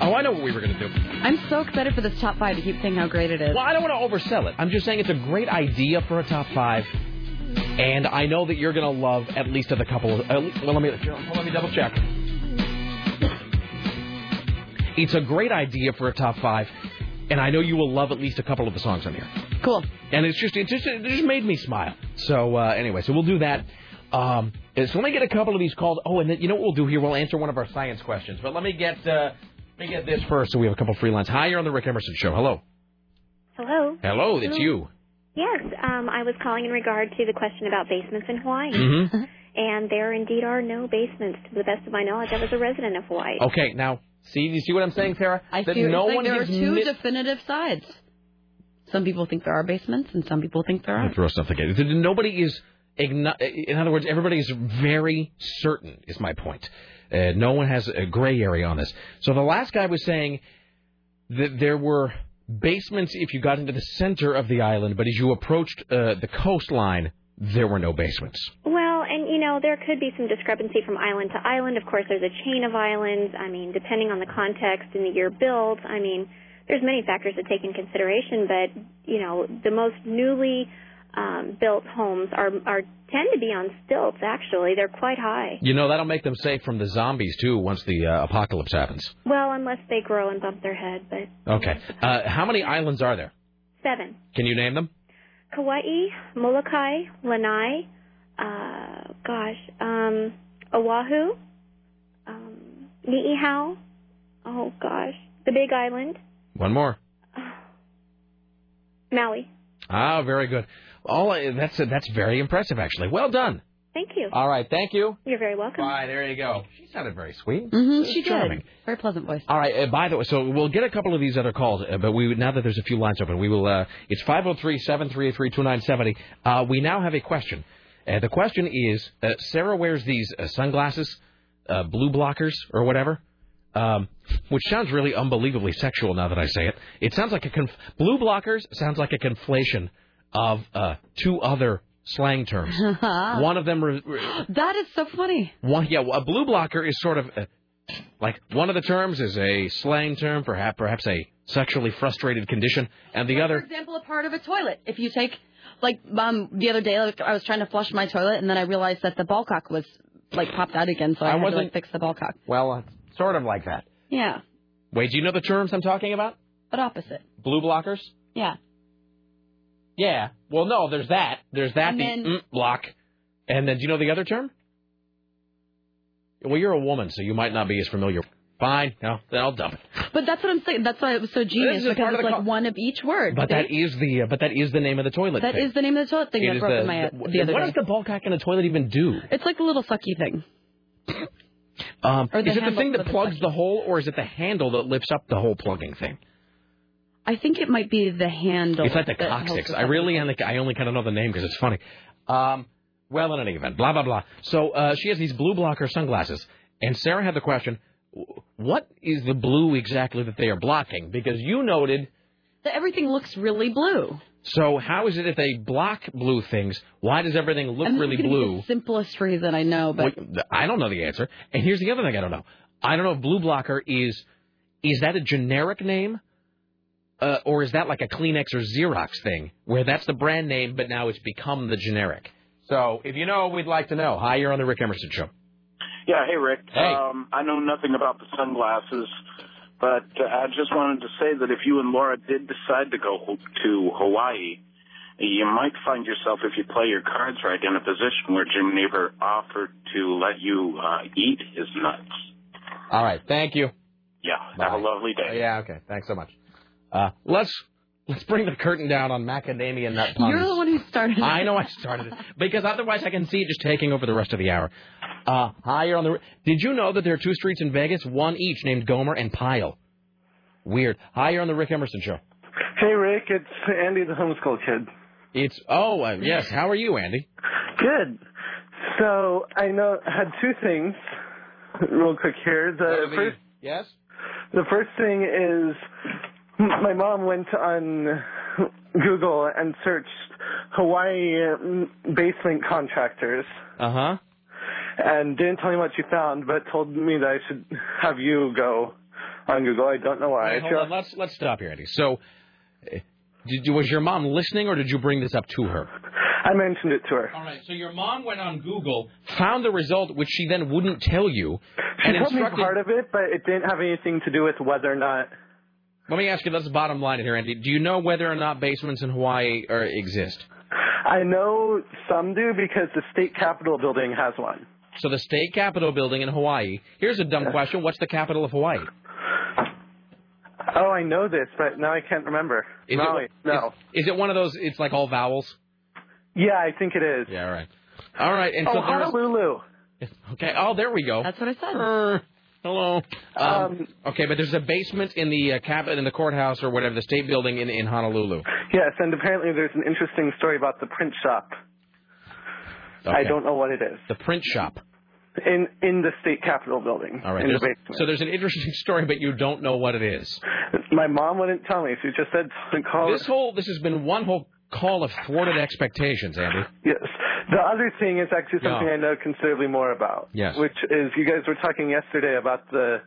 Speaker 4: Oh, I know what we were going to do.
Speaker 6: I'm so excited for this top five to keep saying how great it is.
Speaker 4: Well, I don't want to oversell it. I'm just saying it's a great idea for a top five, and I know that you're going to love at least a couple of. At least, well, let me let me double check. It's a great idea for a top five, and I know you will love at least a couple of the songs on here.
Speaker 6: Cool.
Speaker 4: And it's just it just it just made me smile. So uh, anyway, so we'll do that. Um, so let me get a couple of these calls. Oh, and then, you know what we'll do here? We'll answer one of our science questions. But let me get uh, let me get this first. So we have a couple free lines. Hi, you're on the Rick Emerson Show. Hello.
Speaker 38: Hello.
Speaker 4: Hello, it's you.
Speaker 38: Yes, um, I was calling in regard to the question about basements in Hawaii.
Speaker 4: Mhm.
Speaker 38: And there indeed are no basements, to the best of my knowledge. I was a resident of Hawaii.
Speaker 4: Okay, now see, you see what I'm saying, Tara?
Speaker 6: I
Speaker 4: that
Speaker 6: see
Speaker 4: no one
Speaker 6: there are two
Speaker 4: mi-
Speaker 6: definitive sides. Some people think there are basements, and some people think there aren't.
Speaker 4: throw something at it. Nobody is. In other words, everybody is very certain. Is my point. Uh, no one has a gray area on this. So the last guy was saying that there were basements if you got into the center of the island, but as you approached uh, the coastline, there were no basements.
Speaker 38: Well, and you know, there could be some discrepancy from island to island. Of course, there's a chain of islands. I mean, depending on the context and the year built, I mean, there's many factors to take in consideration. But you know, the most newly um, built homes are are tend to be on stilts. Actually, they're quite high.
Speaker 4: You know that'll make them safe from the zombies too once the uh, apocalypse happens.
Speaker 38: Well, unless they grow and bump their head. But
Speaker 4: Okay. Uh, how many islands are there?
Speaker 38: seven:
Speaker 4: Can you name them?
Speaker 38: Kauai, Molokai, Lanai. Uh, gosh, um, Oahu, um, Niihau. Oh gosh, the Big Island,
Speaker 4: One more. (sighs)
Speaker 38: Maui.
Speaker 4: Ah, very good. All that's that's very impressive, actually. Well done.
Speaker 38: Thank you.
Speaker 4: All right, thank you.
Speaker 38: You're very welcome.
Speaker 4: Bye. There you go. She sounded very sweet.
Speaker 6: Mm-hmm, she
Speaker 4: charming.
Speaker 6: did. Very pleasant voice.
Speaker 4: All right. Uh, by the way, so we'll get a couple of these other calls, uh, but we now that there's a few lines open, we will. Uh, it's five zero three seven three three two nine seventy. Uh, we now have a question. Uh, the question is: uh, Sarah wears these uh, sunglasses, uh, blue blockers or whatever. Um, which sounds really unbelievably sexual now that I say it. It sounds like a conf- blue blockers sounds like a conflation of uh, two other slang terms. (laughs) One of them re- re-
Speaker 6: that is so funny.
Speaker 4: one, yeah, a blue blocker is sort of uh, like one of the terms is a slang term, perhaps perhaps a sexually frustrated condition, and the
Speaker 6: For
Speaker 4: other.
Speaker 6: example, a part of a toilet. If you take, like, um, the other day, like, I was trying to flush my toilet, and then I realized that the ball cock was like popped out again, so I,
Speaker 4: I
Speaker 6: had to like fix the ball cock.
Speaker 4: Well, uh, sort of like that.
Speaker 6: Yeah,
Speaker 4: Wait, do you know the terms I'm talking about?
Speaker 6: but opposite.
Speaker 4: Blue blockers.
Speaker 6: Yeah.
Speaker 4: Yeah. Well, no, there's that. There's that,
Speaker 6: And
Speaker 4: the
Speaker 6: then-
Speaker 4: mm block. And then, do you know the other term? Well, you're a woman, so you might not be as familiar. Fine. No, then I'll dump it.
Speaker 6: But that's what I'm saying. That's why it was so genius
Speaker 4: is
Speaker 6: because
Speaker 4: part
Speaker 6: it's
Speaker 4: the
Speaker 6: like one of each word.
Speaker 4: But
Speaker 6: see?
Speaker 4: that is the uh, but that is the name of the toilet.
Speaker 6: That
Speaker 4: thing.
Speaker 6: is the name of the toilet thing
Speaker 4: It
Speaker 6: that
Speaker 4: is
Speaker 6: broke
Speaker 4: the,
Speaker 6: in my
Speaker 4: the-
Speaker 6: the other
Speaker 4: what
Speaker 6: day.
Speaker 4: does the ball cock in a toilet even do?
Speaker 6: It's like the little sucky thing.
Speaker 4: Um, is it the thing
Speaker 6: for
Speaker 4: that
Speaker 6: the
Speaker 4: plugs the hole, or is it the handle that lifts up the whole plugging thing?
Speaker 6: I think it might be the handle.
Speaker 4: It's like the coccyx. I really only I only kind of know the name because it's funny. Um, well, in any event, blah blah blah. So uh, she has these blue blocker sunglasses, and Sarah had the question: What is the blue exactly that they are blocking? Because you noted.
Speaker 6: That everything looks really blue.
Speaker 4: So how is it if they block blue things? Why does everything look really
Speaker 6: this is gonna be
Speaker 4: blue?
Speaker 6: The simplest reason I know, but
Speaker 4: Well, I don't know the answer. And here's the other thing I don't know. I don't know if blue blocker is is that a generic name? Uh, or is that like a Kleenex or Xerox thing, where that's the brand name, but now it's become the generic? So, if you know, we'd like to know. Hi, you're on the Rick Emerson Show.
Speaker 39: Yeah, hey Rick.
Speaker 4: Hey.
Speaker 39: Um, I know nothing about the sunglasses, but uh, I just wanted to say that if you and Laura did decide to go to Hawaii, you might find yourself, if you play your cards right, in a position where Jim Neighbor offered to let you uh, eat his nuts.
Speaker 4: All right, thank you.
Speaker 39: Yeah, have a lovely day.
Speaker 4: Yeah, okay, thanks so much. Uh, let's let's bring the curtain down on macadamia nut puns.
Speaker 6: you're the one who started. It.
Speaker 4: I know I started it because otherwise I can see it just taking over the rest of the hour. Uh, hi, you're on the. Did you know that there are two streets in Vegas, one each named Gomer and Pyle? Weird. Higher on the Rick Emerson Show.
Speaker 40: Hey, Rick, it's Andy the homeschool kid.
Speaker 4: It's oh uh, yes. How are you, Andy?
Speaker 40: Good. So I know I had two things, real quick here. The first,
Speaker 4: yes.
Speaker 40: the first thing is (laughs) my mom went on Google and searched Hawaii um, basement contractors,
Speaker 4: Uh huh.
Speaker 40: and didn't tell me what she found, but told me that I should have you go on Google. I don't know why.
Speaker 4: Wait, hold on. Let's let's stop here, Andy. So, uh, did was your mom listening, or did you bring this up to her?
Speaker 40: I mentioned it to her.
Speaker 4: All right. So your mom went on Google, found the result, which she then wouldn't tell you,
Speaker 40: She
Speaker 4: and
Speaker 40: told me part of it, but it didn't have anything to do with whether or not.
Speaker 4: Let me ask you. That's the bottom line here, Andy. Do you know whether or not basements in Hawaii are, exist?
Speaker 40: I know some do because the state capitol building has one.
Speaker 4: So the state capitol building in Hawaii. Here's a dumb question. What's the capital of Hawaii?
Speaker 40: Oh, I know this, but now I can't remember.
Speaker 4: Is
Speaker 40: Maui.
Speaker 4: it,
Speaker 40: no.
Speaker 4: Is, is it one of those? It's like all vowels.
Speaker 40: Yeah, I think it is.
Speaker 4: Yeah. All right. All right. And
Speaker 40: oh,
Speaker 4: so
Speaker 40: Honolulu. (laughs)
Speaker 4: okay. Oh, there we go.
Speaker 6: That's what I said.
Speaker 4: Hello. Um, okay, but there's a basement in the uh, cap in the courthouse or whatever the state building in in Honolulu.
Speaker 40: Yes, and apparently there's an interesting story about the print shop. I don't know what it is.
Speaker 4: The print shop.
Speaker 40: In in the state capitol building.
Speaker 4: All right.
Speaker 40: In the basement.
Speaker 4: so there's an interesting (laughs) story, but you don't know what it is.
Speaker 40: My mom wouldn't tell me. She just said call.
Speaker 4: This whole this has been one whole call of thwarted expectations, Andy.
Speaker 40: Yes. The other thing is actually something
Speaker 4: Yeah.
Speaker 40: I know considerably more about.
Speaker 4: Yes.
Speaker 40: Which is you guys were talking yesterday about the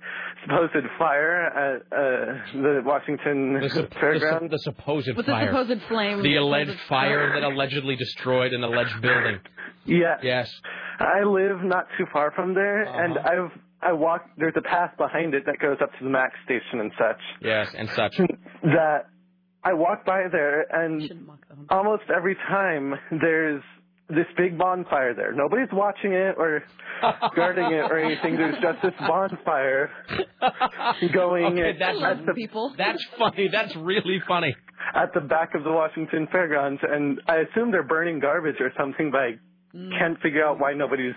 Speaker 40: supposed fire at uh, the Washington
Speaker 4: The, sup- the,
Speaker 40: fairgrounds.
Speaker 4: sup- the supposed
Speaker 6: With the supposed flame.
Speaker 4: the alleged
Speaker 6: supposed
Speaker 4: fire that allegedly destroyed an alleged building.
Speaker 40: Yes.
Speaker 4: Yes.
Speaker 40: I live not too far from there,
Speaker 4: Uh-huh.
Speaker 40: and I've I walk. There's a path behind it that goes up to the Max station and such.
Speaker 4: Yes, and such.
Speaker 40: That I walk by there, and almost every time there's this big bonfire there. Nobody's watching it or guarding it or anything. There's just this bonfire (laughs) going
Speaker 4: Okay, that's
Speaker 40: at the
Speaker 6: people.
Speaker 4: That's funny. That's really funny.
Speaker 40: at the back of the Washington Fairgrounds, and I assume they're burning garbage or something, but I mm. can't figure out why nobody's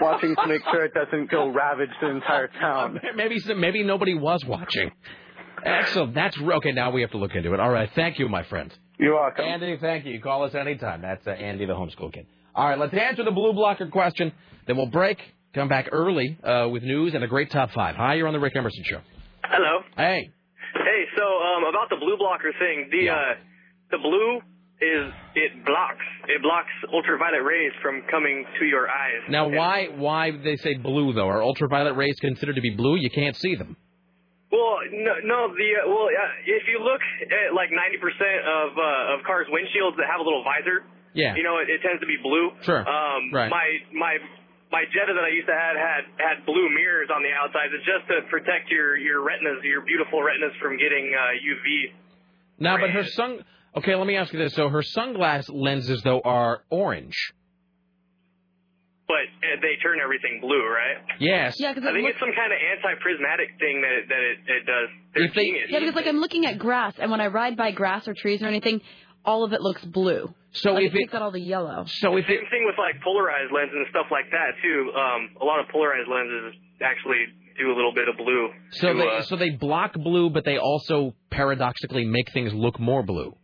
Speaker 40: watching to make sure it doesn't go ravage the entire town. (laughs)
Speaker 4: Maybe maybe nobody was watching. Excellent. That's okay. Now we have to look into it. All right. Thank you, my friend.
Speaker 40: You're welcome.
Speaker 4: Andy, thank you. Call us anytime. That's uh, Andy, the homeschool kid. All right. Let's answer the blue blocker question. Then we'll break. Come back early uh, with news and a great top five. Hi, you're on the Rick Emerson show.
Speaker 41: Hello.
Speaker 4: Hey.
Speaker 41: Hey, so um, about the blue blocker thing, the uh, the blue is it blocks it blocks ultraviolet rays from coming to your eyes.
Speaker 4: Now, why why they say blue though? Are ultraviolet rays considered to be blue? You can't see them.
Speaker 41: Well, no, no the uh, well, uh, if you look at like 90% of uh, of cars' windshields that have a little visor,
Speaker 4: Yeah.
Speaker 41: you know, it, it tends to be blue.
Speaker 4: Sure.
Speaker 41: Um,
Speaker 4: Right.
Speaker 41: My my my Jetta that I used to have had had blue mirrors on the outside. It's just to protect your your retinas, your beautiful retinas, from getting uh, UV.
Speaker 4: Now, but her sun. Okay, let me ask you this. So her sunglass lenses, though, are orange.
Speaker 41: But uh, they turn everything blue, right?
Speaker 4: Yes.
Speaker 6: Yeah, 'cause
Speaker 41: I think
Speaker 6: look-
Speaker 41: it's some kind of anti-prismatic thing that it, that it, it does. They're genius.
Speaker 6: Yeah, because like I'm looking at grass, and when I ride by grass or trees or anything, all of it looks blue.
Speaker 4: So
Speaker 6: like
Speaker 41: if
Speaker 6: it
Speaker 41: it-
Speaker 6: takes out all the yellow.
Speaker 4: So
Speaker 41: Same thing with like polarized lenses and stuff like that too. Um, a lot of polarized lenses actually do a little bit of blue.
Speaker 4: So
Speaker 41: to,
Speaker 4: they
Speaker 41: uh,
Speaker 4: so they block blue, but they also paradoxically make things look more blue.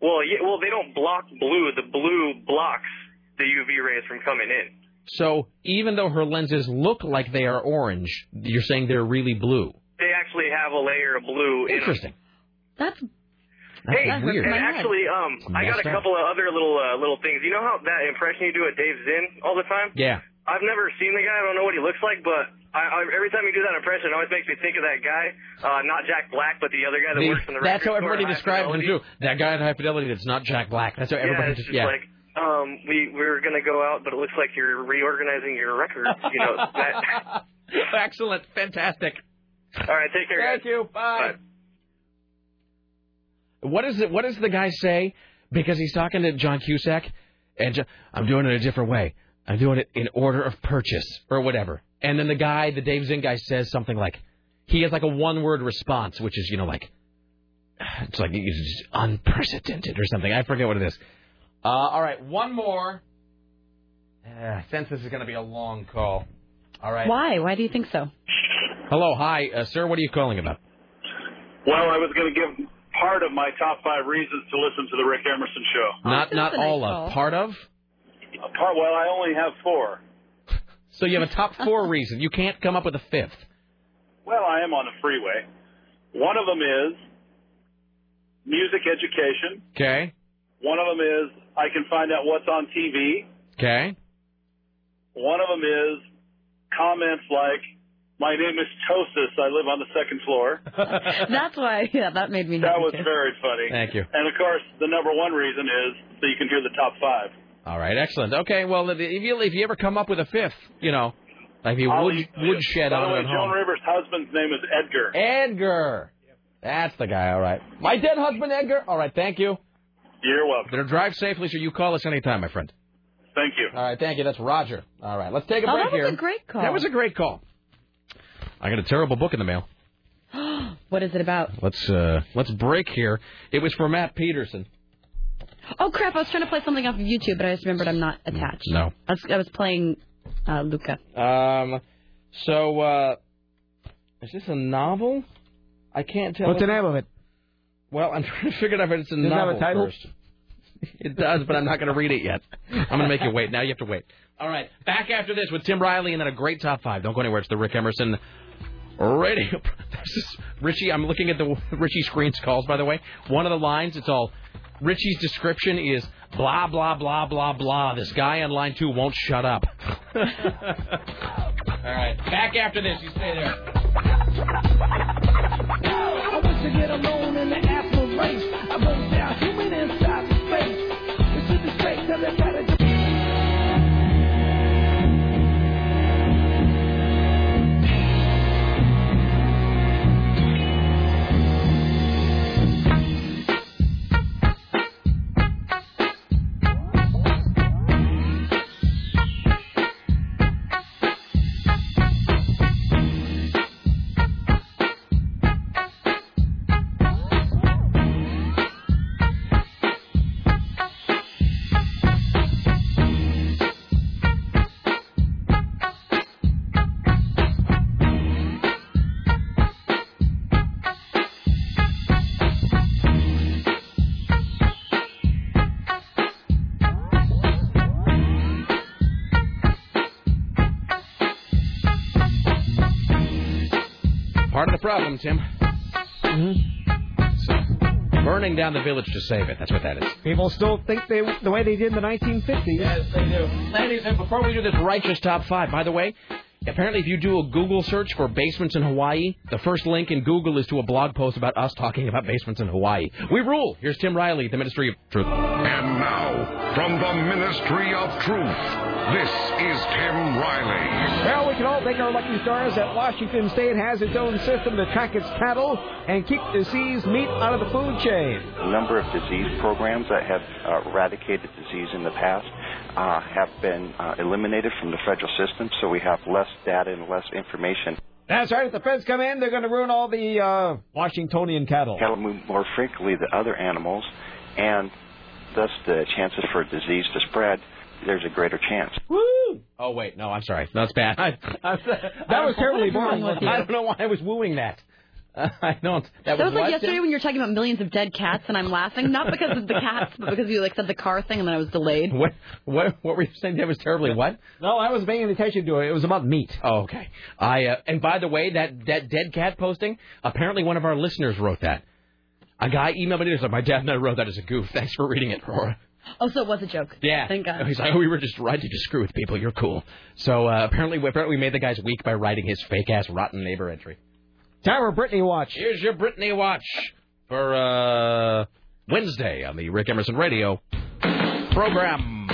Speaker 41: well, yeah, well, they don't block blue. The blue blocks the UV rays from coming in.
Speaker 4: So even though her lenses look like they are orange, you're saying they're really blue.
Speaker 41: They actually have a layer of blue. in 'em.
Speaker 4: Interesting.
Speaker 6: That's
Speaker 41: Hey,
Speaker 4: weird.
Speaker 41: and actually, um, I got
Speaker 4: messed
Speaker 41: a
Speaker 4: up.
Speaker 41: couple of other little uh, little things. You know how that impression you do at Dave Zinn all the time?
Speaker 4: Yeah.
Speaker 41: I've never seen the guy. I don't know what he looks like, but I, I, every time you do that impression, it always makes me think of that guy. Uh, not Jack Black, but the other guy that
Speaker 4: The-
Speaker 41: works in the
Speaker 4: that's
Speaker 41: record
Speaker 4: how everybody describes him too. That guy at High Fidelity that's not Jack Black. That's how everybody
Speaker 41: it's
Speaker 4: just
Speaker 41: just
Speaker 4: yeah.
Speaker 41: like um, we we're gonna go out, but it looks like you're reorganizing your records. You know that. (laughs)
Speaker 4: Excellent, fantastic.
Speaker 41: All right, take care.
Speaker 4: Thank
Speaker 41: guys.
Speaker 4: you. Bye. What is it? What does the guy say? Because he's talking to John Cusack, and Jo- I'm doing it a different way. I'm doing it in order of purchase or whatever. And then the guy, the Dave Zinn guy, says something like, he has like a one-word response, which is you know like, (sighs) it's like it's unprecedented or something. I forget what it is. Uh, all right, one more. Uh, since this is going to be a long call. All right.
Speaker 6: Why? Why do you think so?
Speaker 4: Hello, hi, uh, sir. What are you calling about?
Speaker 42: Well, I was going to give part of my top five reasons to listen to the Rick Emerson show.
Speaker 4: not not all of, part of.
Speaker 42: A part. Well, I only have four. (laughs)
Speaker 4: So you have a top four (laughs) reason. You can't come up with a fifth.
Speaker 42: Well, I am on the freeway. One of them is music education.
Speaker 4: Okay.
Speaker 42: One of them is I can find out what's on TV.
Speaker 4: Okay.
Speaker 42: One of them is comments like, "My name is Tosis. I live on the second floor." (laughs)
Speaker 6: That's why. Yeah, that made me.
Speaker 42: That was
Speaker 6: too.
Speaker 42: very funny.
Speaker 4: Thank you.
Speaker 42: And of course, the number one reason is so you can hear the top five.
Speaker 4: All right, excellent. Okay, well, if you if you ever come up with a fifth, you know, like you
Speaker 42: I'll
Speaker 4: would
Speaker 42: leave-
Speaker 4: woodshed
Speaker 42: By the
Speaker 4: on
Speaker 42: way,
Speaker 4: it at
Speaker 42: Joan
Speaker 4: home.
Speaker 42: Rivers' husband's name is Edgar.
Speaker 4: Edgar. That's the guy. All right. My dead husband, Edgar. All right. Thank you.
Speaker 42: You're welcome.
Speaker 4: Better drive safely, so you call us anytime, my friend.
Speaker 42: Thank you.
Speaker 4: All right. Thank you. That's Roger. All right. Let's take a
Speaker 6: Oh,
Speaker 4: break
Speaker 6: that was
Speaker 4: here.
Speaker 6: a great call.
Speaker 4: That was a great call. I got a terrible book in the mail. (gasps)
Speaker 6: what is it about?
Speaker 4: Let's uh let's break here. It was for Matt Peterson.
Speaker 6: Oh crap! I was trying to play something off of YouTube, but I just remembered I'm not attached.
Speaker 4: No.
Speaker 6: I was, I was playing uh, Luca.
Speaker 4: Um. So, uh, is this a novel? I can't tell.
Speaker 5: What's the name of it?
Speaker 4: Well, I'm (laughs) trying to figure out if it's a
Speaker 5: Does it have
Speaker 4: novel
Speaker 5: a title?
Speaker 4: first. It does, but I'm not going to read it yet. I'm going to make you wait. Now you have to wait. All right. Back after this with Tim Riley and then a great top five. Don't go anywhere. It's the Rick Emerson radio. (laughs) This is- Richie, I'm looking at the (laughs) Richie screens calls, by the way. One of the lines, it's all Richie's description is blah, blah, blah, blah, blah. This guy on line two won't shut up. all right. Back after this. You stay there. Problem, Tim. Mm-hmm. Burning down the village to save it. That's what that is.
Speaker 5: People still think they the way they did in the 1950s.
Speaker 4: Yes, they do. Ladies, and before we do this righteous top five, by the way, Apparently, if you do a Google search for basements in Hawaii, the first link in Google is to a blog post about us talking about basements in Hawaii. We rule. Here's Tim Riley, the Ministry of Truth.
Speaker 43: And now, from the Ministry of Truth, this is Tim Riley.
Speaker 5: Well, we can all thank our lucky stars that Washington State has its own system to track its cattle and keep diseased meat out of the food chain.
Speaker 44: A number of disease programs that have uh, eradicated disease in the past uh, have been uh, eliminated from the federal system, so we have less data and less information.
Speaker 5: That's right. If the feds come in, they're going to ruin all the uh, Washingtonian cattle.
Speaker 44: Cattle move more frequently than other animals, and thus the chances for disease to spread, there's a greater chance.
Speaker 4: Woo! Oh wait, no, I'm sorry. That's bad. I, (laughs) I,
Speaker 5: That was terribly
Speaker 4: wrong
Speaker 5: boring. (laughs)
Speaker 4: I don't know why I was wooing that. Uh, (laughs) I don't. That,
Speaker 6: That was like yesterday
Speaker 4: Tim?
Speaker 6: when you were talking about millions of dead cats, and I'm laughing not because of the cats, but because you like said the car thing, and then I was delayed. (laughs)
Speaker 4: What? What? What were you saying? That was terribly what?
Speaker 5: No, I was paying attention to it. It was about meat.
Speaker 4: Oh, okay. I uh, and by the way, that that dead cat posting. Apparently, one of our listeners wrote that. A guy emailed me. He was like, "My dad and I wrote that as a goof. Thanks for reading it, Aurora."
Speaker 6: Oh, so it was a joke.
Speaker 4: Yeah.
Speaker 6: Thank God.
Speaker 4: He's like, "Oh, we were just writing to screw with people. You're cool." So uh, apparently, apparently, we made the guy's week by writing his fake ass rotten neighbor entry.
Speaker 5: For Britney Watch.
Speaker 4: Here's your Britney Watch for uh, Wednesday on the Rick Emerson Radio program.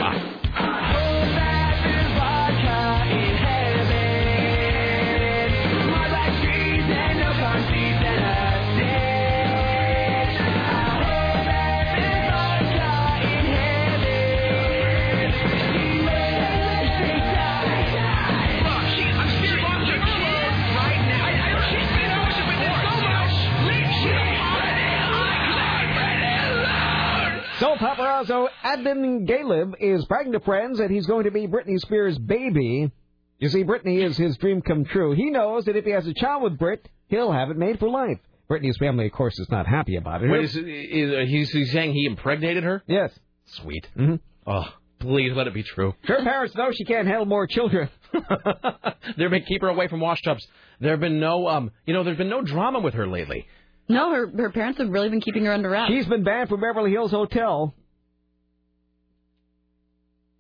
Speaker 5: So paparazzo Adnan Ghalib is bragging to friends that he's going to be Britney Spears' baby. You see, Britney is his dream come true. He knows that if he has a child with Brit, he'll have it made for life. Britney's family, of course, is not happy about it.
Speaker 4: Wait, is, is, uh, he's, he's saying he impregnated her?
Speaker 5: Yes.
Speaker 4: Sweet.
Speaker 5: Mm-hmm.
Speaker 4: Oh, please let it be true.
Speaker 5: Her parents know she can't handle more children. (laughs)
Speaker 4: They've been keep her away from wash tubs. There have been no, um, you know, there's been no drama with her lately.
Speaker 6: No, her her parents have really been keeping her under wraps.
Speaker 5: She's been banned from Beverly Hills Hotel.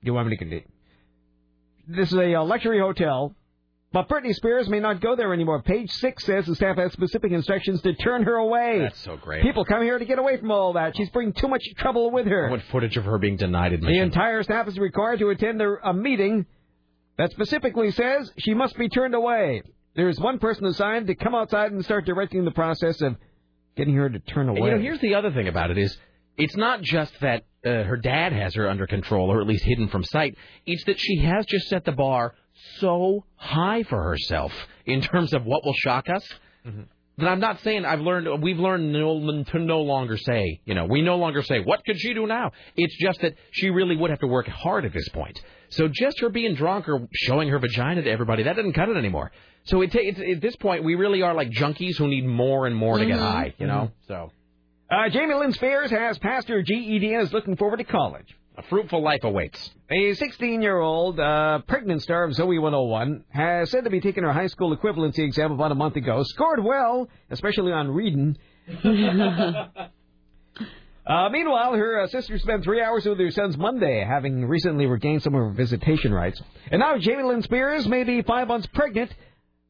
Speaker 5: You want me to continue? This is a uh, luxury hotel, but Britney Spears may not go there anymore. Page six says the staff has specific instructions to turn her away.
Speaker 4: That's so great.
Speaker 5: People come here to get away from all that. She's bringing too much trouble with her.
Speaker 4: I want footage of her being denied admission?
Speaker 5: The entire staff is required to attend a, a meeting that specifically says she must be turned away. There's one person assigned to come outside and start directing the process of getting her to turn
Speaker 4: And,
Speaker 5: away.
Speaker 4: you know, here's the other thing about it is, it's not just that uh, her dad has her under control or at least hidden from sight. It's that she has just set the bar so high for herself in terms of what will shock us. That I'm not saying I've learned. We've learned no, to no longer say. You know, we no longer say what could she do now. It's just that she really would have to work hard at this point. So just her being drunk or showing her vagina to everybody that doesn't cut it anymore. So it, ta- at this point we really are like junkies who need more and more to get
Speaker 5: Mhm.
Speaker 4: high. You know. So
Speaker 5: Uh, Jamie Lynn Spears has passed her GED and is looking forward to college.
Speaker 4: a fruitful life awaits.
Speaker 5: A 16-year-old uh, pregnant star of Zoe 101 has said to be taking her high school equivalency exam about a month ago. Scored well, especially on reading. (laughs) (laughs) Uh, meanwhile, her uh, sister spent three hours with her sons Monday, having recently regained some of her visitation rights. And now Jamie Lynn Spears may be five months pregnant,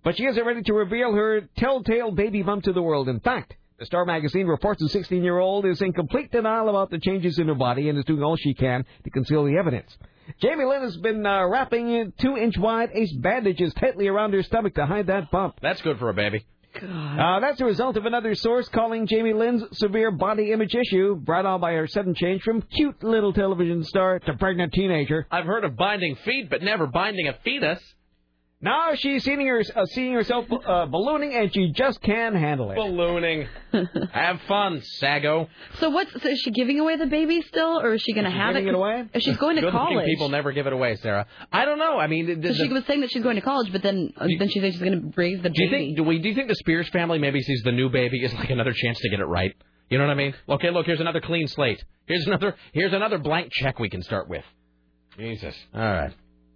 Speaker 5: but she isn't ready to reveal her telltale baby bump to the world. In fact, the Star magazine reports the 16-year-old is in complete denial about the changes in her body and is doing all she can to conceal the evidence. Jamie Lynn has been uh, wrapping two-inch wide ace bandages tightly around her stomach to hide that bump.
Speaker 4: That's good for a baby.
Speaker 5: Uh, that's a result of another source calling Jamie Lynn's severe body image issue brought on by her sudden change from cute little television star to pregnant teenager.
Speaker 4: I've heard of binding feet, but never binding a fetus.
Speaker 5: Now she's seeing, her, uh, seeing herself uh, ballooning, and she just can't handle it.
Speaker 4: Ballooning. (laughs) Have fun, Sago.
Speaker 6: So what's so is she giving away the baby still, or is she going to
Speaker 4: Is she
Speaker 6: have
Speaker 4: giving
Speaker 6: it?
Speaker 4: it away?
Speaker 6: If she's going to
Speaker 4: Good-looking
Speaker 6: college.
Speaker 4: people never give it away, Sarah. I don't know. I mean, the,
Speaker 6: So she
Speaker 4: the-
Speaker 6: was saying that she's going to college, but then uh, then she says she's going to raise the
Speaker 4: do you
Speaker 6: baby.
Speaker 4: think do we do you think the Spears family maybe sees the new baby as like another chance to get it right? You know what I mean? Okay, look, here's another clean slate. Here's another here's another blank check we can start with. Jesus. All right.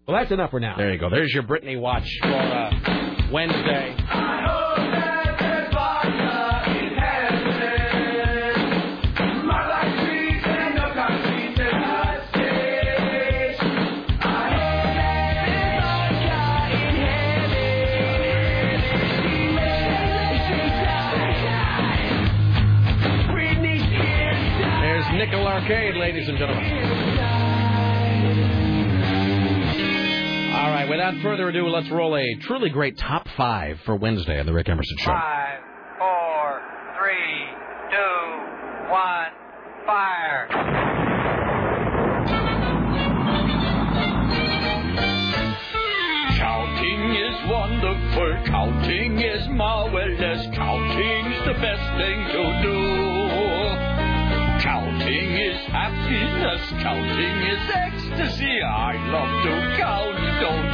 Speaker 5: Well, that's enough for now.
Speaker 4: There you go. There's your Britney watch for uh, Wednesday. There's Nickel Arcade, ladies and gentlemen. Right, without further ado, let's roll a truly great top five for Wednesday on the Rick Emerson Show.
Speaker 45: Five, four, three, two, one, fire.
Speaker 46: Counting is wonderful, counting is marvelous, counting's the best thing to do. Counting is happiness, counting is ecstasy. I love to count, don't you?
Speaker 4: All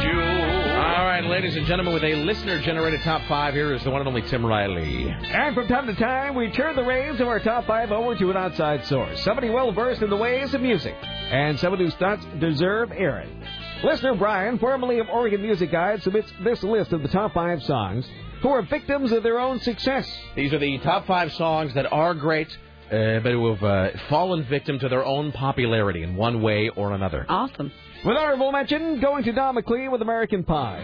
Speaker 4: right, ladies and gentlemen, with a listener-generated top five, here is the one and only Tim Riley.
Speaker 5: And from time to time, we turn the reins of our top five over to an outside source. Somebody well versed in the ways of music, and someone whose thoughts deserve airing. Listener Brian, formerly of Oregon Music Guide, submits this list of the top five songs who are victims of their own success.
Speaker 4: These are the top five songs that are great, uh, but who have uh, fallen victim to their own popularity in one way or another.
Speaker 6: Awesome.
Speaker 5: With honorable mention, going to Don McLean with American Pie.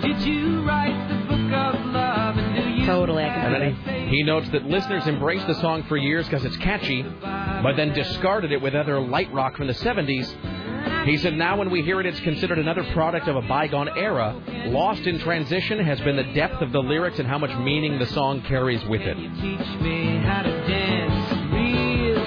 Speaker 45: Did you write the book of love and do you
Speaker 6: Totally, I can
Speaker 4: And then he, he notes that listeners embraced the song for years because it's catchy, but then discarded it with other light rock from the 70s. He said now when we hear it, it's considered another product of a bygone era. Lost in transition has been the depth of the lyrics and how much meaning the song carries with it.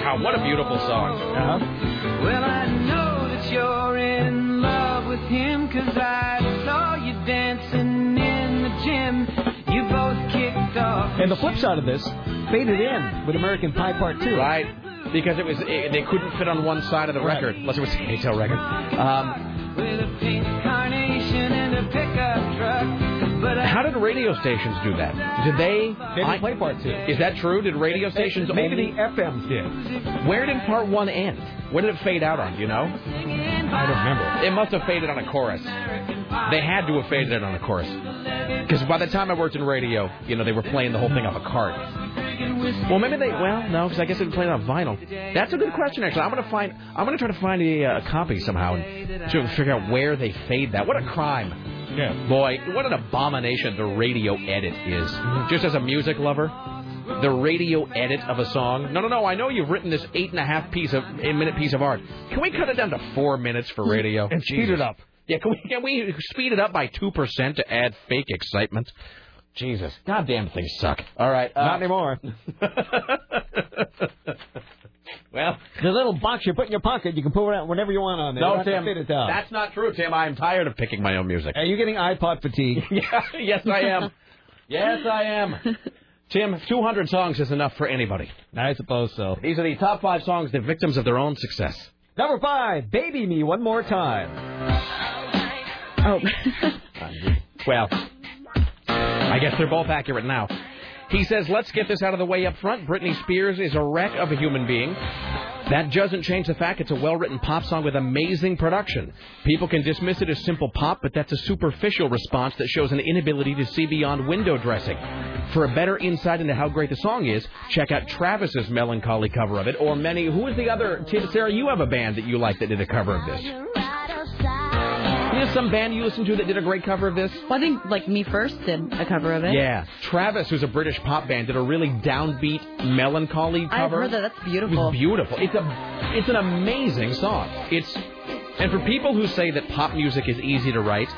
Speaker 4: Wow, what a beautiful song.
Speaker 5: Uh-huh.
Speaker 45: Well, I know that you're in love with him 'cause I saw you dancing in the gym. You both kicked off.
Speaker 5: And the flip side of this, faded in with American Pie Part 2.
Speaker 4: Right. Because it was it, they couldn't fit on one side of the
Speaker 5: Right.
Speaker 4: record, unless it was a K-Tel record. Um,
Speaker 45: With a pink carnation and a pickup truck. I
Speaker 4: how did radio stations do that? Did they?
Speaker 5: They
Speaker 4: I-
Speaker 5: didn't play Part 2.
Speaker 4: Is that true? Did radio stations
Speaker 5: Maybe
Speaker 4: only?
Speaker 5: the FMs did.
Speaker 4: Where did part one end? Where did it fade out on? Do you know?
Speaker 5: I don't remember.
Speaker 4: It must have faded on a chorus. They had to have faded it on a chorus. Because by the time I worked in radio, you know, they were playing the whole thing off a card. Well, maybe they. Well, no, because I guess they played it on vinyl. That's a good question, actually. I'm gonna find. I'm gonna try to find a, uh, copy somehow and to figure out where they fade that. What a crime!
Speaker 5: Yeah.
Speaker 4: Boy, what an abomination the radio edit is. Just as a music lover, the radio edit of a song. No, no, no. I know you've written this eight and a half piece of a minute piece of art. Can we cut it down to four minutes for radio
Speaker 5: And speed it up.
Speaker 4: Yeah, can we can we speed it up by two percent to add fake excitement? Jesus, goddamn things suck. All right, uh,
Speaker 5: Not anymore. (laughs)
Speaker 4: well, (laughs)
Speaker 5: The little box you put in your pocket, you can pull it out whenever you want on there.
Speaker 4: No,
Speaker 5: don't
Speaker 4: Tim,
Speaker 5: fit it down.
Speaker 4: that's not true, Tim. I'm tired of picking my own music.
Speaker 5: Are you getting iPod fatigue? (laughs)
Speaker 4: yes, I am. Yes, I am. (laughs) Tim, 200 songs is enough for anybody.
Speaker 5: I suppose so.
Speaker 4: These are the top five songs, the victims of their own success.
Speaker 5: Number five, Baby Me One More Time.
Speaker 6: Oh.
Speaker 4: Well, I guess they're both accurate now. He says, let's get this out of the way up front. Britney Spears is a wreck of a human being. That doesn't change the fact it's a well written pop song with amazing production. People can dismiss it as simple pop, but that's a superficial response that shows an inability to see beyond window dressing. For a better insight into how great the song is, check out Travis's melancholy cover of it, or many. Who is the other? Sarah, you have a band that you like that did a cover of this. Is some band you listen to that did a great cover of this?
Speaker 6: Well, I think like me first did a cover of it.
Speaker 4: Yeah, Travis, who's a British pop band, did a really downbeat, melancholy cover.
Speaker 6: I've
Speaker 4: cover.
Speaker 6: heard that. That's
Speaker 4: It
Speaker 6: beautiful.
Speaker 4: was beautiful. It's a, it's an amazing song. It's, and for people who say that pop music is easy to write,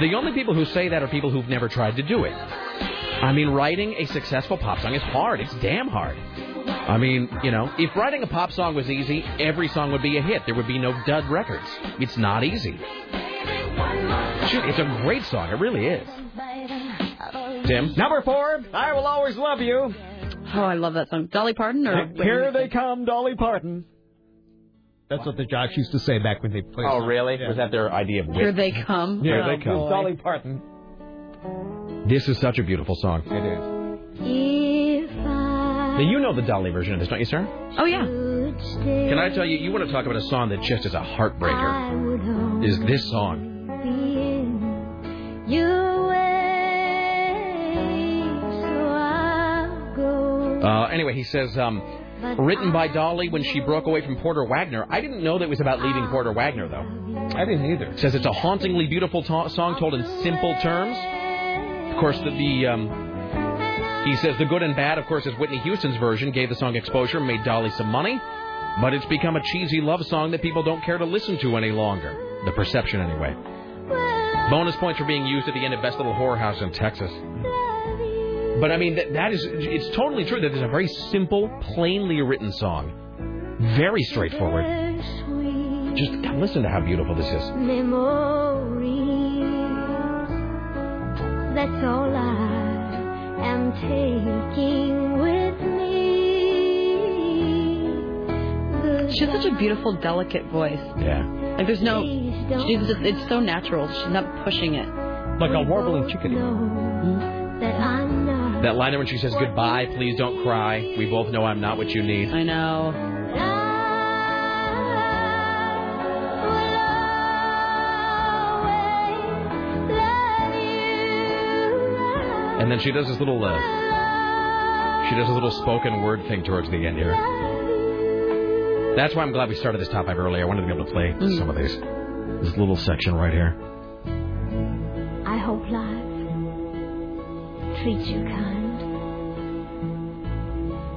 Speaker 4: the only people who say that are people who've never tried to do it. I mean, writing a successful pop song is hard. It's damn hard. I mean, you know, if writing a pop song was easy, every song would be a hit. There would be no dud records. It's not easy. Shoot, it's a great song. It really is. Tim?
Speaker 5: Number four, I Will Always Love You.
Speaker 6: Oh, I love that song. Dolly Parton or
Speaker 5: Here they come, Dolly Parton. That's what the jocks used to say back when they played.
Speaker 4: Oh, really? Was that their idea of
Speaker 6: Here
Speaker 4: wit?
Speaker 6: they come.
Speaker 4: Here
Speaker 6: Oh,
Speaker 4: they come.
Speaker 6: boy.
Speaker 5: Dolly Parton.
Speaker 4: This is such a beautiful song. It is. Now, you know the Dolly version of this, don't you, sir?
Speaker 6: Oh yeah.
Speaker 4: Can I tell you, you want to talk about a song that just is a heartbreaker? Is this song? Uh, anyway, he says, um, written by Dolly when she broke away from Porter Wagoner. I didn't know that it was about leaving Porter Wagoner, though.
Speaker 5: I didn't either.
Speaker 4: It says it's a hauntingly beautiful to- song told in simple terms. Of course, the, the um, He says the good and bad, of course, is Whitney Houston's version gave the song exposure, made Dolly some money, but it's become a cheesy love song that people don't care to listen to any longer. The perception, anyway. Bonus points for being used at the end of Best Little Whorehouse in Texas. But I mean, that, that is, it's totally true that it's a very simple, plainly written song. Very straightforward. Just listen to how beautiful this is.
Speaker 45: Memories. That's all I am taking with me.
Speaker 6: She has such a beautiful, delicate voice.
Speaker 4: Yeah.
Speaker 6: Like there's no, she's just, it's so natural. She's not pushing it.
Speaker 5: Like a warbling chickadee.
Speaker 45: That I'm.
Speaker 4: That line when she says goodbye, please don't cry. We both know I'm not what you need.
Speaker 6: I know.
Speaker 4: And then she does this little, uh, she does a little spoken word thing towards the end here. That's why I'm glad we started this top five early. I wanted to be able to play some of these. This little section right here.
Speaker 45: I hope life treats you kind.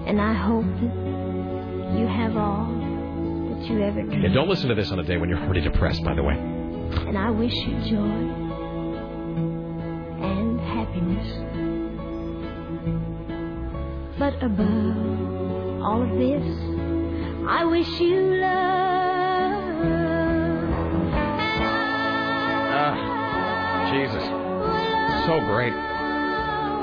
Speaker 45: And I hope that you have all that you ever dreamed.
Speaker 4: And don't listen to this on a day when you're already depressed, by the way.
Speaker 45: And I wish you joy above all of this, I wish you love.
Speaker 4: Ah, Jesus. So great.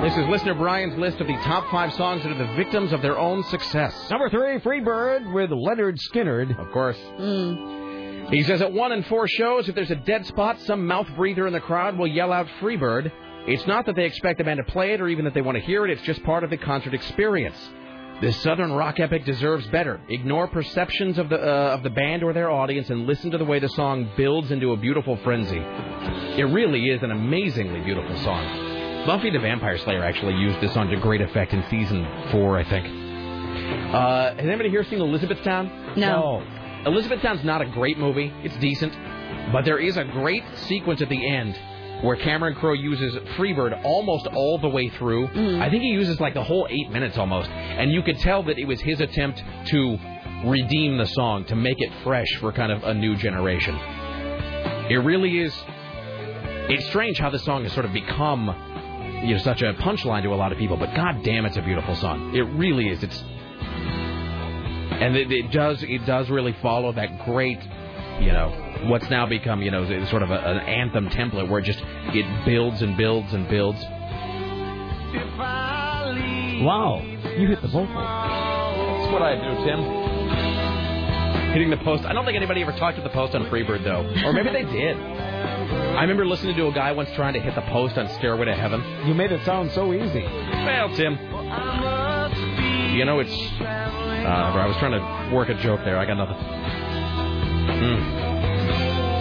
Speaker 4: This is listener Brian's list of the top five songs that are the victims of their own success.
Speaker 5: Number three, Freebird with Lynyrd Skynyrd.
Speaker 4: Of course.
Speaker 6: Mm.
Speaker 4: He says at one in four shows, if there's a dead spot, some mouth breather in the crowd will yell out Freebird. It's not that they expect the band to play it or even that they want to hear it, it's just part of the concert experience. This southern rock epic deserves better. Ignore perceptions of the uh, of the band or their audience and listen to the way the song builds into a beautiful frenzy. It really is an amazingly beautiful song. Buffy the Vampire Slayer actually used this song to great effect in season four, I think. Uh, has anybody here seen Elizabethtown?
Speaker 6: No.
Speaker 4: Elizabethtown's not a great movie. It's decent. But there is a great sequence at the end where Cameron Crowe uses Freebird almost all the way through. Mm-hmm. I think he uses like the whole eight minutes almost. And you could tell that it was his attempt to redeem the song, to make it fresh for kind of a new generation. It really is. It's strange how the song has sort of become, you know, such a punchline to a lot of people. But god damn, it's a beautiful song. It really is. It's and it, it does it does really follow that great, you know, what's now become you know sort of a, an anthem template where it just it builds and builds and builds.
Speaker 5: Wow, you hit the vocal.
Speaker 4: That's what I do, Tim. Hitting the post. I don't think anybody ever talked to the post on Freebird though, or maybe they did. I remember listening to a guy once trying to hit the post on Stairway to Heaven.
Speaker 5: You made it sound so easy.
Speaker 4: Well, Tim, you know it's. Uh, I was trying to work a joke there. I got nothing. Hmm.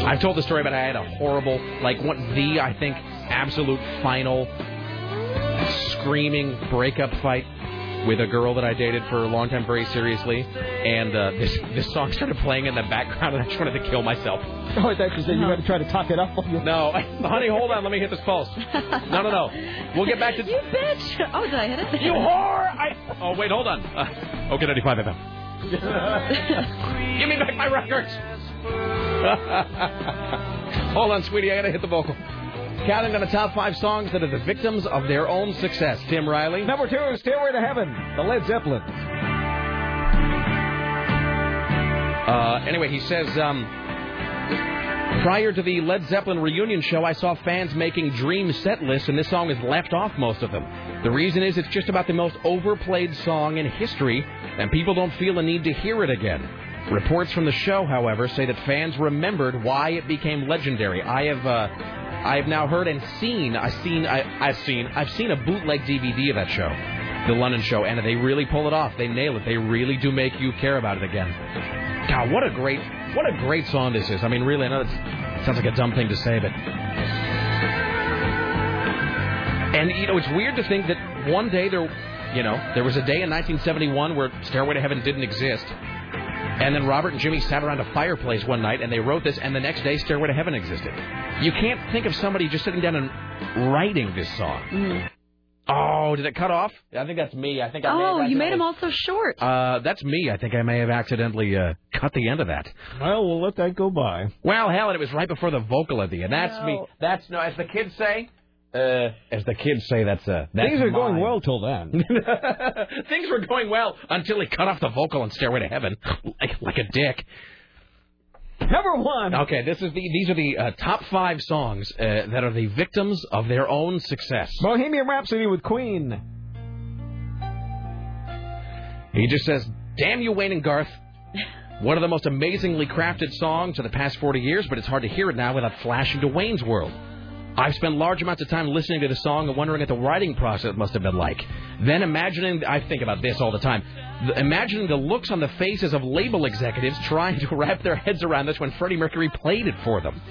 Speaker 4: I've told the story, but I had a horrible, like, what the I think absolute final screaming breakup fight with a girl that I dated for a long time, very seriously, and uh, this this song started playing in the background, and I just wanted to kill myself.
Speaker 5: Oh, I thought you said you had to try to talk it up. On you.
Speaker 4: No, (laughs) honey, hold on, let me hit this post. No, no, no. We'll get back to.
Speaker 6: You bitch! Oh, did I hit it?
Speaker 4: You whore! I... Oh, wait, hold on. Uh, okay, 95 FM. (laughs) Give me back my records. (laughs) hold on, sweetie, I gotta hit the vocal. Counting down the top five songs that are the victims of their own success. Tim Riley.
Speaker 5: Number two, is Stairway to Heaven, the Led Zeppelin.
Speaker 4: Uh, anyway, he says, um, prior to the Led Zeppelin reunion show, I saw fans making dream set lists, and this song is left off most of them. The reason is it's just about the most overplayed song in history, and people don't feel a need to hear it again. Reports from the show, however, say that fans remembered why it became legendary. I have, uh, I have now heard and seen, I've seen, I, I've seen, I've seen a bootleg DVD of that show, the London show, and they really pull it off. They nail it. They really do make you care about it again. God, what a great, what a great song this is. I mean, really, I know it sounds like a dumb thing to say, but. And, you know, it's weird to think that one day there, you know, there was a day in 1971 where Stairway to Heaven didn't exist. And then Robert and Jimmy sat around a fireplace one night and they wrote this, and the next day Stairway to Heaven existed. You can't think of somebody just sitting down and writing this song. Oh, did it cut off? I think that's me. I think I may have
Speaker 6: Oh, you made
Speaker 4: accidentally-
Speaker 6: him all so short.
Speaker 4: Uh, that's me. I think I may have accidentally uh, cut the end of that.
Speaker 5: Well, we'll let that go by.
Speaker 4: Well, hell, and it was right before the vocal at the end. That's me. That's no, as the kids say. Uh, as the kids say, that's uh, that's
Speaker 5: Things are going well till then. (laughs)
Speaker 4: Things were going well until he cut off the vocal on Stairway to Heaven, like like a dick.
Speaker 5: Number one.
Speaker 4: Okay, this is the these are the uh, top five songs uh, that are the victims of their own success.
Speaker 5: Bohemian Rhapsody with Queen.
Speaker 4: He just says, "Damn you, Wayne and Garth." (laughs) One of the most amazingly crafted songs of the past 40 years, but it's hard to hear it now without flashing to Wayne's World. I've spent large amounts of time listening to the song and wondering what the writing process must have been like. Then imagining, I think about this all the time, imagining the looks on the faces of label executives trying to wrap their heads around this when Freddie Mercury played it for them.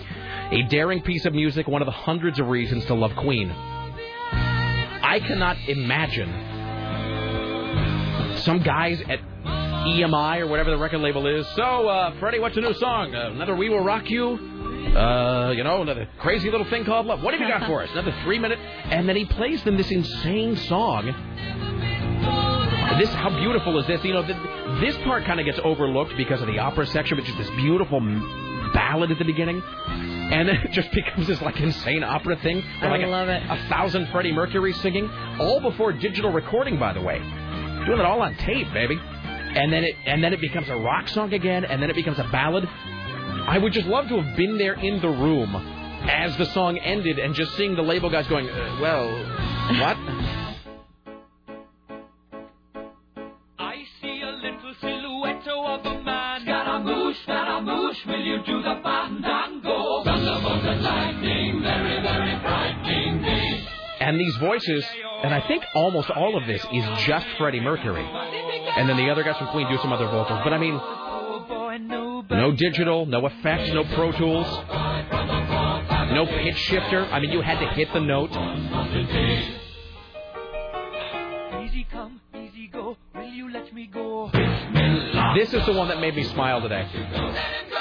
Speaker 4: A daring piece of music, one of the hundreds of reasons to love Queen. I cannot imagine some guys at EMI or whatever the record label is. So, uh, Freddie, what's a new song? Uh, another We Will Rock You? Uh, you know, another crazy little thing called Love. What have you got for us? Another three minute? And then he plays them this insane song. This, how beautiful is this? You know, th this part kind of gets overlooked because of the opera section, which is this beautiful ballad at the beginning. And then it just (laughs) becomes this like insane opera thing.
Speaker 6: I
Speaker 4: like a-
Speaker 6: love it.
Speaker 4: A thousand Freddie Mercury singing, all before digital recording, by the way. Doing it all on tape, baby. And then it and then it becomes a rock song again, and then it becomes a ballad. I would just love to have been there in the room as the song ended and just seeing the label guys going, uh, well, what?
Speaker 45: I see a little silhouette of a man. Scaramouche, Scaramouche, will you do the fandango? Thunderbolt and lightning, very, very frightening me.
Speaker 4: And these voices, and I think almost all of this is just Freddie Mercury. And then the other guys from Queen do some other vocals. But I mean, no uh, digital, no effects, no Pro Tools, no pitch shifter. I mean, you had to hit the note.
Speaker 45: Easy come, easy go, will you let me go?
Speaker 4: This is the one that made me smile today.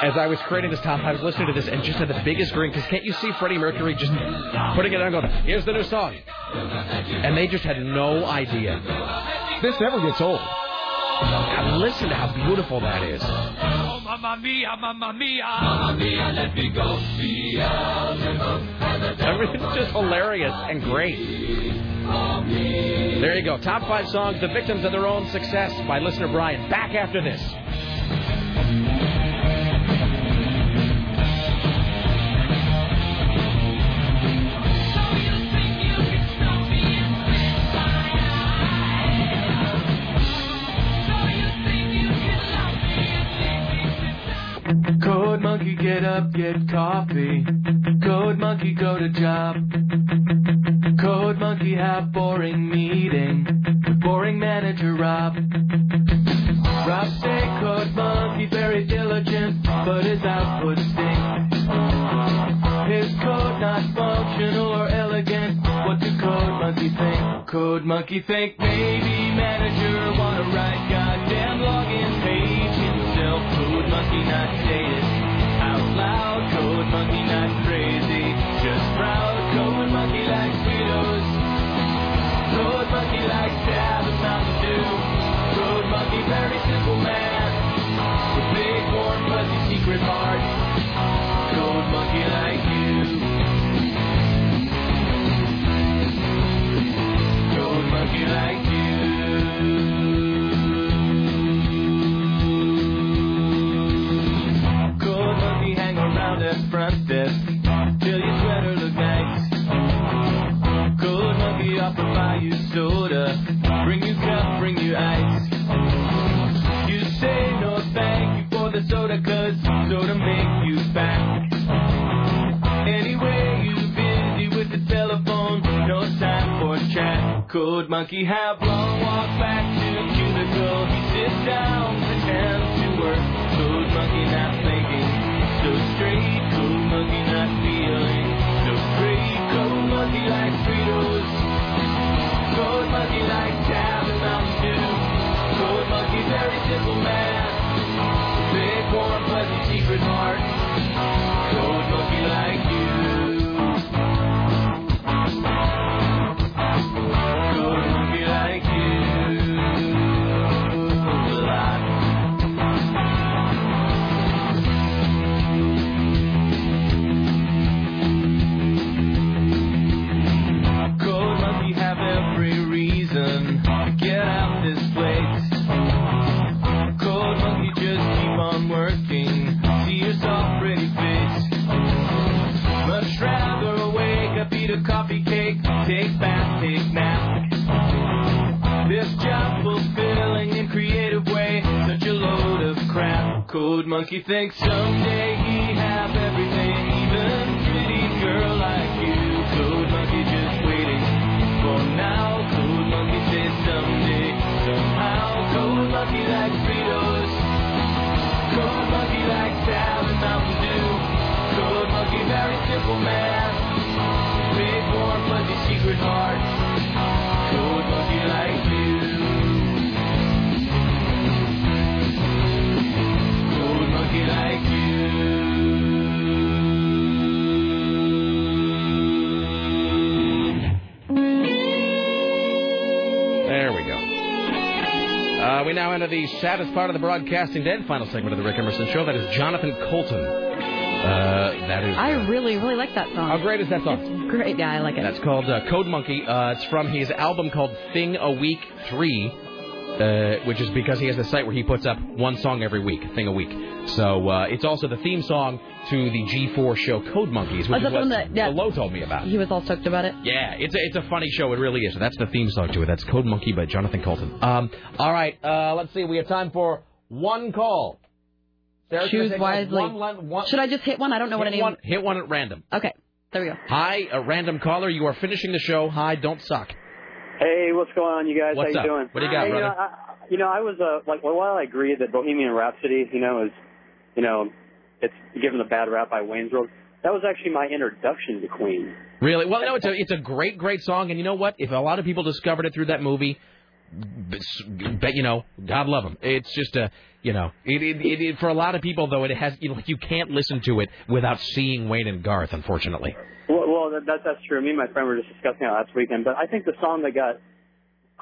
Speaker 4: As I was creating this top, I was listening to this and just had the biggest grin because can't you see Freddie Mercury just putting it on and going, here's the new song. And they just had no idea.
Speaker 5: This never gets old.
Speaker 4: And listen to how beautiful that is.
Speaker 45: Oh, mamma mia, mamma mia, mamma mia, let me go. Beelzebub,
Speaker 4: Everything's just hilarious and great. There you go. Top five songs, the victims of their own success by listener Brian. Back after this.
Speaker 45: Get up, get coffee. Code monkey, go to job. Code monkey, have boring meeting with boring manager Rob. Rob say code monkey very diligent, but his output stinks. His code not functional or elegant. What do code monkey think? Code monkey think maybe manager wanna write goddamn login page himself. Code monkey not say monkey not crazy, just proud. Code monkey likes Cheetos. Code monkey likes Tab and Mountain Dew. Code monkey very simple man big warm fuzzy secret heart. Code monkey like you. Code monkey like you. At front desk till your sweater look nice. Code monkey offer buy you soda, bring you cup, bring you ice. You say no thank you for the soda, cause soda make you fat. Anyway, you busy with the telephone, no time for chat. Code monkey have long walk back to cubicle. He sits down, pretends to work. Code monkey not like Fritos. Code monkey like Tab and Mountain Dew. Code monkey very simple man. Big warm fuzzy secret heart. Code monkey like Monkey thinks someday he have everything, even pretty girl like you. Code Monkey just waiting for now. Code Monkey says someday, somehow. Code Monkey likes Fritos. Code Monkey likes Sam and Mountain Dew. Code Monkey, very simple man. Big, warm, fuzzy secret heart. Code Monkey like you. Code Monkey like
Speaker 4: There we go. Uh, we now enter the saddest part of the broadcasting dead final segment of the Rick Emerson Show. That is Jonathan Coulton. Uh, that is.
Speaker 6: I really, really like that song.
Speaker 4: How great is that song?
Speaker 6: It's great. Yeah, I like it.
Speaker 4: That's called uh, Code Monkey. Uh, it's from his album called Thing a Week 3, uh, which is because he has a site where he puts up one song every week, Thing a Week. So uh, it's also the theme song to the G4 show Code Monkeys,
Speaker 6: Oh,
Speaker 4: which
Speaker 6: is
Speaker 4: is
Speaker 6: the
Speaker 4: what
Speaker 6: that- yeah.
Speaker 4: Lo told me about.
Speaker 6: He was all stoked about it.
Speaker 4: Yeah, it's a, it's a funny show. It really is. That's the theme song to it. That's Code Monkey by Jonathan Coulton. Um, all right, uh, let's see. We have time for one call.
Speaker 6: Choose wisely.
Speaker 4: One, one,
Speaker 6: Should I just hit one? I don't know what any.
Speaker 4: one, hit one at random.
Speaker 6: Okay, there we go.
Speaker 4: Hi, a random caller. You are finishing the show. Hi, don't suck.
Speaker 47: Hey, what's going on, you guys?
Speaker 4: What's
Speaker 47: How
Speaker 4: up?
Speaker 47: you doing?
Speaker 4: What do you got,
Speaker 47: hey,
Speaker 4: brother?
Speaker 47: You know, I, you know, I was uh, like, well, while I agree that Bohemian Rhapsody, you know, is, you know, it's given a bad rap by Wayne's World. That was actually my introduction to Queen.
Speaker 4: Really? Well, no, it's a it's a great, great song, and you know what? If a lot of people discovered it through that movie, bet you know, God love them. It's just a, you know, it, it, it, it for a lot of people though, it has you know, you can't listen to it without seeing Wayne and Garth, unfortunately.
Speaker 47: Well, well that, that, that's true. Me and my friend were just discussing it last weekend. But I think the song that got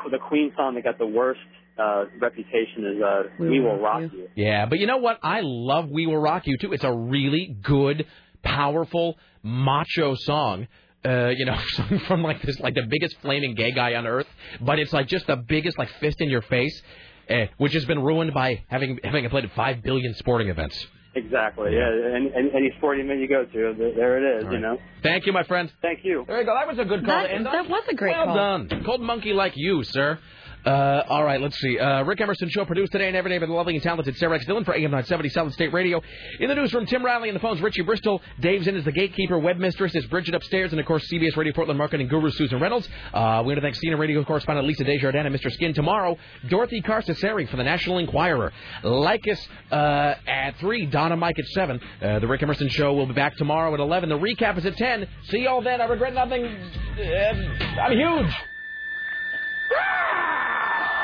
Speaker 47: the Queen song that got the worst uh, reputation is uh, "We, Will Rock You."
Speaker 4: Yeah, but you know what? I love "We Will Rock You" too. It's a really good, powerful, macho song. Uh, you know, (laughs) from like this, like the biggest flaming gay guy on earth, but it's like just the biggest, like fist in your face, uh, which has been ruined by having having played at five billion sporting events.
Speaker 47: Exactly. Yeah. Any, any, any sporting event you go to, there, there it is.
Speaker 4: All
Speaker 47: You know.
Speaker 4: Thank you, my friend.
Speaker 47: Thank you.
Speaker 4: There you go. That was a good call
Speaker 6: That,
Speaker 4: to end on.
Speaker 6: that was a great
Speaker 4: well
Speaker 6: call.
Speaker 4: done. Cold monkey like you, sir. Uh, all right, let's see. Uh, Rick Emerson Show produced today and every day by the lovely and talented Sarah X. Dillon for AM 970 Solid State Radio. In the newsroom, Tim Riley. On the phones, Richie Bristol. Dave's in as the gatekeeper. Web mistress is Bridget upstairs. And, of course, CBS Radio Portland marketing guru Susan Reynolds. Uh, we want to thank CNN radio correspondent Lisa Desjardins and Mr. Skin. Tomorrow, Dorothy Carcasseri from the National Enquirer. Like us uh, at 3, Don and Mike at 7. Uh, the Rick Emerson Show will be back tomorrow at 11. The recap is at 10. See y'all then. I regret nothing. Uh, I'm huge. Ah!